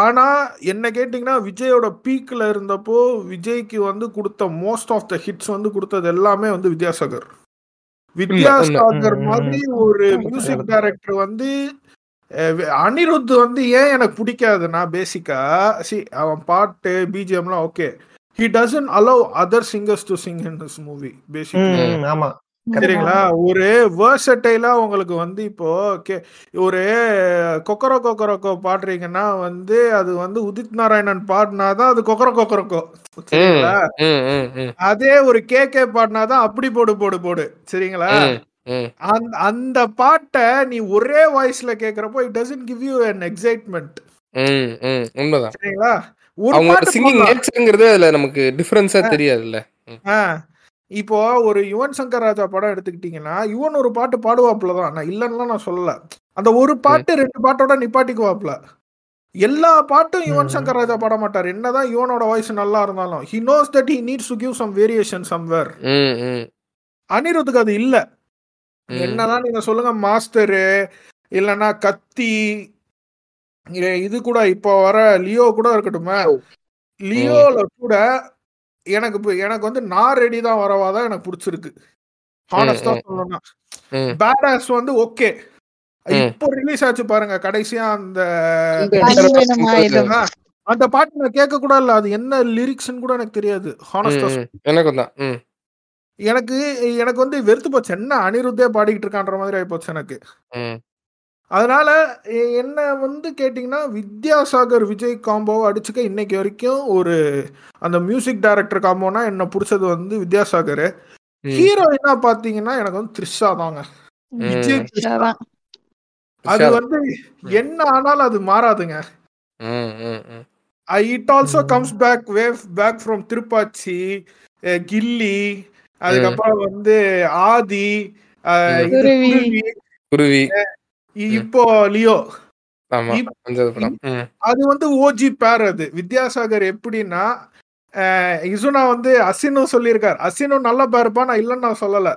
ஆனா என்ன கேட்டீங்கன்னா விஜயோட பீக்ல இருந்தப்போ விஜய்க்கு வந்து கொடுத்த மோஸ்ட் ஆஃப் த ஹிட்ஸ் வந்து கொடுத்தது எல்லாமே வந்து வித்யாசாகர் வித்யாசாகர் மாதிரி. ஒரு மியூசிக். டைரக்டர் வந்து அனிருத் வந்து ஏன் எனக்கு பிடிக்காதுன்னா பேசிக்கா சி அவன் பாட்டு பிஜிஎம்லாம் okay he doesn't allow other singers to sing in this movie basically ம், ஆமா சரிங்களா? ஒரு வேர்சட்டைலா உங்களுக்கு வந்து இப்போ ஒரு கொக்கரோ கொக்கரக்கோ பாடுறீங்கன்னா வந்து அது வந்து உதித் நாராயணன் பாடினாதான் அது கொக்கரோ கொக்கரக்கோ. சரிங்களா? அதே ஒரு கே கே பாடினாதான் அப்படி போடு போடு போடு. சரிங்களா. அந்த அந்த பாட்டை நீ ஒரே வாய்ஸ்ல கேக்குறப்போ it doesn't give you an excitement ம், ம். உண்மைதான். சரிங்களா? ஒரு சிங்கிங். நேச்சருங்கிறது அதுல நமக்கு டிஃபரன்ஸா தெரியாதுல்ல. இப்போ ஒரு யுவன் சங்கர் ராஜா படம் எடுத்துக்கிட்டீங்கன்னா யுவன் ஒரு பாட்டு பாடுவாப்புல தான். நான் இல்லைன்னா நான் சொல்லல. அந்த ஒரு பாட்டு ரெண்டு பாட்டோட நிப்பாட்டிக்குவாப்புல. எல்லா பாட்டும் யுவன். சங்கர் ராஜா பாட மாட்டார். என்னதான் யுவனோட வாய்ஸ் நல்லா இருந்தாலும் he knows that he needs to give some variation somewhere அனிருத்துக்கு அது இல்ல. என்னதான் நீங்க சொல்லுங்க மாஸ்டரு இல்லைன்னா கத்தி இது கூட இப்போ வர லியோ கூட இருக்கட்டுமே. லியோல கூட எனக்கு எனக்கு வந்து நான் ரெடி தான் வரவா தான் எனக்கு பிடிச்சிருக்கு. ஹானஸ்டா. சொல்லணும்னா. பேடாஸ் வந்து ஓகே. இப்போ ரிலீஸ் ஆச்சு பாருங்க கடைசியா அந்த அந்த பாட்டு நான் கேட்க கூட இல்ல அது என்ன லிரிக்ஸ்னு கூட எனக்கு தெரியாது. ஹானஸ்டா. எனக்கும் தான். எனக்கு எனக்கு வந்து வெறுத்து போச்சு என்ன அனிருத்தே பாடிக்கிட்டு இருக்கான்ற மாதிரி ஆகி போச்சு எனக்கு ம். அதனால என்ன வந்து கேட்டிங்கன்னா வித்யாசாகர் விஜய் காம்போவை அடிச்சுக்க இன்னைக்கு வரைக்கும் ஒரு அந்த மியூசிக் டைரக்டர் காம்போனா என்ன பிடிச்சது வந்து வித்யாசாகர். ஹீரோயினா பாத்தீங்கன்னா எனக்கு வந்து த்ரிஷா தாங்க விஜய். அது. வந்து என்ன ஆனாலும் அது மாறாதுங்க ம், ம், ம். It also comes back wave back from Thirupaachi Ghilli அதுக்கப்புறம் வந்து ஆதி குருவி. இப்போ லியோ. அது வந்து ஓஜி பேர் அது. வித்யாசாகர் எப்படின்னா இசுனா வந்து அசினும் சொல்லியிருக்கார். அசினும் நல்ல பேருப்பா நான் இல்லைன்னு நான் சொல்லல.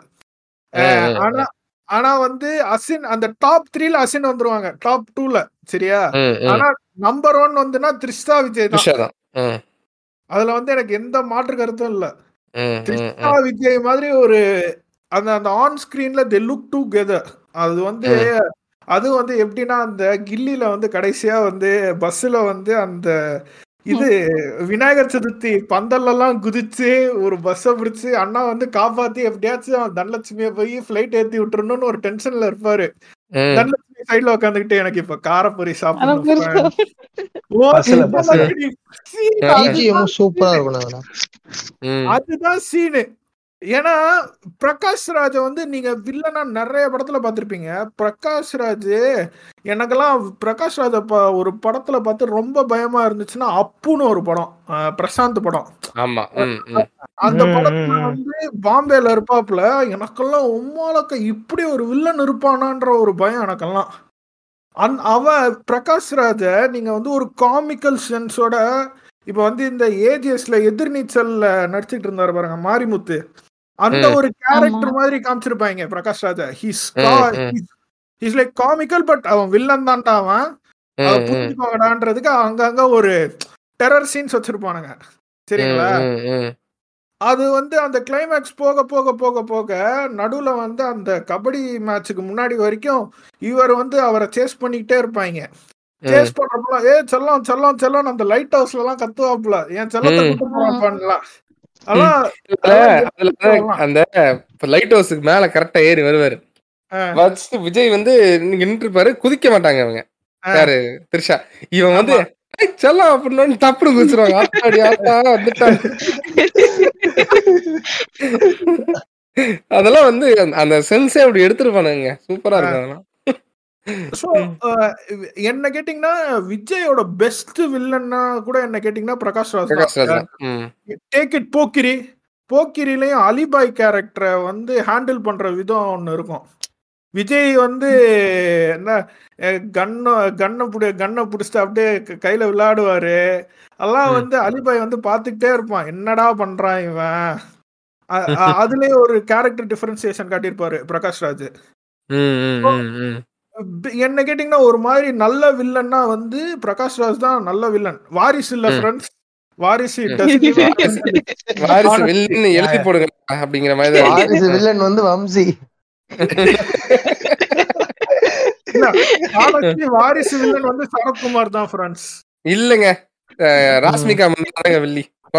ஆனா ஆனா வந்து அசின் அந்த டாப் த்ரீல அசின் வந்துருவாங்க. டாப் டூல சரியா. ஆனா நம்பர் ஒன் வந்துன்னா த்ரிஷா விஜய் தான். அதுல வந்து எனக்கு எந்த மாற்று கருத்தும் இல்ல. ம். விஜய் மாதிரி ஒரு அந்த அந்த ஆன் ஸ்கிரீன்ல தே லுக் டுகெதர் அது வந்து அது வந்து எப்படின்னா அந்த கில்லில வந்து கடைசியா வந்து பஸ்ல வந்து அந்த இது விநாயகர் சதுர்த்தி பந்தல்ல எல்லாம் குதிச்சு ஒரு பஸ்ஸை பிடிச்சு அண்ணா வந்து காப்பாத்தி எப்படியாச்சும் தனலட்சுமியை போய் ஃபிளைட் ஏத்தி விட்டுறணும்னு ஒரு டென்ஷன்ல இருப்பாரு. தனலட்சுமி சைடுல உட்காந்துக்கிட்டு எனக்கு இப்ப காரப்பொரி சாப்பிடணும். அதுதான் சீனு ஏன்னா பிரகாஷ் ராஜ வந்து நீங்க வில்லனா நிறைய படத்துல பார்த்திருப்பீங்க. பிரகாஷ் ராஜ் எனக்கெல்லாம் பிரகாஷ் ராஜ ப- ஒரு படத்துல பார்த்து ரொம்ப பயமா இருந்துச்சுன்னா அப்புன்னு ஒரு படம். பிரசாந்த் படம். ஆமா. அந்த படத்துல. வந்து பாம்பேல இருப்பாப்புல எனக்கெல்லாம் உம்மாலக்க இப்படி ஒரு வில்லன் இருப்பானான்ற ஒரு பயம் எனக்கெல்லாம். அந் அவன் பிரகாஷ் ராஜ நீங்க வந்து ஒரு காமிக்கல் சென்ஸோட இப்ப வந்து இந்த ஏஜிஎஸ்ல எதிர்நீச்சல்ல நடிச்சிட்டு இருந்தாரு பாருங்க மாரிமுத்து. அந்த. ஒரு கேரக்டர். மாதிரி காமிச்சிருப்பாங்க Prakash Raja his. His like comical but அவன் வில்லன் தான்டா அவன். புரிஞ்சுக்கோங்கடான்றதுக்கு அங்கங்க ஒரு டெரர் சீன்ஸ் வச்சிருப்பானுங்க சரிங்களா. அது வந்து அந்த கிளைமேக்ஸ் போக போக போக போக நடுவுல வந்து அந்த கபடி மேட்சுக்கு முன்னாடி வரைக்கும் இவர் வந்து அவரை சேஸ் பண்ணிக்கிட்டே இருப்பாங்க சேஸ் பண்றப்பல ஏ செல்லம் செல்லம் செல்லம் அந்த லைட் ஹவுஸ்ல எல்லாம் கத்துவாப்புல என் செல்லத்தை. கூட்டு போறான்லாம் அந்த லைட் ஹவுஸுக்கு மேல கரெக்டா ஏறி வருவாரு. ஃபர்ஸ்ட் விஜய் வந்து நின்று இருப்பாரு குதிக்க மாட்டாங்க அவங்க. யாரு? த்ரிஷா. இவன் வந்து ஆமா. "ஏய், செல்லம் அப்படின்னு தப்புனு குதிச்சிருவாங்க. ஆத்தாடி ஆத்தா வந்துட்டாங்க அதெல்லாம் வந்து அந்த- அந்த சென்ஸே அப்படி எடுத்துருப்பானுங்க. சூப்பரா இருக்கும் அதெல்லாம். ஸோ என்ன கேட்டிங்கன்னா விஜயோட பெஸ்ட் வில்லன்னா கூட என்ன கேட்டிங்கன்னா பிரகாஷ் ராஜ். டேக் இட் போக்கிரி போக்கிரிலையும் அலிபாய் கேரக்டரை வந்து ஹேண்டில் பண்ற விதம் ஒன்று இருக்கும். விஜய் வந்து என்ன கண்ணை கண்ணை பிடி கண்ணை பிடிச்சிட்டு அப்படியே கையில விளையாடுவாரு. அதெல்லாம். வந்து அலிபாய் வந்து பார்த்துக்கிட்டே இருப்பான். என்னடா பண்றான் இவன்? அதுலயே ஒரு கேரக்டர் டிஃபரன்சியேஷன் காட்டியிருப்பாரு பிரகாஷ் ராஜ். என்ன கேட்டிங்கன்னா ஒரு மாதிரி நல்ல வில்லன்னா வந்து பிரகாஷ் ராஜ் தான் நல்ல வில்லன். வாரிசு இல்ல. ஃப்ரெண்ட்ஸ் வாரிசு வாரிசு வில்லுன்னு எழுதி போடுங்க அப்படிங்கிற மாதிரி. வாரிசு வில்லன் வந்து வம்சி. வாரிசு வில்லன் வந்து சரத்குமார் தான் ஃப்ரெண்ட்ஸ் இல்லங்க. ராஷ்மிகா மந்தனாங்க வில்லி.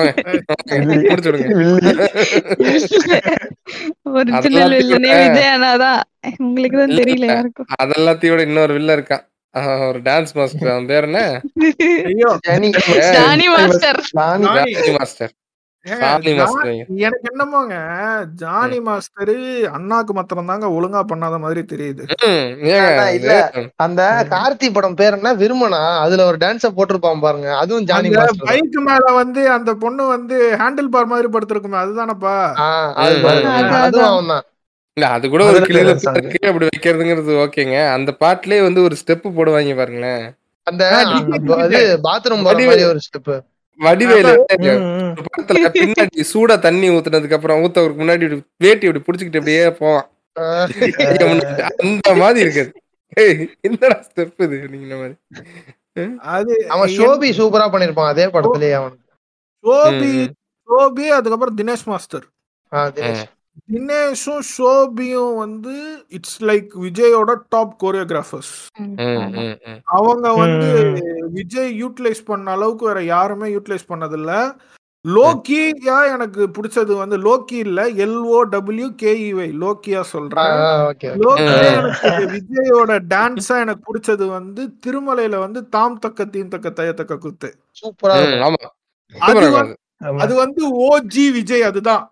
ஒரிஜினல் வில்லனே விட- விஜய் அண்ணாதான் உங்களுக்கு தான் தெரியல. யாருக்கும். அதெல்லாத்தையும் விட இன்னொரு வில்ல இருக்கான் ஒரு டான்ஸ் மாஸ்டர் அவன் பேர் என்ன? ஐயோ ஜானி மாஸ்டர் மாஸ்டர். எனக்கு என்னமோங்க ஜானி மாஸ்டர் அண்ணாக்கு மாத்திரம் தாங்க ஒழுங்கா பண்ணாத மாதிரி தெரியுது. அந்த கார்த்தி படம் பேர் என்ன? விருமனா? அதுல ஒரு டான்ஸ போட்டிருப்பான் பாருங்க. அதுவும் ஜானி மாஸ்டர். பைக் மேல வந்து அந்த பொண்ணு வந்து ஹேண்டில் பார் மாதிரி படுத்திருக்குமே அதுதானப்பா. அதுவும் அவன் தான் இல்ல அது கூட ஒரு கிளியில அப்படி வைக்கிறதுங்கிறது ஓகேங்க. அந்த பாட்டுலயே வந்து ஒரு ஸ்டெப் போடுவாங்க பாருங்களேன். அந்த பாத்ரூம் ஒரு ஸ்டெப் வடிவேலு. படத்துல பின்னாடி சூடா தண்ணி ஊத்துனதுக்கு அப்புறம் ஊத்தவருக்கு முன்னாடி வேட்டி இப்படி புடிச்சுக்கிட்டு அப்படியே போவான். அந்த மாதிரி இருக்குது. என்னடா ஸ்டெப் இது நீங்க மாதிரி. அது அவன் ஷோபி சூப்பரா பண்ணிருப்பான். அதே படத்துலயே அவன் ஷோபி. ஷோபி அதுக்கப்புறம் தினேஷ் மாஸ்டர். தினேஷ். தினேஷும் ஷோபியும் வந்து இட்ஸ் லைக் விஜயோட டாப் கோரியோகிராஃபர்ஸ். அவங்க வந்து. விஜய் யூட்டிலைஸ் பண்ண அளவுக்கு வேற யாருமே யூட்டிலைஸ் பண்ணதில்ல. லோக்கியா எனக்கு பிடிச்சது வந்து லோக்கி இல்ல எல்ஓ டபிள்யூ கேஇவை லோக்கியா சொல்றேன். விஜயோட டான்ஸா எனக்கு பிடிச்சது வந்து திருமலையில வந்து தாம் தக்க தீம் தக்க தய தக்க குத்து. சூப்பரா அது வந்து ஓஜி விஜய் அதுதான்.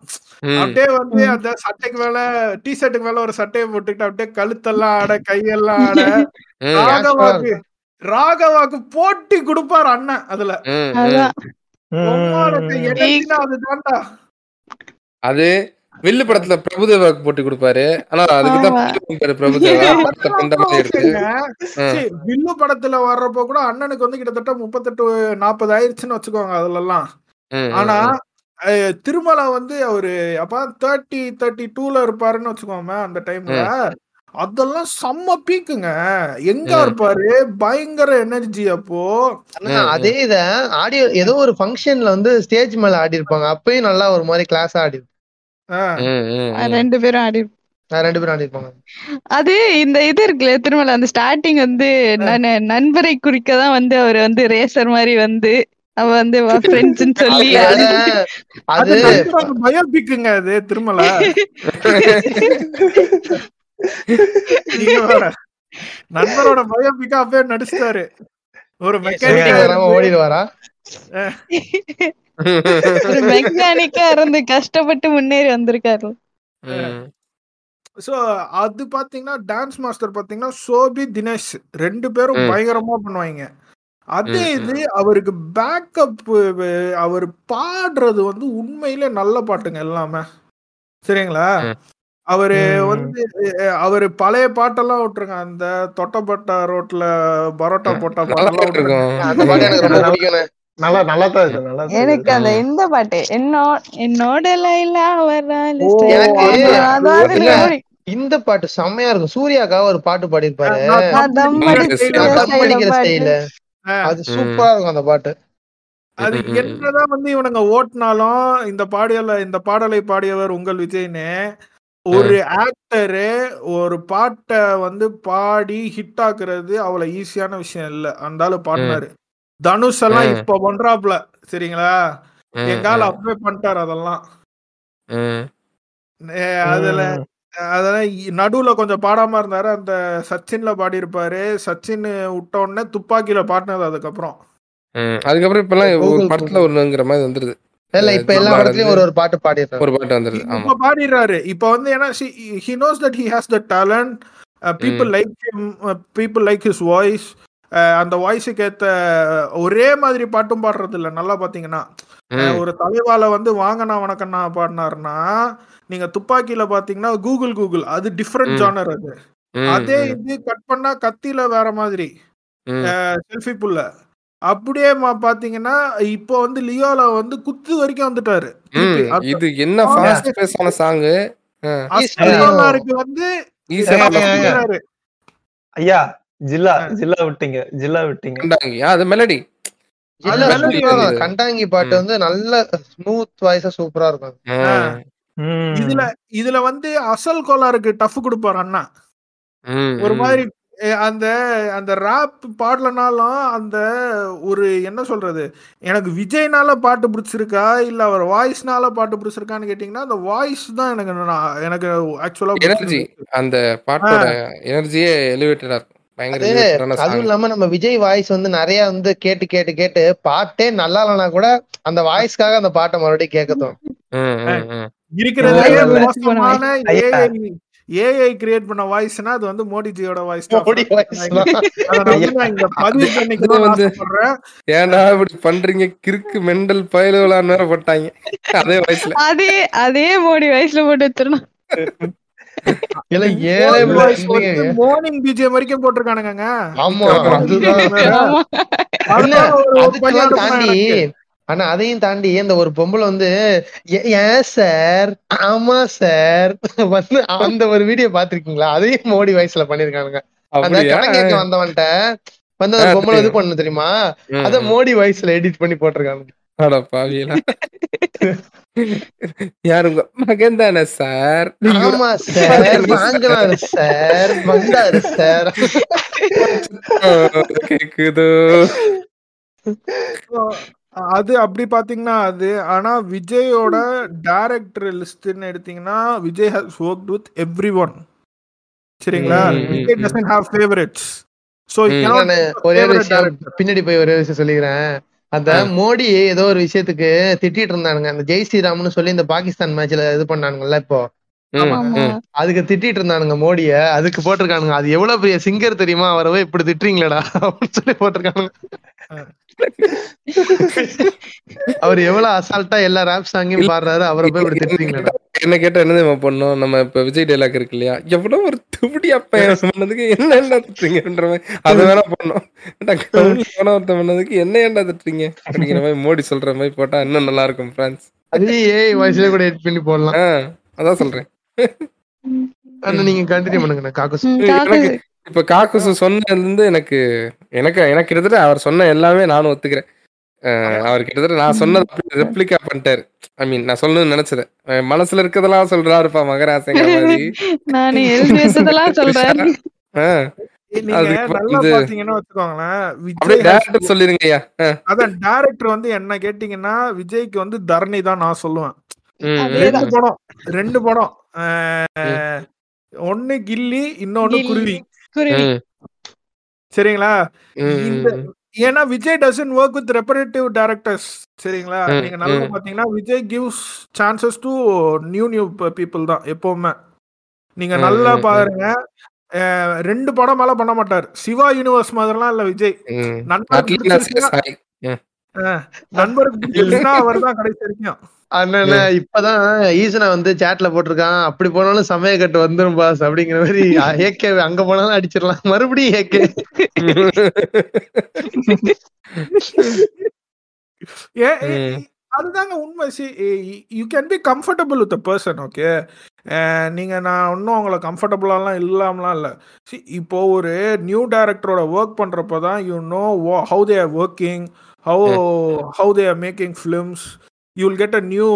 அப்படியே வந்து அந்த சட்டைக்கு மேல டி ஷர்ட்டுக்கு மேல ஒரு சட்டையை போட்டுக்கிட்டு அப்படியே கழுத்தெல்லாம் ஆட கையெல்லாம் ஆட ராகவாக்கு ராகவாக்கு போட்டி கொடுப்பாரு அண்ணன் அதுல. அது வில்லு படத்துல பிரபுதேவாக்கு போட்டு கொடுப்பாரு. ஆனா அதுக்குதான் பிரபுதேவா? வில்லு படத்துல வர்றப்போ கூட அண்ணனுக்கு வந்து கிட்டத்தட்ட முப்பத்தெட்டு நாற்பது ஆயிடுச்சுன்னு வச்சுக்கோங்க அதுல எல்லாம் ஆனா திருமலை வந்து அவரு அப்ப தேர்ட்டி தேர்ட்டி டூல இருப்பாருன்னு வச்சுக்கோங்க அந்த டைம்ல அதெல்லாம் செம்ம பீக்குங்க. எங்க. இருப்பாரு? பயங்கர எனர்ஜி அப்போ. அதே இத ஆடியோ ஏதோ ஒரு ஃபங்க்ஷன்ல வந்து ஸ்டேஜ் மேல ஆடி இருப்பாங்க. அப்பயும் நல்லா ஒரு மாதிரி கிளாஸ் ஆடி. ரெண்டு பேரும் ஆடி நான் ரெண்டு பேரும் ஆடி இருப்பாங்க. அது இந்த இது இருக்குல்ல திருமலை அந்த ஸ்டார்டிங் வந்து நண்பரை குறிக்க தான் வந்து அவர் வந்து ரேசர் மாதிரி வந்து அவ வந்து ஃப்ரெண்ட்ஸ்னு சொல்லி அது அது- அது அது பயோபிக்குங்க அது திருமலை. நண்பரோட பயோபிக்கா அப்பவே நடிச்சிட்டாரு. ஒரு மெக்கானிக் ஓடிடுவாரா? ஒரு மெக்கானிக்கா இருந்து கஷ்டப்பட்டு முன்னேறி வந்திருக்காரு. சோ அது பாத்தீங்கன்னா டான்ஸ் மாஸ்டர் பாத்தீங்கன்னா சோபி தினேஷ் ரெண்டு பேரும். பயங்கரமா பண்ணுவாங்க. அதே இது அவருக்கு பேக்கப் அவர் பாடுறது வந்து உண்மையிலே நல்ல பாட்டுங்க எல்லாமே. சரிங்களா. அவரு. வந்து அவரு பழைய பாட்டெல்லாம் விட்டுருங்க. அந்த தொட்டப்பட்டா ரோட்ல பரோட்டா போட்டா பாட்டெல்லாம் நல்லா நல்லா தான் இருக்கு. நல்லா எனக்கு. அந்த இந்த பாட்டு என்னோ என்னோட லைலா. இந்த பாட்டு செம்மையா இருக்கும். சூர்யாக்காக ஒரு பாட்டு பாடியிருப்பாரு. அது சூப்பரா இருக்கும் அந்த பாட்டு. அது. என்னதான் வந்து இவனுங்க ஓட்டினாலும் இந்த பாடல இந்த பாடலை பாடியவர் உங்கள் விஜய்னு ஒரு ஆக்டரு ஒரு பாட்டை வந்து பாடி ஹிட் ஆக்குறது அவ்வளவு ஈஸியான விஷயம் இல்ல. அந்த ஆளு பாடினாரு தனுஷ் எல்லாம். இப்ப பண்றாப்ல சரிங்களா? எங்கால அப்பவே பண்ணிட்டாரு அதெல்லாம். அதுல. அதெல்லாம் நடுவுல கொஞ்சம் பாடாம இருந்தாரு. அந்த சச்சின்ல பாடி இருப்பாரு சச்சின் விட்ட உடனே துப்பாக்கியில பாடினது அதுக்கப்புறம். அதுக்கப்புறம் ஒரு Google படத்துல ஒண்ணுங்கிற மாதிரி வந்துருது. இல்ல இப்ப எல்லா ஜிம்பால படத்துலயும் ஒரு ஒரு பாட்டு பாடிடுறாரு. ஒரு பாட்டு வந்துருது. இப்ப பாடிடுறாரு. இப்ப வந்து ஏன்னா he knows that he has the talent people like people like his voice அந்த வாய்ஸுக்கு ஏத்த ஒரே மாதிரி பாட்டும் பாடுறது இல்ல. நல்லா பாத்தீங்கன்னா. ஒரு தலைவால வந்து வாங்கண்ணா வணக்கண்ணா பாடினாருன்னா நீங்க துப்பாக்கியில பாத்தீங்கன்னா கூகுள் கூகுள் அது டிஃப்ரெண்ட். ஜானர் அது. அதே இது கட் பண்ணா கத்தியில வேற மாதிரி. செல்ஃபி புல்ல அப்படியே பாத்தீங்கன்னா இப்போ வந்து லியோல வந்து குத்து வரைக்கும் வந்துட்டாரு. இது என்ன ஃபாஸ்ட் பேஸான அஸ்திரமாருக்கு வந்து. ஐயா ஜில்லா. ஜில்லா விட்டீங்க ஜில்லா விட்டீங்க. அது மெலடி கண்டாங்கி பாட்டு. வந்து நல்ல ஸ்மூத் வாய்ஸா சூப்பரா இருக்கும். இதுல இதுல வந்து அசல் கோளாருக்கு டஃப் கொடுப்பாரு அண்ணா. ம், ஒரு. மாதிரி அந்த அந்த ராப் பாடலனாலும் அந்த ஒரு என்ன சொல்றது? எனக்கு விஜய்னால பாட்டு பிடிச்சிருக்கா? இல்ல அவர் வாய்ஸ்னால பாட்டு பிடிச்சிருக்கான்னு கேட்டீங்கன்னா அந்த வாய்ஸ் தான் எனக்கு எனக்கு ஆக்சுவலா எனர்ஜி அந்த பாட்டோட எனர்ஜியே எலிவேட்டடா இருக்கும். அதுவும். இல்லாம நம்ம விஜய் வாய்ஸ் வந்து நிறைய வந்து கேட்டு கேட்டு கேட்டு பாட்டே நல்லா இல்லைனா கூட அந்த வாய்ஸ்க்காக அந்த பாட்டை மறுபடியும் கேட்க தோணும் ம், ம், ம். இருக்கிறதுலே இல்ல, இல்ல. மோசமான ஐயா. ஏஐ ஏஐ கிரியேட் பண்ண வாய்ஸ்னா அது வந்து மோடிஜியோட வாய்ஸ் ஏன்டா இப்படி பண்றீங்க கிறுக்கு மெண்டல் பயலுவலான்னு வேற போட்டாங்க அதே வயசுல அதே அதே மோடி வயசுல போட்டு ஏழை மார்னிங் பிஜிஎம் வரைக்கும் போட்டிருக்கானுங்க ஆமா அதுதான். தாண்டி. ஆனா அதையும் தாண்டி அந்த ஒரு பொம்பளை வந்து "ஏ- ஏன் சார் ஆமா சார். வந்து அந்த ஒரு வீடியோ பாத்திருக்கீங்களா அதையும் மோடி வயசுல பண்ணிருக்கானுங்க. அந்த கடன் வந்தவன்ட்ட வந்து அந்த பொம்பளை இது. பண்ணு தெரியுமா? அத. மோடி வயசுல எடிட் பண்ணி போட்டிருக்காங்க பாவியலா யாரு உங்க மகன் தானே சார் ஆமா சார் வாங்கினாரு சார் வந்தாரு சார். கேக்குதோ. அது அப்படி பாத்தீங்கன்னா அது ஆனா விஜயோட டைரக்டர் லிஸ்ட்னு எடுத்தீங்கன்னா Vijay has work with everyone சரிங்களா விஜய். டசன்ட் ஹேவ் ஃபேவரட்ஸ் நானு ஒரே ஒரு விஷயம் பின்னாடி போய் ஒரே விஷயம் சொல்லிக்கிறேன். அந்த ஆ. மோடி ஏதோ ஒரு விஷயத்துக்கு திட்டிட்டு இருந்தானுங்க. அந்த ஜெய் ஸ்ரீராம்னு சொல்லி இந்த பாகிஸ்தான் மேட்ச்ல இது பண்ணானுங்கல்ல இப்போ. அதுக்கு திட்டிட்டு இருந்தானுங்க மோடிய. அதுக்கு போட்டிருக்கானுங்க. அது எவ்வளவு பெரிய சிங்கர் தெரியுமா? அவரை போய் இப்படி திட்டுறீங்களேடா அப்படின்னு சொல்லி போட்டிருக்கானுங்க. அவர் எவ்வளவு அசால்ட்டா எல்லா ராப் சாங்கையும் பாடுறாரு. அவரை போய் இப்படி திட்டுறீங்களேடா. என்ன கேட்டா என்ன பண்ணோம்? நம்ம இப்ப விஜய் டைலாக் இருக்கு இல்லையா? எவ்வளவு ஒரு துபடி அப்ப பண்ணதுக்கு என்ன என்ன திட்டுறீங்கன்ற மாதிரி. அதை வேணா பண்ணோம். வேணா ஒருத்தன் பண்ணதுக்கு என்ன ஏன்டா திட்டுறீங்க? அப்படிங்கிற மாதிரி மோடி சொல்ற மாதிரி போட்டா இன்னும் நல்லா இருக்கும் பிரான்ஸ் ஏஐ வாய்ஸ்ல கூட எடிட் பண்ணி போடலாம். அதான் சொல்றேன். ஆனா நீங்க கண்டினியூ பண்ணுங்க காக்கஸ் இப்ப காக்குசு சொன்னதுல இருந்து எனக்கு எனக்கு எனக்கு கிட்டத்தட்ட அவர் சொன்ன எல்லாமே நானும் ஒத்துக்கிறேன். அவர் கிட்டத்தட்ட நான் சொன்னது ரெப்ளிகா பண்ணிட்டாரு. ஐ மீன் நான் சொல்லணும்னு நினைச்சது. மனசுல இருக்கதெல்லாம் சொல்றாருப்பா மகராசங்க மாதிரி. நானு எழுதி வச்சதெல்லாம் சொல்றேன். வந்து என்ன கேட்டீங்கன்னா விஜய்க்கு வந்து தரணி தான் நான் சொல்லுவேன். ரெண்டு. படம் ரெண்டு படம். ஒண்ணு கில்லி இன்னொன்னு. குருவி. சரிங்களா? இந்த. ஏன்னா Vijay doesn't work with repetitive directors சரிங்களா? நீங்க நல்லா. பாத்தீங்கன்னா Vijay gives chances to new new people தான் எப்பவுமே. நீங்க நல்லா. பாருங்க. ரெண்டு படம் மேல பண்ண மாட்டார். சிவா யூனிவர்ஸ் மாதிரிலாம் இல்ல விஜய். நண்பருக்கு அட்லீஸ்ட் நான் பிடிச்சிருச்சுன்னா சாரி ம். அஹ், நண்பருக்கு பிடிச்சிருச்சுன்னா அவர் தான் கடைசி வரைக்கும். அண்ணா இப்பதான் ஈசனா வந்து சாட்ல போட்டிருக்கான். அப்படி போனாலும் சமய கட்டு வந்துரும் பாஸ் அப்படிங்கிற மாதிரி ஏகே அங்க போனாலும் அடிச்சிடலாம். மறுபடியும் ஏகே. அதுதாங்க உண்மை. See you can be comfortable with person okay நீங்க நான் இன்னும் அவங்கள கம்ஃபர்டபுளாலாம் இல்லாமலாம் இல்லை. சி இப்போ ஒரு நியூ டைரக்டரோட ஒர்க் பண்றப்ப தான் you know how they are working how how they are making films you will get a new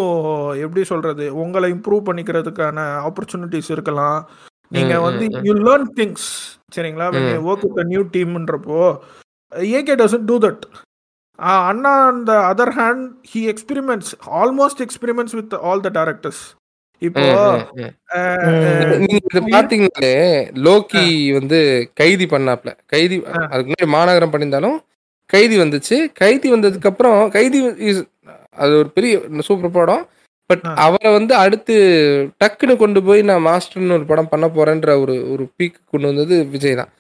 எப்படி சொல்றது உங்களை இம்ப்ரூவ் பண்ணிக்கிறதுக்கான ஆப்பர்ச்சுனிட்டிஸ் இருக்கலாம். நீங்க ம், வந்து. யூ லேர்ன் திங்ஸ் சரிங்களா? when you ம். ஒர்க் வித் நியூ டீம்ன்றப்போ ஏகே டசன்ட் டூ தட் அண்ணா அந்த other hand he experiments almost experiments with all the directors இப்போ நீங்க இது பாத்தீங்கன்னாலே லோக்கி வந்து கைதி பண்ணாப்ல. கைதி அதுக்கு முன்னாடி மாநகரம் பண்ணியிருந்தாலும் கைதி வந்துச்சு. கைதி வந்ததுக்கு அப்புறம் கைதி அது ஒரு பெரிய சூப்பர் படம். பட் அவரை வந்து அடுத்து டக்குன்னு கொண்டு போய் நான் மாஸ்டர்னு ஒரு படம் பண்ண போறேன்ற ஒரு ஒரு பீக் கொண்டு வந்தது விஜய் தான்.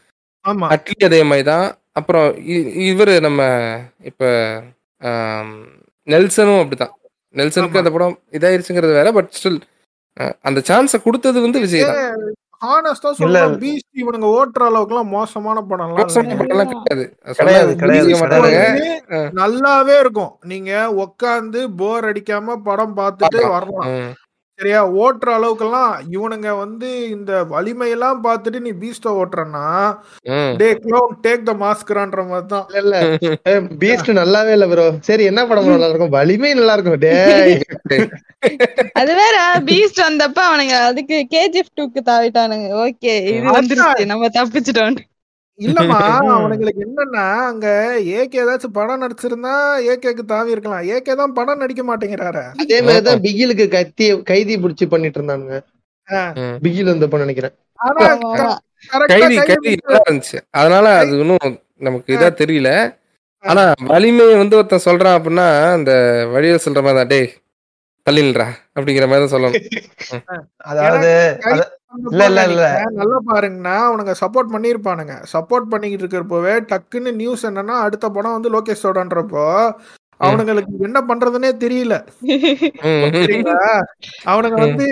அட்லி அதே மாதிரி தான். அப்புறம் இவர் நம்ம இப்ப நெல்சனும் அப்படிதான் நெல்சனுக்கு அந்த படம் இதாயிருச்சுங்கிறது வேற பட் ஸ்டில் அந்த சான்ஸை கொடுத்தது வந்து விஜய் தான். ஹானஸ்டா சொல்றேன் பீஸ்ட் இவனுங்க ஓட்டுற அளவுக்குலாம் மோசமான படம்லாம் மோசமான இல்லைங்க. படம்லாம் கிடையாது. நல்லாவே இருக்கும். நீங்க உட்காந்து போர் அடிக்காம படம் பார்த்துட்டு. வரலாம். சரியா ஓட்டுற அளவுக்கெல்லாம் இவனுங்க வந்து இந்த வலிமையெல்லாம் பார்த்துட்டு நீ பீஸ்ட ஓட்டுறன்னா. டே க்ளோன் டேக் த மாஸ்க்ரான்ற மாதிரி தான் இல்ல இல்ல. பீஸ்ட் நல்லாவே இல்ல ப்ரோ சரி என்ன படம் நல்லா இருக்கும் வலிமை நல்லா இருக்கும் டேய். அது வேற பீஸ்ட் வந்தப்ப அவனுங்க அதுக்கு கேஜிஎஃப் டூக்கு தாவிட்டானுங்க. ஓகே இது. வந்துருச்சு. நம்ம தப்பிச்சிட்டோம். இல்லம்மா அவனுங்களுக்கு என்னன்னா அங்க ஏகே ஏதாச்சும் படம் நடிச்சிருந்தா ஏகேக்கு தாவி இருக்கலாம். ஏகே தான் படம் நடிக்க மாட்டேங்கிறாரு. அதே மாதிரிதான் பிகிலுக்கு கத்தி கைதி புடிச்சு பண்ணிட்டு இருந்தானுங்க. பிகில் நினைக்கிறேன். ஆமா, ஆமா. கரெக்டா கைதி கைதி இருந்துச்சு. அதனால அது இன்னும் நமக்கு இதா தெரியல. ஆனா வலிமை வந்து ஒருத்தன் சொல்றான் அப்படின்னா அந்த வழியை சொல்ற மாதிரி தான் டேய் தள்ளிடுறா அப்படிங்கிற மாதிரி தான் சொல்லணும் அதாவது இல்ல, இல்ல, இல்ல. பாருங்க, நல்லா பாருங்கன்னா அவனுங்க சப்போர்ட் பண்ணிருப்பானுங்க. சப்போர்ட் பண்ணிக்கிட்டு இருக்கிறப்பவே டக்குன்னு நியூஸ் என்னன்னா அடுத்த படம் வந்து லோகேஷ் சோடான்றப்போ அவனுங்களுக்கு என்ன பண்றதுனே தெரியல. அவனுங்க வந்து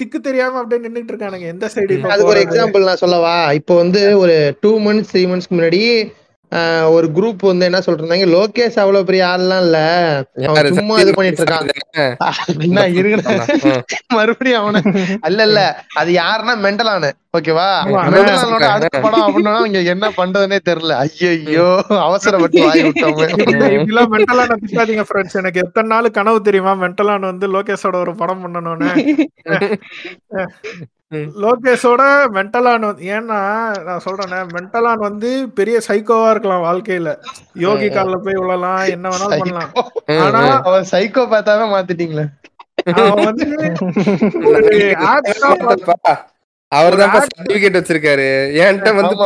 திக்கு தெரியாம அப்படியே நின்னுட்டு இருக்கானுங்க. எந்த சைடு அதுக்கு ஒரு எக்ஸாம்பிள் நான் சொல்லவா? இப்போ வந்து ஒரு டூ மந்த்ஸ் த்ரீ மந்த்ஸ்க்கு முன்னாடி ஒரு குரூப் வந்து என்ன இருந்தாங்க லோகேஷ் அவ்வளவு பெரிய ஆள்லாம் இல்ல. சும்மா இது பண்ணிட்டு ம். மறுபடியும் அவன அல்ல இல்ல அது யாருன்னா மெண்டலானு ஓகேவா? மெண்டலானோட அடுத்த படம் அப்படின்னா இங்க என்ன பண்றதுனே தெரியல. ஐயோ அவசரப்பட்டு வாய் விட்டோமே இப்படிலாம் மென்டலான திட்டாதீங்க ஃப்ரெண்ட்ஸ் எனக்கு எத்தனை நாள் கனவு தெரியுமா? மென்டலான் வந்து லோகேஷோட ஒரு படம் பண்ணணும்னு. லோகேஷோட மென்டலான் வந்து ஏன்னா நான் சொல்றேனே மென்டலான் வந்து பெரிய சைக்கோவா இருக்கலாம் வாழ்க்கையில. யோகி கால்ல போய் விழலாம் என்ன வேணாலும் பண்ணலாம். ஆனா அவன் சைக்கோ பார்த்தாவே மாத்திட்டீங்களே. அவன் வந்து ஒரு actor ஆ அவர் தான் சர்டிபிகேட் வச்சிருக்காரு. என்கிட்ட வந்து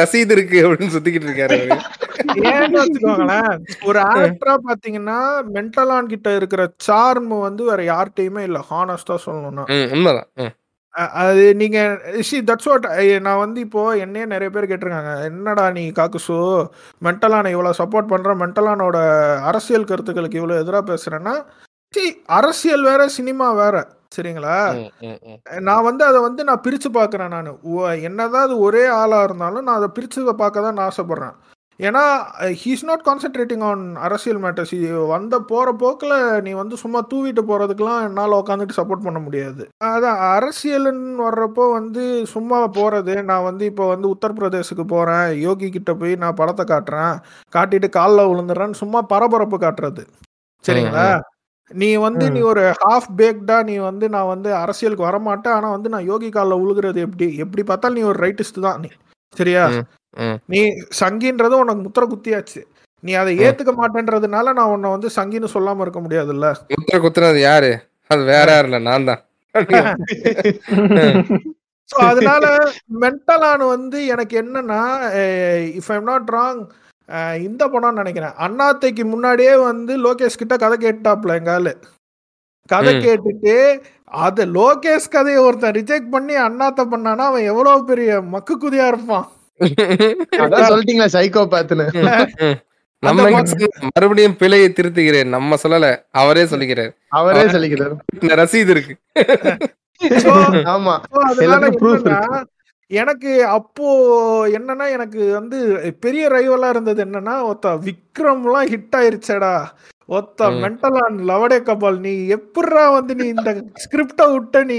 ரசீது இருக்கு அப்படின்னு சுத்திக்கிட்டு இருக்காரு அவரு. ஏன்னு வச்சுக்கோங்களேன் ஒரு ஆக்டரா பாத்தீங்கன்னா மென்டலான் கிட்ட இருக்கிற சார்ம் வந்து வேற யார்கிட்டயுமே இல்ல. ஹானஸ்டா சொல்லணும்னா. உண்மைதான். அது நீங்க சி தட்ஸ் வாட் நான் வந்து இப்போ என்னையே நிறைய பேர் கேட்டிருக்காங்க. என்னடா நீ காக்குசு? மென்டலான இவ்வளவு சப்போர்ட் பண்ற? மென்டலானோட அரசியல் கருத்துக்களுக்கு இவ்வளவு எதிரா பேசுறேன்னா சி அரசியல் வேற சினிமா வேற. சரிங்களா. நான் வந்து அதை வந்து நான் பிரித்து பார்க்குறேன் நான். என்னதான் அது ஒரே ஆளாக இருந்தாலும் நான் அதை பிரித்து பார்க்க தான் நான் ஆசைப்பட்றேன். ஏன்னா ஹீஸ் நாட் கான்சென்ட்ரேட்டிங் ஆன் அரசியல் மேட்டர்ஸ் வந்த போகிற போக்கில் நீ வந்து சும்மா தூவிட்டு போகிறதுக்கெலாம் என்னால் உட்காந்துட்டு சப்போர்ட் பண்ண முடியாது. அதான் அரசியல்னு வர்றப்போ வந்து சும்மா போகிறது நான் வந்து இப்போ வந்து உத்தரப்பிரதேசுக்கு போகிறேன் யோகி கிட்ட போய் நான் படத்தை காட்டுறேன் காட்டிட்டு காலில் விழுந்துடுறேன்னு சும்மா பரபரப்பு காட்டுறது. சரிங்களா? நீ வந்து நீ ஒரு ஹாஃப் பேக்டா நீ வந்து நான் வந்து அரசியலுக்கு வரமாட்டேன் ஆனா வந்து நான் யோகி காலில் உழுகுறது எப்படி? எப்படி பார்த்தாலும் நீ ஒரு ரைட்டிஸ்ட் தான் நீ. சரியா. நீ சங்கின்றது உனக்கு முத்திர குத்தியாச்சு. நீ அதை ஏத்துக்க மாட்டேன்றதுனால நான் உன்னை வந்து சங்கின்னு சொல்லாம இருக்க முடியாதுல்ல? முத்திர குத்துனது யாரு? அது வேற யாரும் இல்ல நான் தான். ஸோ அதனால மென்டலான வந்து எனக்கு என்னன்னா இஃப் ஐம் நாட் ராங் இந்த படம்னு நினைக்கிறேன். அண்ணாத்தைக்கு முன்னாடியே வந்து லோகேஷ் கிட்ட கதை கேட்டாப்ல எங்க ஆளு. கதை. கேட்டுட்டு அது லோகேஷ் கதையை ஒருத்தன் ரிஜெக்ட் பண்ணி அண்ணாத்த பண்ணானா அவன் எவ்வளவு பெரிய மக்கு குதியா இருப்பான். அதான் சொல்லிட்டீங்களா சைக்கோ பாத்துன்னு. நம்ம மறுபடியும் பிழையை திருத்துகிறேன். நம்ம சொல்லல அவரே சொல்லிக்கிறார். அவரே சொல்லிக்கிறாரு. ரசீது இருக்கு. ஆமா. எனக்கு அப்போ என்னன்னா எனக்கு வந்து பெரிய ரைவலா இருந்தது என்னன்னா ஒத்த விக்ரம்லாம் ஹிட் ஆயிருச்சேடா. ஒத்த. மென்டலான் லவடே கபால் நீ எப்படிடா வந்து நீ இந்த ஸ்கிரிப்ட விட்ட நீ?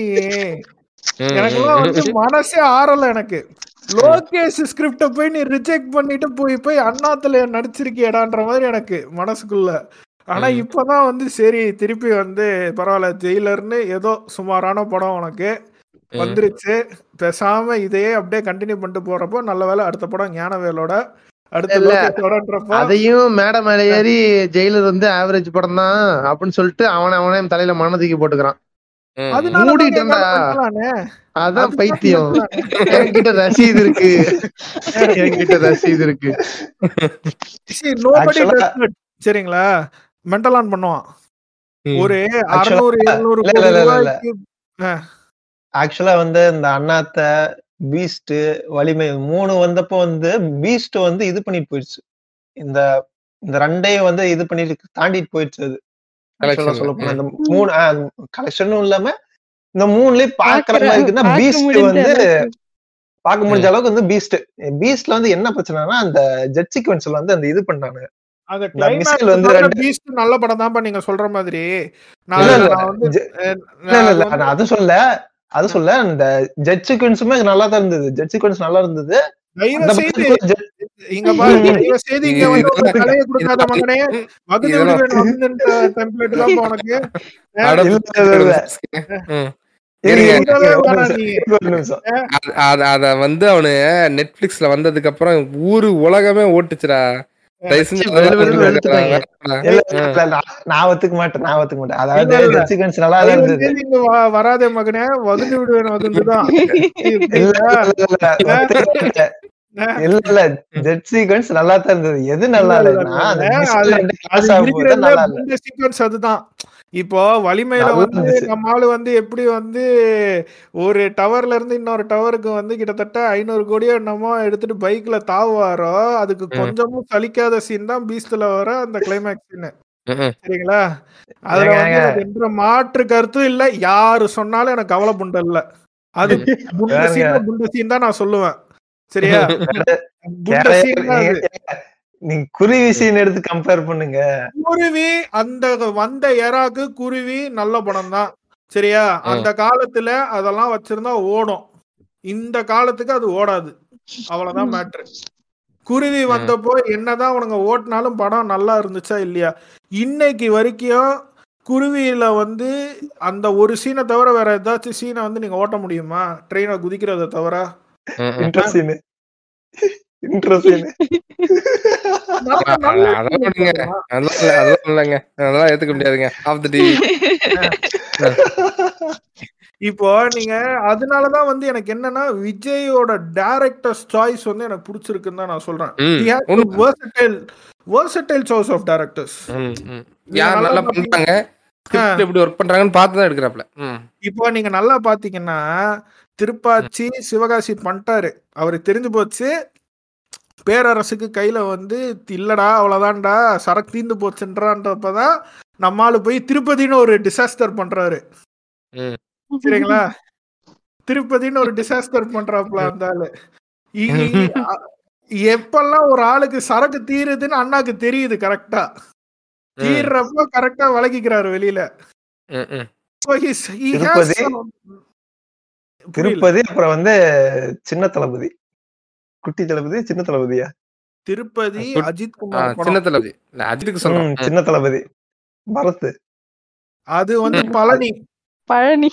எனக்குலாம் வந்து மனசே ஆறல எனக்கு. லோகேஷ் ஸ்கிரிப்ட போய் நீ ரிஜெக்ட் பண்ணிட்டு போய் போய் அண்ணாத்துல நடிச்சிருக்கியடான்ற மாதிரி எனக்கு மனசுக்குள்ள ஆனா. இப்பதான் வந்து சரி திருப்பி வந்து பரவாயில்ல ஜெயிலர்னு ஏதோ சுமாரான படம் உனக்கு. வந்துருச்சு பேசாம இதையே அப்படியே கண்டினியூ பண்ணிட்டு போறப்போ நல்ல வேளை அடுத்த படம் ஞானவேலோட அதையும் மேடை மேல ஏறி ஜெயிலர் வந்து ஆவரேஜ் படம் தான் அப்படின்னு சொல்லிட்டு அவனை அவனே தலையில மன தூக்கி போட்டுக்கிறான் அதான் பைத்தியம். என்கிட்ட ரசீது இருக்கு. என்கிட்ட ரசீது இருக்கு. சரிங்களா? மென்டல் ஆன் பண்ணுவான். ஒரு Actually- அறுநூறு எழுநூறு ஆக்சுவலா வந்து இந்த அண்ணாத்த பீஸ்ட் வலிமை மூணு வந்தப்போ வந்து பீஸ்ட் வந்து இது பண்ணிட்டு போயிடுச்சு. இந்த இந்த ரெண்டையும் வந்து இது பண்ணிட்டு தாண்டிட்டு போயிடுச்சு அது. Collection சொல்ல போனா ல. இந்த மூணு கலெக்ஷனும் இல்லாம இந்த மூணுலயும் பாக்குற மாதிரி இருக்குன்னா பார்க்க பீஸ்ட் முடிஞ்ச வந்து அளவுக்கு. பார்க்க முடிஞ்ச அளவுக்கு வந்து பீஸ்ட் பீஸ்ட்ல வந்து என்ன பிரச்சனைனா அந்த ஜெட் சீக்வன்ஸ்ல வந்து அந்த இது பண்ணாங்க அந்த நல்ல படம் தான்ப்பா நீங்க சொல்ற மாதிரி. அது சொல்ல அது சொல்ல இந்த ஜெட் சீக்வன்ஸுமே நல்லா தான் இருந்தது. ஜெட் சீக்வன்ஸ் நல்லா இருந்தது. இங்க பாரு ம், ம். தயவு செய்து இங்க வந்து இதெல்லாம் தலையை கொடுக்காத மகனே. இதெல்லாம் விடுவேன் டெம்ப்ளேட் தான் உனக்கு. ஒரு ஒரு அது- வந்து அவனு நெட்ஃபிளிக்ஸ்ல வந்ததுக்கு அப்புறம் ஊரு உலகமே ஓட்டுச்சுடா. வராதே மகனே வகுந்து விடுவேன் வகுந்துதான். இல்ல இல்ல. ஜெட் சீக்வன்ஸ் நல்லா தான் இருந்தது. எது நல்லா இல்ல, சீக்வன்ஸ் அதுதான். இப்போ வலிமையில வந்து. நம்ம ஆளு வந்து எப்படி வந்து ஒரு டவர்ல இருந்து இன்னொரு டவருக்கு வந்து கிட்டத்தட்ட ஐநூறு கோடியோ என்னமோ எடுத்துட்டு பைக்ல தாவுவாரோ அதுக்கு. கொஞ்சமும் சலிக்காத சீன் தான் பீஸ்ட்ல வர அந்த கிளைமேக்ஸ் சீன். சரிங்களா? அதுல வந்து எந்த மாற்று கருத்தும் இல்ல. யாரு சொன்னாலும் எனக்கு கவலை புண்டை இல்ல. அது புண்ட ஏங்க. சீன் புண்ட சீன் தான் நான் சொல்லுவேன். சரியா? நீங்க- குருவி சீன் எடுத்து கம்பேர் பண்ணுங்க. குருவி அந்த வந்த எறாக்கு குருவி நல்ல படம் தான். சரியா? அந்த காலத்துல அதெல்லாம் வச்சிருந்தா ஓடும். இந்த காலத்துக்கு அது ஓடாது. அவ்வளவுதான் மேட்ரு குருவி. வந்தப்போ என்னதான் உனங்க ஓட்டினாலும் படம் நல்லா இருந்துச்சா இல்லையா? இன்னைக்கு வரைக்கும் குருவியில வந்து அந்த ஒரு சீனை தவிர வேற ஏதாச்சும் சீனை வந்து நீங்க ஓட்ட முடியுமா? ட்ரெயினை குதிக்கிறத தவிர? ம்ம். இன்ட்ரோ சீன் இன்ட்ரோ சீன் நல்ல- அ- நல்ல அ- அதெல்லாம் விடுங்க. அதெல்லாம் இல்ல, அதெல்லாம் இல்லைங்க. அதெல்லாம் ஏத்துக்க முடியாதுங்க. ஆஃப் த இப்போ நீங்க அதனாலதான் வந்து எனக்கு என்னன்னா விஜயோட டைரக்டர்ஸ் சாய்ஸ் வந்து எனக்கு பிடிச்சிருக்குன்னு தான் நான் சொல்றேன். of directors. ம், ம். நீங்க யார் நல்லா பண்றாங்க? ஸ்கிரிப்ட் எப்படி ஒர்க் பண்றாங்கன்னு பார்த்து தான் எடுக்கிறாப்ல இப்போ நீங்க நல்லா பாத்தீங்கன்னா திருப்பாச்சி சிவகாசி பண்ணிட்டாரு. அவருக்கு தெரிஞ்சு போச்சு. பேரரசுக்கு கையில வந்து இல்லடா அவ்வளவுதான்டா சரக்கு தீந்து போச்சுன்றான்றப்பதான் நம்மால போய் திருப்பதின்னு ஒரு டிசாஸ்டர் பண்றாரு. ம். சரிங்களா? திருப்பதின்னு ஒரு டிசாஸ்டர் பண்றாப்ல அந்த ஆளு. எப்பெல்லாம் ஒரு ஆளுக்கு சரக்கு தீருதுன்னு அண்ணாக்கு தெரியுது கரெக்டா தீர்றப்ப கரெக்டா விளக்கிக்கிறாரு வெளியில. திருப்பதி, அப்புறம் வந்து சின்ன தளபதி. குட்டி தளபதி சின்ன தளபதியா? திருப்பதி அஜித் குமார் சின்ன தளபதி. இல்ல அஜித்துக்கு சொல்றோம் ம், சின்ன தளபதி. பரத். அது வந்து பழனி. பழனி.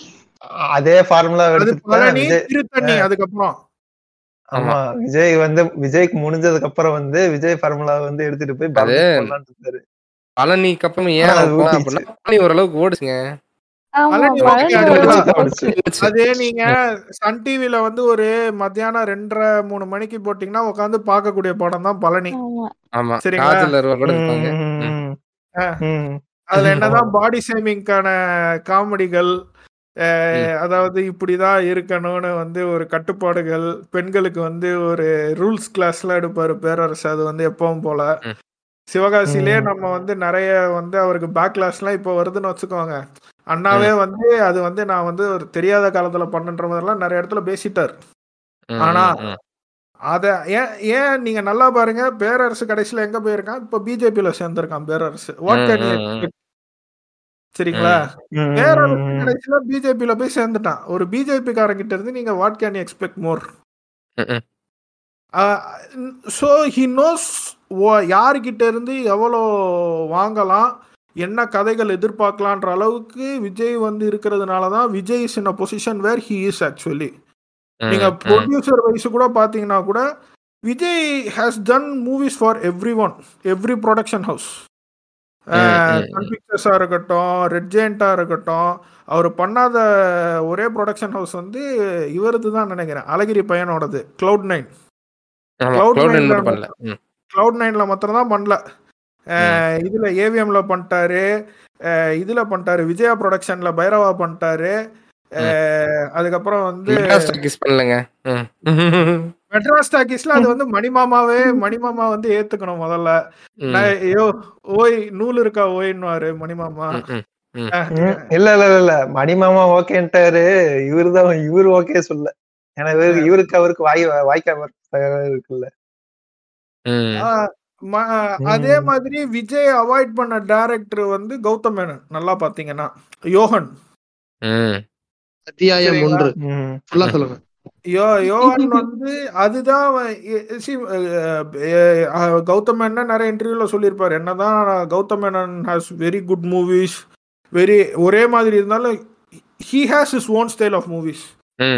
அதே ஃபார்முலா பழனி விஜய் திருத்தணி அதுக்கப்புறம். ஆமா. விஜய் வந்து விஜய்க்கு முடிஞ்சதுக்கு அப்புறம் வந்து விஜய் ஃபார்முலா வந்து எடுத்துட்டு போய் பழனிக்கு அப்புறம் ஏன். அப்படின்னா பழனி ஓரளவுக்கு ஓடுச்சுங்க. அது நீங்க சன் டிவில வந்து ஒரு மத்தியானம் ரெண்டரை மூணு மணிக்கு போட்டீங்கன்னா உட்காந்து பார்க்கக்கூடிய படம் தான் பழனி. அதுல என்னதான் பாடி ஷேமிங்கான காமெடிகள் அதாவது இப்படிதான் இருக்கணும்னு வந்து ஒரு கட்டுப்பாடுகள் பெண்களுக்கு வந்து ஒரு ரூல்ஸ் கிளாஸ்லாம் எடுப்பாரு பேரரசு அது வந்து எப்பவும் போல. சிவகாசிலே. நம்ம வந்து நிறைய வந்து அவருக்கு பேக்லாஷ்லாம் இப்போ வருதுன்னு வச்சுக்கோங்க. அண்ணாவே வந்து அது வந்து நான் வந்து ஒரு தெரியாத காலத்துல பண்ணுன்ற மாதிரிலாம் நிறைய இடத்துல பேசிட்டார். ஆனா. அத ஏன் ஏன் நீங்க நல்லா பாருங்க பேரரசு கடைசியில எங்க போயிருக்கான்? இப்ப பிஜேபியில சேர்ந்திருக்கான் பேரரசு. சரிங்களா? பேரரசு. கடைசியில பிஜேபியில போய் சேர்ந்துட்டான். ஒரு பிஜேபி காரங்கிட்ட இருந்து நீங்க what can expect more. So he knows யாருக்கிட்ட இருந்து எவ்வளோ வாங்கலாம்? என்ன கதைகள் எதிர்பார்க்கலான்ற அளவுக்கு விஜய் வந்து இருக்கிறதுனால தான் Vijay is in a position where he is actually நீங்க. ப்ரொடியூசர் வைஸ் கூட பாத்தீங்கன்னா கூட Vijay has done movies for everyone every production house Sun பிக்சர்ஸா இருக்கட்டும் ரெட் ஜெயண்டா இருக்கட்டும் அவர் பண்ணாத ஒரே ப்ரொடக்ஷன் ஹவுஸ் வந்து இவரது தான் நினைக்கிறேன். அழகிரி பையனோடது கிளவுட் நைன் ஆமா Cloud Cloud Nine nine ல மட்டும் பண்ணல. ம். கிளவுட் நைன்ல மாத்திரம் தான் பண்ணல. இதுல ஏவிஎம்ல பண்ணிட்டாரு. இதுல பண்ணிட்டாரு. விஜயா ப்ரொடக்ஷன்ல பைரவா பண்ணிட்டாரு. அதுக்கப்புறம் வந்து ம். மெட்ராஸ் டாக்கீஸ்ல அது வந்து மணிமாமாவே மணிமாமா வந்து ஏத்துக்கணும் முதல்ல. ஐயோ ஓய் நூல் இருக்கா ஓய்ன்னுவாரு மணிமாமா. இல்ல இல்ல இல்ல, இல்ல. மணிமாமா ஓகேன்ட்டாரு. இவருதான் இவரு ஓகே சொல்ல ஏன்னா இவருக்கு அவருக்கு வாய் வாய்க்காம இருக்குல்ல. அதே மாதிரி விஜய் அவாய்ட் பண்ண டைரக்டர் வந்து கௌதம் மேனன். நல்லா பாத்தீங்கன்னா யோகன். ம். அத்தியாயம்? ஒன்று. ம். ஃபுல்லா சொல்லுங்க. யோ யோகன் வந்து அதுதான் கௌதம் மேனன் நிறைய இன்டர்வியூல சொல்லியிருப்பாரு. என்னதான் Gautham Menon has very good movies very ஒரே மாதிரி இருந்தாலும் he has his own style of movies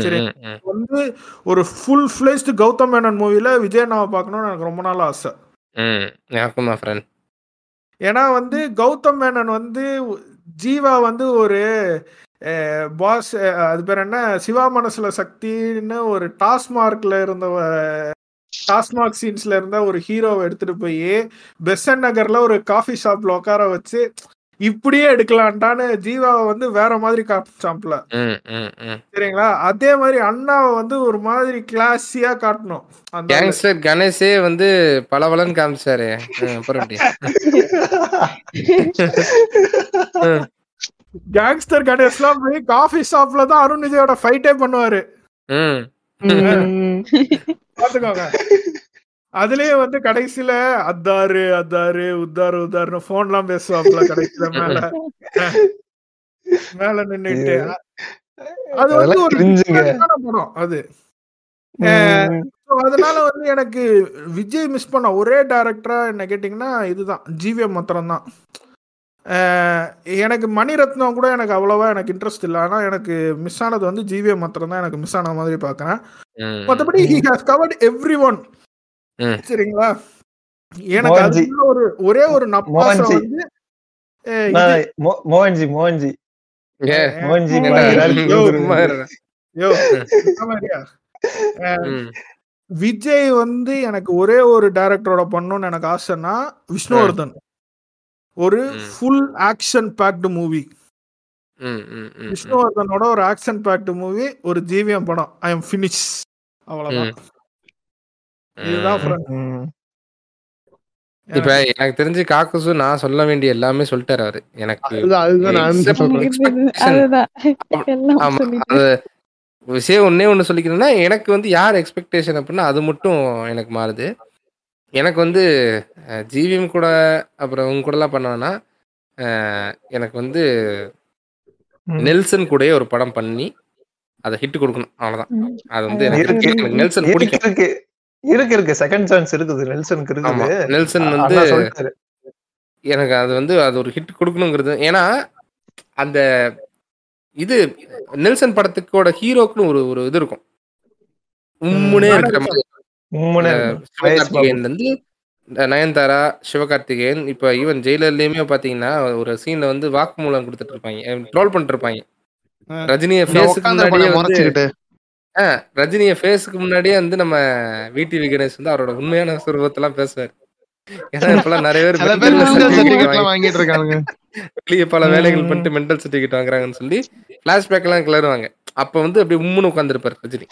சரி. வந்து ஒரு ஃபுல் ஃபிளேஸ்டு கௌதம் மேனன் மூவில விஜய் நாம பார்க்கணும்னு எனக்கு ரொம்ப நாள் ஆசை. ம் ஃப்ரெண்ட் ஏன்னா வந்து கௌதம் மேனன் வந்து ஜீவா வந்து ஒரு பாஸ் அது பேர் என்ன? சிவா மனசுல சக்தின்னு ஒரு டாஸ்மார்க்ல இருந்த டாஸ்மார்க் சீன்ஸ்ல இருந்த ஒரு ஹீரோவை எடுத்துட்டு போய் பெசன் நகர்ல ஒரு காஃபி ஷாப்ல உட்கார வச்சு இப்படியே எடுக்கலான்ட்டான்னு ஜீவாவை வந்து வேற மாதிரி ம் சரிங்களா? அதே மாதிரி அண்ணாவை வந்து ஒரு மாதிரி கிளாஸியா காட்டணும். அந்த. கேங்ஸ்டர் கணேஷே வந்து பளபளன்னு காமிச்சாரு. கேங்ஸ்டர் கணேஷ்லாம் போய் காஃபி ஷாப்ல தான் அருண் விஜயோட ஃபைட்டே பண்ணுவாரு. ம். பாத்துக்கோங்க அதுலயே வந்து கடைசியில அத்தாரு அத்தாரு உத்தாரு உத்தாருன்னு போன்லாம் பேசுவாப்ல கடைசியில மேல. மேல நின்னுட்டு அது வந்து ஒரு படம் அது. அதனால வந்து எனக்கு விஜய் மிஸ் பண்ண ஒரே டைரக்டரா என்ன கேட்டிங்கன்னா இதுதான். ஜிவிஎம் மாத்திரம் தான். எனக்கு மணிரத்னம் கூட எனக்கு அவ்வளவா எனக்கு இன்ட்ரெஸ்ட் இல்லை. ஆனா எனக்கு மிஸ் ஆனது வந்து ஜிவிஎம் மாத்திரம் தான். எனக்கு மிஸ் ஆன மாதிரி பார்க்கறேன் ம், மற்றபடி he has covered every one. சரிங்களா? எனக்கு. அதுல ஒரு ஒரே ஒரு மோகன்ஜி. வந்து மோகன்ஜி மோகன்ஜி. விஜய் வந்து எனக்கு ஒரே ஒரு டைரக்டரோட பண்ணணும்னு எனக்கு ஆசைன்னா விஷ்ணுவர்தன். ஒரு. Full action packed movie. விஷ்ணுவர்தனோட ஒரு ஆக்ஷன் பேக்டு மூவி ஒரு ஜிவிஎம் படம். ஐ எம் ஃபினிஷ் அவ்வளவுதான். இதுதான். இப்ப எனக்கு தெரிஞ்சு காக்கசு நான் சொல்ல வேண்டிய எல்லாமே சொல்லிட்டாரு அவரு. எனக்கு விஷயம் ஒன்னே ஒன்று சொல்லிக்கிறேன்னா எனக்கு வந்து யார் எக்ஸ்பெக்டேஷன் அப்படின்னா அது மட்டும் எனக்கு மாறுது. எனக்கு வந்து ஜிவிஎம் கூட அப்புறம் உங்க கூடலாம் பண்ணோன்னா எனக்கு வந்து. நெல்சன் கூடயே ஒரு படம் பண்ணி அதை ஹிட் கொடுக்கணும். அவ்வளவுதான். அது வந்து எனக்கு நெல்சன் பிடிக்கும். இருக்கு இருக்கு. செகண்ட் சான்ஸ் இருக்குது. நெல்சனுக்கு இருக்குது. நெல்சன் வந்து எனக்கு அது வந்து அது ஒரு ஹிட் கொடுக்கணுங்கிறது. ஏன்னா அந்த இது நெல்சன் படத்துக்கோட ஹீரோக்குன்னு ஒரு ஒரு இது இருக்கும். உம்முனே இருக்கிற மாதிரி. இருந்து இந்த நயன்தாரா சிவகார்த்திகேயன் இப்ப ஈவன் ஜெயிலர்லயுமே பாத்தீங்கன்னா ஒரு சீன்ல வந்து வாக்குமூலம் கொடுத்துட்டு இருப்பாங்க. ட்ரோல் பண்ணிட்டு இருப்பாங்க. ரஜினிய ஆ, ரஜினிய ஃபேஸுக்கு முன்னாடியே வந்து நம்ம விடிவி கணேஷ் வந்து அவரோட உண்மையான சுரூபத்தெல்லாம் பேசுவார். ஏன்னா இப்பெல்லாம் நிறைய பேர் வாங்கிட்டு வெளியே பல வேலைகள். பண்ணிட்டு மென்டல் சர்டிஃபிகேட் வாங்குறாங்கன்னு சொல்லி பிளாஷ்பேக் எல்லாம் கிளறுவாங்க. அப்ப வந்து அப்படியே உம்முன்னு உட்காந்துருப்பாரு ரஜினி.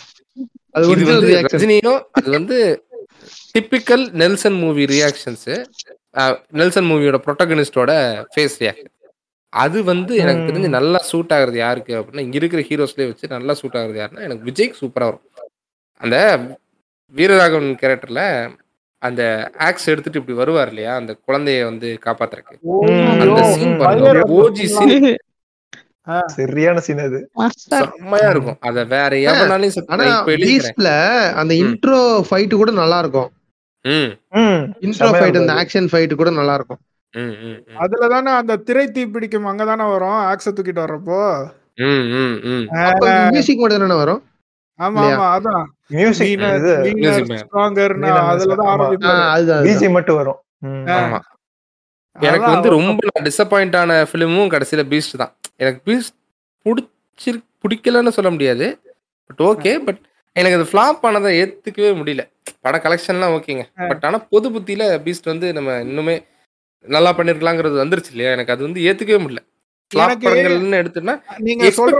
அது வந்து ரஜினியும் அது வந்து typical Nelson movie reactions Nelson மூவியோட ப்ரொட்டகனிஸ்டோட ஃபேஸ் ரியாக்ஷன் அது வந்து எனக்கு. தெரிஞ்சு நல்லா சூட் ஆகுறது யாருக்கு அப்படின்னா இங்க இருக்கிற ஹீரோஸ்லயே வச்சு நல்லா சூட் ஆகுறது யாருன்னா எனக்கு விஜய்க்கு சூப்பரா வரும். அந்த வீரராகவன் கேரக்டர்ல அந்த ஆக்ஸ் எடுத்துட்டு இப்படி வருவார் இல்லையா அந்த குழந்தைய வந்து காப்பாத்துறதுக்கு. அந்த சீன் பாருங்க. ஓஜி சீன் சரியான சீன் அது. செம்மையா இருக்கும். அத வேற எவனாலையும் ஆனா அந்த. இன்ட்ரோ ஃபைட் கூட நல்லா இருக்கும். ம். ம். இன்ட்ரோ ஃபைட் அந்த. ஆக்ஷன் ஃபைட் கூட நல்லா இருக்கும். அதுல தானே அந்த திரை தீ பிடிக்கும் அங்கதானே வரும்? ஆக்ஸ தூக்கிட்டு வர்றப்போ? ம் ம் ம். அப்ப மியூசிக் மட்டும் தானே வரும்? ஆமா? ஆமா அதான். மியூசிக். ஸ்ட்ராங்கர்னு அதுலதான் ஆமா. ஆ, ஆரம்பிப்பாரு அதுதான் அதுதான். பிஜி மட்டும் வரும். எனக்கு வந்து ரொம்ப டிசப்பாயிண்ட் ஆன ஃபிலிமும் கடைசியில பீஸ்ட் தான். எனக்கு பீஸ்ட் பிடிச்சிரு பிடிக்கலன்னு சொல்ல முடியாது. பட் ஓகே பட் எனக்கு அது ஃப்ளாப் ஆனதை ஏத்துக்கவே முடியல. பட கலெக்ஷன்லாம் ஓகேங்க. பட் ஆனா பொது புத்தியில பீஸ்ட் வந்து நம்ம இன்னுமே நல்லா பண்ணிருக்கலாங்கிறது வந்துருச்சு இல்லையா? எனக்கு அது வந்து ஏத்துக்கவே முடியல. நீங்க சொல்ற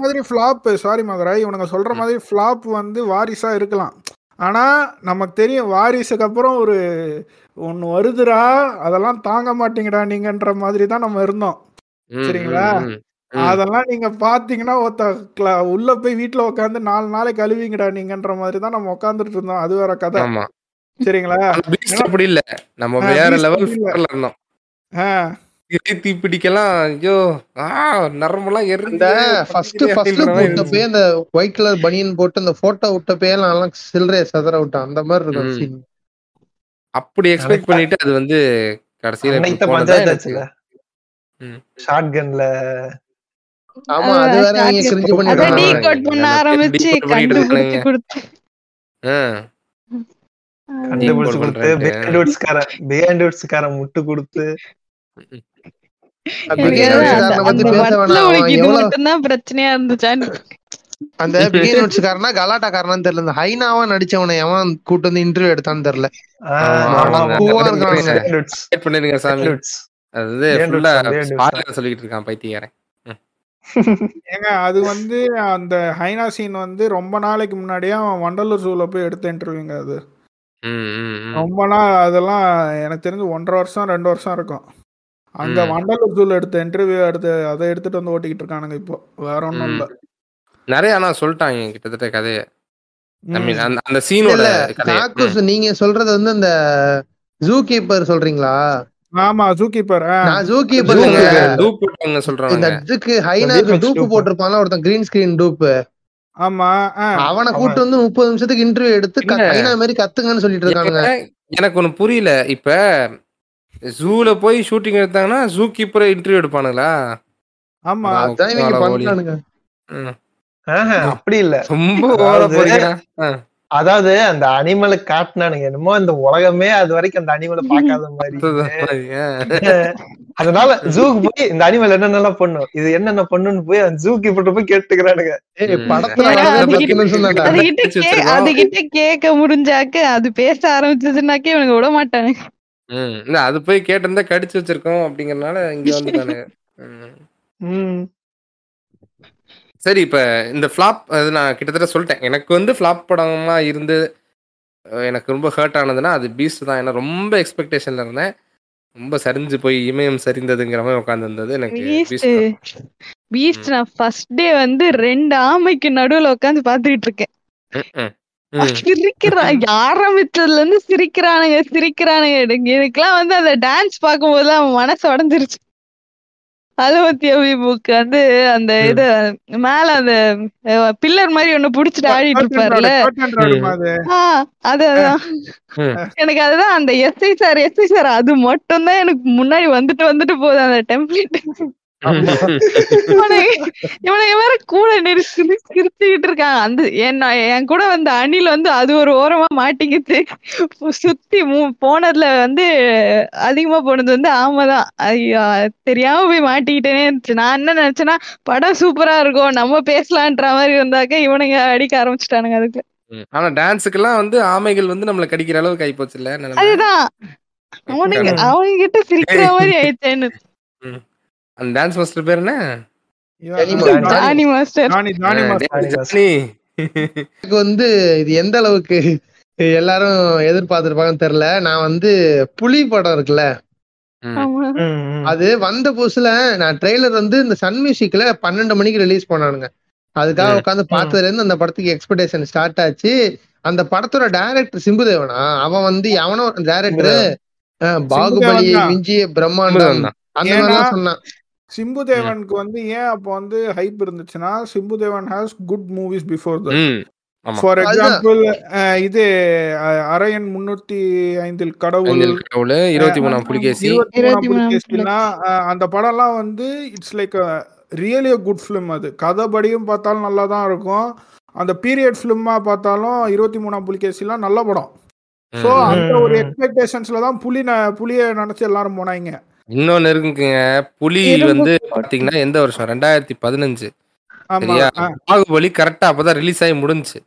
மாதிரி ஃபிளாப் சாரி மதுரை இவனுங்க சொல்ற. மாதிரி ஃபிளாப் வந்து வாரிசா இருக்கலாம். ஆனா நமக்கு தெரியும் வாரிசுக்கு அப்புறம் ஒரு ஒன்னு வருதுடா அதெல்லாம் தாங்க மாட்டீங்கடா நீங்கன்ற மாதிரி தான் நம்ம இருந்தோம். சரிங்களா. அதெல்லாம் நீங்க பாத்தீங்கன்னா ஒருத்த உள்ள போய் வீட்டுல உட்காந்து நாலு நாளைக்கு கழுவிங்கடா நீங்கன்ற மாதிரி தான் நம்ம உட்காந்துட்டு இருந்தோம். அது வேற கதை. சரிங்களா? அப்படி இல்ல. நம்ம வேற லெவல் இருந்தோம் தீப்பிடிக்கலாம் ஐயோ ஆ நரம்பெல்லாம் எரிஞ்சு ஃபர்ஸ்ட் ஃபர்ஸ்ட் விட்டப்பே அந்த ஒயிட் கலர் பனியன் போட்டு அந்த போட்டோ விட்டப்பே நான் சில்லறைய சதற விட்டேன். அந்த மாதிரி இருக்கும் அப்படி எக்ஸ்பெக்ட் பண்ணிட்டு அது வந்து கடைசியில. ஷார்ட் கன்ல ஆமா அது வேற அவங்க கிரிஞ்சு அத கண்டுபிடிச்சு. கொடுத்து. பிஹேண்ட் பிஹேண்ட் முட்டு கொடுத்து. பிரச்சனையா இருந்துச்சான்னு அந்த காரனா கலாட்டா தெரியல. இந்த ஹைனாவா நடிச்சவனை எவன் கூட்டு வந்து இன்டர்வியூ எடுத்தான்னு தெரியல. அது பண்ணிருங்க சாமி. ஃபுல்லா சொல்லிட்டு இருக்கான் ஏங்க அது வந்து அந்த ஹைனா சீன் வந்து ரொம்ப நாளைக்கு முன்னாடியே அவன் வண்டலூர் ஜூல போய் எடுத்த இன்டர்வியூங்க அது. ரொம்ப நாள் அதெல்லாம் எனக்கு தெரிஞ்சு ஒன்றரை வருஷம் ரெண்டு வருஷம் இருக்கும். அங்க. வண்டலூர் ஜூல எடுத்த இன்டர்வியூ எடுத்து அதை எடுத்துட்டு வந்து ஓட்டிக்கிட்டு இருக்கானுங்க இப்போ. வேற ஒன்றும். இல்ல. நிறைய ஆனா சொல்லிட்டாங்க கிட்டத்தட்ட கதைய. அந்த அந்த சீனோட நீங்க சொல்றது வந்து இந்த ஜூ கீப்பர் சொல்றீங்களா? ஆமா ஜூ கீப்பர் நான் ஜூ கீப்பர் டூப் போட்டவங்க இந்த சொல்றாங்க Deepfake டூப். போட்டிருப்பான்ல ஒருத்தன் கிரீன் ஸ்கிரீன் டூப் ஆமா. அவனை கூட்டு வந்து முப்பது நிமிஷத்துக்கு இன்டர்வியூ எடுத்து க- இல்ல. ஹைனா மாதிரி கத்துங்கன்னு சொல்லிட்டு இருக்கானுங்க ஏங்க, எனக்கு ஒண்ணு புரியல. இப்ப ஜூல போய் ஷூட்டிங் எடுத்தாங்கன்னா ஜூ கீப்பரை இன்டர்வியூ எடுப்பானுங்களா? ஆமா. அதான் இவங்க அப்படி இல்ல. ரொம்ப ஓவரா அதாவது- போறீங்க. அதாவது அந்த அனிமலை காட்டினானுங்க என்னமோ இந்த உலகமே அது வரைக்கும் அந்த அனிமலை பார்க்காத மாதிரி. அதனால ஜூக்கு போய் இந்த அனிமல் என்னென்னலாம் பண்ணும்? இது என்னென்ன பண்ணுன்னு போய் அந்த ஜூ கீப்பர்ட்ட போய் கேட்டுக்கிறானுங்க. அதுகிட்ட கேட்க முடிஞ்சாக்க அது பேச ஆரம்பிச்சதுனாக்க இவனுக்கு விட மாட்டானுங்க. ம். இல்ல அது போய் கேட்டிருந்தா கடிச்சு வச்சிருக்கோம் அப்படிங்கறனால இங்க வந்துட்டானுங்க. சரி இப்ப இந்த ஃபிளாப் அது நான் கிட்டத்தட்ட சொல்லிட்டேன். எனக்கு வந்து ஃபிளாப் படமா இருந்து எனக்கு ரொம்ப ஹர்ட் ஆனதுன்னா அது பீஸ்ட் தான். ஏன்னா ரொம்ப எக்ஸ்பெக்டேஷன்ல இருந்தேன். ரொம்ப சரிஞ்சு போய் இமயம் சரிந்ததுங்கிற மாதிரி உட்காந்து இருந்தது எனக்கு பீஸ்ட் நான் ஃபர்ஸ்ட் டே வந்து ரெண்டு ஆமைக்கு நடுவுல உட்காந்து பாத்துக்கிட்டு இருக்கேன். சிரிக்கிறான் ஆரம்பிச்சதுல இருந்து சிரிக்கிறானுங்க சிரிக்கிறானுங்க. எனக்கு- எனக்கெல்லாம் வந்து அந்த டான்ஸ் பார்க்கும்போது அவன் மனசு உடஞ்சிருச்சு. அலுவத்தி புக் வந்து அந்த. இது மேல அந்த பில்லர் மாதிரி ஒண்ணு புடிச்சிட்டு ஆடிட்டு இருப்பாருல்ல Curtain rod மா அது. ஆ, அது அதான் ம். எனக்கு அதுதான் அந்த எஸ்ஐ சார் எஸ்ஐ சார் அது மட்டும் தான் எனக்கு முன்னாடி வந்துட்டு வந்துட்டு போகுது அந்த டெம்ப்ளேட் இவனுங்க வேற கூட நெரிச்சு சிரிச்சுக்கிட்டு இருக்காங்க அந்த என்ன என் கூட வந்த அணில் வந்து அது ஒரு ஓரமா மாட்டிக்கிச்சு சுத்தி போனதுல வந்து அதிகமா போனது வந்து ஆமாதான் ஐயோ தெரியாம போய் மாட்டிக்கிட்டேனே இருந்துச்சு. நான் என்ன நினைச்சேன்னா படம் சூப்பரா இருக்கும் நம்ம பேசலான்ற மாதிரி இருந்தாக்க இவனுங்க அடிக்க ஆரம்பிச்சுட்டானுங்க அதுக்கு. ஆனா டான்ஸுக்கெல்லாம் வந்து ஆமைகள் வந்து நம்மள கடிக்கிற அளவுக்கு ஆகி போச்சு இல்ல அதுதான். அவனுங்க அவங்க கிட்ட சிரிக்கிற மாதிரி ஆயிடுச்சேன்னு. ம். அந்த டான்ஸ் மாஸ்டர் பேர் என்ன? ஜானி மாஸ்டர். எனக்கு வந்து இது எந்த அளவுக்கு எல்லாரும் எதிர்பார்த்திருப்பாங்கன்னு தெரியல. நான் வந்து புலி படம் இருக்குல்ல. அது வந்த புதுசுல நான் ட்ரெய்லர் வந்து இந்த சன் மியூசிக்ல பன்னெண்டு மணிக்கு ரிலீஸ் பண்ணானுங்க. அதுக்காக. உட்காந்து பார்த்ததுல இருந்து அந்த படத்துக்கு எக்ஸ்பெக்டேஷன் ஸ்டார்ட் ஆச்சு. அந்த படத்தோட டைரக்டர் சிம்புதேவனா? அவன் வந்து எவனோ டைரக்டர் பாகுபலியை. மிஞ்சிய பிரம்மாண்டம். அந்த மாதிரிலாம் சொன்னான். சிம்பு தேவனுக்கு வந்து ஏன் அப்போ வந்து ஹைப் இருந்துச்சுன்னா Chimbu Deven has good movies before the. For. Example இது அரையன் முன்னூத்தி ஐந்தில் கடவுள் இருபத்தி மூணாம் புலிகேசி அந்த படம்லாம் வந்து it's like really good film அது கதைப்படியும் பார்த்தாலும் நல்லா தான் இருக்கும் அந்த பீரியட் ஃபிலிமா பார்த்தாலும் இருபத்தி மூணாம் புலிகேசிலாம் நல்ல படம் ஸோ. அந்த ஒரு. எக்ஸ்பெக்டேஷன்ஸ்ல தான் புலி புலியை நினைச்சு எல்லாரும் போனாங்க இன்னொன்னு இருக்குங்க. புலி வந்து. பாத்தீங்கன்னா எந்த வருஷம்? ரெண்டாயிரத்தி பதினஞ்சு. ஆமா. சரியா? பாகுபலி கரெக்டா அப்பதான் ரிலீஸ் ஆகி முடிஞ்சுச்சு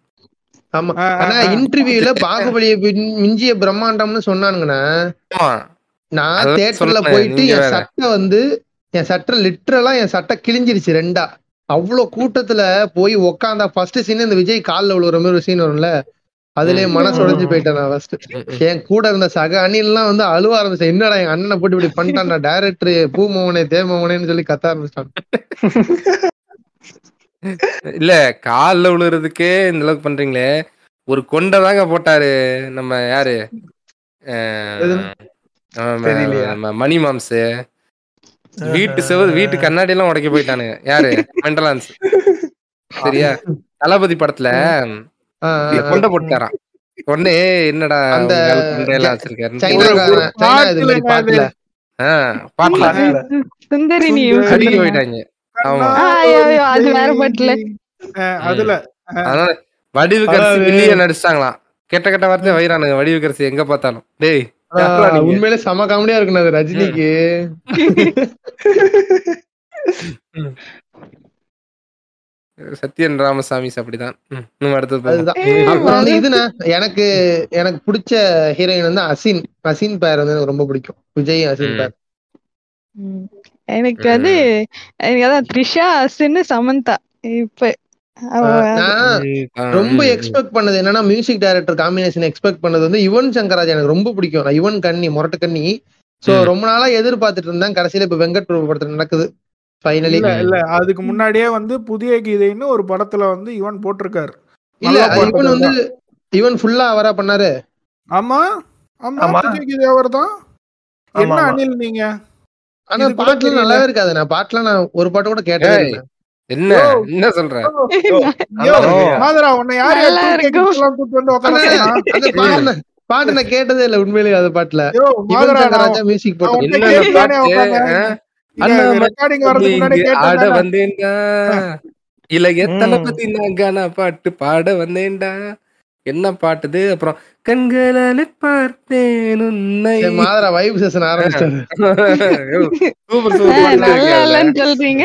ஆமா. ஆனா. இன்டர்வியூல பாகுபலியை மிஞ்சிய பிரம்மாண்டம்னு சொன்னானுங்கண்ணா. நான் சொன்னேன், போயிட்டு என். சட்டை வந்து என் சட்டை லிட்டரலா என் சட்டை கிழிஞ்சிருச்சு ரெண்டா. அவ்வளவு கூட்டத்துல போய் உக்காந்தா ஃபர்ஸ்ட் சீன் இந்த விஜய் கால்ல விழுற மாதிரி ஒரு சீன் வரும்ல. அதுலயே. மனசு உடைஞ்சு போயிட்டேன் நான் ஃபர்ஸ்ட். என் கூட இருந்த சக அணில்லாம் வந்து அழுவ ஆரம்பிச்சேன் என்னடா எங்க அண்ணனை போட்டு இப்படி பண்ணிட்டான்டா டேரக்டர் பூ மோகனே தே மோகனேன்னு சொல்லி கத்த ஆரம்பிச்சிட்டான். இல்ல கால்ல விழுறதுக்கே இந்த அளவுக்கு பண்றீங்களே. ஒரு கொண்டை தாங்க போட்டாரு நம்ம யாரு? மணி மாம்ஸ் வீட்டு செவரு வீட்டு கண்ணாடி எல்லாம் உடைக்க போயிட்டானுங்க. யாரு? மெண்டலான்ஸ். சரியா? தளபதி படத்துல. கொண்டை போட்டாராம் கொண்டே என்னடா அந்த எல்லாம் வச்சிருக்காருன்னு சைனாக்காரன் சைனா இது மாதிரி பாட்டுல ஆஹ் பாட்டுல சுந்தரி நீ அடிக்க போயிட்டாங்க. ஆமா. அது வேற பாட்டுல. அதுல வடிவு கரசி வெளியே நடிச்சிட்டாங்களாம். கெட்ட கெட்ட வார்த்தை வைரானுங்க. வடிவு கரசி எங்க பார்த்தாலும். டேய்? உண்மையிலே செம காமெடியா இருக்குண்ணா அது ரஜினிக்கு. சத்யன் ராமசாமி அப்படிதான் அடுத்தது இதுண்ணா எனக்கு எனக்கு பிடிச்ச ஹீரோயின் வந்து அசின். அசின் பேர் வந்து எனக்கு ரொம்ப பிடிக்கும். விஜய் அசின். பேர். எனக்கு வந்து எனக்கு அதான் த்ரிஷா அசின்னு சமந்தா. இப்ப ரொம்ப. எக்ஸ்பெக்ட் பண்ணது என்னன்னா மியூசிக் டைரக்டர் காம்பினேஷன் எக்ஸ்பெக்ட் பண்ணது வந்து யுவன் சங்கர் ராஜா எனக்கு ரொம்ப பிடிக்கும். நான் யுவன் கண்ணி முரட்டு கண்ணி சோ. ரொம்ப நாளா எதிர்பார்த்துட்டு இருந்தேன். கடைசியில இப்ப வெங்கட் பிரபு படத்துல நடக்குது. ஃபைனலி இல்ல இல்ல அதுக்கு முன்னாடியே வந்து புதிய கீதைன்னு ஒரு படத்துல வந்து இவன் போட்டிருக்காரு. இல்ல இவன் பாட்டு வந்து இவன் ஃபுல்லா அவரா பண்ணாரு. ஆமா? ஆமா. புதிய கீதை அவர் தான். ஆமா, என்ன. அனில் நீங்க? ஆனா பாட்டுல. நல்லாவே இருக்காது. நான் பாட்டுல நான் ஒரு பாட்டு கூட இல்லை. என்ன. என்ன சொல்ற. மாதரா உன்னை யார் யார் நல்லா 2K இருக்கும். kids எல்லாம் கூட்டிட்டு வந்து உட்கார பாட்டு நான்- பாட்டு நான் கேட்டதே இல்ல உண்மையிலேயே அது பாட்டுல. ராஜா மியூசிக் நான் போட்டு. ஆட தானே? வந்தேன்டா. இளைய. தளபதி நான் கானா பாட்டு பாட வந்தேன்டா. என்ன பாட்டுது? அப்புறம் கண்களாலே பார்த்தேன் உன்னை. Mathara vibe session super super சொல்றீங்க.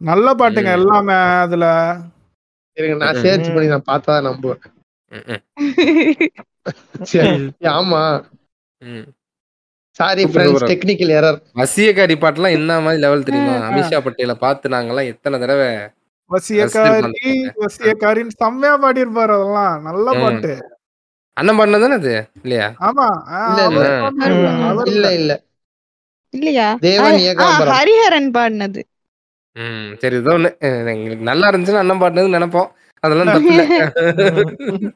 நல்ல பாட்டுங்க. எல்லாமே அதுல. இருங்க நான். சேர்ச் பண்ணி நான் பார்த்தா நம்புவேன். சரி ஆமா. Sorry friends. Technical error Vasiyakaari பாட்டுலாம் என்ன மாதிரி லெவல் தெரியுமா? அமிஷா பட்டேல பார்த்து நாங்கெல்லாம் எத்தனை தடவை வசியக்காரி. வசியக்காரின்னு செம்மையா பாடியிருப்பாரு அதெல்லாம். நல்ல. பாட்டு. அண்ணன் பாடினது தானே அது? இல்லையா? ஆமா. இல்ல, இல்ல. இல்லையா? தேவன் ஏகாம்பரம். ஹரிஹரன் பாடினது. ம் சரி ஒண்ணு. எங்களுக்கு நல்லா இருந்துச்சுன்னு அண்ணன் பாடினது நினைப்போம். அதெல்லாம் தப்பு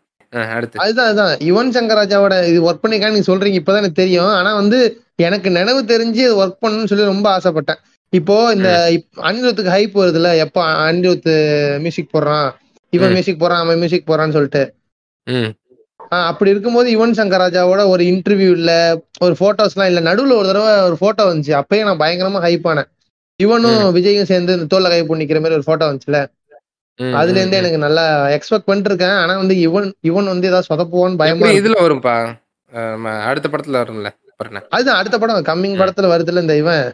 அதுதான் அதுதான். யுவன் சங்கர் ராஜாவோட இது ஒர்க் பண்ணிருக்கான்னு நீங்க சொல்றீங்க. இப்பதான் எனக்கு தெரியும். ஆனா வந்து எனக்கு நினைவு தெரிஞ்சு ஒர்க் பண்ணணும்னு சொல்லி ரொம்ப ஆசைப்பட்டேன். இப்போ இந்த அனிருத்துக்கு ஹைப் வருதுல்ல. எப்ப அனிருத் மியூசிக் போடுறான்? இவன். மியூசிக் போடுறான் அவன் மியூசிக் போடுறான்னு சொல்லிட்டு. அப்படி இருக்கும்போது யுவன் சங்கர் ராஜாவோட ஒரு இன்டர்வியூ இல்ல ஒரு போட்டோஸ்லாம் இல்ல. நடுவுல ஒரு தடவை ஒரு போட்டோ வந்துச்சு. அப்பயே நான் பயங்கரமா ஹைப் ஆனேன். இவனும் விஜயும் சேர்ந்து இந்த தோல்ல கை பண்ணிக்கிற மாதிரி ஒரு போட்டோ வந்துச்சுல. அதுல இருந்தே. எனக்கு நல்லா எக்ஸ்பெக்ட் பண்ணிட்டு இருக்கேன் ஆனா வந்து இவன் இவன் வந்து ஏதாவது சொதப்புவான்னு பயமா. இதுல வரும்பா? அஹ் நம்ம அடுத்த படத்துல வரும்ல அதுதான் அடுத்த படம் கம்மிங் படத்துல வருதுல இந்த இவன்.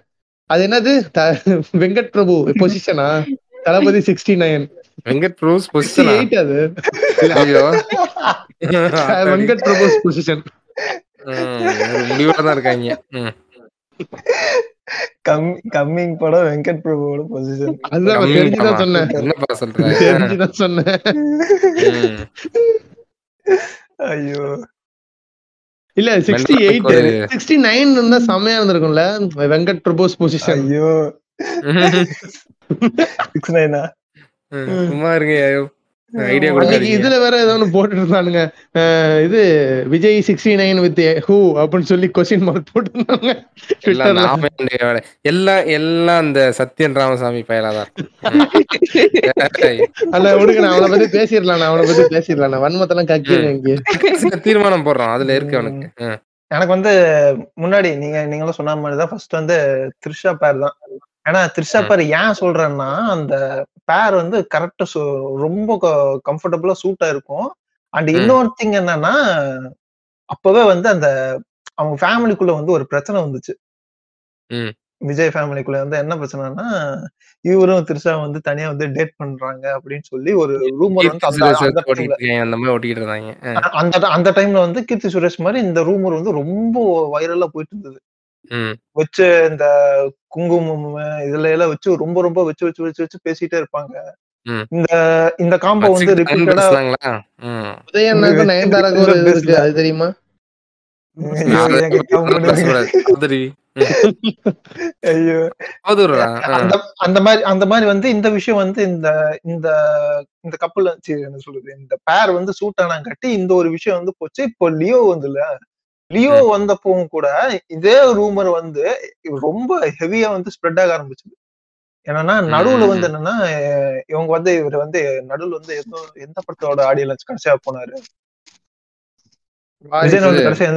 அது என்னது? Venkat Prabhu பொசிஷனா Thalapathy sixty nine Venkat sixty பொசிஷனா eight அது ஐயோ வெங்கட் பிரபுஸ் பொசிஷன் முடிவோட தான் இருக்காங்க. கம்மிங் படம் வெங்கட் பிரபுவோட பொசிஷன் கம்மி தெரிஞ்சுதான்? சொன்னேன். என்னப்பா சொல்ற? தெரிஞ்சுதான் சொன்னேன். ஐயோ. இல்ல சிக்ஸ்டி எயிட் சிக்ஸ்டி நைன் இருந்தா செம்மையா இருந்திருக்கும்ல வெங்கட் பிரபுஸ் பொசிஷன் ஐயோ. சிக்ஸ் நைனா சும்மா இருங்க இதுல வேற ஏதோ போட்டு இருந்தானுங்க இது Vijay sixty nine with who அப்படின்னு சொல்லி கொஸ்டின் மார்க் போட்டுருந்தாங்க எல்லாம். எல்லாம் அந்த சத்யன் ராமசாமி பயலாதான் அல்ல விடுங்க நான் அவனை பத்தி பேசிடலாம் நான் அவனை பத்தி பேசிடலாம் வன்மத்தெல்லாம் இங்க. தீர்மானம் போடுறோம் அதுல இருக்கு அவனுக்கு. எனக்கு வந்து முன்னாடி நீங்க நீங்களும் சொன்ன மாதிரி தான் ஃபர்ஸ்ட் வந்து த்ரிஷா பேர் தான். ஏன்னா த்ரிஷா பேர் ஏன் சொல்றேன்னா அந்த பேர் வந்து கரெக்டா ரொம்ப கம்ஃபர்டபுளா சூட்டா இருக்கும் அண்ட். இன்னொரு திங் என்னன்னா அப்பவே வந்து அந்த அவங்க ஃபேமிலிக்குள்ள வந்து ஒரு பிரச்சனை வந்துச்சு. விஜய் ஃபேமிலிக்குள்ள வந்து என்ன பிரச்சனைனா இவரும் த்ரிஷா வந்து தனியா வந்து டேட் பண்றாங்க அப்படின்னு சொல்லி ஒரு ரூமர் வந்து அந்த மாதிரி ஓட்டிட்டு இருந்தாங்க ஆ. அந்த அந்த டைம்ல வந்து கீர்த்தி சுரேஷ் மாதிரி இந்த ரூமர் வந்து ரொம்ப வைரலா போயிட்டு இருந்தது. வச்சு இந்த குங்குமம் இதுல எல்லாம் வச்சு ரொம்ப ரொம்ப வச்சு வச்சு வச்சு வச்சு பேசிட்டே இருப்பாங்க. ம். இந்த இந்த காம்போ வந்து ரிப்பீட்டடா ஒரு இது இருக்கு. அது தெரியுமா? அந்த மாதிரி அந்த மாதிரி வந்து இந்த விஷயம் வந்து இந்த இந்த இந்த கப்பல் என்ன சொல்றது? இந்த பேர் வந்து சூட் ஆனாங்காட்டி இந்த ஒரு விஷயம் வந்து போச்சு. இப்போ லியோ வந்துல லியோ. வந்தப்பவும் கூட இதே ரூமர் வந்து ரொம்ப ஹெவியா வந்து ஸ்ப்ரெட் ஆக ஆரம்பிச்சது என்னன்னா நடுவுல வந்து. என்னன்னா இவங்க வந்து இவர் வந்து நடுவுல வந்து எந்த எந்த படத்தோட ஆடியோ லான்ச் கடைசியா போனாரு விஜய் வந்து கடைசியா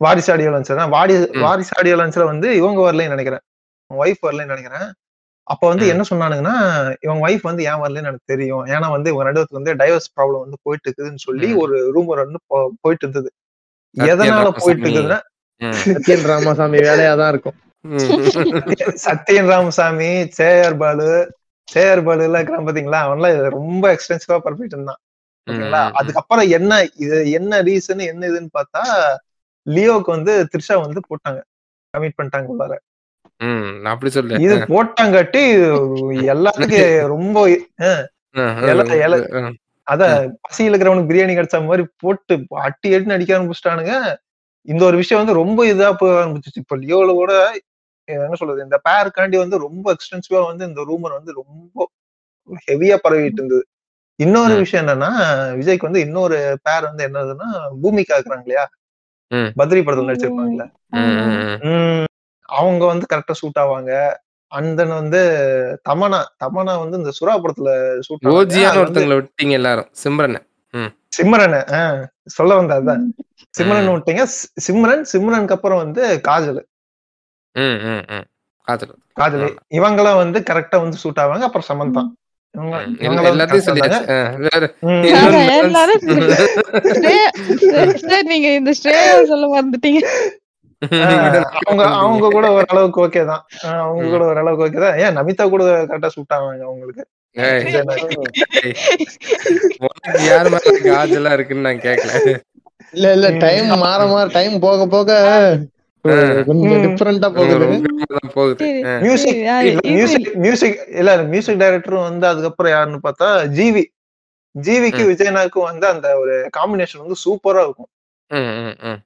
வாரிசு ஆடியோ லான்ச் வாடி ம். வாரிசு ஆடியோ லான்ச்ல வந்து இவங்க வரலன்னு நினைக்கிறேன் ஒய்ஃப் வரலன்னு நினைக்கிறேன் அப்ப வந்து. என்ன சொன்னானுங்கன்னா இவங்க ஒய்ஃப் வந்து ஏன் வரலன்னு எனக்கு தெரியும் ஏன்னா வந்து இவங்க பேருக்கு வந்து டைவர்ஸ் ப்ராப்ளம் வந்து போயிட்டு இருக்குதுன்னு சொல்லி. ஒரு ரூமர் வந்து போயிட்டு இருந்தது எதனால போயிட்டு. இருக்குதுன்னா. சத்யன் ராமசாமி வேலையாதான் இருக்கும் ம். சத்யன் ராமசாமி சேஆர் பாலு சேஆர் பாலு எல்லாம் இருக்கிறான் பாத்தீங்களா அவன்லாம் இது ரொம்ப எக்ஸ்டென்சிவா பரப்பிட்டு இருந்தான் ஓகேங்களா. அதுக்கப்புறம் என்ன இது என்ன ரீசன் என்ன இதுன்னு பார்த்தா லியோக்கு வந்து த்ரிஷா வந்து போட்டாங்க கமிட் பண்ணிட்டாங்க உள்ளார அப்படி சொல்லு. இது. போட்டாங்காட்டி எல்லாத்துக்கும் ரொம்ப அத பசியில் இருக்கிறவனுக்கு பிரியாணி கிடைச்ச மாதிரி போட்டு அட்டி அடின்னு அடிக்க ஆரம்பிச்சிட்டானுங்க. இந்த ஒரு விஷயம் வந்து ரொம்ப இதா போக ஆரம்பிச்சிச்சு. இப்ப லியோல கூட என்ன சொல்றது இந்த பேருக்காண்டி வந்து ரொம்ப எக்ஸ்டென்சிவா வந்து இந்த ரூமர் வந்து ரொம்ப ஹெவியா பரவிட்டு இருந்தது. இன்னொரு. விஷயம் என்னன்னா விஜய்க்கு வந்து இன்னொரு பேர் வந்து என்னதுன்னா பூமிகா இருக்கிறாங்க இல்லையா? ம். பத்ரி படத்துல நடிச்சிருப்பாங்கல்ல? அவங்க வந்து கரெக்டா சூட் ஆவாங்க. அண்ட் தென் வந்து தமனா தமனா வந்து இந்த சுறா படத்துல ஓஜியான ஒருத்தங்களை விட்டீங்க எல்லாரும் சிம்ரன். ம். சிம்ரன் ஆஹ் சொல்ல வந்த அதான். சிம்ரன் விட்டீங்க. சிம்ரன் சிம்ரனுக்கு அப்புறம் வந்து காஜல். ம் ம் ம். காதல் காஜல். இவங்கெல்லாம் வந்து கரெக்டா வந்து சூட் ஆவாங்க. அப்புறம் சமந்தா. நீங்க இந்த ஸ்ரேயா சொல்ல மறந்துட்டீங்க. அவங்க அவங்க கூட ஓரளவுக்கு ஓகே தான். அவங்க கூட ஓரளவுக்கு ஓகே தான். ஏன் நமிதா கூட கரெக்டா சூட் ஆவாங்க அவங்களுக்கு? யார் மேல காஜெல்லாம் இருக்குன்னு நான் கேட்கல இல்ல இல்ல டைம் மாற மாற டைம் போக போக டிஃபரெண்டா போகுது. மியூசிக் மியூசிக் மியூசிக் இல்ல மியூசிக் டைரக்டரும் வந்து அதுக்கப்புறம் யாருன்னு பார்த்தா ஜிவி ஜிவிக்கு விஜயநாயக்கும் வந்து அந்த ஒரு காம்பினேஷன் வந்து சூப்பரா இருக்கும். ம், ம், ம்.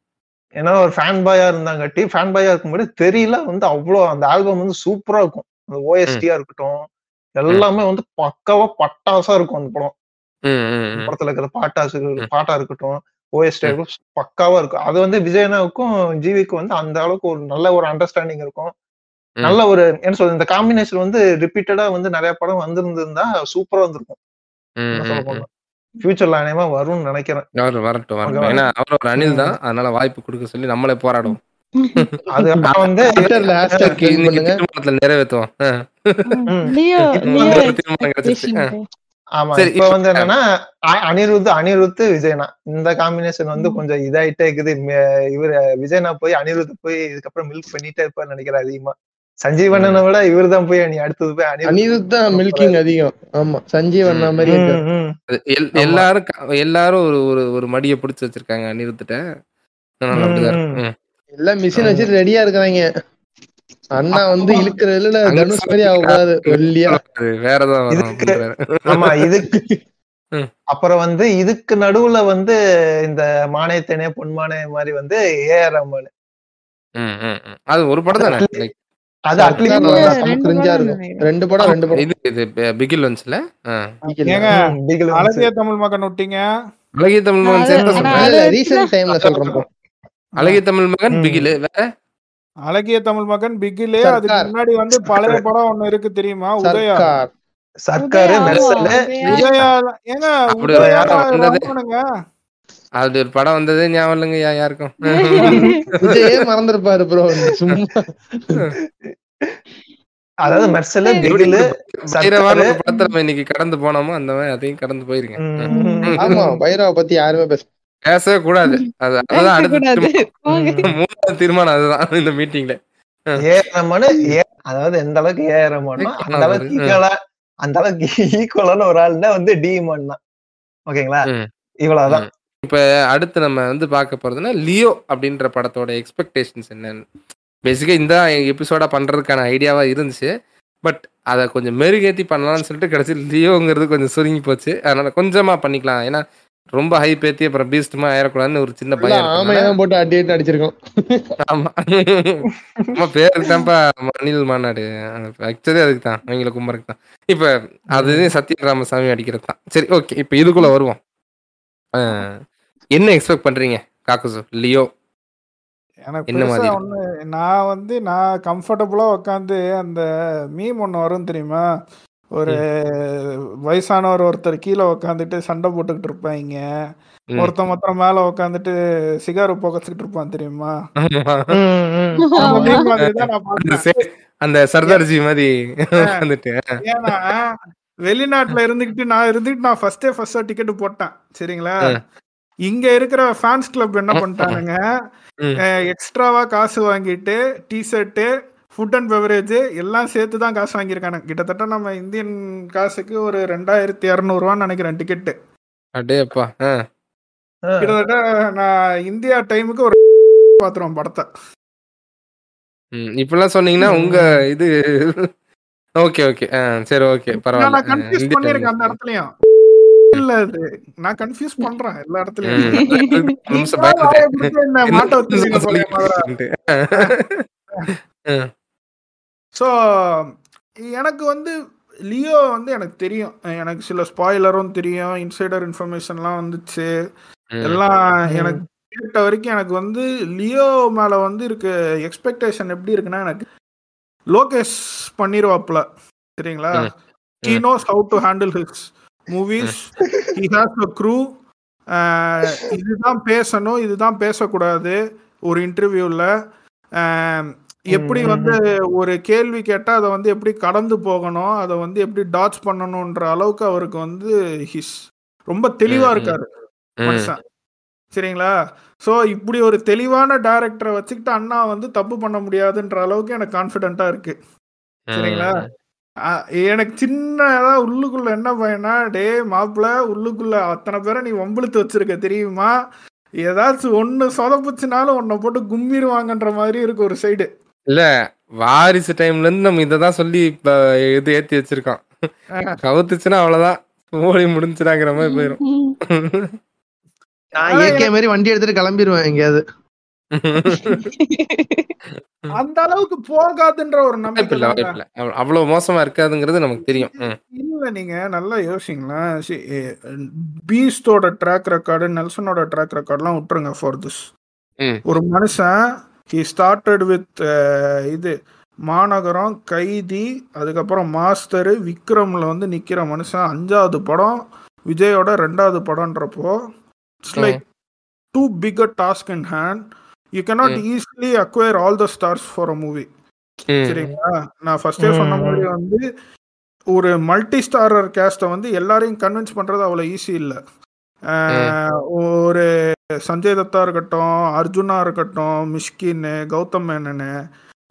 ஏன்னா ஒரு ஃபேன் பாயா இருந்தாங்காட்டி ஃபேன் பாயா இருக்கும்போது தெரியல வந்து அவ்வளோ அந்த ஆல்பம் வந்து சூப்பரா இருக்கும். அந்த ஓஎஸ்டியா இருக்கட்டும். எல்லாமே வந்து பக்காவா பட்டாசா இருக்கும் அந்த படம். படத்துல இருக்கிற பாட்டாசு பாட்டா இருக்கட்டும் ஓஎஸ்டி பக்காவா இருக்கும். அது வந்து விஜயனாவுக்கும் ஜிவிக்கும் வந்து அந்த அளவுக்கு ஒரு நல்ல ஒரு அண்டர்ஸ்டாண்டிங் இருக்கும். நல்ல ஒரு என்ன சொல்றது இந்த காம்பினேஷன் வந்து ரிப்பீட்டடா வந்து நிறைய படம் வந்திருந்திருந்தா சூப்பரா வந்திருக்கும். ஃபியூச்சர்ல அநேகமா வரும்னு நினைக்கிறேன். அவரு வரட்டும் வரட்டும்? ஏன்னா அவர் ஒரு அணில் தான். அதனால வாய்ப்பு கொடுக்க சொல்லி நம்மளே போராடுவோம். அது நான் வந்து திருமணத்துல நிறைவேற்றுவோம். இப்ப வந்து. ஆமா இப்ப என்னன்னா அனிருத் அனிருத் விஜயனா. இந்த காம்பினேஷன் வந்து கொஞ்சம் இதாயிட்டே இருக்குது. இவரு விஜயனா போய் அனிருத் போய் இதுக்கப்புறம் மில்க் பண்ணிட்டே இருப்பாரு நினைக்கிறேன் அதிகமா. சஞ்சீவனனை விட இவர் தான் போய் நீ அடுத்தது போய் அனிருத் அனிருத் தான் மில்கிங் அதிகம். ஆமா சஞ்சீவ் அண்ணா மாதிரி. எல்லாரும் எல்லாரும் ஒரு ஒரு ஒரு மடியை பிடிச்சு வச்சிருக்காங்க அனிருத்திட்ட. எல்லாம் மிஷின் வச்சுட்டு ரெடியா இருக்கிறாங்க. அண்ணா வந்து இழுக்கிறதுல தனுஷ் மாதிரி ஆகக்கூடாது வெள்ளியா வேறதான். ஆமா இதுக்கு. அப்புறம் வந்து இதுக்கு நடுவுல வந்து இந்த மானியத்தேனே பொன்மானே மாதிரி வந்து ஏஆர் ரஹ்மான். ம், ம், ம். அது ஒரு படம் தானே அது இருக்கும். ரெண்டு படம் ரெண்டு படம். இது இது பிகில். ஏங்க அழகிய தமிழ் மகன் விட்டீங்க அழகிய தமிழ் மகன் சேர்த்து சொல்றேன். டைம்ல. அழகிய தமிழ் மகன். பிகில் வேற? அழகிய தமிழ் மகன் பிகிலே அதுக்கு. முன்னாடி வந்து பழைய படம் ஒண்ணு இருக்கு தெரியுமா? உதயா. சர்க்கார் ஏங்க அது ஒரு படம் வந்ததே ஞாபகம் இல்லைங்க யா- யாருக்கும். விஜயே மறந்துருப்பாரு ப்ரோ சும்மா. அதாவது மெர்சல் சரி. பிகில் பைரவான சர்க்காரு ஒரு படத்தை நம்ம இன்னைக்கு கடந்து போனோமோ அந்த மாதிரி அதையும் கடந்து போயிருங்க. ம், ஆமா பைரவ பத்தி யாருமே பேச பேசவே கூடாது. அது அதுதான் அடுத்த. மூணாவது தீர்மானம் அதுதான் இந்த மீட்டிங்ல ஏஆர் ரஹ்மான் ஏ- அதாவது எந்த அளவுக்கு ஏஆர் ரஹ்மானோ அந்த அளவுக்கு. ஈக்குவலா அந்த அளவுக்கு ஈக்குவலான ஒரு ஆள்னா வந்து டிமான் தான். ஓகேங்களா. இவ்வளவுதான். இப்ப அடுத்து நம்ம வந்து பார்க்க போறதுன்னா லியோ அப்படின்ற படத்தோட எக்ஸ்பெக்டேஷன்ஸ் என்னன்னு. பேசிக்கா இந்த எபிசோடா பண்றதுக்கான ஐடியாவா இருந்துச்சு. பட் அதை கொஞ்சம் மெருகேத்தி பண்ணலாம்னு சொல்லிட்டு கடைசி லியோங்கிறது கொஞ்சம் சுருங்கி போச்சு. அதனால கொஞ்சமா பண்ணிக்கலாம். ஏன்னா ரொம்ப ஹை பேத்தி அப்புறம் பீஸ்ட்மா ஆயிடக்கூடாதுன்னு ஒரு சின்ன ஆமையதான் போட்டு அடி அடி அடிச்சிருக்கோம். ஆமா. ஆமா பேருக்கு தான்ப்பா அணில் மாநாடு. ஆக்சுவலி அதுக்கு தான் அவங்கள கும்பறதுக்கு தான். இப்ப அது சத்ய ராமசாமி அடிக்கிறது தான் சரி ஓகே இப்ப இதுக்குள்ள வருவோம். அஹ், என்ன எக்ஸ்பெக்ட் பண்றீங்க? காக்குசு லியோ? எனக்கு? ஒண்ணு நான் வந்து நான் கம்ஃபர்டபுளா உட்காந்து அந்த மீம் ஒன்று வரும் தெரியுமா? ஒரு வயசானவர் ஒருத்தர் கீழே உட்காந்துட்டு சண்டை போட்டுக்கிட்டு இருப்பாங்க ம். ஒருத்தன் மாத்திரம் மேல உட்காந்துட்டு சிகார் புகைச்சிக்கிட்டு இருப்பான் தெரியுமா. அந்த சர்தார்ஜி மாதிரி வந்துட்டு ஏன்னா வெளிநாட்டுல இருந்துகிட்டு நான் இருந்துட்டு நான் ஃபர்ஸ்டே ஃபர்ஸ்டா டிக்கெட் போட்டேன். சரிங்களா. இங்க இருக்கிற ஃபேன்ஸ் கிளப் என்ன பண்ணிட்டானுங்க. எக்ஸ்ட்ராவா காசு வாங்கிட்டு T shirt food and beverage எல்லாம் சேர்த்து தான் காசு வாங்கியிருக்கானுங்க கிட்டத்தட்ட நம்ம இந்தியன் காசுக்கு ஒரு ரெண்டாயிரத்தி இரநூறுவான்னு நினைக்கிறேன் டிக்கெட்டு அடே அப்பா ஆ. கிட்டத்தட்ட நான் இந்தியா டைமுக்கு ஒரு பாத்துருவோம் படத்தை. ம், இப்படிலாம் சொன்னீங்கன்னா உங்க இது ஓகே ஓகே. சரி ஓகே பரவாயில்ல. நான் கன்ஃபியூஸ் பண்ணிருக்கேன் அந்த இடத்துலயும். இல்ல அது நான் கன்ஃபியூஸ் பண்றேன் எல்லா இடத்துலயும். ஸோ எனக்கு வந்து லியோ வந்து எனக்கு தெரியும் எனக்கு சில ஸ்பாய்லரும் தெரியும் இன்சைடர் இன்ஃபர்மேஷன்லாம் வந்துச்சு. எல்லாம். எனக்கு கேட்ட வரைக்கும் எனக்கு வந்து லியோ மேல வந்து இருக்க எக்ஸ்பெக்டேஷன் எப்படி இருக்குன்னா எனக்கு லோகேஷ் பண்ணிருவாப்ல சரிங்களா. He. Knows how to handle his movies he has a crew இதுதான் பேசணும் இதுதான் பேசக்கூடாது ஒரு இன்டர்வியூவில் எப்படி வந்து ஒரு கேள்வி கேட்டால் அதை வந்து எப்படி கடந்து போகணும் அதை வந்து எப்படி டாச் பண்ணணுன்ற அளவுக்கு அவருக்கு வந்து ஹிஸ் ரொம்ப தெளிவா ம், ம். இருக்காரு. மனுஷன். சரிங்களா? ஸோ இப்படி ஒரு தெளிவான டைரக்டரை வச்சுக்கிட்டு அண்ணா வந்து தப்பு பண்ண முடியாதுன்ற அளவுக்கு எனக்கு கான்ஃபிடென்ட்டா இருக்கு. சரிங்களா? எனக்கு சின்னதா உள்ளுக்குள்ள என்ன பையனா டே மாப்பிள்ள உள்ளுக்குள்ள அத்தனை பேரை நீ வம்பிழுத்து வச்சிருக்க தெரியுமா? ஏதாச்சும் ஒண்ணு சொதப்புச்சுனாலும் உன்னை போட்டு கும்மிருவாங்கன்ற மாதிரி இருக்கு ஒரு சைடு இல்ல வாரிசு டைம்ல இருந்து நம்ம இததான் சொல்லி இப்ப இது ஏத்தி வச்சிருக்கோம் கவுத்துச்சுன்னா அவ்வளவுதான். ஓடி முடிஞ்சுடாங்கிற மாதிரி போயிரும். நான் ஏகே மாதிரி வண்டி எடுத்துட்டு கிளம்பிடுவேன் எங்கேயாவது. அந்த அளவுக்கு போகாதுன்ற ஒரு நம்பிக்கை அவ்வளவு மோசமா இருக்காதுங்கிறது நமக்கு தெரியும். இல்ல நீங்க நல்லா யோசிங்களேன் பீஸ்டோட ட்ராக் ரெக்கார்டு நெல்சனோட ட்ராக் ரெக்கார்ட்லாம் விட்டுருங்க ஃபார் திஸ். ஒரு மனுஷன் ஹி ஸ்டார்டட் வித் இது மாநகரம் கைதி அதுக்கப்புறம் மாஸ்டர் விக்ரம்ல வந்து நிக்கிற மனுஷன் அஞ்சாவது படம் விஜயோட ரெண்டாவது படம்ன்றப்போ it's like to pick a task in hand you cannot easily acquire all the stars for a movie. சரிங்களா? நான் ஃபர்ஸ்டே சொன்ன மாதிரி வந்து ஒரு மல்டி ஸ்டாரர் கேஸ்ட்டை வந்து எல்லாரையும் கன்வின்ஸ் பண்றது அவ்வளோ ஈஸி இல்லை. ஒரு சஞ்சய் தத்தா இருக்கட்டும் அர்ஜுனா இருக்கட்டும் மிஷ்கின் கௌதம் மேனனு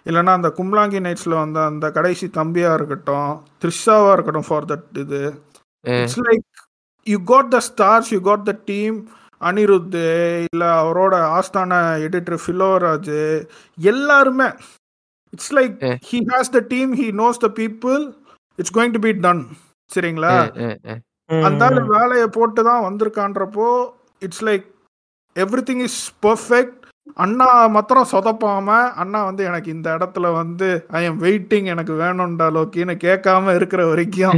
இல்லைன்னா அந்த கும்லாங்கி நைட்ஸ்ல வந்த அந்த கடைசி தம்பியா இருக்கட்டும் த்ரிஷாவா இருக்கட்டும் ஃபார் தட் இது. It's like you got the stars you got the team Anirudh இல்லை அவரோட ஆஸ்தான எடிட்டர் ஃபிலோராஜ் எல்லாருமே it's like. He has the team he knows the people it's going to be done சரிங்களா. அந்த வேலையை போட்டு தான் வந்திருக்கான்றப்போ it's like everything is perfect அண்ணா மாத்திரம் சொதப்பாம அண்ணா வந்து எனக்கு இந்த இடத்துல வந்து ஐ எம் வெயிட்டிங் எனக்கு வேணும்டா லோக்கின்னு கேட்காம இருக்கிற வரைக்கும்.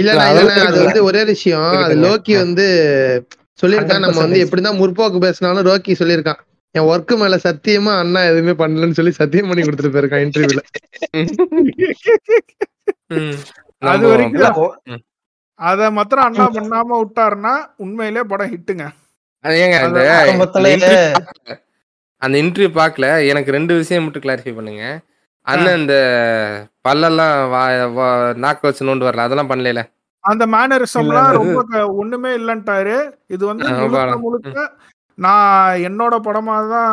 இல்ல, அது வந்து ஒரே விஷயம். அது. லோக்கி வந்து சொல்லியிருக்கான் நம்ம வந்து 100% எப்படிதான் முற்போக்கு பேசினாலும் ரோக்கி சொல்லியிருக்கான். என் ஒர்க்கு மேல சத்தியமா அண்ணா எதுவுமே பண்ணலன்னு சொல்லி சத்தியம் பண்ணி கொடுத்துட்டு போயிருக்கான் இன்டர்வியூல. அது. வரைக்கும். அத மாத்திரம் அண்ணா பண்ணாம விட்டாருன்னா உண்மையிலே படம் ஹிட்டுங்க ஏங்க. அந்த இன்டர்வியூ பார்க்கல எனக்கு ரெண்டு விஷயம் மட்டும் கிளாரிஃபை பண்ணுங்க. அண்ணன் இந்த பல்லெல்லாம் நாக்க வச்சு நோண்டு வரல. அதெல்லாம் பண்ணல அந்த மேனரிசம்லாம் ரொம்ப ஒண்ணுமே இல்லன்ட்டாரு. இது வந்து முழுக்க நான் என்னோட படமா தான்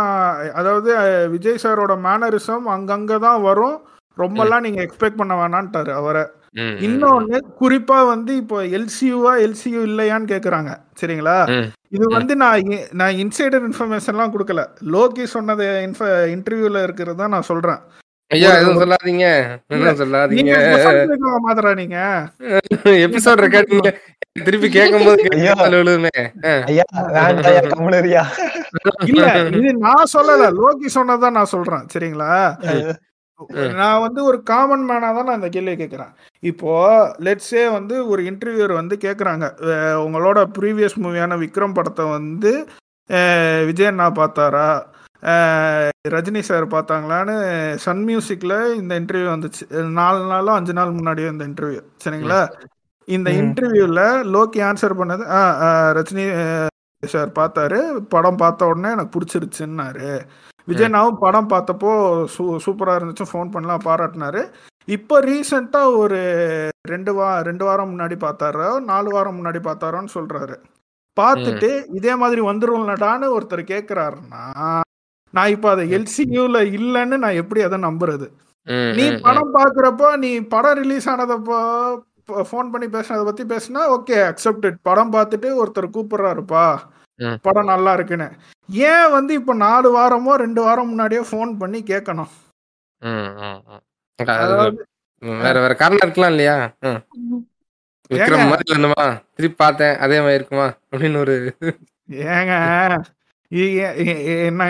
அதாவது விஜய் சாரோட மேனரிசம் அங்கங்க தான் வரும். ரொம்பலாம் நீங்க எக்ஸ்பெக்ட் பண்ண வேணான்ட்டாரு அவரை. இன்னொன்னு குறிப்பா வந்து இப்போ எல்சியூவா எல்சியூ இல்லையான்னு கேக்குறாங்க. சரிங்களா. இது வந்து நான் நான் இன்சைடர் இன்ஃபர்மேஷன்லாம் கொடுக்கல. லோகி சொன்னது இன்ஃப இன்டர்வியூல இருக்கிறது தான் நான் சொல்றேன். ஐயா எதுவும் சொல்லாதீங்க. சொல்லாதீங்க. நீங்க வசந்தத்துக்கு மாத்திரா நீங்க? எபிசோட் ரெக்கார்டிங் திருப்பி கேட்கும்போது இல்ல இது நான் சொல்லல. லோகி சொன்னதான் நான் சொல்றேன். சரிங்களா? நான் வந்து ஒரு காமன் மேனா தான் நான் இந்த கேள்வியை கேட்குறேன். இப்போ லெட்ஸே வந்து ஒரு இன்டர்வியூர் வந்து கேட்குறாங்க உங்களோட ப்ரீவியஸ் மூவியான விக்ரம் படத்தை வந்து விஜய் அண்ணா பார்த்தாரா? ரஜினி சார் பார்த்தாங்களான்னு சன் மியூசிக்ல இந்த இன்டர்வியூ வந்துச்சு. நாலு நாளோ அஞ்சு நாள் முன்னாடியே இந்த இன்டர்வியூ சரிங்களா? இந்த ம். இன்டர்வியூல லோக்கி ஆன்சர் பண்ணது "ஆ, ஆ, ரஜினி சார் பார்த்தாரு. படம் பார்த்த உடனே எனக்கு பிடிச்சிருச்சுன்னாரு. விஜய்னாவும் படம் பார்த்தப்போ சூ சூப்பராக இருந்துச்சு ஃபோன் பண்ணலாம் பாராட்டினாரு. இப்போ ரீசெண்டாக ஒரு ரெண்டு வா ரெண்டு வாரம் முன்னாடி பார்த்தாரோ நாலு வாரம் முன்னாடி பார்த்தாரோன்னு சொல்றாரு. பார்த்துட்டு இதே மாதிரி வந்துரும்லடான்னு ஒருத்தர் கேட்குறாருன்னா நான் இப்போ அதை எல்சியூல இல்லைன்னு நான் எப்படி அதை நம்புறது? நீ. படம் பார்க்குறப்போ நீ படம் ரிலீஸ் ஆனதப்போ ஃபோன் பண்ணி பேசுனதை பத்தி பேசினா ஓகே அக்செப்டட் படம் பார்த்துட்டு ஒருத்தர் கூப்பிடுறாருப்பா. படம் நல்லா இருக்குன்னு. ஏன் வந்து இப்போ நாலு வாரமோ ரெண்டு வாரம் முன்னாடியே ஃபோன் பண்ணி கேட்கணும் வேற வேற காரணம் இருக்கலாம் இல்லையா. விக்ரம்? மாதிரி வேணுமா திருப்பி பார்த்தேன் அதே மாதிரி இருக்குமா? அப்படின்னு ஒரு ஏங்க. என்ன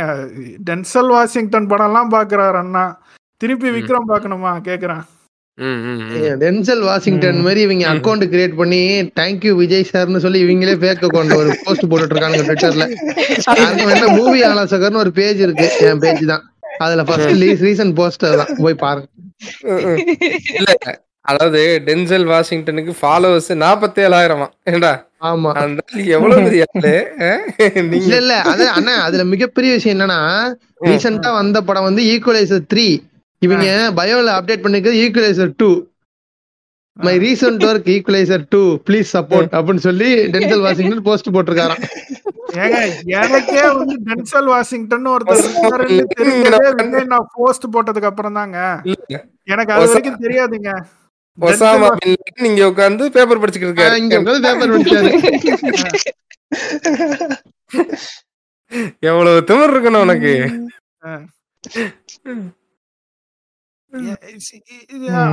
டென்சல் வாஷிங்டன் படம்லாம் பார்க்குறாரு அண்ணா. திருப்பி விக்ரம் பார்க்கணுமா? கேட்குறேன் ம், ம், ம். டென்சல் வாஷிங்டன் மாதிரி இவங்க அக்கௌண்ட் கிரியேட் பண்ணி தேங்க்யூ விஜய் சார்னு சொல்லி இவங்களே ஃபேக் அக்கௌண்ட் ஒரு போஸ்ட் போட்டுட்டு இருக்காங்க ட்விட்டர்ல என்ன மூவி ஆலோசகர்னு ஒரு பேஜ் இருக்கு. என் பேஜ் தான். அதுல ஃபர்ஸ்ட் ரீசன்ட் போஸ்டர் தான். போய் பாருங்க. இல்ல அதாவது டென்சல் வாஷிங்டனுக்கு ஃபாலோவர்ஸ் நாற்பத்தி ஏழாயிரமா ஏண்டா? ஆமா. எவ்வளவு இல்ல இல்ல. அது அண்ணா அதுல மிகப்பெரிய விஷயம் என்னன்னா ரீசெண்டா வந்த படம் வந்து ஈக்குவலைசர் த்ரீ இவங்க பயோல update பண்ணிருக்கிறது equaliser two my recent work equaliser two please support அப்படின்னு சொல்லி டென்சல் வாஷிங்டன் போஸ்ட் போட்டிருக்காராம். ஏங்க எனக்கே வந்து டென்சல் வாஷிங்டன் ஒருத்தர் தெரிஞ்சதே நான் போஸ்ட் போட்டதுக்கு அப்புறம் தாங்க. எனக்கு அது வரைக்கும் தெரியாதுங்க. ஒசாமா இங்க உட்கார்ந்து பேப்பர் படிச்சுட்டு இருக்காரு. இங்க உட்கார்ந்து பேப்பர் படிச்சாரு. எவ்வளவு திமிர் இருக்கணும் உனக்கு.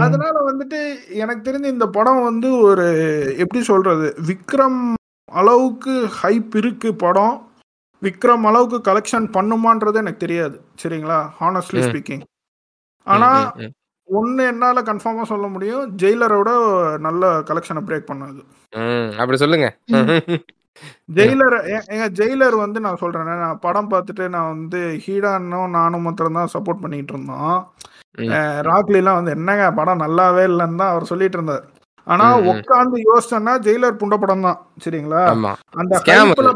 அதனால வந்துட்டு எனக்கு தெரிஞ்சு இந்த படம் வந்து ஒரு எப்படி சொல்றது விக்ரம் அளவுக்கு ஹைப் இருக்கு படம். விக்ரம் அளவுக்கு கலெக்ஷன் பண்ணுமான்றது எனக்கு தெரியாது சரிங்களா? ஹானஸ்ட்லி. ஸ்பீக்கிங் ஆனா ஒன்னு என்னால கன்ஃபார்மா சொல்ல முடியும் ஜெயிலரோட நல்ல கலெக்ஷனை பிரேக் பண்ணது அப்படி சொல்லுங்க. ஜெயிலர் ஏங்க ஜெயிலர் வந்து நான் சொல்றேன் நான் படம் பார்த்துட்டு நான் வந்து ஹீடானும் நானும் மாத்திரம் தான் சப்போர்ட் பண்ணிட்டு இருந்தோம். ராக்லிலாம் வந்து என்னங்க படம் நல்லாவே இல்லைன்னு தான் அவர் சொல்லிட்டு இருந்தார் ஆனா. உட்காந்து யோசிச்சோன்னா ஜெயிலர் புண்ட படம் தான் சரிங்களா? அந்த ஹைப்ல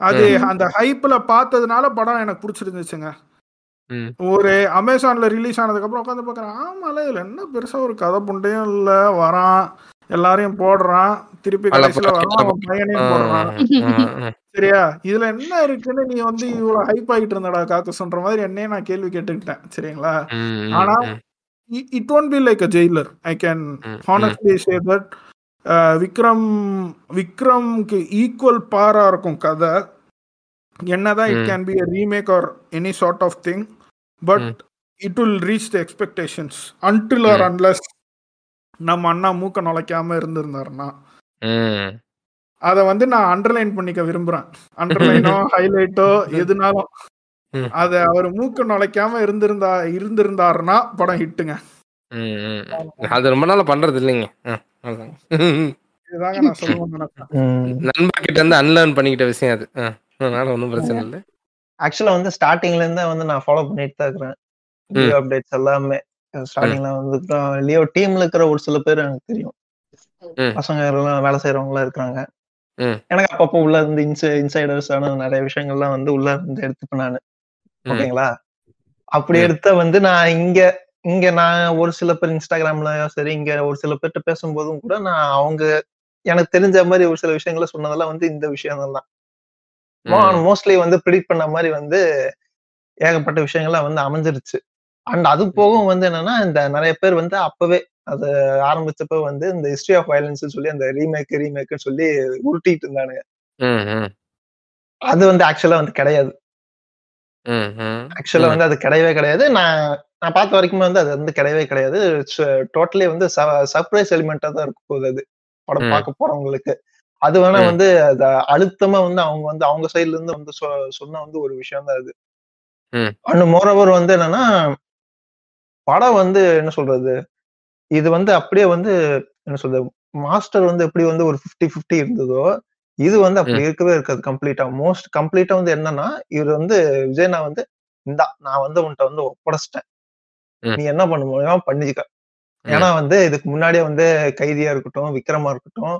அது. அந்த ஹைப்ல பார்த்ததுனால படம் எனக்கு பிடிச்சிருந்துச்சுங்க. ஒரு அமேசான்ல ரிலீஸ் ஆனதுக்கு அப்புறம் உட்காந்து பார்க்கறேன் ஆமால இதுல என்ன பெருசா ஒரு கதை புண்டையும் இல்ல வரான். எல்லாரையும் போடுறான். திருப்பி கடைசியில அவன் பையனையும் போடுறான். சரியா? இதுல என்ன இருக்குன்னு நீ வந்து இவ்வளவு ஹைப் ஆகிட்டு இருந்தடா காக்கஸ்ன்ற மாதிரி என்னையே நான் கேள்வி கேட்டுக்கிட்டேன். சரிங்களா? ஆனா. It won't be like a Jailer I can honestly say that Vikram விக்ரம்க்கு equal பாரா இருக்கும் கதை. என்னதான் it. Can be a remake or any sort of thing but it will reach the expectations until or. Unless நம்ம அண்ணா மூக்க நுழைக்காம இருந்திருந்தாருன்னா. ம். அதை வந்து நான் அண்டர்லைன் பண்ணிக்க விரும்புறேன். அண்டர்லைனோ ஹைலைட்டோ எதுனாலும். ம். அத அவர் மூக்க நுழைக்காம இருந்திருந்தா இருந்திருந்தாருன்னா படம் ஹிட்டுங்க. அது ரொம்ப நாளா பண்றது இல்லைங்க. இதுதாங்க நான் நினைப்பேன் நண்பர் கிட்ட இருந்து அன்லேர்ன் பண்ணிக்கிட்ட விஷயம் அது. அதனால ஒன்றும் பிரச்சனை இல்லை. ஆக்சுவலா வந்து ஸ்டார்டிங்ல இருந்தே வந்து நான் ஃபாலோ பண்ணிட்டு தான் இருக்கிறேன். அப்டேட்ஸ் எல்லாமே. ஸ்டார்டிங்ல வந்து லியோ டீம்ல இருக்கிற ஒரு சில பேர் எனக்கு தெரியும். பசங்க எல்லாம் வேலை செய்யறவங்க எல்லாம் இருக்கிறாங்க. எனக்கு அப்பப்போ உள்ள இருந்து இன்சை இன்சைடர்ஸான நிறைய விஷயங்கள்லாம் வந்து உள்ள இருந்து எடுத்துப்பேன் நானு. ஓகேங்களா அப்படி. எடுத்த வந்து நான் இங்க இங்க நான் ஒரு சில பேர் இன்ஸ்டாகிராம்ல சரி இங்க ஒரு சில பேர்கிட்ட பேசும்போதும் கூட நான் அவங்க எனக்கு தெரிஞ்ச மாதிரி ஒரு சில விஷயங்களை சொன்னதெல்லாம் வந்து இந்த விஷயங்கள் தான். மோஸ்ட்லி வந்து ப்ரிடிக் பண்ண மாதிரி வந்து ஏகப்பட்ட விஷயங்கள்லாம் வந்து அமைஞ்சிருச்சு அண்ட் அது போகவும் வந்து என்னன்னா இந்த நிறைய பேர் வந்து அப்பவே அது ஆரம்பிச்சப்ப வந்து இந்த ஹிஸ்டரி ஆஃப் வயலன்ஸ் சொல்லி அந்த ரீமேக் ரீமேக் சொல்லி உருட்டிட்டு இருந்தானுங்க அது வந்து ஆக்சுவலா வந்து கிடையாது. ஆக்சுவலா. வந்து அது கிடையவே கிடையாது நான் நான் பார்த்த வரைக்கும் வந்து அது வந்து கிடையவே கிடையாது டோட்டலி வந்து சர்ப்ரைஸ் எலிமெண்டா தான் இருக்க போகுது அது படம். பார்க்க போறவங்களுக்கு அது வேணா. வந்து அத அழுத்தமா வந்து அவங்க வந்து அவங்க சைடுல இருந்து வந்து சொன்ன வந்து ஒரு விஷயம் தான் அது. அண்ட் மோரோவர் வந்து என்னன்னா படம் வந்து என்ன சொல்றது? இது வந்து அப்படியே வந்து என்ன சொல்றது? மாஸ்டர் வந்து எப்படி வந்து ஒரு 50 50 இருந்ததோ இது வந்து அப்படி. இருக்கவே இருக்காது கம்ப்ளீட்டா மோஸ்ட் கம்ப்ளீட்டா வந்து என்னன்னா இவர் வந்து விஜய் நான் வந்து இந்தா நான் வந்து உன்கிட்ட வந்து ஒப்படைச்சிட்டேன். நீ என்ன பண்ண முடியுமோ பண்ணிக்க. ஏன்னா வந்து இதுக்கு முன்னாடியே வந்து கைதியா இருக்கட்டும் விக்ரமா இருக்கட்டும்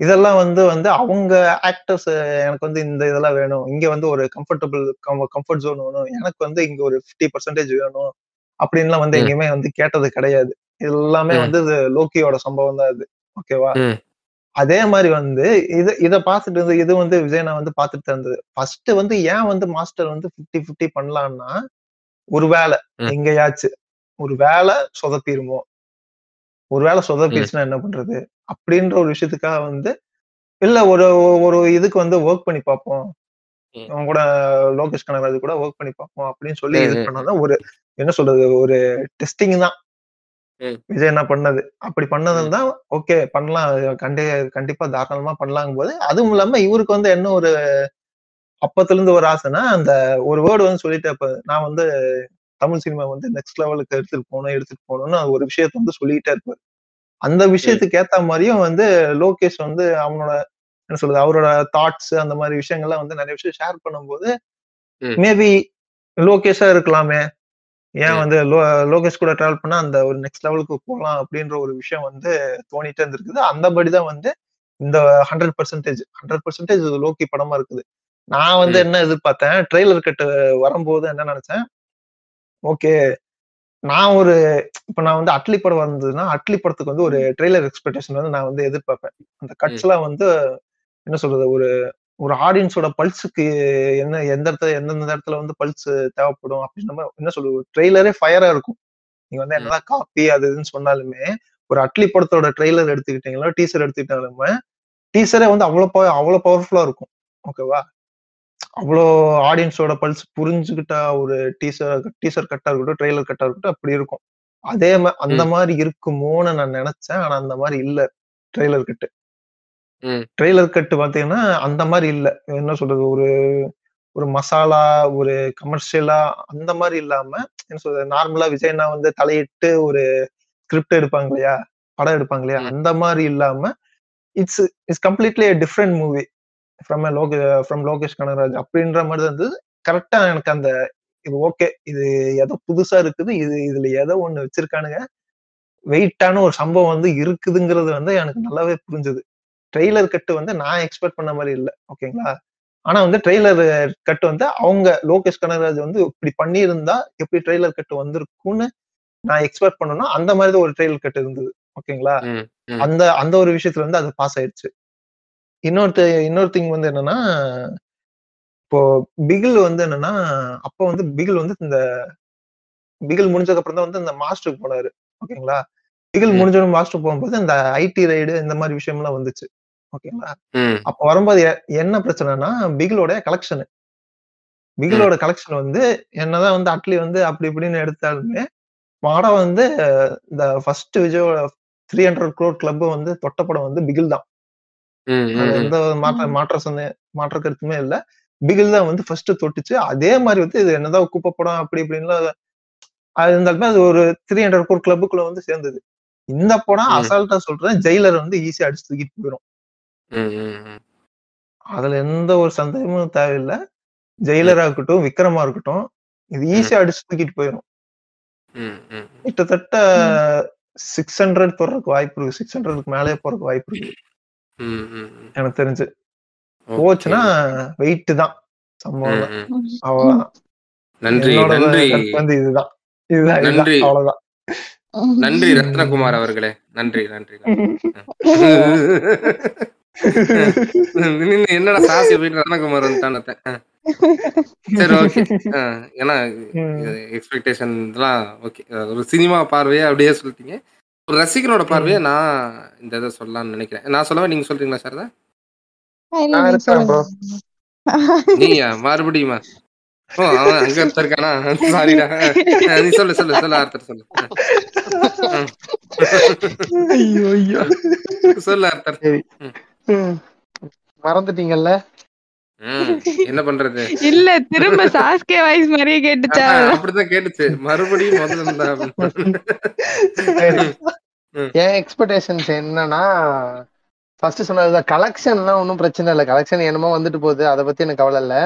இதெல்லாம் வந்து வந்து அவங்க ஆக்டர்ஸ் எனக்கு வந்து இந்த இதெல்லாம் வேணும். இங்க வந்து ஒரு கம்ஃபர்டபுள் கம்ஃபர்ட் ஜோன் வேணும். எனக்கு வந்து இங்க ஒரு 50% பர்சன்டேஜ் வேணும். அப்படின்லாம் வந்து. எங்கேயுமே வந்து கேட்டது கிடையாது எல்லாமே. வந்து இது லோக்கியோட சம்பவம் தான் அது ஓகேவா. அதே மாதிரி வந்து இது இத பார்த்துட்டு இருந்து இது வந்து விஜய் நான் வந்து பார்த்துட்டு இருந்தது ஃபர்ஸ்ட் வந்து ஏன் வந்து மாஸ்டர் வந்து 50 50 பண்ணலாம்னா ஒரு வேலை ம். எங்கேயாச்சும் ஒரு வேலை சொதப்பிருமோ ஒரு வேலை. சொதப்பிடுச்சுன்னா என்ன பண்றது அப்படின்ற ஒரு விஷயத்துக்காக வந்து இல்ல ஒரு ஒரு இதுக்கு வந்து ஒர்க் பண்ணி பார்ப்போம். அவன் கூட லோகேஷ் கனகராஜ் கூட ஒர்க் பண்ணி பார்ப்போம் அப்படின்னு சொல்லி இது. பண்ணாதான் ஒரு என்ன சொல்றது ஒரு டெஸ்டிங் தான். விஜய் என்ன பண்ணது அப்படி பண்ணது ம். தான் ஓகே பண்ணலாம் கண்டி கண்டிப்பா தாராளமா பண்ணலாங்கும் போது அதுவும் இல்லாம இவருக்கு வந்து என்ன ஒரு அப்பத்துல இருந்து ஒரு ஆசைன்னா அந்த ஒரு வேர்டு வந்து சொல்லிட்டு நான் வந்து தமிழ் சினிமா வந்து நெக்ஸ்ட் லெவலுக்கு எடுத்துட்டு போகணும் எடுத்துட்டு போகணும்னு ஒரு விஷயத்த வந்து சொல்லிக்கிட்டே இருப்பாரு அந்த. விஷயத்துக்கு ஏத்த மாதிரியும் வந்து லோகேஷ் வந்து அவனோட என்ன சொல்றது அவரோட தாட்ஸ் அந்த மாதிரி விஷயங்கள்லாம் வந்து நிறைய விஷயம் ஷேர் பண்ணும்போது. மேபி லோகேஷா இருக்கலாமே ஏன். வந்து லோ லோகேஷ் கூட டிராவல் பண்ணா அந்த ஒரு நெக்ஸ்ட் லெவலுக்கு போகலாம் அப்படின்ற ஒரு விஷயம் வந்து தோணிட்டே இருந்திருக்குது அந்தபடிதான் வந்து இந்த hundred percentage hundred percentage Loki படமா இருக்குது நான் வந்து. என்ன எதிர்பார்த்தேன் ட்ரெய்லர் கட்டு வரும்போது என்ன நினைச்சேன் ஓகே நான் ஒரு இப்ப நான் வந்து அட்லி படம் வந்ததுன்னா அட்லி படத்துக்கு வந்து ஒரு ட்ரெய்லர் எக்ஸ்பெக்டேஷன் வந்து நான் வந்து எதிர்பார்ப்பேன் அந்த கட்ஸ் எல்லாம் வந்து என்ன சொல்றது ஒரு ஒரு ஆடியன்ஸோட பல்ஸுக்கு என்ன எந்த இடத்துல எந்தெந்த இடத்துல வந்து பல்ஸ் தேவைப்படும் அப்படின்ற மாதிரி என்ன சொல்றது ட்ரெய்லரே ஃபயரா இருக்கும். நீங்க வந்து என்னதான் காப்பி அது இதுன்னு சொன்னாலுமே ஒரு அட்லி படத்தோட ட்ரெய்லர் எடுத்துக்கிட்டீங்களோ டீசர் எடுத்துக்கிட்டாலுமே டீசரே வந்து அவ்வளவு power- அவ்வளவு பவர்ஃபுல்லா இருக்கும். ஓகேவா அவ்வளோ ஆடியன்ஸோட பல்ஸ் புரிஞ்சுக்கிட்ட ஒரு டீசர் டீசர் கட்டா இருக்கட்டும் ட்ரெய்லர் கட்டா இருக்கட்டும் அப்படி இருக்கும். அதே அந்த. மாதிரி இருக்குமோன்னு நான் நினைச்சேன். ஆனா அந்த மாதிரி இல்ல ட்ரெய்லர் கட்டு. ட்ரெய்லர் கட்டு பாத்தீங்கன்னா அந்த மாதிரி இல்ல. என்ன சொல்றது? ஒரு ஒரு மசாலா ஒரு கமர்ஷியலா அந்த மாதிரி இல்லாம என்ன சொல்றது? நார்மலா விஜய்னா வந்து தலையிட்டு ஒரு ஸ்கிரிப்ட் எடுப்பாங்க இல்லையா? படம் எடுப்பாங்க இல்லையா. அந்த மாதிரி இல்லாம it's it's completely different movie from Loke from Lokesh Kanagaraj அப்படின்ற மாதிரி இருந்தது. கரெக்டா எனக்கு அந்த இது ஓகே இது ஏதோ புதுசா இருக்குது. இது இதுல ஏதோ ஒண்ணு வச்சிருக்கானுங்க. வெயிட்டான ஒரு சம்பவம் வந்து இருக்குதுங்கிறது வந்து எனக்கு நல்லாவே புரிஞ்சுது. ட்ரெய்லர் கட்டு வந்து நான் எக்ஸ்பெக்ட் பண்ண மாதிரி இல்லை ஓகேங்களா ஆனா வந்து ட்ரெய்லர் கட்டு வந்து அவங்க லோகேஷ் கனகராஜ் வந்து இப்படி பண்ணியிருந்தா எப்படி ட்ரெய்லர் கட்டு வந்திருக்கும்னு நான் எக்ஸ்பெக்ட் பண்ணனா அந்த மாதிரி தான் ஒரு ட்ரெய்லர் கட்டு இருந்தது ஓகேங்களா. அந்த அந்த ஒரு விஷயத்துல வந்து அது பாஸ் ஆயிடுச்சு. இன்னொருத்த இன்னொரு திங் வந்து என்னன்னா இப்போ பிகில் வந்து என்னன்னா அப்ப வந்து பிகில் வந்து இந்த பிகில் முடிஞ்சதுக்கு அப்புறம் தான் வந்து இந்த மாஸ்டருக்கு போனாரு ஓகேங்களா பிகில். முடிஞ்சோட மாஸ்டர் போகும்போது இந்த ஐடி ரைடு இந்த மாதிரி விஷயம்லாம் வந்துச்சு. ஓகேங்களா. அப்ப வரும்போது என்ன பிரச்சனைனா பிகிலோட கலெக்ஷன் பிகிலோட கலெக்ஷன் வந்து என்னதான் வந்து அட்லி வந்து அப்படி இப்படின்னு எடுத்தாலுமே படம் வந்து இந்த ஃபர்ஸ்ட் விஜயோட த்ரீ ஹண்ட்ரட் க்ரோர் கிளப் வந்து தொட்ட படம் வந்து பிகில் தான். எந்த மாற்ற மாற்ற சொன்ன மாற்ற கருத்துமே இல்ல. பிகில் தான் வந்து ஃபர்ஸ்ட் தொட்டுச்சு. அதே மாதிரி வந்து இது என்னதான் குப்பை படம் அப்படி இப்படின்லாம் அது இருந்தாலுமே அது ஒரு த்ரீ ஹண்ட்ரட் கோர் கிளப்புக்குள்ள வந்து சேர்ந்தது. இந்த படம். அசால்ட்டா சொல்றேன் ஜெயிலர் வந்து ஈஸியா அடிச்சு தூக்கிட்டு போயிடும் ம். ம். ம். அதுல எந்த ஒரு சந்தேகமும் தேவையில்லை ஜெயிலரா இருக்கட்டும் விக்ரமா இருக்கட்டும் இது ஈஸியா அடிச்சு தூக்கிட்டு போயிடும் ம். ம். கிட்டத்தட்ட சிக்ஸ் ஹண்ட்ரட் போறதுக்கு வாய்ப்பு இருக்கு சிக்ஸ் ஹண்ட்ரடுக்கு மேலே போறதுக்கு வாய்ப்பு இருக்கு ம். ம். ம். எனக்கு தெரிஞ்சு ஓகே. போச்சுன்னா வெயிட் தான் சம்பவம் ம். தான் ம். நன்றி என்னோட நன்றி கருத்து வந்து இதுதான் இதுதான் இதுதான் நன்றி அவ்வளவுதான் நன்றி ரத்னகுமார் அவர்களே நன்றி நன்றி என்னடா சாசி போயிட்டு வந்துட்டான் சரி ஓகே. ஏன்னா எக்ஸ்பெக்டேஷன் இதெல்லாம் ஓகே. ஒரு சினிமா பார்வையை அப்படியே சொல்லிட்டீங்க. ஒரு ரசிகனோட பார்வையை நான் இந்த இதை சொல்லலாம்னு நினைக்கிறேன். நான் சொல்லவா நீங்க சொல்றீங்களா சார். நீயா? மறுபடியுமா? ஓ அவன் அங்க இருக்கானா? சாரிடா நீ சொல்லு சொல்லு சொல்லு ஆர்த்தர் சொல்லு. சொல்லு. ம். மறந்துட்டீங்கல்ல. என்ன பண்றது? இல்ல திரும்ப சாஸ்கே வாய்ஸ் மாதிரியே கேட்டுச்சா? அப்படிதான் கேட்டுச்சு. மறுபடியும் முதல்ல. என் எக்ஸ்பெக்டேஷன்ஸ் என்னன்னா ஃபர்ஸ்ட் சொன்னதுதான். கலெக்ஷன்லாம் ஒன்றும் பிரச்சனை இல்லை. கலெக்ஷன் என்னமோ வந்துட்டு போகுது. அதை பத்தி எனக்கு கவலை இல்லை.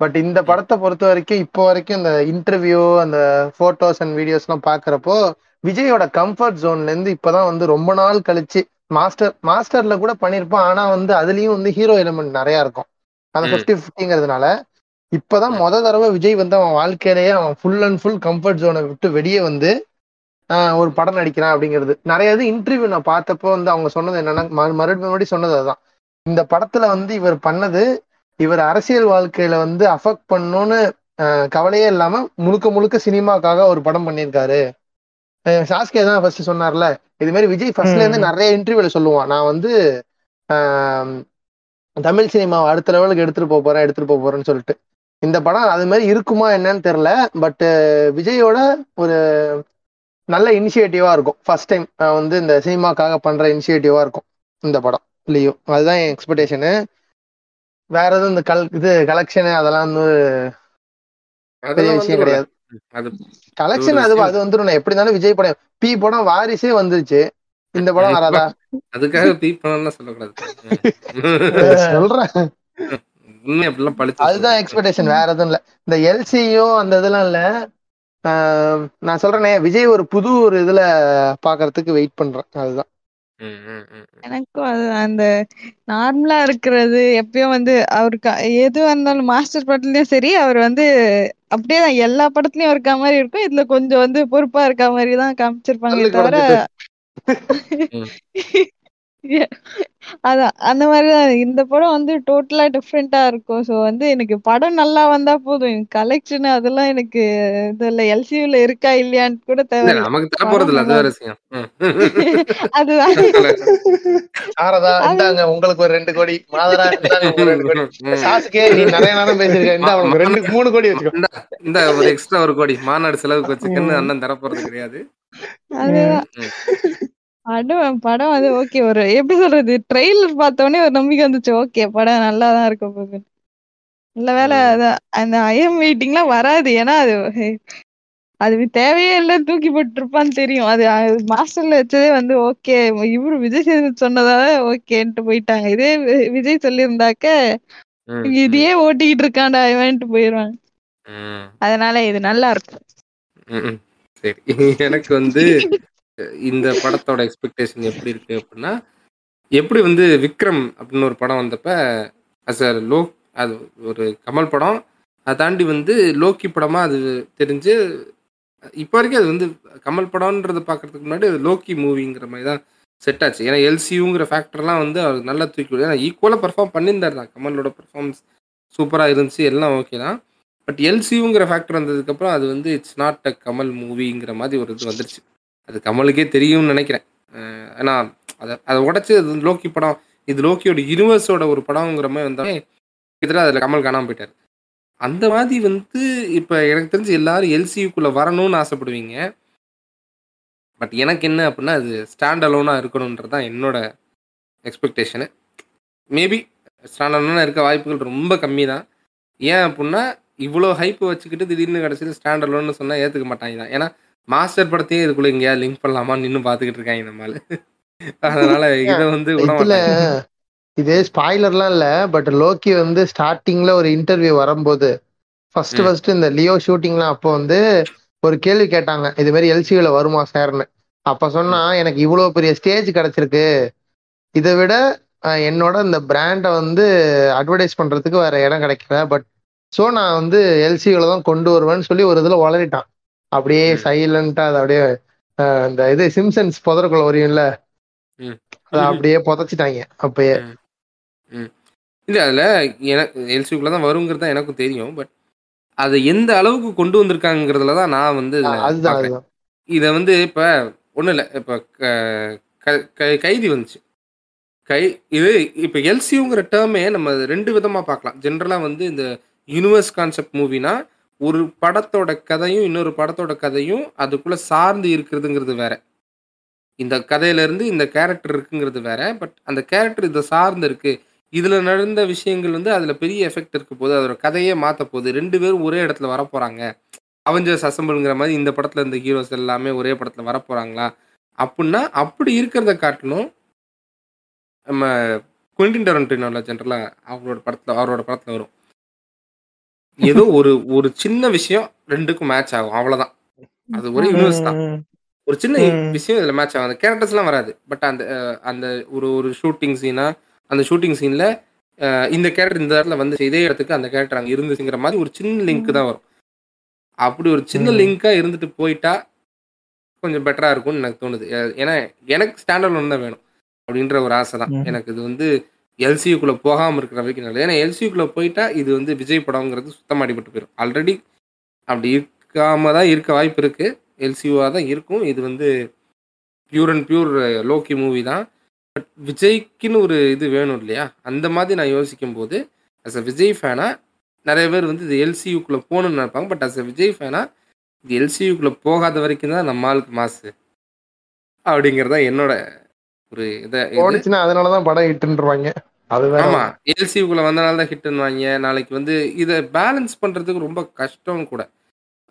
பட் இந்த படத்தை பொறுத்த வரைக்கும் இப்போ வரைக்கும் இந்த இன்டர்வியூ அந்த போட்டோஸ் அண்ட் வீடியோஸ்லாம் பார்க்கறப்போ விஜயோட கம்ஃபர்ட் ஜோன்ல இருந்து இப்பதான் வந்து ரொம்ப நாள் கழிச்சு மாஸ்டர் மாஸ்டர்ல கூட பண்ணியிருப்பான் ஆனா வந்து அதுலயும் வந்து ஹீரோ எலிமெண்ட் நிறைய இருக்கும். அந்த. ஃபிஃப்டி ஃபிஃப்டிங்கிறதுனால இப்பதான் முத தடவை விஜய் வந்து அவன் வாழ்க்கையிலேயே அவன் ஃபுல் அண்ட் ஃபுல் கம்ஃபர்ட் ஜோனை விட்டு வெளியே வந்து ஒரு படம் நடிக்கிறான் அப்படிங்கிறது. நிறைய இது இன்டர்வியூ நான் பார்த்தப்போ வந்து அவங்க சொன்னது என்னன்னா மறு- மறுபடியும் மறுபடியும் சொன்னது அதுதான். இந்த படத்துல வந்து இவர் பண்ணது இவர் அரசியல் வாழ்க்கையில வந்து அஃபெக்ட் ஆஹ் கவலையே இல்லாம முழுக்க முழுக்க சினிமாக்காக ஒரு படம் பண்ணியிருக்காரு. சாஸ்கே தான் ஃபர்ஸ்ட் சொன்னார்ல. இது மாதிரி விஜய் ஃபர்ஸ்ட்ல இருந்து நிறைய இன்டர்வியூல சொல்லுவான். நான் வந்து தமிழ் சினிமாவை அடுத்த லெவலுக்கு எடுத்துட்டு போக போறேன் எடுத்துட்டு போக போறேன்னு சொல்லிட்டு. இந்த படம் அது மாதிரி இருக்குமா என்னன்னு தெரியல. பட் விஜயோட ஒரு நல்ல இனிஷியேட்டிவா இருக்கும். ஃபர்ஸ்ட் டைம் வந்து இந்த சினிமாக்காக பண்ற இனிஷியேட்டிவா இருக்கும் இந்த படம். லியோ அதுதான் என் எக்ஸ்பெக்டேஷனு வேற எதுவும் இந்த கல் இது கலெக்ஷனு அதெல்லாம் வந்து பெரிய விஷயம். கிடையாது. கலெக்ஷன் அது. அது வந்துடும் எப்படி இருந்தாலும் விஜய் படம். பி படம் வாரிசே வந்துருச்சு. இந்த படம் வராதா? அதுக்காக பீப் பண்ணலாம் சொல்லக்கூடாது. சொல்றேன். அதுதான் எக்ஸ்பெக்டேஷன் வேற எதுவும் இல்ல. இந்த எல்சியும் அந்த இதெல்லாம் இல்ல. நான் சொல்றேனே விஜய் ஒரு புது ஒரு இதுல பாக்குறதுக்கு வெயிட் பண்றேன். அதுதான். எனக்கும் அது அந்த நார்மலா இருக்கிறது எப்பயும் வந்து அவருக்கு எது வந்தாலும் மாஸ்டர் படத்துலயும் சரி அவர் வந்து அப்படியே தான் எல்லா படத்துலயும் இருக்க மாதிரி இருக்கும். இதுல கொஞ்சம் வந்து பொறுப்பா இருக்க மாதிரி தான் காமிச்சிருப்பாங்க தவிர ம். அதான் அந்த மாதிரிதான். இந்த படம் வந்து டோட்டலா டிஃப்ரெண்டா இருக்கும். ஸோ வந்து எனக்கு படம் நல்லா வந்தா போதும். கலெக்ஷன் அதெல்லாம் எனக்கு இது இல்ல. எல்சியூல இருக்கா இல்லையான்னு கூட இல்ல தேவையில்ல. நமக்கு தர போறது இல்ல அது வேற விஷயம். அதுதான் இந்தாங்க உங்களுக்கு ஒரு ரெண்டு கோடி. மாதரா இந்தாங்க ரெண்டு கோடி. சாசுக்கே நீ நிறைய நேரம் பேசியிருக்க. இந்த ரெண்டு மூணு கோடி வச்சுக்கோ. இந்த ஒரு எக்ஸ்ட்ரா ஒரு கோடி. மாநாடு செலவுக்கு வச்சுக்கன்னு அண்ணன் தர போறது கிடையாது. படம் படம் வந்து ஓகே ஒரு எப்படி சொல்றது ட்ரெய்லர் பார்த்தோன்னே ஒரு நம்பிக்கை வந்துச்சு. ஓகே படம் நல்லா தான் இருக்க போகுது நல்ல வேலை அந்த ஐஎம் மீட்டிங்லாம் வராது. ஏன்னா அது அது தேவையே இல்லை. தூக்கி போட்டுருப்பான்னு தெரியும். அது மாஸ்டர்ல வச்சதே வந்து ஓகே இவரு விஜய் சேதுபதி சொன்னதால ஓகேன்ட்டு போயிட்டாங்க. இதே விஜய் சொல்லியிருந்தாக்க இதையே ஓட்டிக்கிட்டு இருக்கான்டா இவன்ட்டு போயிடுவாங்க. ம், அதனால இது நல்லா இருக்கும். எனக்கு வந்து இந்த படத்தோட எக்ஸ்பெக்டேஷன் எப்படி இருக்கு அப்படின்னா எப்படி வந்து விக்ரம் அப்படின்னு ஒரு படம் வந்தப்ப அஸ் அ லோ அது ஒரு கமல் படம். அதை தாண்டி வந்து லோக்கி படமாக அது தெரிஞ்சு இப்போ வரைக்கும் அது வந்து கமல் படம்ன்றதை பார்க்கறதுக்கு முன்னாடி அது லோக்கி மூவிங்கிற மாதிரி தான் செட் ஆச்சு. ஏன்னா எல்சியூங்கிற ஃபேக்டர்லாம் வந்து அவர் நல்லா தூக்கி விடு. ஏன்னா ஈக்குவலாக பர்ஃபார்ம் பண்ணியிருந்தார் தான். கமலோட பர்ஃபார்மன்ஸ் சூப்பராக இருந்துச்சு எல்லாம் ஓகே தான். பட் எல்சியூங்கிற ஃபேக்டர் வந்ததுக்கப்புறம் அது வந்து இட்ஸ் நாட் அ கமல் மூவிங்கிற மாதிரி ஒரு இது வந்துருச்சு. அது கமலுக்கே தெரியும்னு நினைக்கிறேன். ஏன்னா அதை அதை உடச்சி அது வந்து லோக்கி படம் இது லோக்கியோட யூனிவர்ஸோட ஒரு படம்ங்கிற மாதிரி வந்தாலே கிட்டத்தட்ட அதில் கமல் காணாமல் போயிட்டார். அந்த மாதிரி வந்து இப்போ எனக்கு தெரிஞ்சு எல்லாரும் எல்சியூக்குள்ளே வரணும்னு ஆசைப்படுவீங்க. பட் எனக்கு என்ன அப்படின்னா அது ஸ்டாண்ட் அலோனாக இருக்கணுன்றது தான் என்னோட எக்ஸ்பெக்டேஷனு மேபி ஸ்டாண்ட் அலோனாக இருக்க வாய்ப்புகள் ரொம்ப கம்மி தான். ஏன் அப்படின்னா இவ்வளோ ஹைப்பு வச்சுக்கிட்டு திடீர்னு கிடச்சிட்டு ஸ்டாண்ட் அலோன்னு சொன்னால் ஏற்றுக்க மாட்டாங்க தான். ஏன்னா மாஸ்டர் படத்தையே இதுக்குள்ளே எங்கேயாவது லிங்க் பண்ணலாமான்னு நின்று பார்த்துக்கிட்டு இருக்காங்க நம்மளால அதனால இதை வந்து இதுல இது ஸ்பாய்லர்லாம் இல்ல பட் லோக்கி வந்து ஸ்டார்டிங்ல ஒரு இன்டர்வியூ வரும்போது ஃபர்ஸ்ட். ஃபர்ஸ்ட் இந்த லியோ ஷூட்டிங்லாம் அப்போ வந்து ஒரு கேள்வி கேட்டாங்க இது மாதிரி எல்சியூல வருமா சார்னு அப்ப சொன்னா எனக்கு இவ்வளவு பெரிய ஸ்டேஜ் கிடைச்சிருக்கு. இதை விட என்னோட இந்த பிராண்டை வந்து அட்வர்டைஸ் பண்றதுக்கு வேற இடம் கிடைக்கல பட் ஸோ நான் வந்து எல்சியூல தான் கொண்டு வருவேன்னு சொல்லி ஒரு இதுல வளரிட்டான் அப்படியே. சைலண்டா அதை அப்படியே அஹ், இந்த இது சிம்சன்ஸ் புதருக்குள்ள வரையும்ல. அதை அப்படியே புதைச்சிட்டாங்க அப்பயே. இல்லை அதில் எனக்கு எல்சிக்குள்ளே தான் வருங்கிறது தான் எனக்கும் தெரியும் பட் அதை எந்த அளவுக்கு கொண்டு வந்திருக்காங்கிறதுல தான் நான் வந்து இதை வந்து இப்போ ஒன்றும் இல்லை இப்போ கைதி வந்துச்சு. கை இது இப்போ எல்சியூங்கிற டேர்மே நம்ம ரெண்டு விதமாக பார்க்கலாம். ஜென்ரலாக வந்து இந்த யூனிவர்ஸ் கான்செப்ட் மூவினா ஒரு படத்தோட கதையும் இன்னொரு படத்தோட கதையும் அதுக்குள்ளே சார்ந்து இருக்கிறதுங்கிறது வேற. இந்த கதையிலேருந்து இந்த கேரக்டர் இருக்குங்கிறது வேற பட் அந்த கேரக்டர் இதை சார்ந்து இருக்கு. இதில் நடந்த விஷயங்கள் வந்து அதில் பெரிய எஃபெக்ட் இருக்க போது அதோட கதையே மாற்ற போகுது ரெண்டு பேரும் ஒரே இடத்துல வரப்போகிறாங்க அவஞ்சர்ஸ் அசம்பிள்ங்கிற மாதிரி இந்த படத்தில் இந்த ஹீரோஸ் எல்லாமே ஒரே படத்தில் வரப்போகிறாங்களா அப்படின்னா அப்படி இருக்கிறத காட்டிலும் நம்ம குவிண்டின் டொரண்டினோல ஜென்ரலாக அவரோட படத்தில் அவரோட படத்தில் வரும். ஏதோ ஒரு ஒரு சின்ன விஷயம் ரெண்டுக்கும் மேட்ச் ஆகும். அவ்வளவுதான். அது ஒரே யூனிவர்ஸ் தான். ஒரு சின்ன. விஷயம் இதுல மேட்ச் ஆகும் அந்த கேரக்டர்ஸ்லாம் வராது. பட் அந்த அந்த ஒரு ஒரு ஷூட்டிங் சீனா அந்த ஷூட்டிங் சீன்ல இந்த கேரக்டர் இந்த இடத்துல வந்து இதே இடத்துக்கு அந்த கேரக்டர் அங்க இருந்துச்சுங்கிற மாதிரி ஒரு சின்ன லிங்க் தான் வரும். அப்படி ஒரு சின்ன ம். லிங்கா இருந்துட்டு போயிட்டா கொஞ்சம் பெட்டரா இருக்கும்னு எனக்கு தோணுது. ஏன்னா எனக்கு ஸ்டாண்டர்ட் ஒன்று தான் வேணும். அப்படின்ற ஒரு ஆசை தான். எனக்கு இது வந்து எல்சியூக்குள்ளே போகாமல் இருக்கிற வரைக்கும் நல்லது ஏன்னா எல்சியூக்குள்ளே போயிட்டா இது வந்து விஜய் படங்கிறது சுத்தமாக அடிபட்டு போயிடும் ஆல்ரெடி அப்படி இருக்காம தான் இருக்க வாய்ப்பு இருக்குது எல்சியூவாக தான் இருக்கும். இது வந்து pure and pure Loki movie தான். பட் விஜய்க்குன்னு ஒரு இது வேணும் இல்லையா? அந்த மாதிரி நான் யோசிக்கும் போது அஸ் அ விஜய் ஃபேனா நிறைய பேர் வந்து இது எல்சியூக்குள்ளே போகணும்னு நினைப்பாங்க. பட் அஸ் அ விஜய் ஃபேனா இது எல்சியூக்குள்ளே போகாத வரைக்கும் தான் நம்ம ஆளுக்கு மாசு. அப்படிங்கிறது தான் என்னோட ஒரு இதை அதனால தான் படம் இட்டுருவாங்க அது வேற ஆமா எல்சிக்குள்ள வந்தனால தான் ஹிட்னு வாங்க நாளைக்கு வந்து இதை பேலன்ஸ் பண்றதுக்கு ரொம்ப கஷ்டம் கூட.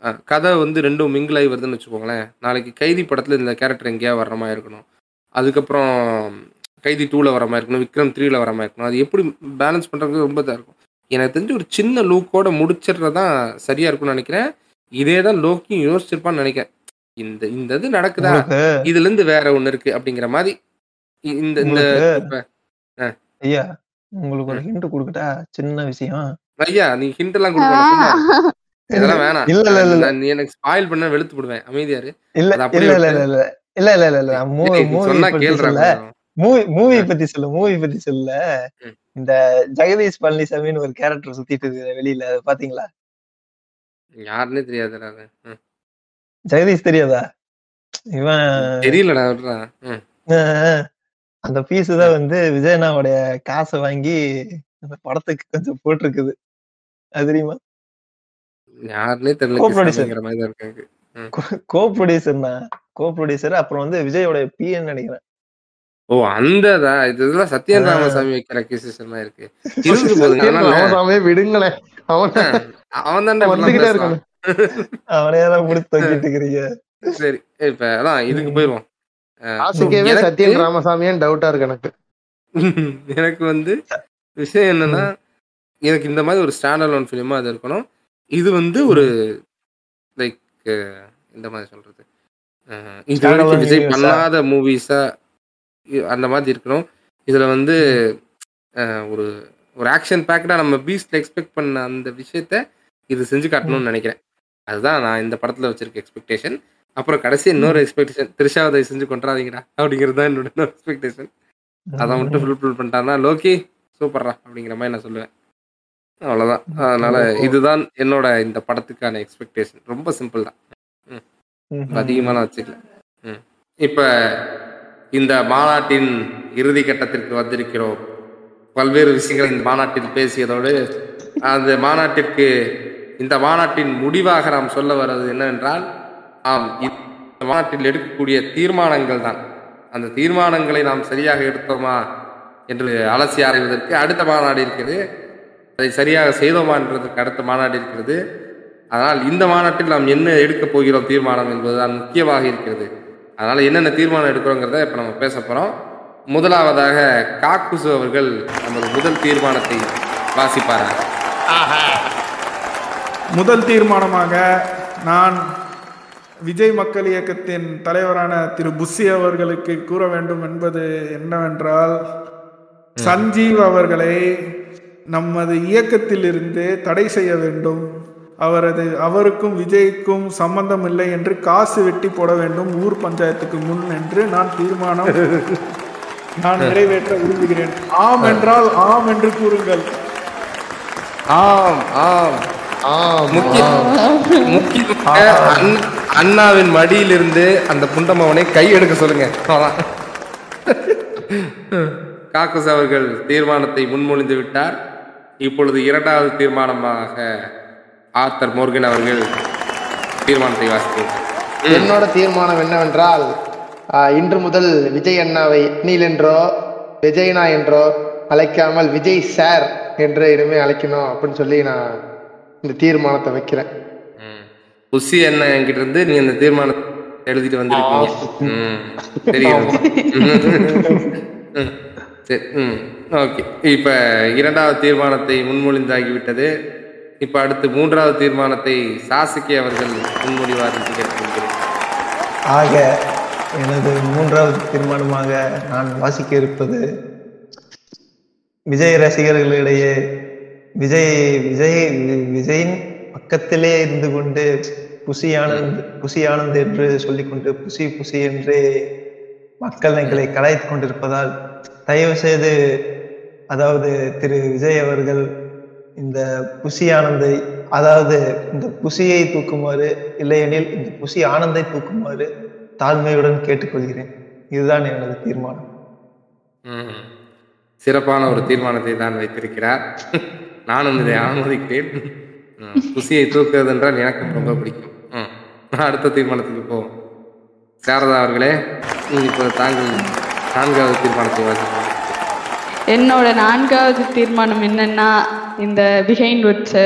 அஹ் கதை வந்து ரெண்டும் மிங்கிள் ஆகி வருதுன்னு வச்சுக்கோங்களேன். நாளைக்கு கைதி படத்துல இந்த கேரக்டர் எங்கேயா வர்ற மாதிரி இருக்கணும். அதுக்கப்புறம் கைதி டூல வர மாதிரி இருக்கணும். விக்ரம் த்ரீல வர மாதிரி இருக்கணும். அது எப்படி பேலன்ஸ் பண்றதுக்கு ரொம்ப இதாக இருக்கும். எனக்கு தெரிஞ்சு ஒரு சின்ன லூக்கோட முடிச்சிடுறதான் சரியா இருக்கும்னு நினைக்கிறேன். இதே தான் லோக்கியும் யோசிச்சிருப்பான்னு நினைக்கிறேன். இந்த இந்த இது நடக்குதா? இதுல இருந்து வேற ஒண்ணு இருக்கு அப்படிங்கிற மாதிரி. இந்த இந்த ஐயா உங்களுக்கு ஒரு ஹிண்ட் கொடுக்கட்டா? சின்ன விஷயம். ஐயா நீ ஹிண்ட் எல்லாம் கொடுக்கணும் இரு. இதெல்லாம் வேணாம். இல்ல இல்ல இல்ல. நீ எனக்கு ஸ்பாயில் பண்ண வெளுத்து விடுவேன் அமைதியாரு இல்ல இல்ல இல்ல இல்ல இல்ல இல்ல இல்ல இல்ல மூவி மூவி மூவி பத்தி சொல்ல மூவி பத்தி சொல்ல. இந்த ஜெகதீஷ் பழனிசாமின்னு ஒரு கேரக்டர் சுத்திட்டு இருக்கு வெளியில பாத்தீங்களா? யாருன்னே ம். ஜெகதீஷ் தெரியாதா? இவன் தெரியலடா அந்த பீஸ் தான் வந்து விஜயனாவுடைய காசை வாங்கி அந்த படத்துக்கு கொஞ்சம் போட்டிருக்குது. அது தெரியுமா? யாருன்னே தெரியல கோ ப்ரொடியூசர் மாதிரி தான் இருக்காங்க. கோ ப்ரொடியூசர்னா கோ ப்ரொடியூசர் அப்புறம் வந்து விஜயோட பிஎன் நினைக்கிறேன். ஓ அந்த இது இதெல்லாம் சத்யன் ராமசாமி வைக்கிற கேசஸ் இருக்கு. இருந்து விடுங்களேன். அவன் தானே வந்துகிட்டே இருக்கணும். அவனே தான் தொங்கிட்டு இருக்கிறீங்க. சரி இப்ப அதான் இதுக்கு போயிருவோம் ஆசிக்கவே சத்யன் ராமசாமியான்னு டவுட்டா இருக்கு எனக்கு. எனக்கு வந்து விஷயம் என்னன்னா எனக்கு இந்த மாதிரி ஒரு ஸ்டாண்ட் அலோன் ஃபிலிமா அது இருக்கணும். இது வந்து ஒரு லைக் இந்த மாதிரி சொல்றது. இது வரைக்கும் விஜய்? பண்ணாத மூவிஸா அந்த மாதிரி இருக்கணும். இதுல வந்து ஒரு ஒரு ஆக்ஷன் பேக்கடா நம்ம பீஸ்ட்ல எக்ஸ்பெக்ட் பண்ண அந்த விஷயத்த இது செஞ்சு காட்டணும்னு நினைக்கிறேன். அதுதான் நான் இந்த படத்துல வச்சிருக்க எக்ஸ்பெக்டேஷன் அப்புறம் கடைசி இன்னொரு எக்ஸ்பெக்டேஷன் திருஷாவதை செஞ்சு கொண்டாதீங்கடா அப்படிங்கிறது தான் என்னோட எக்ஸ்பெக்டேஷன் அதை மட்டும் ஃபுல்ஃபில் பண்ணிட்டாருன்னா லோகி சூப்பர்ரா அப்படிங்கிற மாதிரி நான் சொல்லுவேன். அவ்வளோதான் அதனால இதுதான் என்னோட இந்த படத்துக்கான எக்ஸ்பெக்டேஷன் ரொம்ப சிம்பிள் தான். அதிகமாலாம் வச்சுக்கல. இப்ப இந்த மாநாட்டின் இறுதி கட்டத்திற்கு வந்திருக்கிறோம். பல்வேறு விஷயங்களை இந்த மாநாட்டில் பேசியதோடு அந்த மாநாட்டிற்கு இந்த மாநாட்டின் முடிவாக நாம் சொல்ல வர்றது என்னவென்றால் ஆம் இந்த மாநாட்டில் எடுக்கக்கூடிய தீர்மானங்கள் தான் அந்த தீர்மானங்களை நாம் சரியாக எடுத்தோமா என்று அலசி ஆராய்வதற்கு அடுத்த மாநாடு இருக்கிறது. அதை சரியாக செய்தோமா என்றதற்கு அடுத்த மாநாடு இருக்கிறது. அதனால் இந்த மாநாட்டில் நாம் என்ன எடுக்கப் போகிறோம் தீர்மானம் என்பதுதான் முக்கியமாக இருக்கிறது. அதனால் என்னென்ன தீர்மானம் எடுக்கிறோங்கிறத இப்போ நம்ம பேச போகிறோம் முதலாவதாக காக்குசு அவர்கள் நமது முதல் தீர்மானத்தை வாசிப்பார்கள் முதல் தீர்மானமாக நான் விஜய் மக்கள் இயக்கத்தின் தலைவரான திரு புஸ்ஸி அவர்களுக்கு கூற வேண்டும் என்பது என்னவென்றால் சஞ்சீவ் அவர்களை நமது இயக்கத்திலிருந்து தடை செய்ய வேண்டும். அவரது அவருக்கும் விஜய்க்கும் சம்பந்தம் இல்லை என்று காசு வெட்டி போட வேண்டும் ஊர் பஞ்சாயத்துக்கு முன் என்று நான் தீர்மானம் நான் நிறைவேற்ற விரும்புகிறேன். ஆம் என்றால் ஆம் என்று கூறுங்கள். ஆம் ஆம். அண்ணாவின் மடியிலிருந்து அந்த புண்டமவனை கை எடுக்க சொல்லுங்க. காக்கஸ் அவர்கள் தீர்மானத்தை முன்மொழிந்து விட்டார். இப்பொழுது இரண்டாவது தீர்மானமாக ஆர்த்தர் மோர்கன் அவர்கள் தீர்மானத்தை வாசிக்கிறார். என்னோட தீர்மானம் என்னவென்றால் இன்று முதல் விஜய் அண்ணாவை அணில் என்றோ விஜய்னா என்றோ அழைக்காமல் விஜய் சார் என்று இனிமே அழைக்கணும் அப்படின்னு சொல்லி நான் இந்த தீர்மானத்தை வைக்கிறேன். புசி என்ன என்கிட்ட இருந்து நீ அந்த தீர்மானத்தை எழுதிட்டு வந்திருக்கீங்க. ம், தெரியும் ம், சரி ம். ஓகே. இப்ப இரண்டாவது தீர்மானத்தை முன்மொழிந்தாகிவிட்டது. இப்ப அடுத்து மூன்றாவது தீர்மானத்தை சாசுகி அவர்கள் முன்மொழிவார் என்று ஆக எனது மூன்றாவது தீர்மானமாக நான் வாசிக்க இருப்பது விஜய் ரசிகர்களிடையே விஜய் விஜய் வி- விஜயின் பக்கத்திலே இருந்து கொண்டு புசி ஆனந்த் புசி ஆனந்த் என்று சொல்லிக்கொண்டு புசி புசி என்று மக்கள் எங்களை கலாய்த்து கொண்டிருப்பதால் தயவு செய்து அதாவது திரு விஜய் அவர்கள் இந்த புசி ஆனந்தை அதாவது இந்த புசியை தூக்குமாறு இல்லையெனில் இந்த புசி ஆனந்தை தூக்குமாறு தாழ்மையுடன் கேட்டுக்கொள்கிறேன். இதுதான் எனது தீர்மானம். சிறப்பான ஒரு தீர்மானத்தை தான் வைத்திருக்கிறார். நானும் இதை ஆமோதிக்கிறேன் குசியை புசியை தூக்குவது என்றால் எனக்கும் ரொம்ப பிடிக்கும் அடுத்த தீர்மானத்துக்கு போவோம். சாரதா அவர்களே இப்போ தாங்கள் நான்காவது தீர்மானத்தை வாசிக்கலாம் என்னோட நான்காவது தீர்மானம் என்னன்னா இந்த பிஹைண்ட் வுட்ஸ்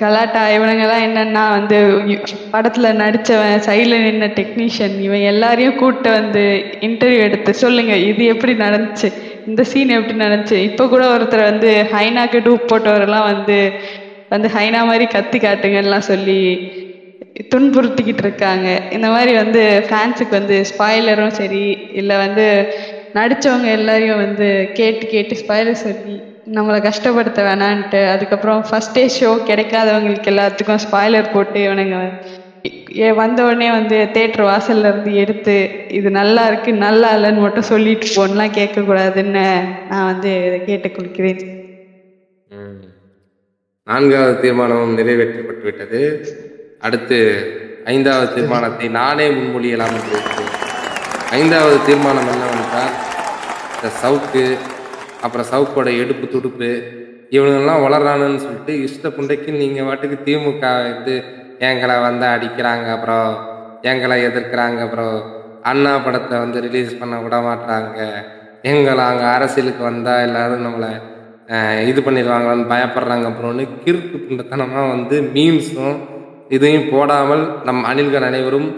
கலாட்டா இவனுங்கெல்லாம் என்னன்னா வந்து படத்தில் படத்துல நடிச்சவன் சைடுல நின்ன டெக்னீஷியன் இவன் எல்லாரையும் கூப்பிட்டு வந்து இன்டர்வியூ எடுத்து சொல்லுங்க இது எப்படி நடந்துச்சு? இந்த சீன் எப்படி நினைச்சு இப்போ கூட ஒருத்தர் வந்து ஹைனாக்கு டூப் போட்டவரெல்லாம் வந்து வந்து ஹைனா மாதிரி கத்தி காட்டுங்கலாம் சொல்லி துன்புறுத்திக்கிட்டு இருக்காங்க. இந்த மாதிரி வந்து ஃபேன்ஸுக்கு வந்து ஸ்பாய்லரும் சரி இல்லை வந்து நடிச்சவங்க எல்லாரையும் வந்து கேட்டு கேட்டு ஸ்பாய்லர் சொல்லி நம்மளை கஷ்டப்படுத்த வேணான்ட்டு அதுக்கப்புறம் ஃபர்ஸ்ட்டே ஷோ கிடைக்காதவங்களுக்கு எல்லாத்துக்கும் ஸ்பாய்லர் போட்டு இவனுங்க ஏ வந்த உடனே வந்து தேட்டர் வாசல்ல இருந்து எடுத்து இது நல்லா இருக்கு நல்லா இல்லைன்னு மட்டும் சொல்லிட்டு போன்லாம் கேட்கக்கூடாதுன்னு நான் வந்து இதை கேட்டு ம். நான்காவது தீர்மானம் நிறைவேற்றப்பட்டு விட்டது அடுத்து ஐந்தாவது தீர்மானத்தை நானே முன்மொழியலாம் என்று ஐந்தாவது தீர்மானம் என்னவென்றால் இந்த சவுக்கு அப்புறம் சவுக்கோட எடுப்பு துடுப்பு இவனுங்கெல்லாம் வளர்றானுன்னு சொல்லிட்டு இஷ்ட புண்டைக்கு நீங்கள் வாட்டுக்கு திமுக இது எங்களை வந்து அடிக்கிறாங்க அப்புறம் எங்களை எதிர்க்கிறாங்க அப்புறம் அண்ணா படத்தை வந்து ரிலீஸ் பண்ண விட மாட்டாங்க எங்களை அங்கே அரசியலுக்கு வந்தால் எல்லாரும் நம்மளை இது பண்ணிடுவாங்களான்னு பயப்படுறாங்க அப்புறம்னு கிறுக்கு பிண்டத்தனமாக வந்து மீம்ஸும் இதையும் போடாமல் நம் அணில்கள் அனைவரும்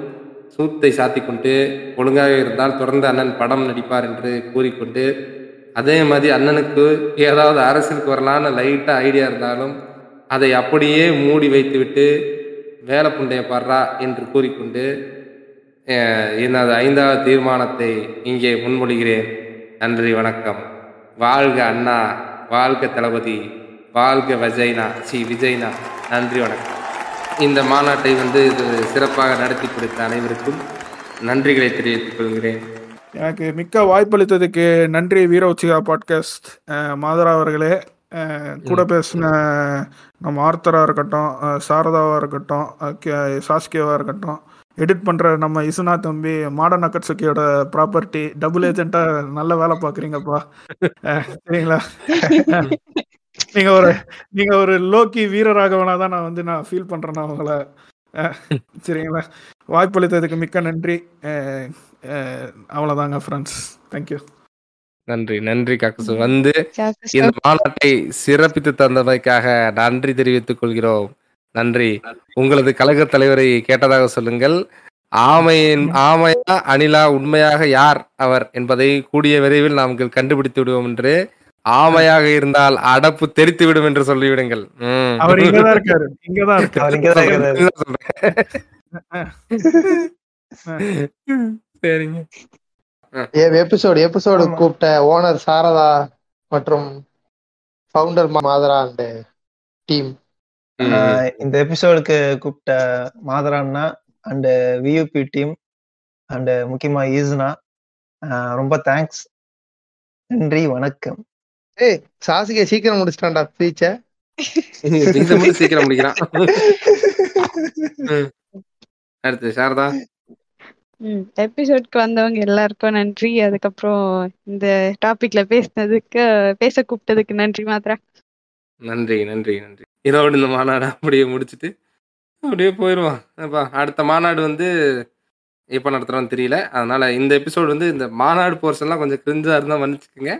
சூத்தை சாத்தி கொண்டு ஒழுங்காக இருந்தால் தொடர்ந்து அண்ணன் படம் நடிப்பார் என்று கூறிக்கொண்டு அதே மாதிரி அண்ணனுக்கு ஏதாவது அரசியலுக்கு வரலான்னு லைட்டாக ஐடியா இருந்தாலும் அதை அப்படியே மூடி வைத்துவிட்டு வேலை புண்டைய பாடுறா என்று கூறிக்கொண்டு எனது ஐந்தாவது தீர்மானத்தை இங்கே முன்மொழிகிறேன். நன்றி வணக்கம். வாழ்க அண்ணா வாழ்க தளபதி வாழ்க விஜய்னா சி. விஜய்னா. நன்றி வணக்கம். இந்த மாநாட்டை வந்து இது சிறப்பாக நடத்தி கொடுத்த அனைவருக்கும் நன்றிகளை தெரிவித்துக் கொள்கிறேன். எனக்கு மிக்க வாய்ப்பளித்ததுக்கு நன்றி வீர உச்சிகா பாட்காஸ்ட் மாதரா அவர்களே கூட பேசின நம்ம ஆர்த்தராக இருக்கட்டும் சாரதாவாக இருக்கட்டும் அஹ், கே- இருக்கட்டும் எடிட் பண்ணுற நம்ம இசுனா தம்பி மாடர்ன் அக்கட்சுக்கியோட ப்ராப்பர்ட்டி டபுள் ஏஜென்ட்டாக நல்ல வேலை பார்க்குறீங்கப்பா. சரிங்களா? நீங்கள் ஒரு நீங்கள் ஒரு லோக்கி வீரராகவனா தான் நான் வந்து நான் ஃபீல் பண்றேன் அவங்கள உங்களை. சரிங்களா? வாய்ப்பளித்ததுக்கு மிக்க நன்றி. அவ்வளோதாங்க ஃப்ரெண்ட்ஸ் தேங்க்யூ நன்றி நன்றி காக்கசு வந்து. இந்த மாநாட்டை சிறப்பித்து தந்தமைக்காக நன்றி தெரிவித்துக் கொள்கிறோம். நன்றி. உங்களது கழக தலைவரை கேட்டதாக சொல்லுங்கள். ஆமையின் ஆமையா அணிலா உண்மையாக யார் அவர் என்பதை கூடிய விரைவில் நாங்கள் கண்டுபிடித்து விடுவோம் என்று ஆமையாக இருந்தால் அடப்பு தெரித்து விடும் என்று சொல்லிவிடுங்கள். அவர் இங்கதான் இருக்காரு. இங்கதான். சரிங்க. எபிசோடு எபிசோடு கூப்பிட்ட ஓனர் சாரதா மற்றும் ஃபவுண்டர் மாதரா அண்ட் டீம் ஆஹ் இந்த எபிசோடுக்கு கூப்பிட்ட மாதரா அண்ணா அண்ட் வியூபி டீம் அண்ட் முக்கியமா ஈஸ்னா. ஆஹ் ரொம்ப தேங்க்ஸ் நன்றி வணக்கம். ஏய் சாசிகை சீக்கிரம் முடிச்சிட்டான்டா ஸ்பீச்ச சீக்கிரம் முடிக்கிறான். அடுத்து சாரதா? ம் எபிசோட்க்கு வந்தவங்க எல்லாருக்கும் நன்றி. அதுக்கப்புறம் இந்த டாபிக்ல பேசினதுக்கு பேச கூப்பிட்டதுக்கு நன்றி மாத்ரா. நன்றி நன்றி நன்றி. இதோடு இந்த மாநாடு அப்படியே முடிச்சிட்டு அப்படியே போயிடுவான் அப்பா அடுத்த மாநாடு வந்து எப்போ நடத்துகிறோன்னு தெரியல. அதனால் இந்த எபிசோடு வந்து இந்த மாநாடு போர்ஷன்லாம் கொஞ்சம் கிரிஞ்சாக இருந்தால் மன்னிச்சுக்கோங்க.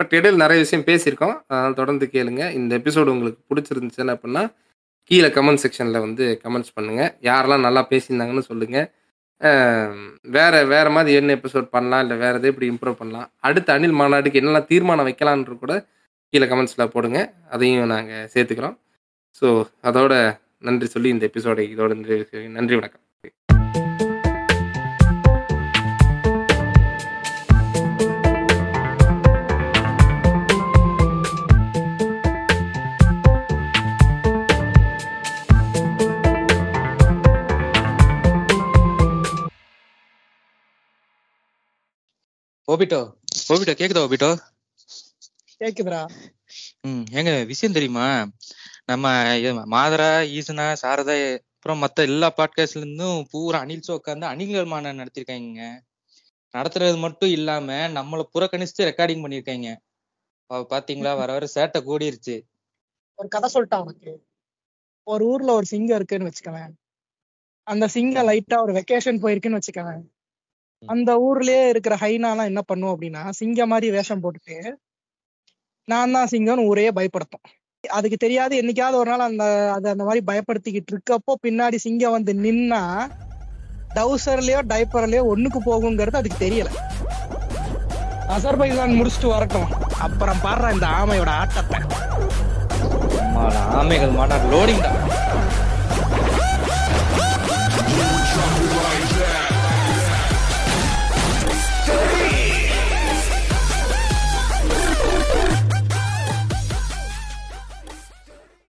பட் இடையில் நிறைய விஷயம் பேசியிருக்கோம். அதனால் தொடர்ந்து கேளுங்க. இந்த எபிசோடு உங்களுக்கு பிடிச்சிருந்துச்சுன்னு அப்படின்னா கீழே கமெண்ட் செக்ஷனில் வந்து கமெண்ட்ஸ் பண்ணுங்கள் யாரெல்லாம் நல்லா பேசியிருந்தாங்கன்னு சொல்லுங்கள் வேறு வேறு மாதிரி என்ன எபிசோட் பண்ணலாம்? இல்லை வேறு எதை இப்படி இம்ப்ரூவ் பண்ணலாம்? அடுத்த அணில் மாநாடுக்கு என்னெல்லாம் தீர்மானம் வைக்கலான்ற கூட கீழே கமெண்ட்ஸில் போடுங்க. அதையும் நாங்கள் சேர்த்துக்கிறோம். ஸோ அதோட நன்றி சொல்லி இந்த எபிசோடை இதோட நன்றி வணக்கம். ஓபிட்டோ ஓபிட்டோ கேக்குதா ஓபிட்டோ? கேக்குதுடா. ம் ஏங்க விஷயம் தெரியுமா? நம்ம மாதரா ஈசனா சாரதா அப்புறம் மத்த எல்லா பாட்காஸ்ட்ல இருந்தும் பூரா அணில் ஷோ உட்காந்து அணில்கள் மாநாடு நடத்திருக்காங்க நடத்துறது மட்டும் இல்லாம நம்மள புறக்கணிச்சு ரெக்கார்டிங் பண்ணிருக்காங்க பாத்தீங்களா வர வர சேட்டை கூடிருச்சு. ஒரு கதை சொல்லிட்டான் உனக்கு. ஒரு ஊர்ல ஒரு சிங்கம் இருக்குன்னு வச்சுக்கவேன் அந்த சிங்கம் லைட்டா ஒரு வெக்கேஷன் போயிருக்குன்னு வச்சுக்கவேன் அந்த ஊர்லயே இருக்கிற ஹைனாலாம் என்ன பண்ணும் அப்படின்னா சிங்கம் மாதிரி வேஷம் போட்டுட்டு நான் தான் சிங்கம்னு ஊரையே பயப்படுத்தும். அதுக்கு தெரியாது என்னைக்காவது ஒரு நாள் அந்த அது அந்த மாதிரி பயப்படுத்திக்கிட்டு இருக்கப்போ பின்னாடி சிங்கம் வந்து நின்னா டவுசர்லயோ டைப்பர்லயோ ஒண்ணுக்கு போகுங்கிறது அதுக்கு தெரியல. அசர்பைஜான் முடிச்சுட்டு வரட்டும். அப்புறம் பாடுற இந்த ஆமையோட ஆட்டத்தை. ஆமைகள் மாநாடு லோடிங் தான்